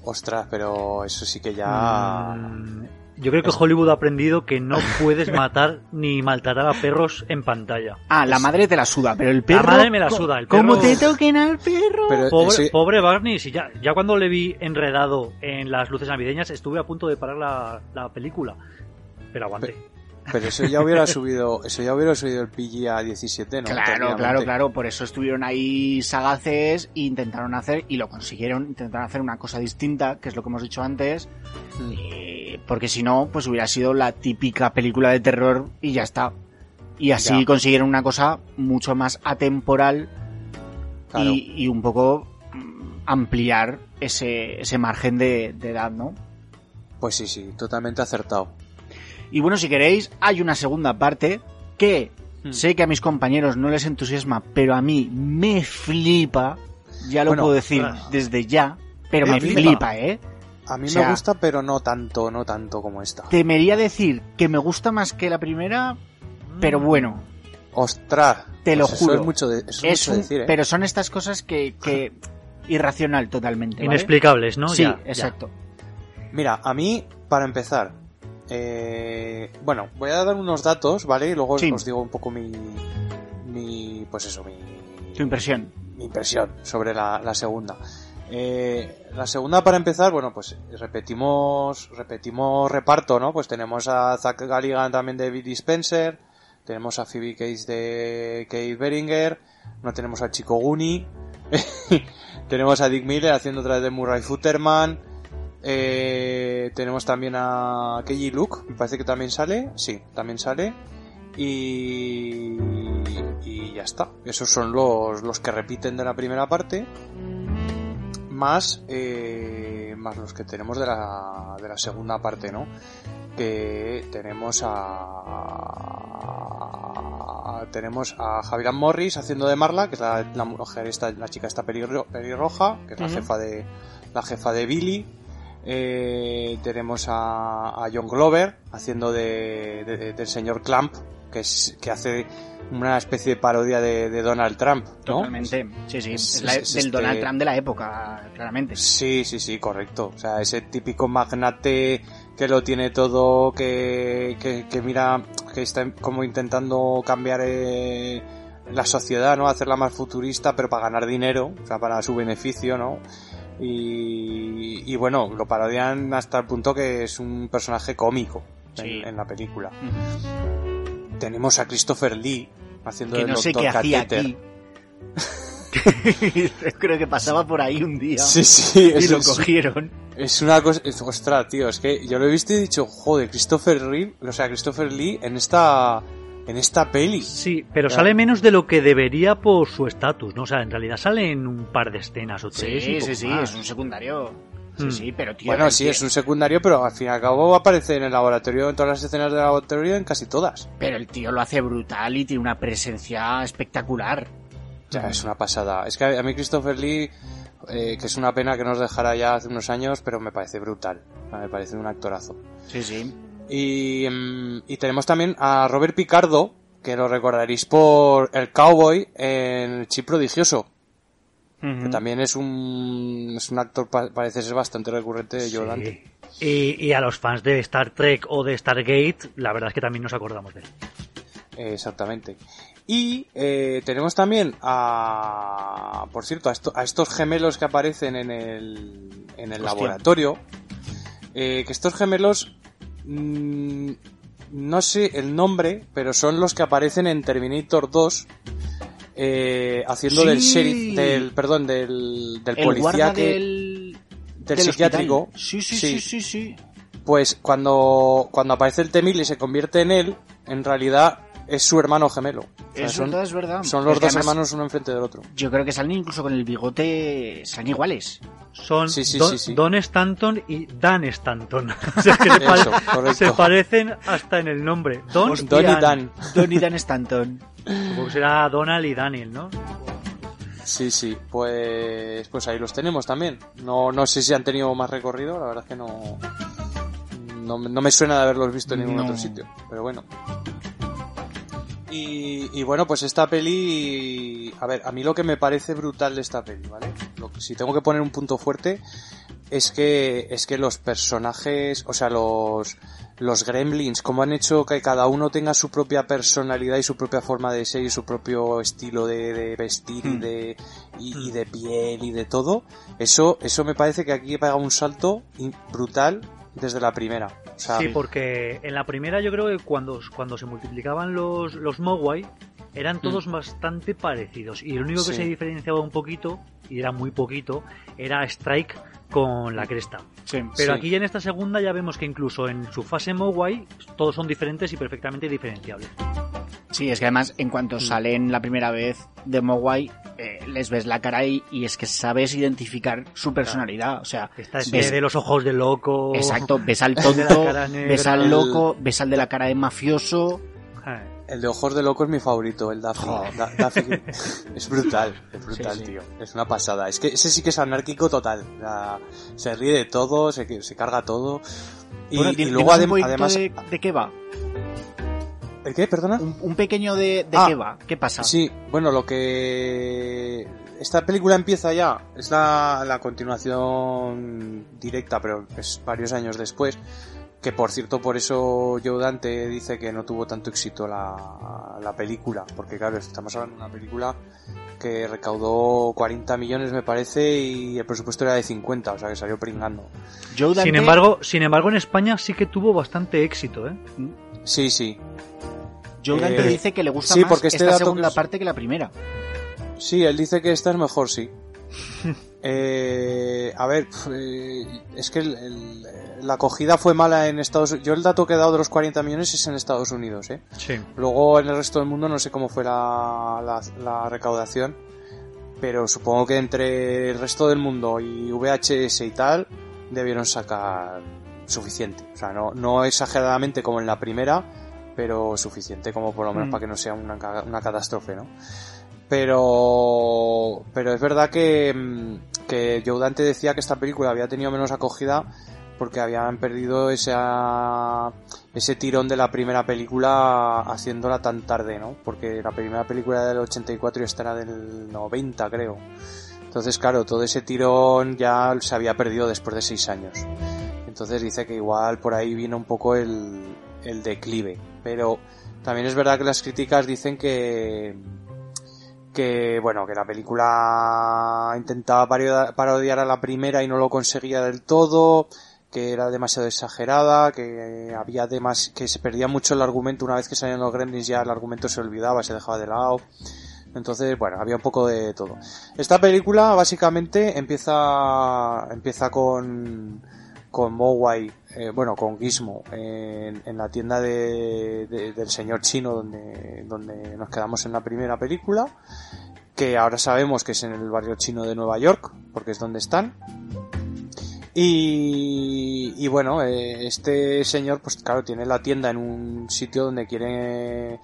Speaker 5: Ostras, pero eso sí que ya...
Speaker 6: Mm, yo creo que Hollywood ha aprendido que no puedes matar ni maltratar a perros en pantalla.
Speaker 1: Ah, la madre te la suda, pero el perro.
Speaker 6: La madre me la suda, el perro.
Speaker 1: ¿Cómo te toquen al perro?
Speaker 6: Pero pobre, Barney, si ya, ya cuando le vi enredado en las luces navideñas estuve a punto de parar la, la película. Pero aguanté.
Speaker 5: Pero... Pero eso ya hubiera subido, eso ya hubiera subido el PG a 17, ¿no?
Speaker 1: Claro, claro, claro. Por eso estuvieron ahí sagaces e intentaron hacer, y lo consiguieron, intentaron hacer una cosa distinta, que es lo que hemos dicho antes. Mm. Eh, porque si no, pues hubiera sido la típica película de terror y ya está. Y así ya. consiguieron una cosa mucho más atemporal claro. y, y, un poco mm, ampliar ese, ese margen de, de edad, ¿no?
Speaker 5: Pues sí, sí, totalmente acertado.
Speaker 1: Y bueno, si queréis, hay una segunda parte que
Speaker 5: Hmm.
Speaker 1: sé que a mis compañeros no les entusiasma, pero a mí me flipa. Ya lo
Speaker 5: Bueno,
Speaker 1: puedo decir
Speaker 6: ah.
Speaker 1: desde ya, pero
Speaker 5: Me
Speaker 1: me
Speaker 5: flipa.
Speaker 1: flipa, ¿eh?
Speaker 5: A mí
Speaker 1: O sea-
Speaker 5: me gusta, pero no tanto, no tanto como esta.
Speaker 1: Temería decir que me gusta más que la primera, pero bueno,
Speaker 5: Ostras.
Speaker 1: Te lo
Speaker 5: pues eso
Speaker 1: juro.
Speaker 5: es mucho de, eso es
Speaker 1: es
Speaker 5: mucho
Speaker 1: un-
Speaker 5: decir, ¿eh?
Speaker 1: pero son estas cosas que, que irracional totalmente. ¿vale?
Speaker 6: Inexplicables, ¿no?
Speaker 1: Sí,
Speaker 6: Ya, ya.
Speaker 1: exacto.
Speaker 5: Mira, a mí, para empezar, eh, bueno, voy a dar unos datos, ¿vale? Y luego
Speaker 1: Sí.
Speaker 5: os digo un poco mi, mi, pues eso, mi,
Speaker 1: Tu impresión.
Speaker 5: mi impresión sobre la, la segunda. Eh, la segunda, para empezar, bueno, pues repetimos, repetimos reparto, ¿no? Pues tenemos a Zach Galligan también de Billy Spencer, tenemos a Phoebe Case de Kate Beringer, no tenemos a Chico Guni, tenemos a Dick Miller haciendo otra vez de Murray Futterman, eh, tenemos también a Keiji Luke, me parece que también sale, sí, también sale, y, y ya está. Esos son los, los que repiten de la primera parte, más, eh, más los que tenemos de la, de la segunda parte, ¿no? Que tenemos a, tenemos a Javier Morris haciendo de Marla, que es la, la mujer esta, la chica esta pelirro- pelirroja, que es la jefa de, la jefa de Billy. Eh, tenemos a, a John Glover haciendo de, de- de- del señor Clamp, que es, que hace una especie de parodia de, de Donald Trump, ¿no?
Speaker 1: Totalmente. Sí, sí.
Speaker 5: Es-
Speaker 1: Es, la-
Speaker 5: es
Speaker 1: del
Speaker 5: este-
Speaker 1: Donald Trump de la época, claramente.
Speaker 5: Sí, sí, sí, correcto. O sea, ese típico magnate que lo tiene todo, que, que, que mira, que está como intentando cambiar eh, la sociedad, ¿no? Hacerla más futurista, pero para ganar dinero, o sea, para su beneficio, ¿no? Y, y bueno, lo parodian hasta el punto que es un personaje cómico en,
Speaker 1: Sí.
Speaker 5: en la película. Tenemos a Christopher Lee haciendo
Speaker 1: Que
Speaker 5: el
Speaker 1: no sé
Speaker 5: Dr.
Speaker 1: qué hacía
Speaker 5: Catheter.
Speaker 1: aquí. Creo que pasaba por ahí un día
Speaker 5: Sí, sí,
Speaker 1: y
Speaker 5: es,
Speaker 1: lo cogieron.
Speaker 5: Es una cosa, es- ostras, tío, es que yo lo he visto y he dicho, joder, Christopher Reeve, o sea, Christopher Lee en esta, en esta peli.
Speaker 6: Sí, pero
Speaker 5: Ya.
Speaker 6: sale menos de lo que debería por su estatus, ¿no? O sea, en realidad sale en un par de escenas o tres.
Speaker 1: Sí, sí, sí,
Speaker 6: más.
Speaker 1: es un secundario. Sí,
Speaker 6: Mm.
Speaker 1: sí, pero tío.
Speaker 5: Bueno, sí,
Speaker 1: tío-
Speaker 5: es un secundario, pero al fin y al cabo aparece en el laboratorio, en todas las escenas del laboratorio, en casi todas.
Speaker 1: Pero el tío lo hace brutal y tiene una presencia espectacular.
Speaker 5: O sea, es una pasada. Es que a mí Christopher Lee, eh, que es una pena que nos dejara ya hace unos años, pero me parece brutal. Me parece un actorazo.
Speaker 1: Sí, sí.
Speaker 5: Y, mm, y tenemos también a Robert Picardo, que lo recordaréis por el cowboy en El Chip Prodigioso. que también es un, es un actor, pa- parece ser bastante recurrente.
Speaker 6: Sí. Y, y a los fans de Star Trek o de Stargate, la verdad es que también nos acordamos de él.
Speaker 5: Exactamente. Y eh, tenemos también a, por cierto, a, esto- a estos gemelos que aparecen en el, en el
Speaker 1: Hostia.
Speaker 5: laboratorio. eh, que estos gemelos, mm, no sé el nombre, pero son los que aparecen en Terminator 2. eh, haciendo del
Speaker 1: Sí.
Speaker 5: sheriff, del, perdón, del, del
Speaker 1: el
Speaker 5: policía que,
Speaker 1: del,
Speaker 5: del
Speaker 1: del
Speaker 5: psiquiátrico.
Speaker 1: Sí, sí,
Speaker 5: Sí.
Speaker 1: sí, sí, sí.
Speaker 5: Pues cuando, cuando aparece el T-1000 y se convierte en él, en realidad es su hermano gemelo. O sea,
Speaker 1: Es
Speaker 5: son,
Speaker 1: verdad, es verdad.
Speaker 5: son los dos
Speaker 1: además,
Speaker 5: hermanos uno enfrente del otro.
Speaker 1: Yo creo que salen incluso con el bigote. Salen iguales.
Speaker 6: Son
Speaker 5: Sí, sí,
Speaker 6: Don,
Speaker 5: sí, sí.
Speaker 6: Don Stanton y Dan Stanton. O sea, que se,
Speaker 5: Eso,
Speaker 6: parecen hasta en el nombre. Don,
Speaker 5: Don y
Speaker 6: Dan.
Speaker 5: Dan.
Speaker 1: Don y Dan Stanton.
Speaker 6: Supongo que será Donald y Daniel, ¿no?
Speaker 5: Sí, sí, pues, pues ahí los tenemos también. No, no sé si han tenido más recorrido, la verdad es que no, no, no me suena de haberlos visto en ningún
Speaker 1: No.
Speaker 5: otro sitio, pero bueno. Y, y bueno, pues esta peli, a ver, a mí lo que me parece brutal de esta peli, ¿vale? Lo que- si tengo que poner un punto fuerte, es que, es que los personajes, o sea, los, los gremlins, como han hecho que cada uno tenga su propia personalidad y su propia forma de ser y su propio estilo de, de vestir y
Speaker 1: Hmm.
Speaker 5: de, y, y de piel y de todo, eso, eso me parece que aquí pega un salto brutal desde la primera. O sea,
Speaker 6: Sí, porque en la primera yo creo que cuando, cuando se multiplicaban los, los Mogwai eran todos bastante parecidos y el único que
Speaker 5: Mm. Sí.
Speaker 6: se diferenciaba un poquito, y era muy poquito, era Strike con la cresta.
Speaker 1: Sí.
Speaker 6: Pero
Speaker 5: Sí.
Speaker 6: aquí en esta segunda ya vemos que incluso en su fase Mogwai todos son diferentes y perfectamente diferenciables.
Speaker 1: Sí, es que además, en cuanto salen la primera vez de Mogwai, eh, les ves la cara y, y es que sabes identificar su personalidad. O sea,
Speaker 6: Esta es
Speaker 1: ves-
Speaker 6: de los ojos del loco.
Speaker 1: exacto, ves al
Speaker 6: de
Speaker 1: tonto,
Speaker 6: negra.
Speaker 1: ves al loco, ves al de la cara de mafioso.
Speaker 6: Eh,
Speaker 5: El de ojos de loco es mi favorito, el Daffy. Da- Daffy es brutal, es brutal,
Speaker 1: Sí, sí.
Speaker 5: tío. Es una pasada. Es que ese sí que es anárquico total. Se ríe de todo, se, se carga todo. Y,
Speaker 1: Bueno,
Speaker 5: y
Speaker 1: di-
Speaker 5: luego adem- además...
Speaker 1: de, de qué va.
Speaker 5: ¿El qué? ¿Perdona?
Speaker 1: Un, un pequeño de, de
Speaker 5: Ah,
Speaker 1: qué va. ¿Qué pasa?
Speaker 5: Sí, bueno, lo que... Esta película empieza ya, es la, la continuación directa, pero es varios años después, que por cierto, por eso Joe Dante dice que no tuvo tanto éxito la, la película, porque claro, estamos hablando de una película que recaudó 40 millones me parece y el presupuesto era de 50, o sea que salió pringando.
Speaker 1: Joe Dante-
Speaker 6: Sin embargo, sin embargo, en España sí que tuvo bastante éxito, ¿eh?
Speaker 5: Sí, sí,
Speaker 1: Joe Dante
Speaker 5: eh,
Speaker 1: dice que le gusta
Speaker 5: sí,
Speaker 1: más
Speaker 5: porque este
Speaker 1: esta
Speaker 5: dato
Speaker 1: segunda parte que la primera.
Speaker 5: Sí, él dice que esta es mejor, sí. Eh, a ver, eh, es que el- el- la acogida fue mala en Estados Unidos. Yo el dato que he dado de los 40 millones es en Estados Unidos, ¿eh?
Speaker 6: Sí.
Speaker 5: Luego en el resto del mundo no sé cómo fue la, la, la recaudación, pero supongo que entre el resto del mundo y VHS y tal debieron sacar suficiente. O sea, no, no exageradamente como en la primera, pero suficiente como por lo menos
Speaker 6: Mm.
Speaker 5: para que no sea una catástrofe, ¿no? Pero, pero es verdad que, mm, que Joe Dante decía que esta película había tenido menos acogida porque habían perdido esa, ese tirón de la primera película haciéndola tan tarde, ¿no? Porque la primera película era del 84 y esta era del 90, creo. Entonces, claro, todo ese tirón ya se había perdido después de seis años. Entonces dice que igual por ahí vino un poco el, el declive. Pero también es verdad que las críticas dicen que, que bueno, que la película intentaba parodia- parodiar a la primera y no lo conseguía del todo, que era demasiado exagerada, que había demas, que se perdía mucho el argumento una vez que salían los gremlins ya el argumento se olvidaba, se dejaba de lado. Entonces, bueno, había un poco de todo. Esta película básicamente empieza empieza con con Mowai, eh, bueno, con Gizmo en, en la tienda de, de- del señor chino donde donde nos quedamos en la primera película, que ahora sabemos que es en el barrio chino de Nueva York, porque es donde están. Y, y bueno, eh, este señor, pues claro, tiene la tienda en un sitio donde quiere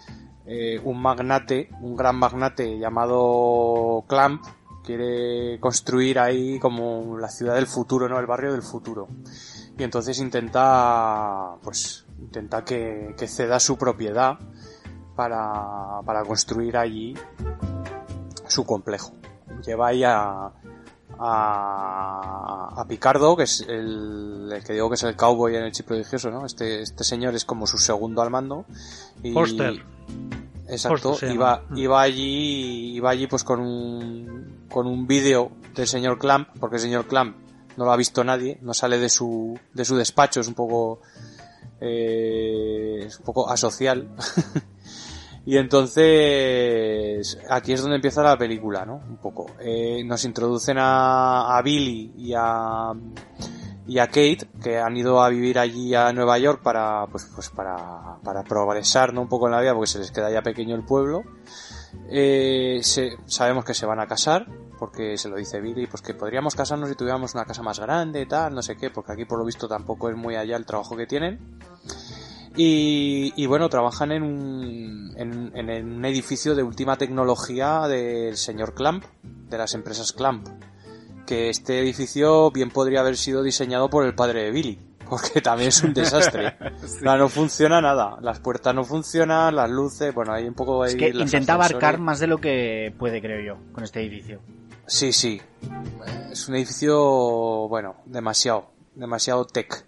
Speaker 5: eh, un magnate, un gran magnate llamado Clamp, quiere construir ahí como la ciudad del futuro, ¿no? El barrio del futuro. Y entonces intenta, pues, intenta que, que ceda su propiedad para, para construir allí su complejo. Lleva ahí a, a, a Picardo, que es el, el que digo que es el cowboy en el chip prodigioso, ¿no? Este, este señor es como su segundo al mando. Y,
Speaker 6: Foster.
Speaker 5: Exacto, iba,
Speaker 6: llama.
Speaker 5: iba allí, iba allí pues con un, con un vídeo del señor Clamp, porque el señor Clamp no lo ha visto nadie, no sale de su, de su despacho, es un poco, eh, es un poco asocial. y entonces, aquí es donde empieza la película, ¿no? Un poco. Eh, nos introducen a, a Billy y a, y a Kate, que han ido a vivir allí a Nueva York para, pues, pues para, para progresar, ¿no? Un poco en la vida, porque se les queda ya pequeño el pueblo. Eh, se- sabemos que se van a casar, porque se lo dice Billy, pues que podríamos casarnos si tuviéramos una casa más grande tal, no sé qué, porque aquí por lo visto tampoco es muy allá el trabajo que tienen. Y, y bueno, trabajan en un, en, en un edificio de última tecnología del señor Clamp, de las empresas Clamp. Que este edificio bien podría haber sido diseñado por el padre de Billy, porque también es un desastre. No, no funciona nada. Las puertas no funcionan, las luces, bueno, hay un poco ahí
Speaker 1: Es que intenta abarcar más de lo que puede, creo yo, con este edificio.
Speaker 5: Sí, sí. Es un edificio, bueno, demasiado, demasiado tech.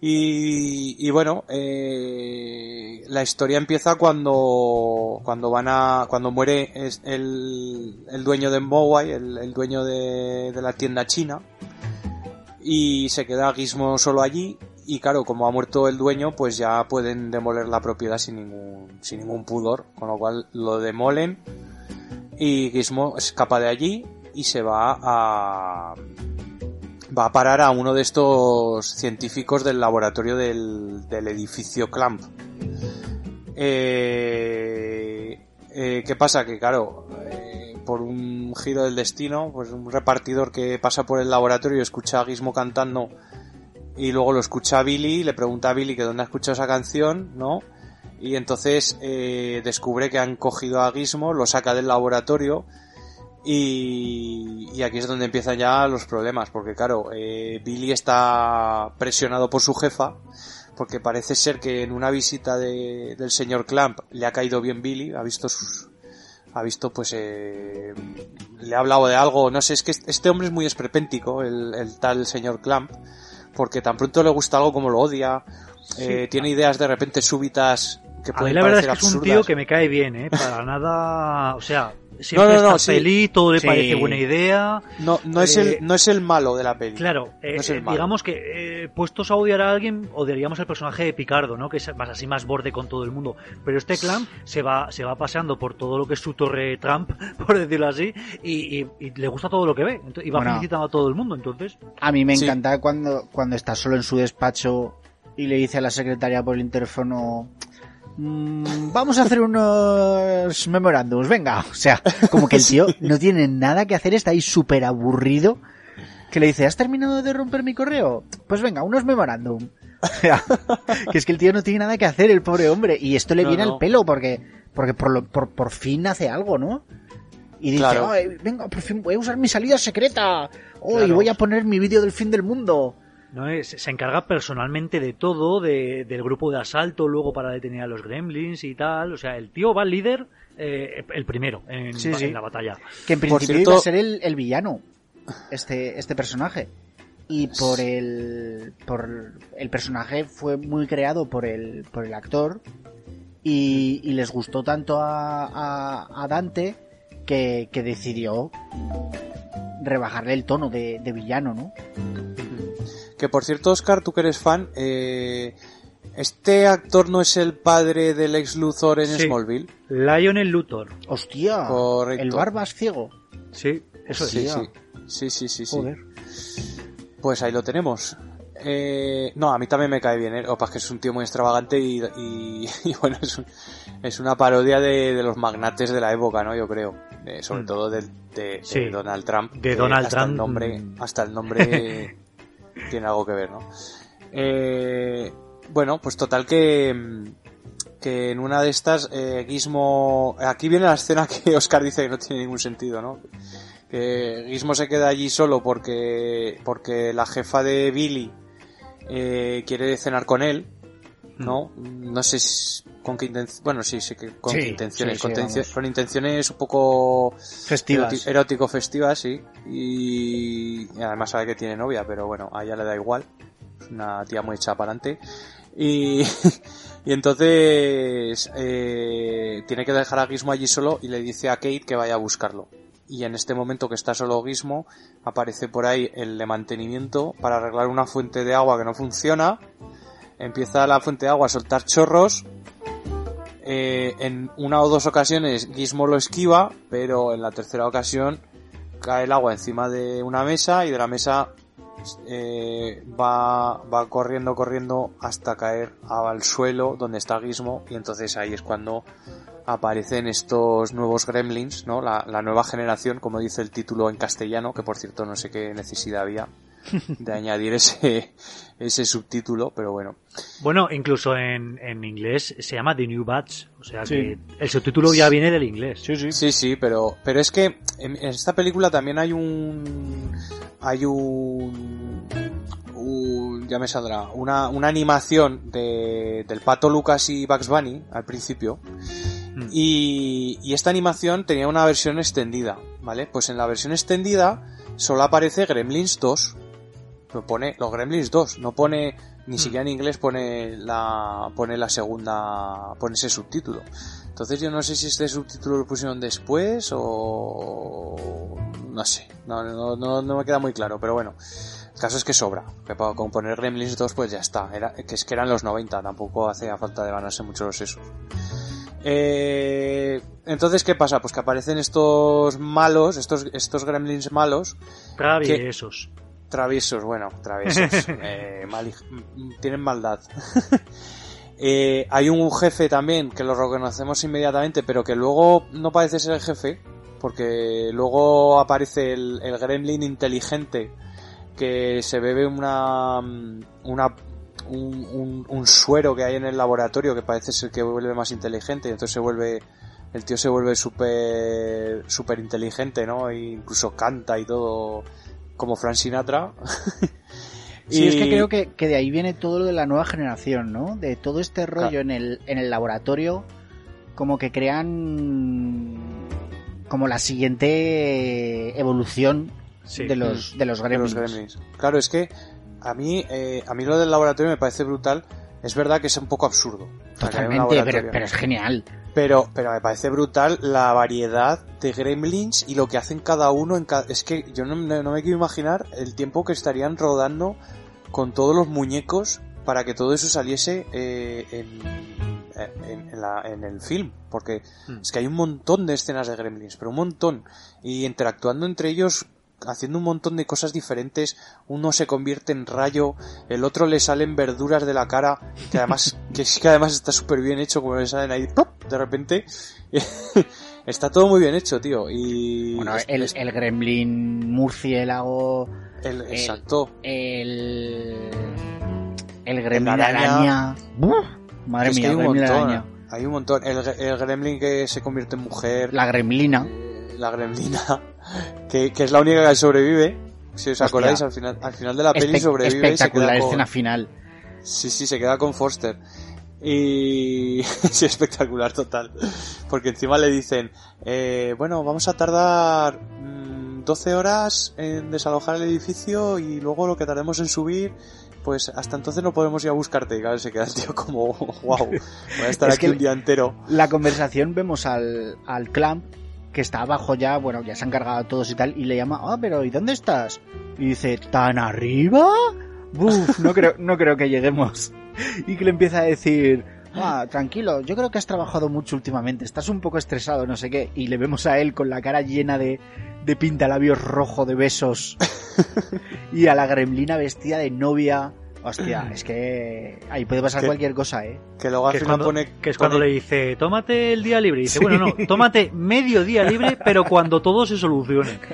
Speaker 5: Y, y bueno, eh, la historia empieza cuando, cuando van a, cuando muere el, el dueño de Mowai, el, el dueño de, de la tienda china, y se queda Gizmo solo allí, y claro, como ha muerto el dueño, pues ya pueden demoler la propiedad sin ningún, sin ningún pudor, con lo cual lo demolen, y Gizmo escapa de allí y se va a va a parar a uno de estos científicos del laboratorio del, del edificio Clamp. Eh, eh, ¿Qué pasa? Que claro, eh, por un giro del destino, pues un repartidor que pasa por el laboratorio escucha a Gizmo cantando y luego lo escucha a Billy, le pregunta a Billy que dónde ha escuchado esa canción, ¿no? Y entonces eh, descubre que han cogido a Gizmo, lo saca del laboratorio y, y aquí es donde empiezan ya los problemas, porque claro, eh, Billy está presionado por su jefa, porque parece ser que en una visita de, del señor Clamp le ha caído bien Billy, ha visto sus, ha visto pues eh, le ha hablado de algo, no sé, es que este hombre es muy esperpéntico, el, el tal señor Clamp, porque tan pronto le gusta algo como lo odia, eh, tiene ideas de repente súbitas que
Speaker 6: A mí
Speaker 5: pueden
Speaker 6: la verdad es que es un
Speaker 5: absurdas.
Speaker 6: tío que me cae bien, ¿eh? Para nada, o sea, siempre
Speaker 5: No, no, no,
Speaker 6: está
Speaker 5: sí.
Speaker 6: feliz, todo le
Speaker 1: Sí.
Speaker 6: parece buena idea.
Speaker 5: No, no es
Speaker 6: Eh,
Speaker 5: el, no es el malo de la peli.
Speaker 6: Claro, eh,
Speaker 5: No es el
Speaker 6: eh,
Speaker 5: malo.
Speaker 6: digamos que eh, puestos a odiar a alguien, odiaríamos al personaje de Picardo, ¿no? Que es más así más borde con todo el mundo. Pero este clan se va, se va paseando por todo lo que es su torre Trump, por decirlo así, y, y- y le gusta todo lo que ve. Y va
Speaker 1: Bueno.
Speaker 6: felicitando a todo el mundo, entonces.
Speaker 1: A mí me
Speaker 5: Sí.
Speaker 1: encanta cuando, cuando está solo en su despacho y le dice a la secretaria por el interfono "Mm, vamos a hacer unos memorándums, venga. O sea, como que el tío no tiene nada que hacer, está ahí súper aburrido. Que le dice, ¿has terminado de romper mi correo? Pues venga, unos memorándum. Que es que el tío no tiene nada que hacer, el pobre hombre. Y esto le
Speaker 5: No,
Speaker 1: viene
Speaker 5: no.
Speaker 1: al pelo porque, porque por, lo- por, por fin hace algo, ¿no? Y dice,
Speaker 5: Claro.
Speaker 1: "Ay, venga, por fin voy a usar mi salida secreta. Oh, y
Speaker 6: Claro.
Speaker 1: voy a poner mi vídeo del fin del mundo.
Speaker 6: ¿No? Es- se encarga personalmente de todo, de- del grupo de asalto, luego para detener a los gremlins y tal. O sea, el tío va líder, eh, el primero en,
Speaker 1: Sí, sí.
Speaker 6: en la batalla.
Speaker 1: Que en
Speaker 5: Por
Speaker 1: principio
Speaker 5: cierto-
Speaker 1: iba a ser el, el villano, este, este personaje. Y por el, por el personaje fue muy creado por el, por el actor. Y, y les gustó tanto a, a, a Dante que, que decidió rebajarle el tono de, de villano, ¿no?
Speaker 5: Que por cierto, Oscar, tú que eres fan, eh, este actor no es el padre del ex Luthor en
Speaker 6: Sí.
Speaker 5: Smallville.
Speaker 6: Lionel Luthor.
Speaker 1: Hostia,
Speaker 5: Correcto.
Speaker 1: el barbas ciego.
Speaker 6: Sí, eso
Speaker 5: Sí,
Speaker 6: es.
Speaker 5: sí, sí, sí, sí, sí.
Speaker 1: Joder.
Speaker 5: Pues ahí lo tenemos. Eh, no, a mí también me cae bien, ¿eh? Opa, es que es un tío muy extravagante y, y, y bueno, es, un- es una parodia de, de los magnates de la época, ¿no? Yo creo. Eh, sobre
Speaker 6: Mm.
Speaker 5: todo de, de- de
Speaker 6: Sí.
Speaker 5: Donald Trump.
Speaker 6: De Donald
Speaker 5: hasta
Speaker 6: Trump,
Speaker 5: El nombre,
Speaker 6: mm.
Speaker 5: hasta el nombre tiene algo que ver, ¿no? Eh, bueno, pues total que, mm, que en una de estas, eh, Gizmo... Aquí viene la escena que Oscar dice que no tiene ningún sentido, ¿no? que Gizmo se queda allí solo porque porque la jefa de Billy eh, quiere cenar con él, ¿no? No sé si- con qué intenciones, bueno, sí, sí que con
Speaker 1: Sí,
Speaker 5: qué intenciones,
Speaker 1: sí,
Speaker 5: con,
Speaker 1: sí,
Speaker 5: tencio-
Speaker 1: vamos.
Speaker 5: con intenciones un poco
Speaker 1: Festivas.
Speaker 5: erótico festivas, sí, y, y además sabe que tiene novia, pero bueno, a ella le da igual, es una tía muy hecha para adelante. Y, y entonces eh, tiene que dejar a Gizmo allí solo y le dice a Kate que vaya a buscarlo. Y en este momento que está solo Gizmo, aparece por ahí el de mantenimiento para arreglar una fuente de agua que no funciona. Empieza la fuente de agua a soltar chorros. Eh, en una o dos ocasiones Gizmo lo esquiva, pero en la tercera ocasión cae el agua encima de una mesa y de la mesa eh, va, va corriendo, corriendo hasta caer al suelo donde está Gizmo y entonces ahí es cuando aparecen estos nuevos gremlins, ¿no? La, la nueva generación, como dice el título en castellano, que por cierto no sé qué necesidad había de añadir ese, ese subtítulo, pero bueno.
Speaker 6: Bueno, incluso en, en inglés se llama The New Batch. O sea
Speaker 1: Sí.
Speaker 6: que el subtítulo ya viene del inglés.
Speaker 1: sí.
Speaker 5: Sí, sí, pero, pero es que en, en esta película también hay un, hay un, un- ya me saldrá, una, una animación de, del Pato Lucas y Bugs Bunny al principio.
Speaker 6: Mm.
Speaker 5: Y, y esta animación tenía una versión extendida, ¿vale? Pues en la versión extendida solo aparece Gremlins 2. Lo pone los Gremlins 2, no pone ni siquiera en inglés pone la pone la segunda pone ese subtítulo. Entonces yo no sé si este subtítulo lo pusieron después o no sé, no, no, no, no me queda muy claro, pero bueno. El caso es que sobra, que para con poner Gremlins 2 pues ya está, era, que es que eran los 90, tampoco hacía falta de ganarse mucho los sesos. Eh, entonces, ¿qué pasa? Pues que aparecen estos malos, estos, estos gremlins malos,
Speaker 6: Traviesos.
Speaker 5: Traviesos, bueno, traviesos, eh, mali- m- tienen maldad. Eh, hay un jefe también que lo reconocemos inmediatamente, pero que luego no parece ser el jefe, porque luego aparece el, el gremlin inteligente que se bebe una, una un, un, un suero que hay en el laboratorio que parece ser que vuelve más inteligente y entonces se vuelve el tío se vuelve súper super inteligente, ¿no? E incluso canta y todo como Frank Sinatra.
Speaker 1: Sí,
Speaker 5: Y-
Speaker 1: es que creo que, que de ahí viene todo lo de la nueva generación, ¿no? De todo este rollo
Speaker 5: Claro.
Speaker 1: en, el, en el laboratorio, como que crean como la siguiente evolución
Speaker 6: Sí.
Speaker 1: de los de los
Speaker 5: de
Speaker 1: gremlins.
Speaker 5: los gremlins. Claro, es que a mí, eh, a mí lo del laboratorio me parece brutal. Es verdad que es un poco absurdo.
Speaker 1: Totalmente, pero es genial.
Speaker 5: Pero, pero me parece brutal la variedad de gremlins y lo que hacen cada uno en cada... Es que yo no, me quiero imaginar el tiempo que estarían rodando con todos los muñecos para que todo eso saliese eh, en, en- en la- en el film. Porque
Speaker 6: Hmm.
Speaker 5: es que hay un montón de escenas de gremlins, pero un montón. Y interactuando entre ellos haciendo un montón de cosas diferentes, uno se convierte en rayo, el otro le salen verduras de la cara, que además, que es que además está súper bien hecho, como le salen ahí, de repente, está todo muy bien hecho, tío, y...
Speaker 1: Bueno,
Speaker 5: es-
Speaker 1: el,
Speaker 5: es-
Speaker 1: el gremlin murciélago,
Speaker 5: el- exacto,
Speaker 1: el el gremlin
Speaker 5: araña.
Speaker 1: araña. Madre mía,
Speaker 5: hay un
Speaker 1: gremlin
Speaker 5: montón,
Speaker 1: araña.
Speaker 5: hay un montón, el, el gremlin que se convierte en mujer,
Speaker 1: La gremlina.
Speaker 5: eh, la gremlina, que, que es la única que sobrevive, si os
Speaker 1: Hostia.
Speaker 5: acordáis, al final, al final de la peli
Speaker 1: Espe-
Speaker 5: sobrevive y se queda con-
Speaker 1: escena final.
Speaker 5: Sí, sí, se queda con Foster. Y sí, espectacular total. Porque encima le dicen, eh, bueno, vamos a tardar mm, 12 horas en desalojar el edificio y luego lo que tardemos en subir, pues hasta entonces no podemos ir a buscarte. Y claro, se queda el tío como, wow, voy a estar
Speaker 1: Es
Speaker 5: aquí un día entero.
Speaker 1: La conversación vemos al, al clamp que está abajo ya, bueno, ya se han cargado a todos y tal, y le llama, ah, pero ¿y dónde estás? Y dice, ¿tan arriba? Buf, no creo, no creo que lleguemos. Y que le empieza a decir, ah, tranquilo, yo creo que has trabajado mucho últimamente, estás un poco estresado, no sé qué. Y le vemos a él con la cara llena de, de pintalabios rojo de besos. y a la gremlina vestida de novia. Hostia, es que ahí puede pasar
Speaker 5: Que-
Speaker 1: cualquier cosa, ¿eh?
Speaker 5: Que luego al
Speaker 6: Que es,
Speaker 5: final
Speaker 6: cuando,
Speaker 5: pone...
Speaker 6: que es
Speaker 5: pone-
Speaker 6: cuando le dice, tómate el día libre. Y dice, bueno, no, tómate medio día libre, pero cuando todo se solucione.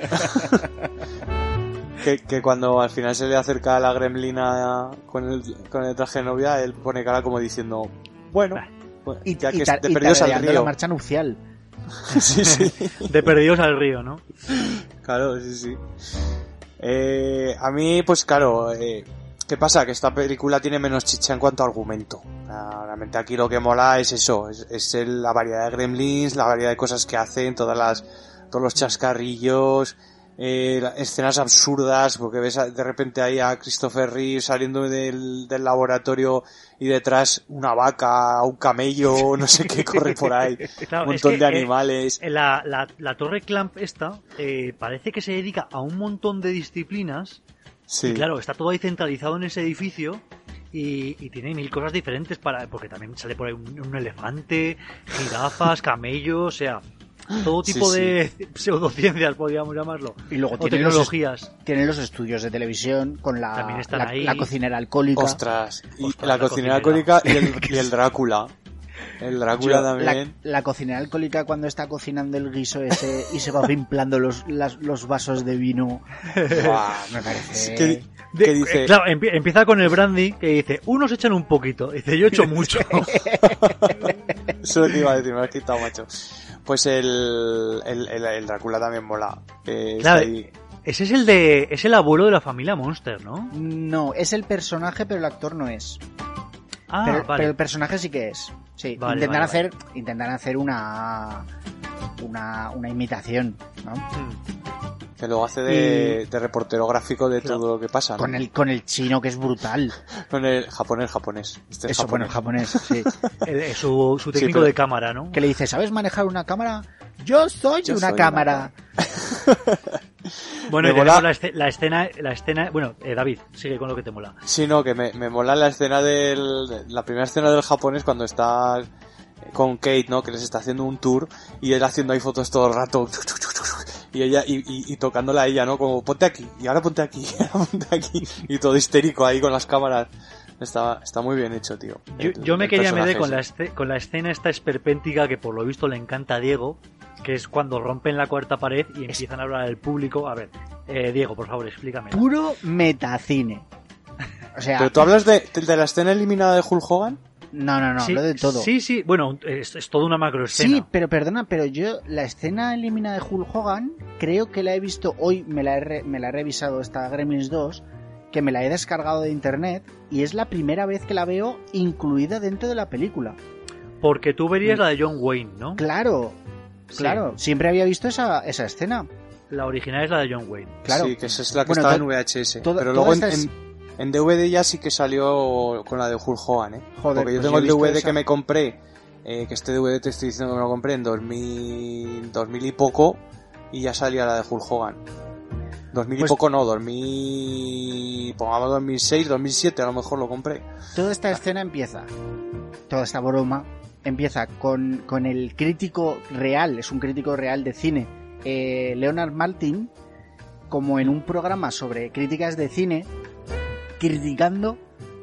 Speaker 5: Que, que cuando al final se le acerca a la gremlina con el, con el traje de novia, él pone cara como diciendo, bueno, pues,
Speaker 1: Y,
Speaker 5: ya
Speaker 1: y
Speaker 5: que de perdidos al
Speaker 1: tarareando la
Speaker 5: río.
Speaker 1: marcha nupcial.
Speaker 5: Sí, sí.
Speaker 6: De perdidos al río, ¿no?
Speaker 5: Claro, sí, sí. Eh, a mí, pues claro, eh, ¿qué pasa? Que esta película tiene menos chicha en cuanto a argumento. Ah, Realmente aquí lo que mola es eso, es, es el- la variedad de gremlins, la variedad de cosas que hacen, todas las, todos los chascarrillos, eh, escenas absurdas, porque ves a- de repente ahí a Christopher Reeve saliendo del, del laboratorio y detrás una vaca, un camello, no sé qué corre por ahí,
Speaker 6: Claro,
Speaker 5: un montón
Speaker 6: que,
Speaker 5: de
Speaker 6: eh,
Speaker 5: animales.
Speaker 6: La, la, la torre Clamp esta eh, parece que se dedica a un montón de disciplinas
Speaker 5: sí.
Speaker 6: y claro, está todo ahí centralizado en ese edificio y, y tiene mil cosas diferentes para porque también sale por ahí un, un elefante, jirafas, camellos, o sea, todo tipo
Speaker 5: sí.
Speaker 6: de pseudociencias podríamos llamarlo.
Speaker 1: Y luego
Speaker 6: O
Speaker 1: tienen los,
Speaker 6: tecnologías.
Speaker 1: tienen los estudios de televisión con la, la,
Speaker 6: ahí.
Speaker 1: la cocinera alcohólica.
Speaker 5: Ostras, y
Speaker 6: Ostras,
Speaker 5: la,
Speaker 6: la
Speaker 5: cocinera
Speaker 6: cocinera.
Speaker 5: alcohólica y el, y el Drácula. El Drácula
Speaker 1: Yo, la,
Speaker 5: también.
Speaker 1: la cocinera alcohólica cuando está cocinando el guiso ese y se va pimplando los, las- los vasos de vino. Buah, me parece...
Speaker 5: ¿Qué,
Speaker 6: De-
Speaker 5: qué dice?
Speaker 6: eh, claro, empie- empieza con el brandy que dice, unos echan un poquito, dice, yo echo mucho.
Speaker 5: Eso te iba a decir, me has quitado, macho. Pues el, el, el, el Drácula también mola. Eh,
Speaker 6: Claro. Ese es el de, es el abuelo de la familia Monster, ¿no?
Speaker 1: No, es el personaje, pero el actor no es.
Speaker 6: Ah,
Speaker 1: pero,
Speaker 6: vale.
Speaker 1: pero el personaje sí que es. Sí,
Speaker 6: Vale,
Speaker 1: intentan
Speaker 6: vale,
Speaker 1: hacer, intentan hacer una, una, una imitación, ¿no?
Speaker 6: Mm.
Speaker 5: Que luego hace de, de reportero gráfico de
Speaker 6: Claro.
Speaker 5: todo lo que pasa. ¿no?
Speaker 1: Con el, con el chino que es brutal.
Speaker 5: Con el japonés, japonés. Este es
Speaker 1: Eso,
Speaker 5: japonés.
Speaker 1: el japonés, sí.
Speaker 6: El- eh, su, su técnico
Speaker 5: pero-
Speaker 6: de cámara, ¿no?
Speaker 1: Que le dice, ¿sabes manejar una cámara? Yo soy
Speaker 5: Yo
Speaker 1: una
Speaker 5: soy una
Speaker 1: cámara.
Speaker 6: Bueno, y
Speaker 5: mola-
Speaker 6: la, la escena, la escena, bueno, eh, David, sigue con lo que te mola.
Speaker 5: Sí, no, que me, me mola la escena del... La primera escena del japonés cuando está con Kate, ¿no? Que les está haciendo un tour y él haciendo ahí fotos todo el rato. Y ella, y, y, y tocándola a ella, ¿no? Como, ponte aquí, y ahora ponte aquí, y ahora ponte aquí. Y todo histérico ahí con las cámaras. Está, está muy bien hecho, tío.
Speaker 6: Yo,
Speaker 5: El-
Speaker 6: yo me quería meter con la, con la escena esta esperpéntica que por lo visto le encanta a Diego. Que es cuando rompen la cuarta pared y empiezan a hablar al público. A ver, eh, Diego, por favor, explícame.
Speaker 1: Puro metacine. O sea,
Speaker 5: ¿Pero tú hablas de, de la escena eliminada de Hulk Hogan?
Speaker 1: no, no, no,
Speaker 6: sí,
Speaker 1: hablo de todo.
Speaker 6: Sí, sí, bueno, es, es toda una macro escena.
Speaker 1: Sí, pero perdona, pero yo la escena eliminada de Hulk Hogan creo que la he visto hoy, me la he, re- me la he revisado esta Gremlins 2, que me la he descargado de internet y es la primera vez que la veo incluida dentro de la película.
Speaker 6: Porque tú verías la de John Wayne, ¿no?
Speaker 1: Claro,
Speaker 6: Sí.
Speaker 1: claro, siempre había visto esa, esa escena.
Speaker 6: La original es la de John Wayne.
Speaker 1: Claro.
Speaker 5: Sí, que esa es la que
Speaker 1: Bueno,
Speaker 5: estaba en VHS. pero luego en,
Speaker 1: esta es-
Speaker 5: en- en DVD ya sí que salió con la de Hulk Hogan, ¿eh?
Speaker 1: Joder,
Speaker 5: Porque yo
Speaker 1: pues
Speaker 5: tengo
Speaker 1: yo
Speaker 5: el DVD
Speaker 1: esa.
Speaker 5: que me compré, eh, que este DVD te estoy diciendo que me lo compré en 2000, 2000 y poco, y ya salía la de Hulk Hogan. 2000
Speaker 1: Pues-
Speaker 5: y poco no, 2000, pongamos 2006, 2007 a lo mejor lo compré.
Speaker 1: Toda esta escena empieza, toda esta broma empieza con, con el crítico real, es un crítico real de cine, eh, Leonard Maltin, como en un programa sobre críticas de cine, criticando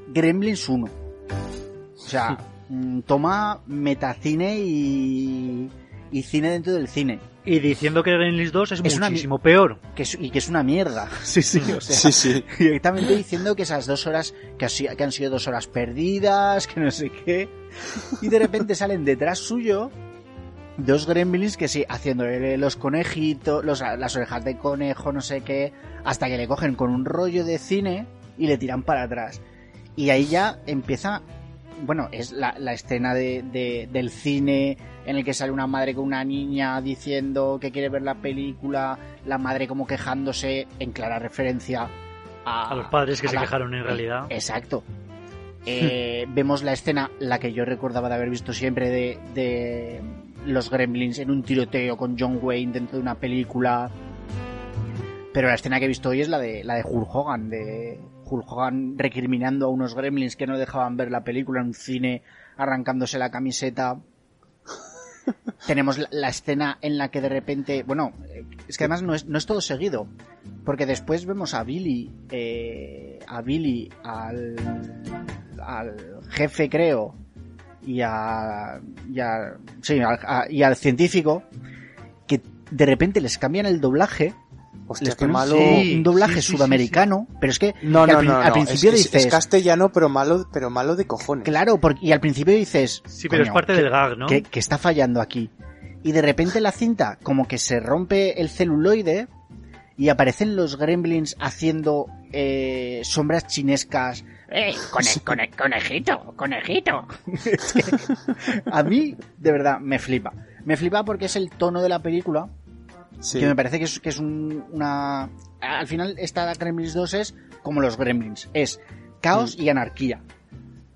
Speaker 1: Gremlins 1. O sea, mm, toma metacine y, y cine dentro del cine.
Speaker 6: Y diciendo que Gremlins 2 es,
Speaker 1: Es una
Speaker 6: muchísimo peor.
Speaker 1: Que es- y que es una mierda. Sí, sí, o sea,
Speaker 5: Sí, sí.
Speaker 1: directamente diciendo que esas dos horas, que han sido dos horas perdidas, que no sé qué. Y de repente salen detrás suyo dos gremlins que sí, haciéndole los conejitos, los, las orejas de conejo, no sé qué, hasta que le cogen con un rollo de cine y le tiran para atrás. Y ahí ya empieza, bueno, es la, la escena de, de- del cine en el que sale una madre con una niña diciendo que quiere ver la película, la madre como quejándose en clara referencia a,
Speaker 6: A los padres que se
Speaker 1: la-
Speaker 6: quejaron en realidad.
Speaker 1: Exacto. Eh, vemos la escena, la que yo recordaba de haber visto siempre de, de los gremlins en un tiroteo con John Wayne dentro de una película. Pero la escena que he visto hoy es la de la de Hulk Hogan, de Hulk Hogan recriminando a unos gremlins que no dejaban ver la película en un cine, arrancándose la camiseta. Tenemos la, la escena en la que de repente, bueno, es que además no es, no es todo seguido, porque después vemos a Billy, eh, a Billy, al, al jefe creo, y a, y a- sí, al- a- y al científico, que de repente les cambian el doblaje,
Speaker 5: Hostia, qué malo.
Speaker 6: Sí,
Speaker 1: un doblaje
Speaker 6: sí, sí, sí,
Speaker 1: sudamericano, pero es que,
Speaker 5: No,
Speaker 1: que
Speaker 5: no,
Speaker 1: al,
Speaker 5: no,
Speaker 1: al principio
Speaker 5: es, es-
Speaker 1: dices,
Speaker 5: es castellano, pero malo, pero malo de cojones.
Speaker 1: claro, porque, y al principio dices,
Speaker 6: Sí, pero es
Speaker 1: "Coño,
Speaker 6: parte
Speaker 1: ¿qué-
Speaker 6: del gag, ¿no?
Speaker 1: que, que está fallando aquí. Y de repente la cinta como que se rompe el celuloide y aparecen los gremlins haciendo eh, sombras chinescas. ¡Eh, cone- cone- conejito, conejito! A mí, de verdad, me flipa. Me flipa porque es el tono de la película
Speaker 5: Sí.
Speaker 1: que me parece que es, que es un- una... Al final, esta Gremlins 2 es como los Gremlins. Es caos y anarquía.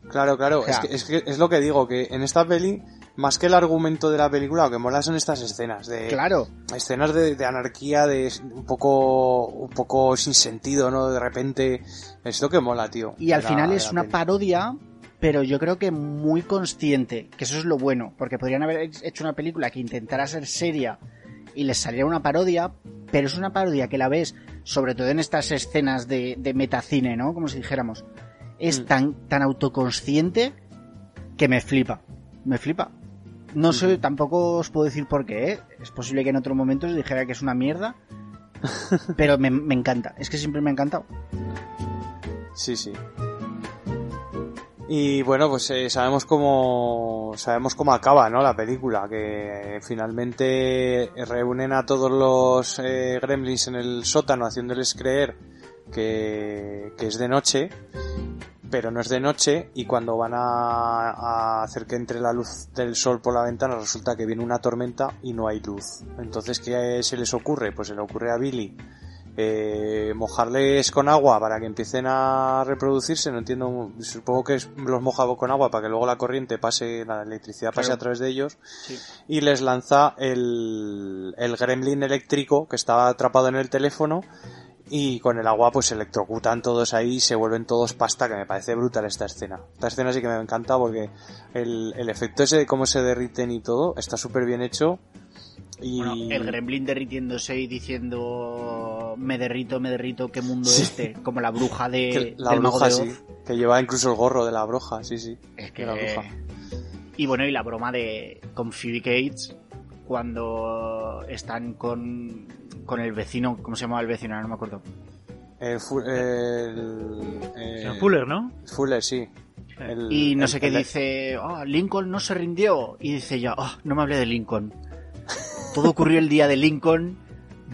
Speaker 5: Claro, claro,
Speaker 1: O sea-
Speaker 5: es, que, es que es lo que digo, que en esta peli, más que el argumento de la película, lo que mola son estas escenas, de
Speaker 1: Claro.
Speaker 5: escenas de, de anarquía, de un poco, un poco sin sentido, ¿no? De repente, es lo que mola, tío.
Speaker 1: Y al
Speaker 5: la-
Speaker 1: final es una
Speaker 5: peli.
Speaker 1: parodia, pero yo creo que muy consciente, que eso es lo bueno, porque podrían haber hecho una película que intentara ser seria y les saliera una parodia, pero es una parodia que la ves, sobre todo en estas escenas de, de metacine, ¿no? Como si dijéramos. Es
Speaker 5: Mm.
Speaker 1: tan, tan autoconsciente que me flipa. Me flipa. No sé, tampoco os puedo decir por qué, ¿eh? Es posible que en otro momento os dijera que es una mierda, pero me, me encanta. Es que siempre me ha encantado.
Speaker 5: Sí, sí. Y bueno, pues eh, sabemos cómo sabemos cómo acaba, ¿no? La película, que finalmente reúnen a todos los eh, gremlins en el sótano, haciéndoles creer que, que es de noche, pero no es de noche, y cuando van a, a hacer que entre la luz del sol por la ventana, resulta que viene una tormenta y no hay luz. Entonces, ¿qué se les ocurre? Pues se le ocurre a Billy eh, mojarles con agua para que empiecen a reproducirse, no entiendo, supongo que los moja con agua para que luego la corriente pase, la electricidad pase
Speaker 1: Claro.
Speaker 5: a través de ellos,
Speaker 1: Sí.
Speaker 5: y les lanza el, el gremlin eléctrico que estaba atrapado en el teléfono, y con el agua pues se electrocutan todos ahí y se vuelven todos pasta, que me parece brutal esta escena. Esta escena sí que me encanta porque el, el efecto ese de cómo se derriten y todo está súper bien hecho. Y...
Speaker 1: Bueno, el gremlin derritiéndose y diciendo me derrito, me derrito, qué mundo
Speaker 5: Sí.
Speaker 1: este, como la bruja de,
Speaker 5: que la
Speaker 1: del mago
Speaker 5: bruja,
Speaker 1: de
Speaker 5: sí,
Speaker 1: Oz.
Speaker 5: que lleva incluso el gorro de la bruja, sí, sí.
Speaker 1: Es
Speaker 5: de
Speaker 1: que
Speaker 5: la bruja.
Speaker 1: y bueno, y la broma de con Phoebe Cates cuando están con, con el vecino, ¿cómo se llama el vecino? No me acuerdo.
Speaker 5: El, fu- el- eh,
Speaker 6: Señor Fuller, ¿no?
Speaker 5: Fuller, sí. El-
Speaker 1: Y no
Speaker 5: el-
Speaker 1: sé qué
Speaker 5: el-
Speaker 1: dice, "Ah, Lincoln no se rindió. Y dice ya, "Ah, no me hablé de Lincoln. Todo ocurrió el día de Lincoln.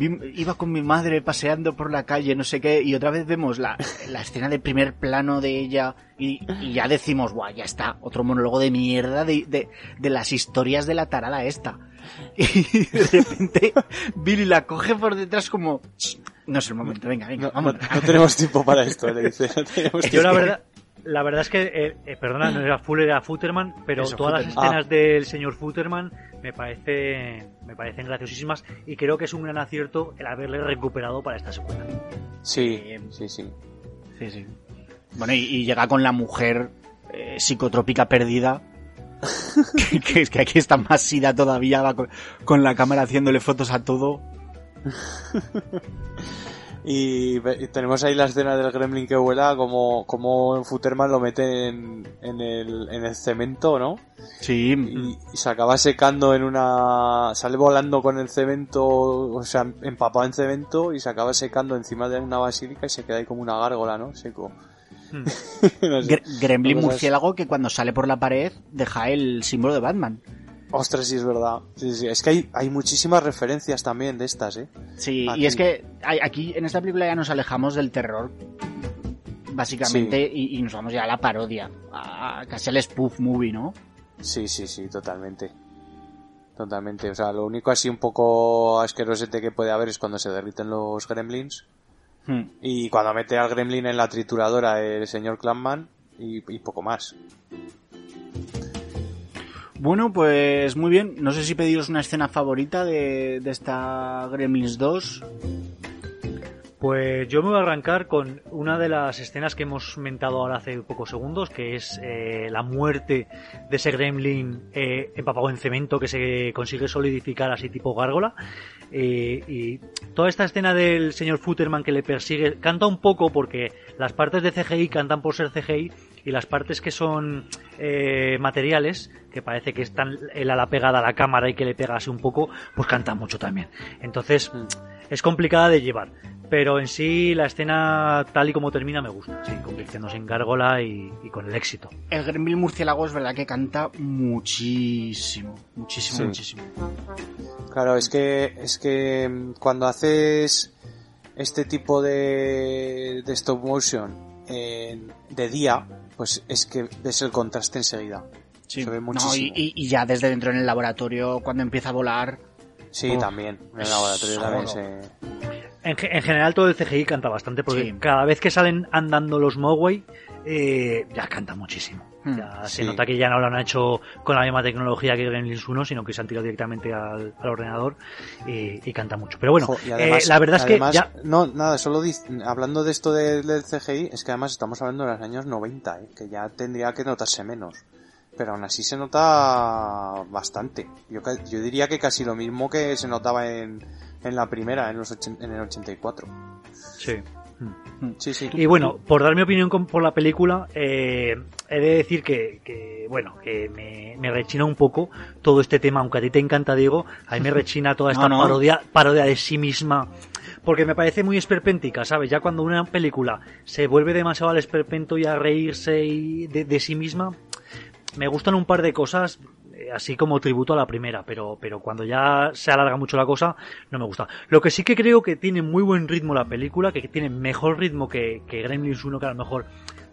Speaker 1: Iba con mi madre paseando por la calle, no sé qué, y otra vez vemos la, la escena de primer plano de ella y, y ya decimos, guau, ya está, otro monólogo de mierda de, de, de las historias de la tarada esta. Y de repente Billy la coge por detrás como, "Ch, no es el momento, venga, venga,
Speaker 5: No,
Speaker 1: vamos.
Speaker 5: no- no tenemos tiempo para esto, le dice. No tenemos
Speaker 6: Yo la verdad, la verdad es que, eh, eh, perdona, no era Fuller, era Futterman, pero
Speaker 1: Eso,
Speaker 6: todas las escenas del señor Futterman me parecen, me parecen graciosísimas y creo que es un gran acierto el haberle recuperado para esta secuela.
Speaker 5: Sí,
Speaker 1: Eh,
Speaker 5: sí, sí.
Speaker 1: Sí, sí. Bueno, y, y llega con la mujer eh, psicotrópica perdida. que, que es que aquí está más sida todavía, va con, con la cámara haciéndole fotos a todo.
Speaker 5: Y, tenemos ahí la escena del gremlin que vuela, como, como Futterman lo mete en, en, el, en el cemento, ¿no?
Speaker 1: Sí,
Speaker 5: Y, y se acaba secando en una... sale volando con el cemento, o sea, empapado en cemento y se acaba secando encima de una basílica y se queda ahí como una gárgola, ¿no? Seco.
Speaker 6: Hmm.
Speaker 5: No sé.
Speaker 1: Gre- Gremlin murciélago que cuando sale por la pared deja el símbolo de Batman.
Speaker 5: Ostras, sí es verdad. Sí, sí. Es que hay, hay muchísimas referencias también de estas, ¿eh?
Speaker 1: Sí,
Speaker 5: Aquí.
Speaker 1: y es que hay- aquí en esta película ya nos alejamos del terror, básicamente, y, y nos vamos ya a la parodia, a, a casi al spoof movie, ¿no?
Speaker 5: Sí, sí, sí, totalmente. Totalmente. O sea, lo único así un poco asquerosete que puede haber es cuando se derriten los gremlins.
Speaker 1: Hmm.
Speaker 5: Y cuando mete al gremlin en la trituradora el señor Clanman. Y, y poco más.
Speaker 1: Bueno, pues muy bien. No sé si pediros una escena favorita de, de esta Gremlins 2.
Speaker 6: Pues yo me voy a arrancar con una de las escenas que hemos mentado ahora hace pocos segundos, que es eh, la muerte de ese gremlin eh, empapado en cemento que se consigue solidificar así tipo gárgola. Eh, y toda esta escena del señor Futterman que le persigue canta un poco porque las partes de CGI cantan por ser CGI y las partes que son eh, materiales, que parece que están el ala pegada a la cámara y que le pega así un poco, pues cantan mucho también. Entonces es complicada de llevar. Pero en sí la escena tal y como termina me gusta, sí, convirtiéndose en gárgola y, y con el éxito.
Speaker 1: El Gremlin murciélago es verdad que canta muchísimo, muchísimo,
Speaker 5: Sí.
Speaker 1: muchísimo.
Speaker 5: Claro, es que, es que mm, cuando haces este tipo de, de stop motion en- de día, pues es que ves el contraste enseguida.
Speaker 1: Sí.
Speaker 5: Se ve
Speaker 1: No,
Speaker 5: muchísimo.
Speaker 1: y, y- y ya desde dentro en el laboratorio, cuando empieza a volar,
Speaker 5: Sí,
Speaker 1: Uf,
Speaker 5: también. En el laboratorio también se...
Speaker 6: En, ge- en general todo el CGI canta bastante porque
Speaker 1: Sí.
Speaker 6: cada vez que salen andando los Mogwai eh, ya canta muchísimo.
Speaker 1: Hmm,
Speaker 6: Ya se
Speaker 5: sí.
Speaker 6: nota que ya no lo han hecho con la misma tecnología que Gremlins 1, sino que se han tirado directamente al, al ordenador y, y canta mucho. Pero bueno,
Speaker 5: Jo,
Speaker 6: eh, la verdad es que
Speaker 5: además,
Speaker 6: ya...
Speaker 5: No, nada, solo hablando de esto de- del CGI, es que además estamos hablando de los años 90, ¿eh? que ya tendría que notarse menos. Pero aún así se nota bastante. Yo, yo diría que casi lo mismo que se notaba en, en la primera, en, los ochen- en el 84.
Speaker 6: Sí.
Speaker 5: Sí, sí.
Speaker 6: Y bueno, por dar mi opinión con- por la película, eh, he de decir que, que, bueno, que me, me rechina un poco todo este tema, aunque a ti te encanta, Diego, a mí me rechina toda esta
Speaker 1: No, no.
Speaker 6: parodia, parodia de sí misma, porque me parece muy esperpéntica, ¿sabes? Ya cuando una película se vuelve demasiado al esperpento y a reírse y de, de sí misma, me gustan un par de cosas eh, así como tributo a la primera, pero, pero cuando ya se alarga mucho la cosa, no me gusta. Lo que sí que creo que tiene muy buen ritmo la película, que tiene mejor ritmo que, que Gremlins 1, que a lo mejor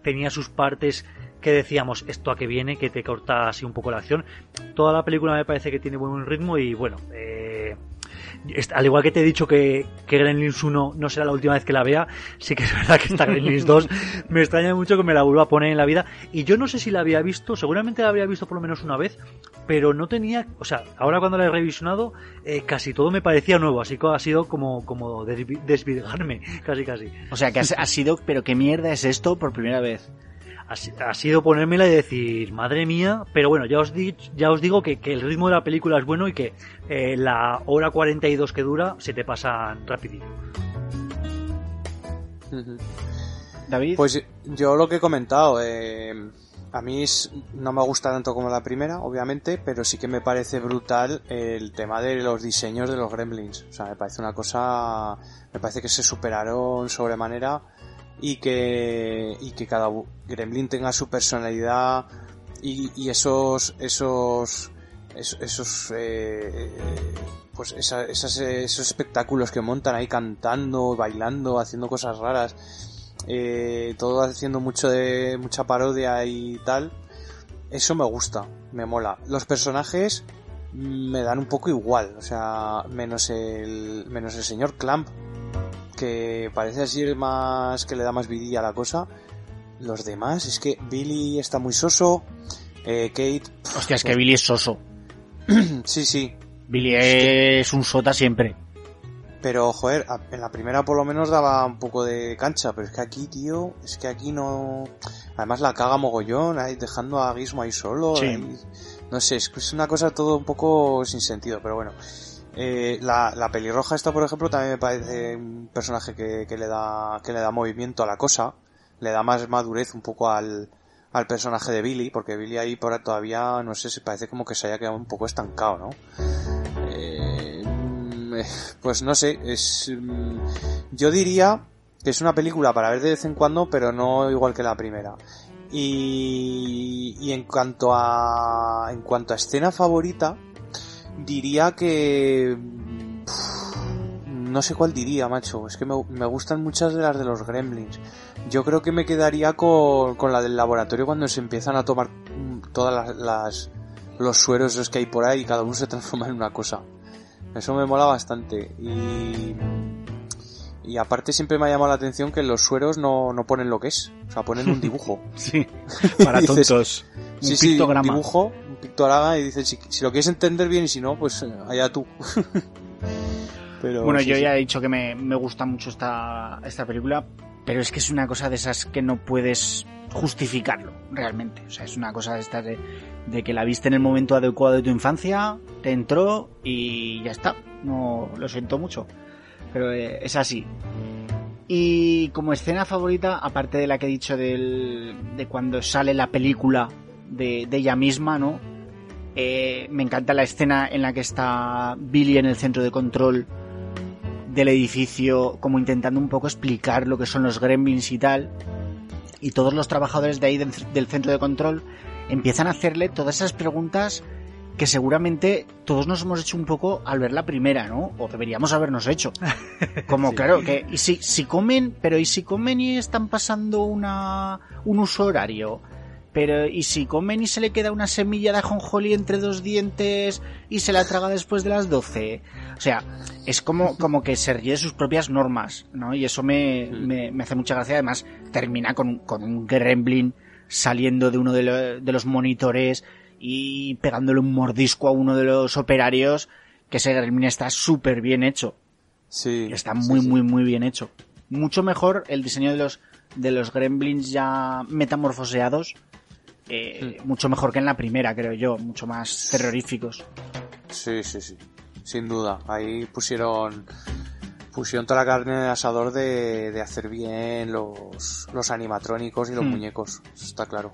Speaker 6: tenía sus partes que decíamos esto a que viene, que te corta así un poco la acción. Toda la película me parece que tiene buen ritmo y bueno, eh, al igual que te he dicho que, que Gremlins 1 no será la última vez que la vea, sí que es verdad que esta Gremlins 2 me extraña mucho que me la vuelva a poner en la vida. Y yo no sé si la había visto, seguramente la había visto por lo menos una vez, pero no tenía, o sea, ahora cuando la he revisionado, eh, casi todo me parecía nuevo, así que ha sido como, como desvi- desvirgarme, casi casi.
Speaker 1: o sea que ha, ha sido, pero qué mierda es esto por primera vez.
Speaker 6: Ha, si- ha sido ponérmela y decir, madre mía, pero bueno, ya os, di- ya os digo que, que el ritmo de la película es bueno y que eh, la hora 42 que dura se te pasan rapidito.
Speaker 1: David,
Speaker 5: Pues yo lo que he comentado, eh, A mí es- no me gusta tanto como la primera, obviamente, pero sí que me parece brutal el tema de los diseños de los gremlins. O sea, me parece una cosa, me parece que se superaron sobremanera y que, y que cada gremlin tenga su personalidad y, y esos, esos, esos, esos, eh, pues esa- esas, eh, esos espectáculos que montan ahí cantando, bailando, haciendo cosas raras eh, todo haciendo mucho de mucha parodia y tal eso me gusta me mola. Los personajes me dan un poco igual o sea menos el menos el señor Clamp que parece así el más que le da más vidilla a la cosa los demás es que Billy está muy soso eh, Kate
Speaker 1: Hostia, es que Billy es soso.
Speaker 5: sí sí
Speaker 1: Billy es un sota siempre.
Speaker 5: Pero, joder, en la primera por lo menos daba un poco de cancha, pero es que aquí, tío, es que aquí no... Además la caga mogollón, ahí dejando a Gizmo ahí solo.
Speaker 1: Sí.
Speaker 5: ahí- No sé, es una cosa todo un poco sin sentido, pero bueno. Eh, la, pelirroja esta, por ejemplo, también me parece un personaje que, que le da que le da movimiento a la cosa, le da más madurez un poco al, al personaje de Billy, porque Billy ahí por todavía, no sé, se parece como que se haya quedado un poco estancado, ¿no? Eh, eh, pues no sé, es mm, yo diría que es una película para ver de vez en cuando, pero no igual que la primera. Y, y en cuanto a en cuanto a escena favorita, diría que pff, no sé cuál diría, macho. Es que me, me gustan muchas de las de los Gremlins. Yo creo que me quedaría con, con la del laboratorio cuando se empiezan a tomar mm, todas las, las- los sueros esos que hay por ahí y cada uno se transforma en una cosa. Eso me mola bastante. Y, y aparte siempre me ha llamado la atención que los sueros no, no ponen lo que es. O sea, ponen un dibujo.
Speaker 1: Sí. Para
Speaker 5: Dices,
Speaker 1: tontos. Un
Speaker 5: sí, sí, un
Speaker 1: pictograma.
Speaker 5: dibujo, un pictograma y dices, si, si lo quieres entender bien y si no, pues eh, allá tú. Pero,
Speaker 1: Bueno,
Speaker 5: sí,
Speaker 1: yo
Speaker 5: sí.
Speaker 1: ya he dicho que me, me gusta mucho esta, esta película, pero es que es una cosa de esas que no puedes justificarlo, realmente. O sea, es una cosa de estas de, de que la viste en el momento adecuado de tu infancia, te entró y ya está. No, lo siento mucho. Pero eh, es así. Y como escena favorita, aparte de la que he dicho del, de cuando sale la película de, de ella misma, ¿no? Eh, me encanta la escena en la que está Billy en el centro de control del edificio, como intentando un poco explicar lo que son los gremlins y tal. Y todos los trabajadores de ahí del, del centro de control empiezan a hacerle todas esas preguntas que seguramente todos nos hemos hecho un poco al ver la primera, ¿no? O deberíamos habernos hecho. Como,
Speaker 6: Sí.
Speaker 1: claro, que y si, si comen, pero ¿y si comen y están pasando una, un uso horario? Pero, ¿y si comen y se le queda una semilla de ajonjolí entre dos dientes y se la traga después de las 12? O sea, es como, como que se ríe de sus propias normas, ¿no? Y eso me, me, me hace mucha gracia. Además, termina con, con un gremlin saliendo de uno de, lo- de los monitores y pegándole un mordisco a uno de los operarios, que ese gremlin está súper bien hecho.
Speaker 5: Sí,
Speaker 1: Está
Speaker 5: sí,
Speaker 1: muy,
Speaker 5: sí.
Speaker 1: muy, muy bien hecho. Mucho mejor el diseño de los, de los gremlins ya metamorfoseados. Eh, Mucho mejor que en la primera, creo yo. Mucho más terroríficos.
Speaker 5: Sí, sí, sí. Sin duda. Ahí pusieron pusieron toda la carne en el asador de, de hacer bien los, los animatrónicos y los
Speaker 1: Hmm.
Speaker 5: muñecos. Eso está claro.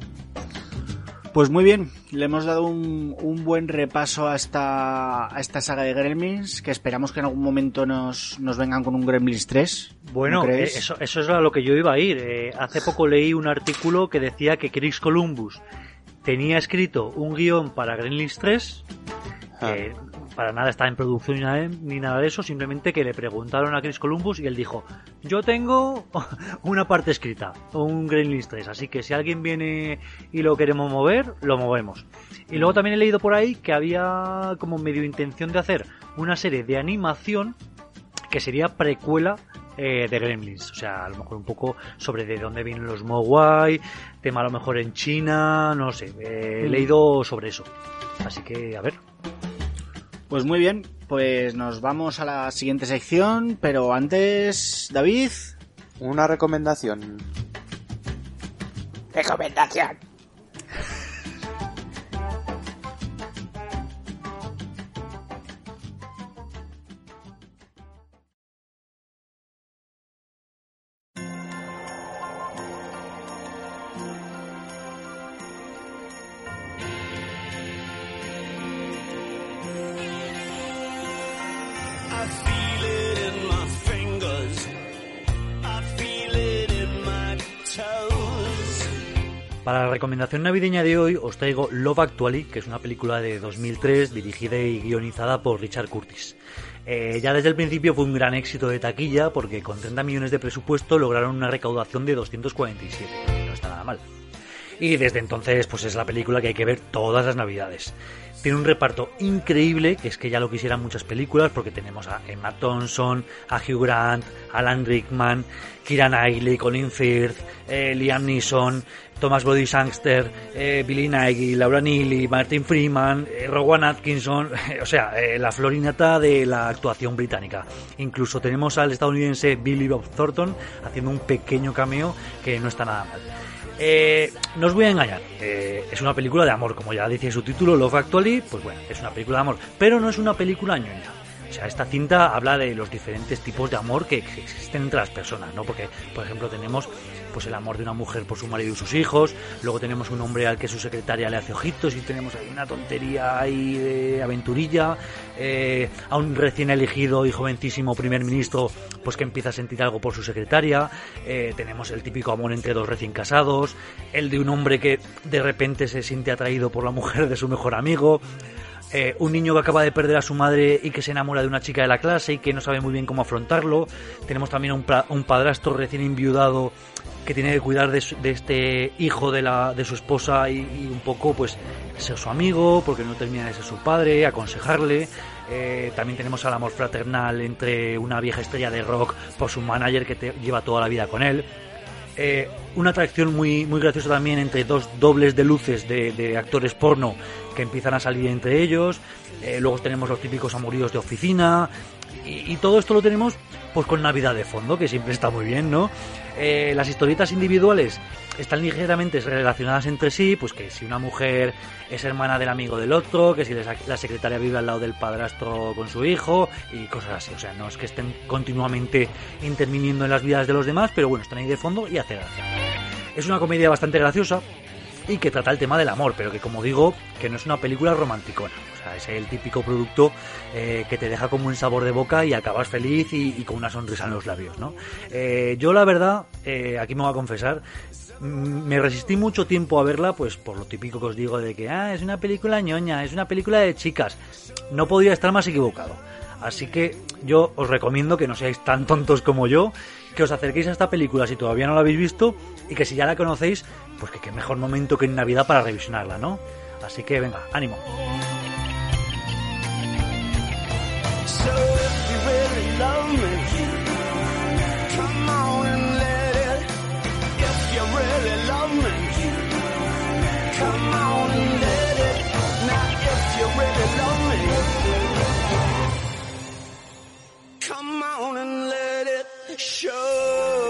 Speaker 1: Pues muy bien, le hemos dado un, un buen repaso a esta, a esta saga de Gremlins, que esperamos que en algún momento nos, nos vengan con un Gremlins 3.
Speaker 6: Bueno,
Speaker 1: ¿no
Speaker 6: eh, eso, eso es a lo que yo iba a ir. Eh, hace poco leí un artículo que decía que Chris Columbus tenía escrito un guion para Gremlins 3,
Speaker 5: Ah.
Speaker 6: Que para nada está en producción ni nada, de eso, simplemente que le preguntaron a Chris Columbus y él dijo, yo tengo una parte escrita, un Gremlins 3, así que si alguien viene y lo queremos mover, lo movemos. Y luego también he leído por ahí que había como medio intención de hacer una serie de animación que sería precuela eh, de Gremlins. O sea, a lo mejor un poco sobre de dónde vienen los Mogwai, tema a lo mejor en China, no sé. eh, He
Speaker 1: Mm.
Speaker 6: leído sobre eso. Así que, a ver.
Speaker 1: Pues muy bien, pues nos vamos a la siguiente sección, pero antes, David.
Speaker 5: Una recomendación.
Speaker 1: Recomendación.
Speaker 6: Recomendación navideña de hoy os traigo Love Actually, que es una película de 2003 dirigida y guionizada por Richard Curtis. Eh, ya desde el principio fue un gran éxito de taquilla porque con 30 millones de presupuesto lograron una recaudación de 247. No está nada mal. Y desde entonces pues es la película que hay que ver todas las navidades. Tiene un reparto increíble, que es que ya lo quisieran muchas películas, porque tenemos a Emma Thompson, a Hugh Grant, Alan Rickman, Kira Knightley, Colin Firth, eh, Liam Neeson, Thomas Brody Sangster, eh, Billy Nighy, Laura Neely, Martin Freeman, eh, Rowan Atkinson, o sea, la florinata de la actuación británica. Incluso tenemos al estadounidense Billy Bob Thornton haciendo un pequeño cameo que no está nada mal. Eh, no os voy a engañar, eh, es una película de amor, como ya dice su título, Love Actually, pues bueno, es una película de amor, pero no es una película ñoña. O sea, esta cinta habla de los diferentes tipos de amor que existen entre las personas, ¿no? Porque, por ejemplo, tenemos pues el amor de una mujer por su marido y sus hijos, luego tenemos un hombre al que su secretaria le hace ojitos y tenemos ahí una tontería ahí de aventurilla, eh, a un recién elegido y jovencísimo primer ministro pues que empieza a sentir algo por su secretaria, eh, tenemos el típico amor entre dos recién casados, el de un hombre que de repente se siente atraído por la mujer de su mejor amigo, eh, un niño que acaba de perder a su madre y que se enamora de una chica de la clase y que no sabe muy bien cómo afrontarlo. Tenemos también un, un padrastro recién enviudado que tiene que cuidar de, este hijo de, la, de su esposa y, un poco pues ser su amigo porque no termina de ser su padre, aconsejarle. Eh, también tenemos al amor fraternal entre una vieja estrella de rock por su manager que te lleva toda la vida con él. Eh, una atracción muy, muy graciosa también entre dos dobles de luces de, actores porno que empiezan a salir entre ellos. Eh, luego tenemos los típicos amoríos de oficina. Y, y, todo esto lo tenemos pues con Navidad de fondo, que siempre está muy bien, ¿no? Eh, las historietas individuales están ligeramente relacionadas entre sí, pues que si una mujer es hermana del amigo del otro, que si la secretaria vive al lado del padrastro con su hijo y cosas así. O sea, no es que estén continuamente interviniendo en las vidas de los demás, pero bueno, están ahí de fondo y hace gracia. Es una comedia bastante graciosa y que trata el tema del amor, pero que como digo, que no es una película romanticona es el típico producto eh, que te deja como un sabor de boca y acabas feliz y, con una sonrisa en los labios, ¿no? Eh, yo la verdad, eh, aquí me voy a confesar, mm, me resistí mucho tiempo a verla, pues por lo típico que os digo de que ah, es una película ñoña, es una película de chicas. No podría estar más equivocado. Así que yo os recomiendo que no seáis tan tontos como yo, que os acerquéis a esta película si todavía no la habéis visto y que si ya la conocéis, pues que qué mejor momento que en Navidad para revisionarla, ¿no? Así que venga, ánimo. So
Speaker 7: if you really love me, come on and let it. If you really love me, come on and let it. Now if you really love me, come on and let it show.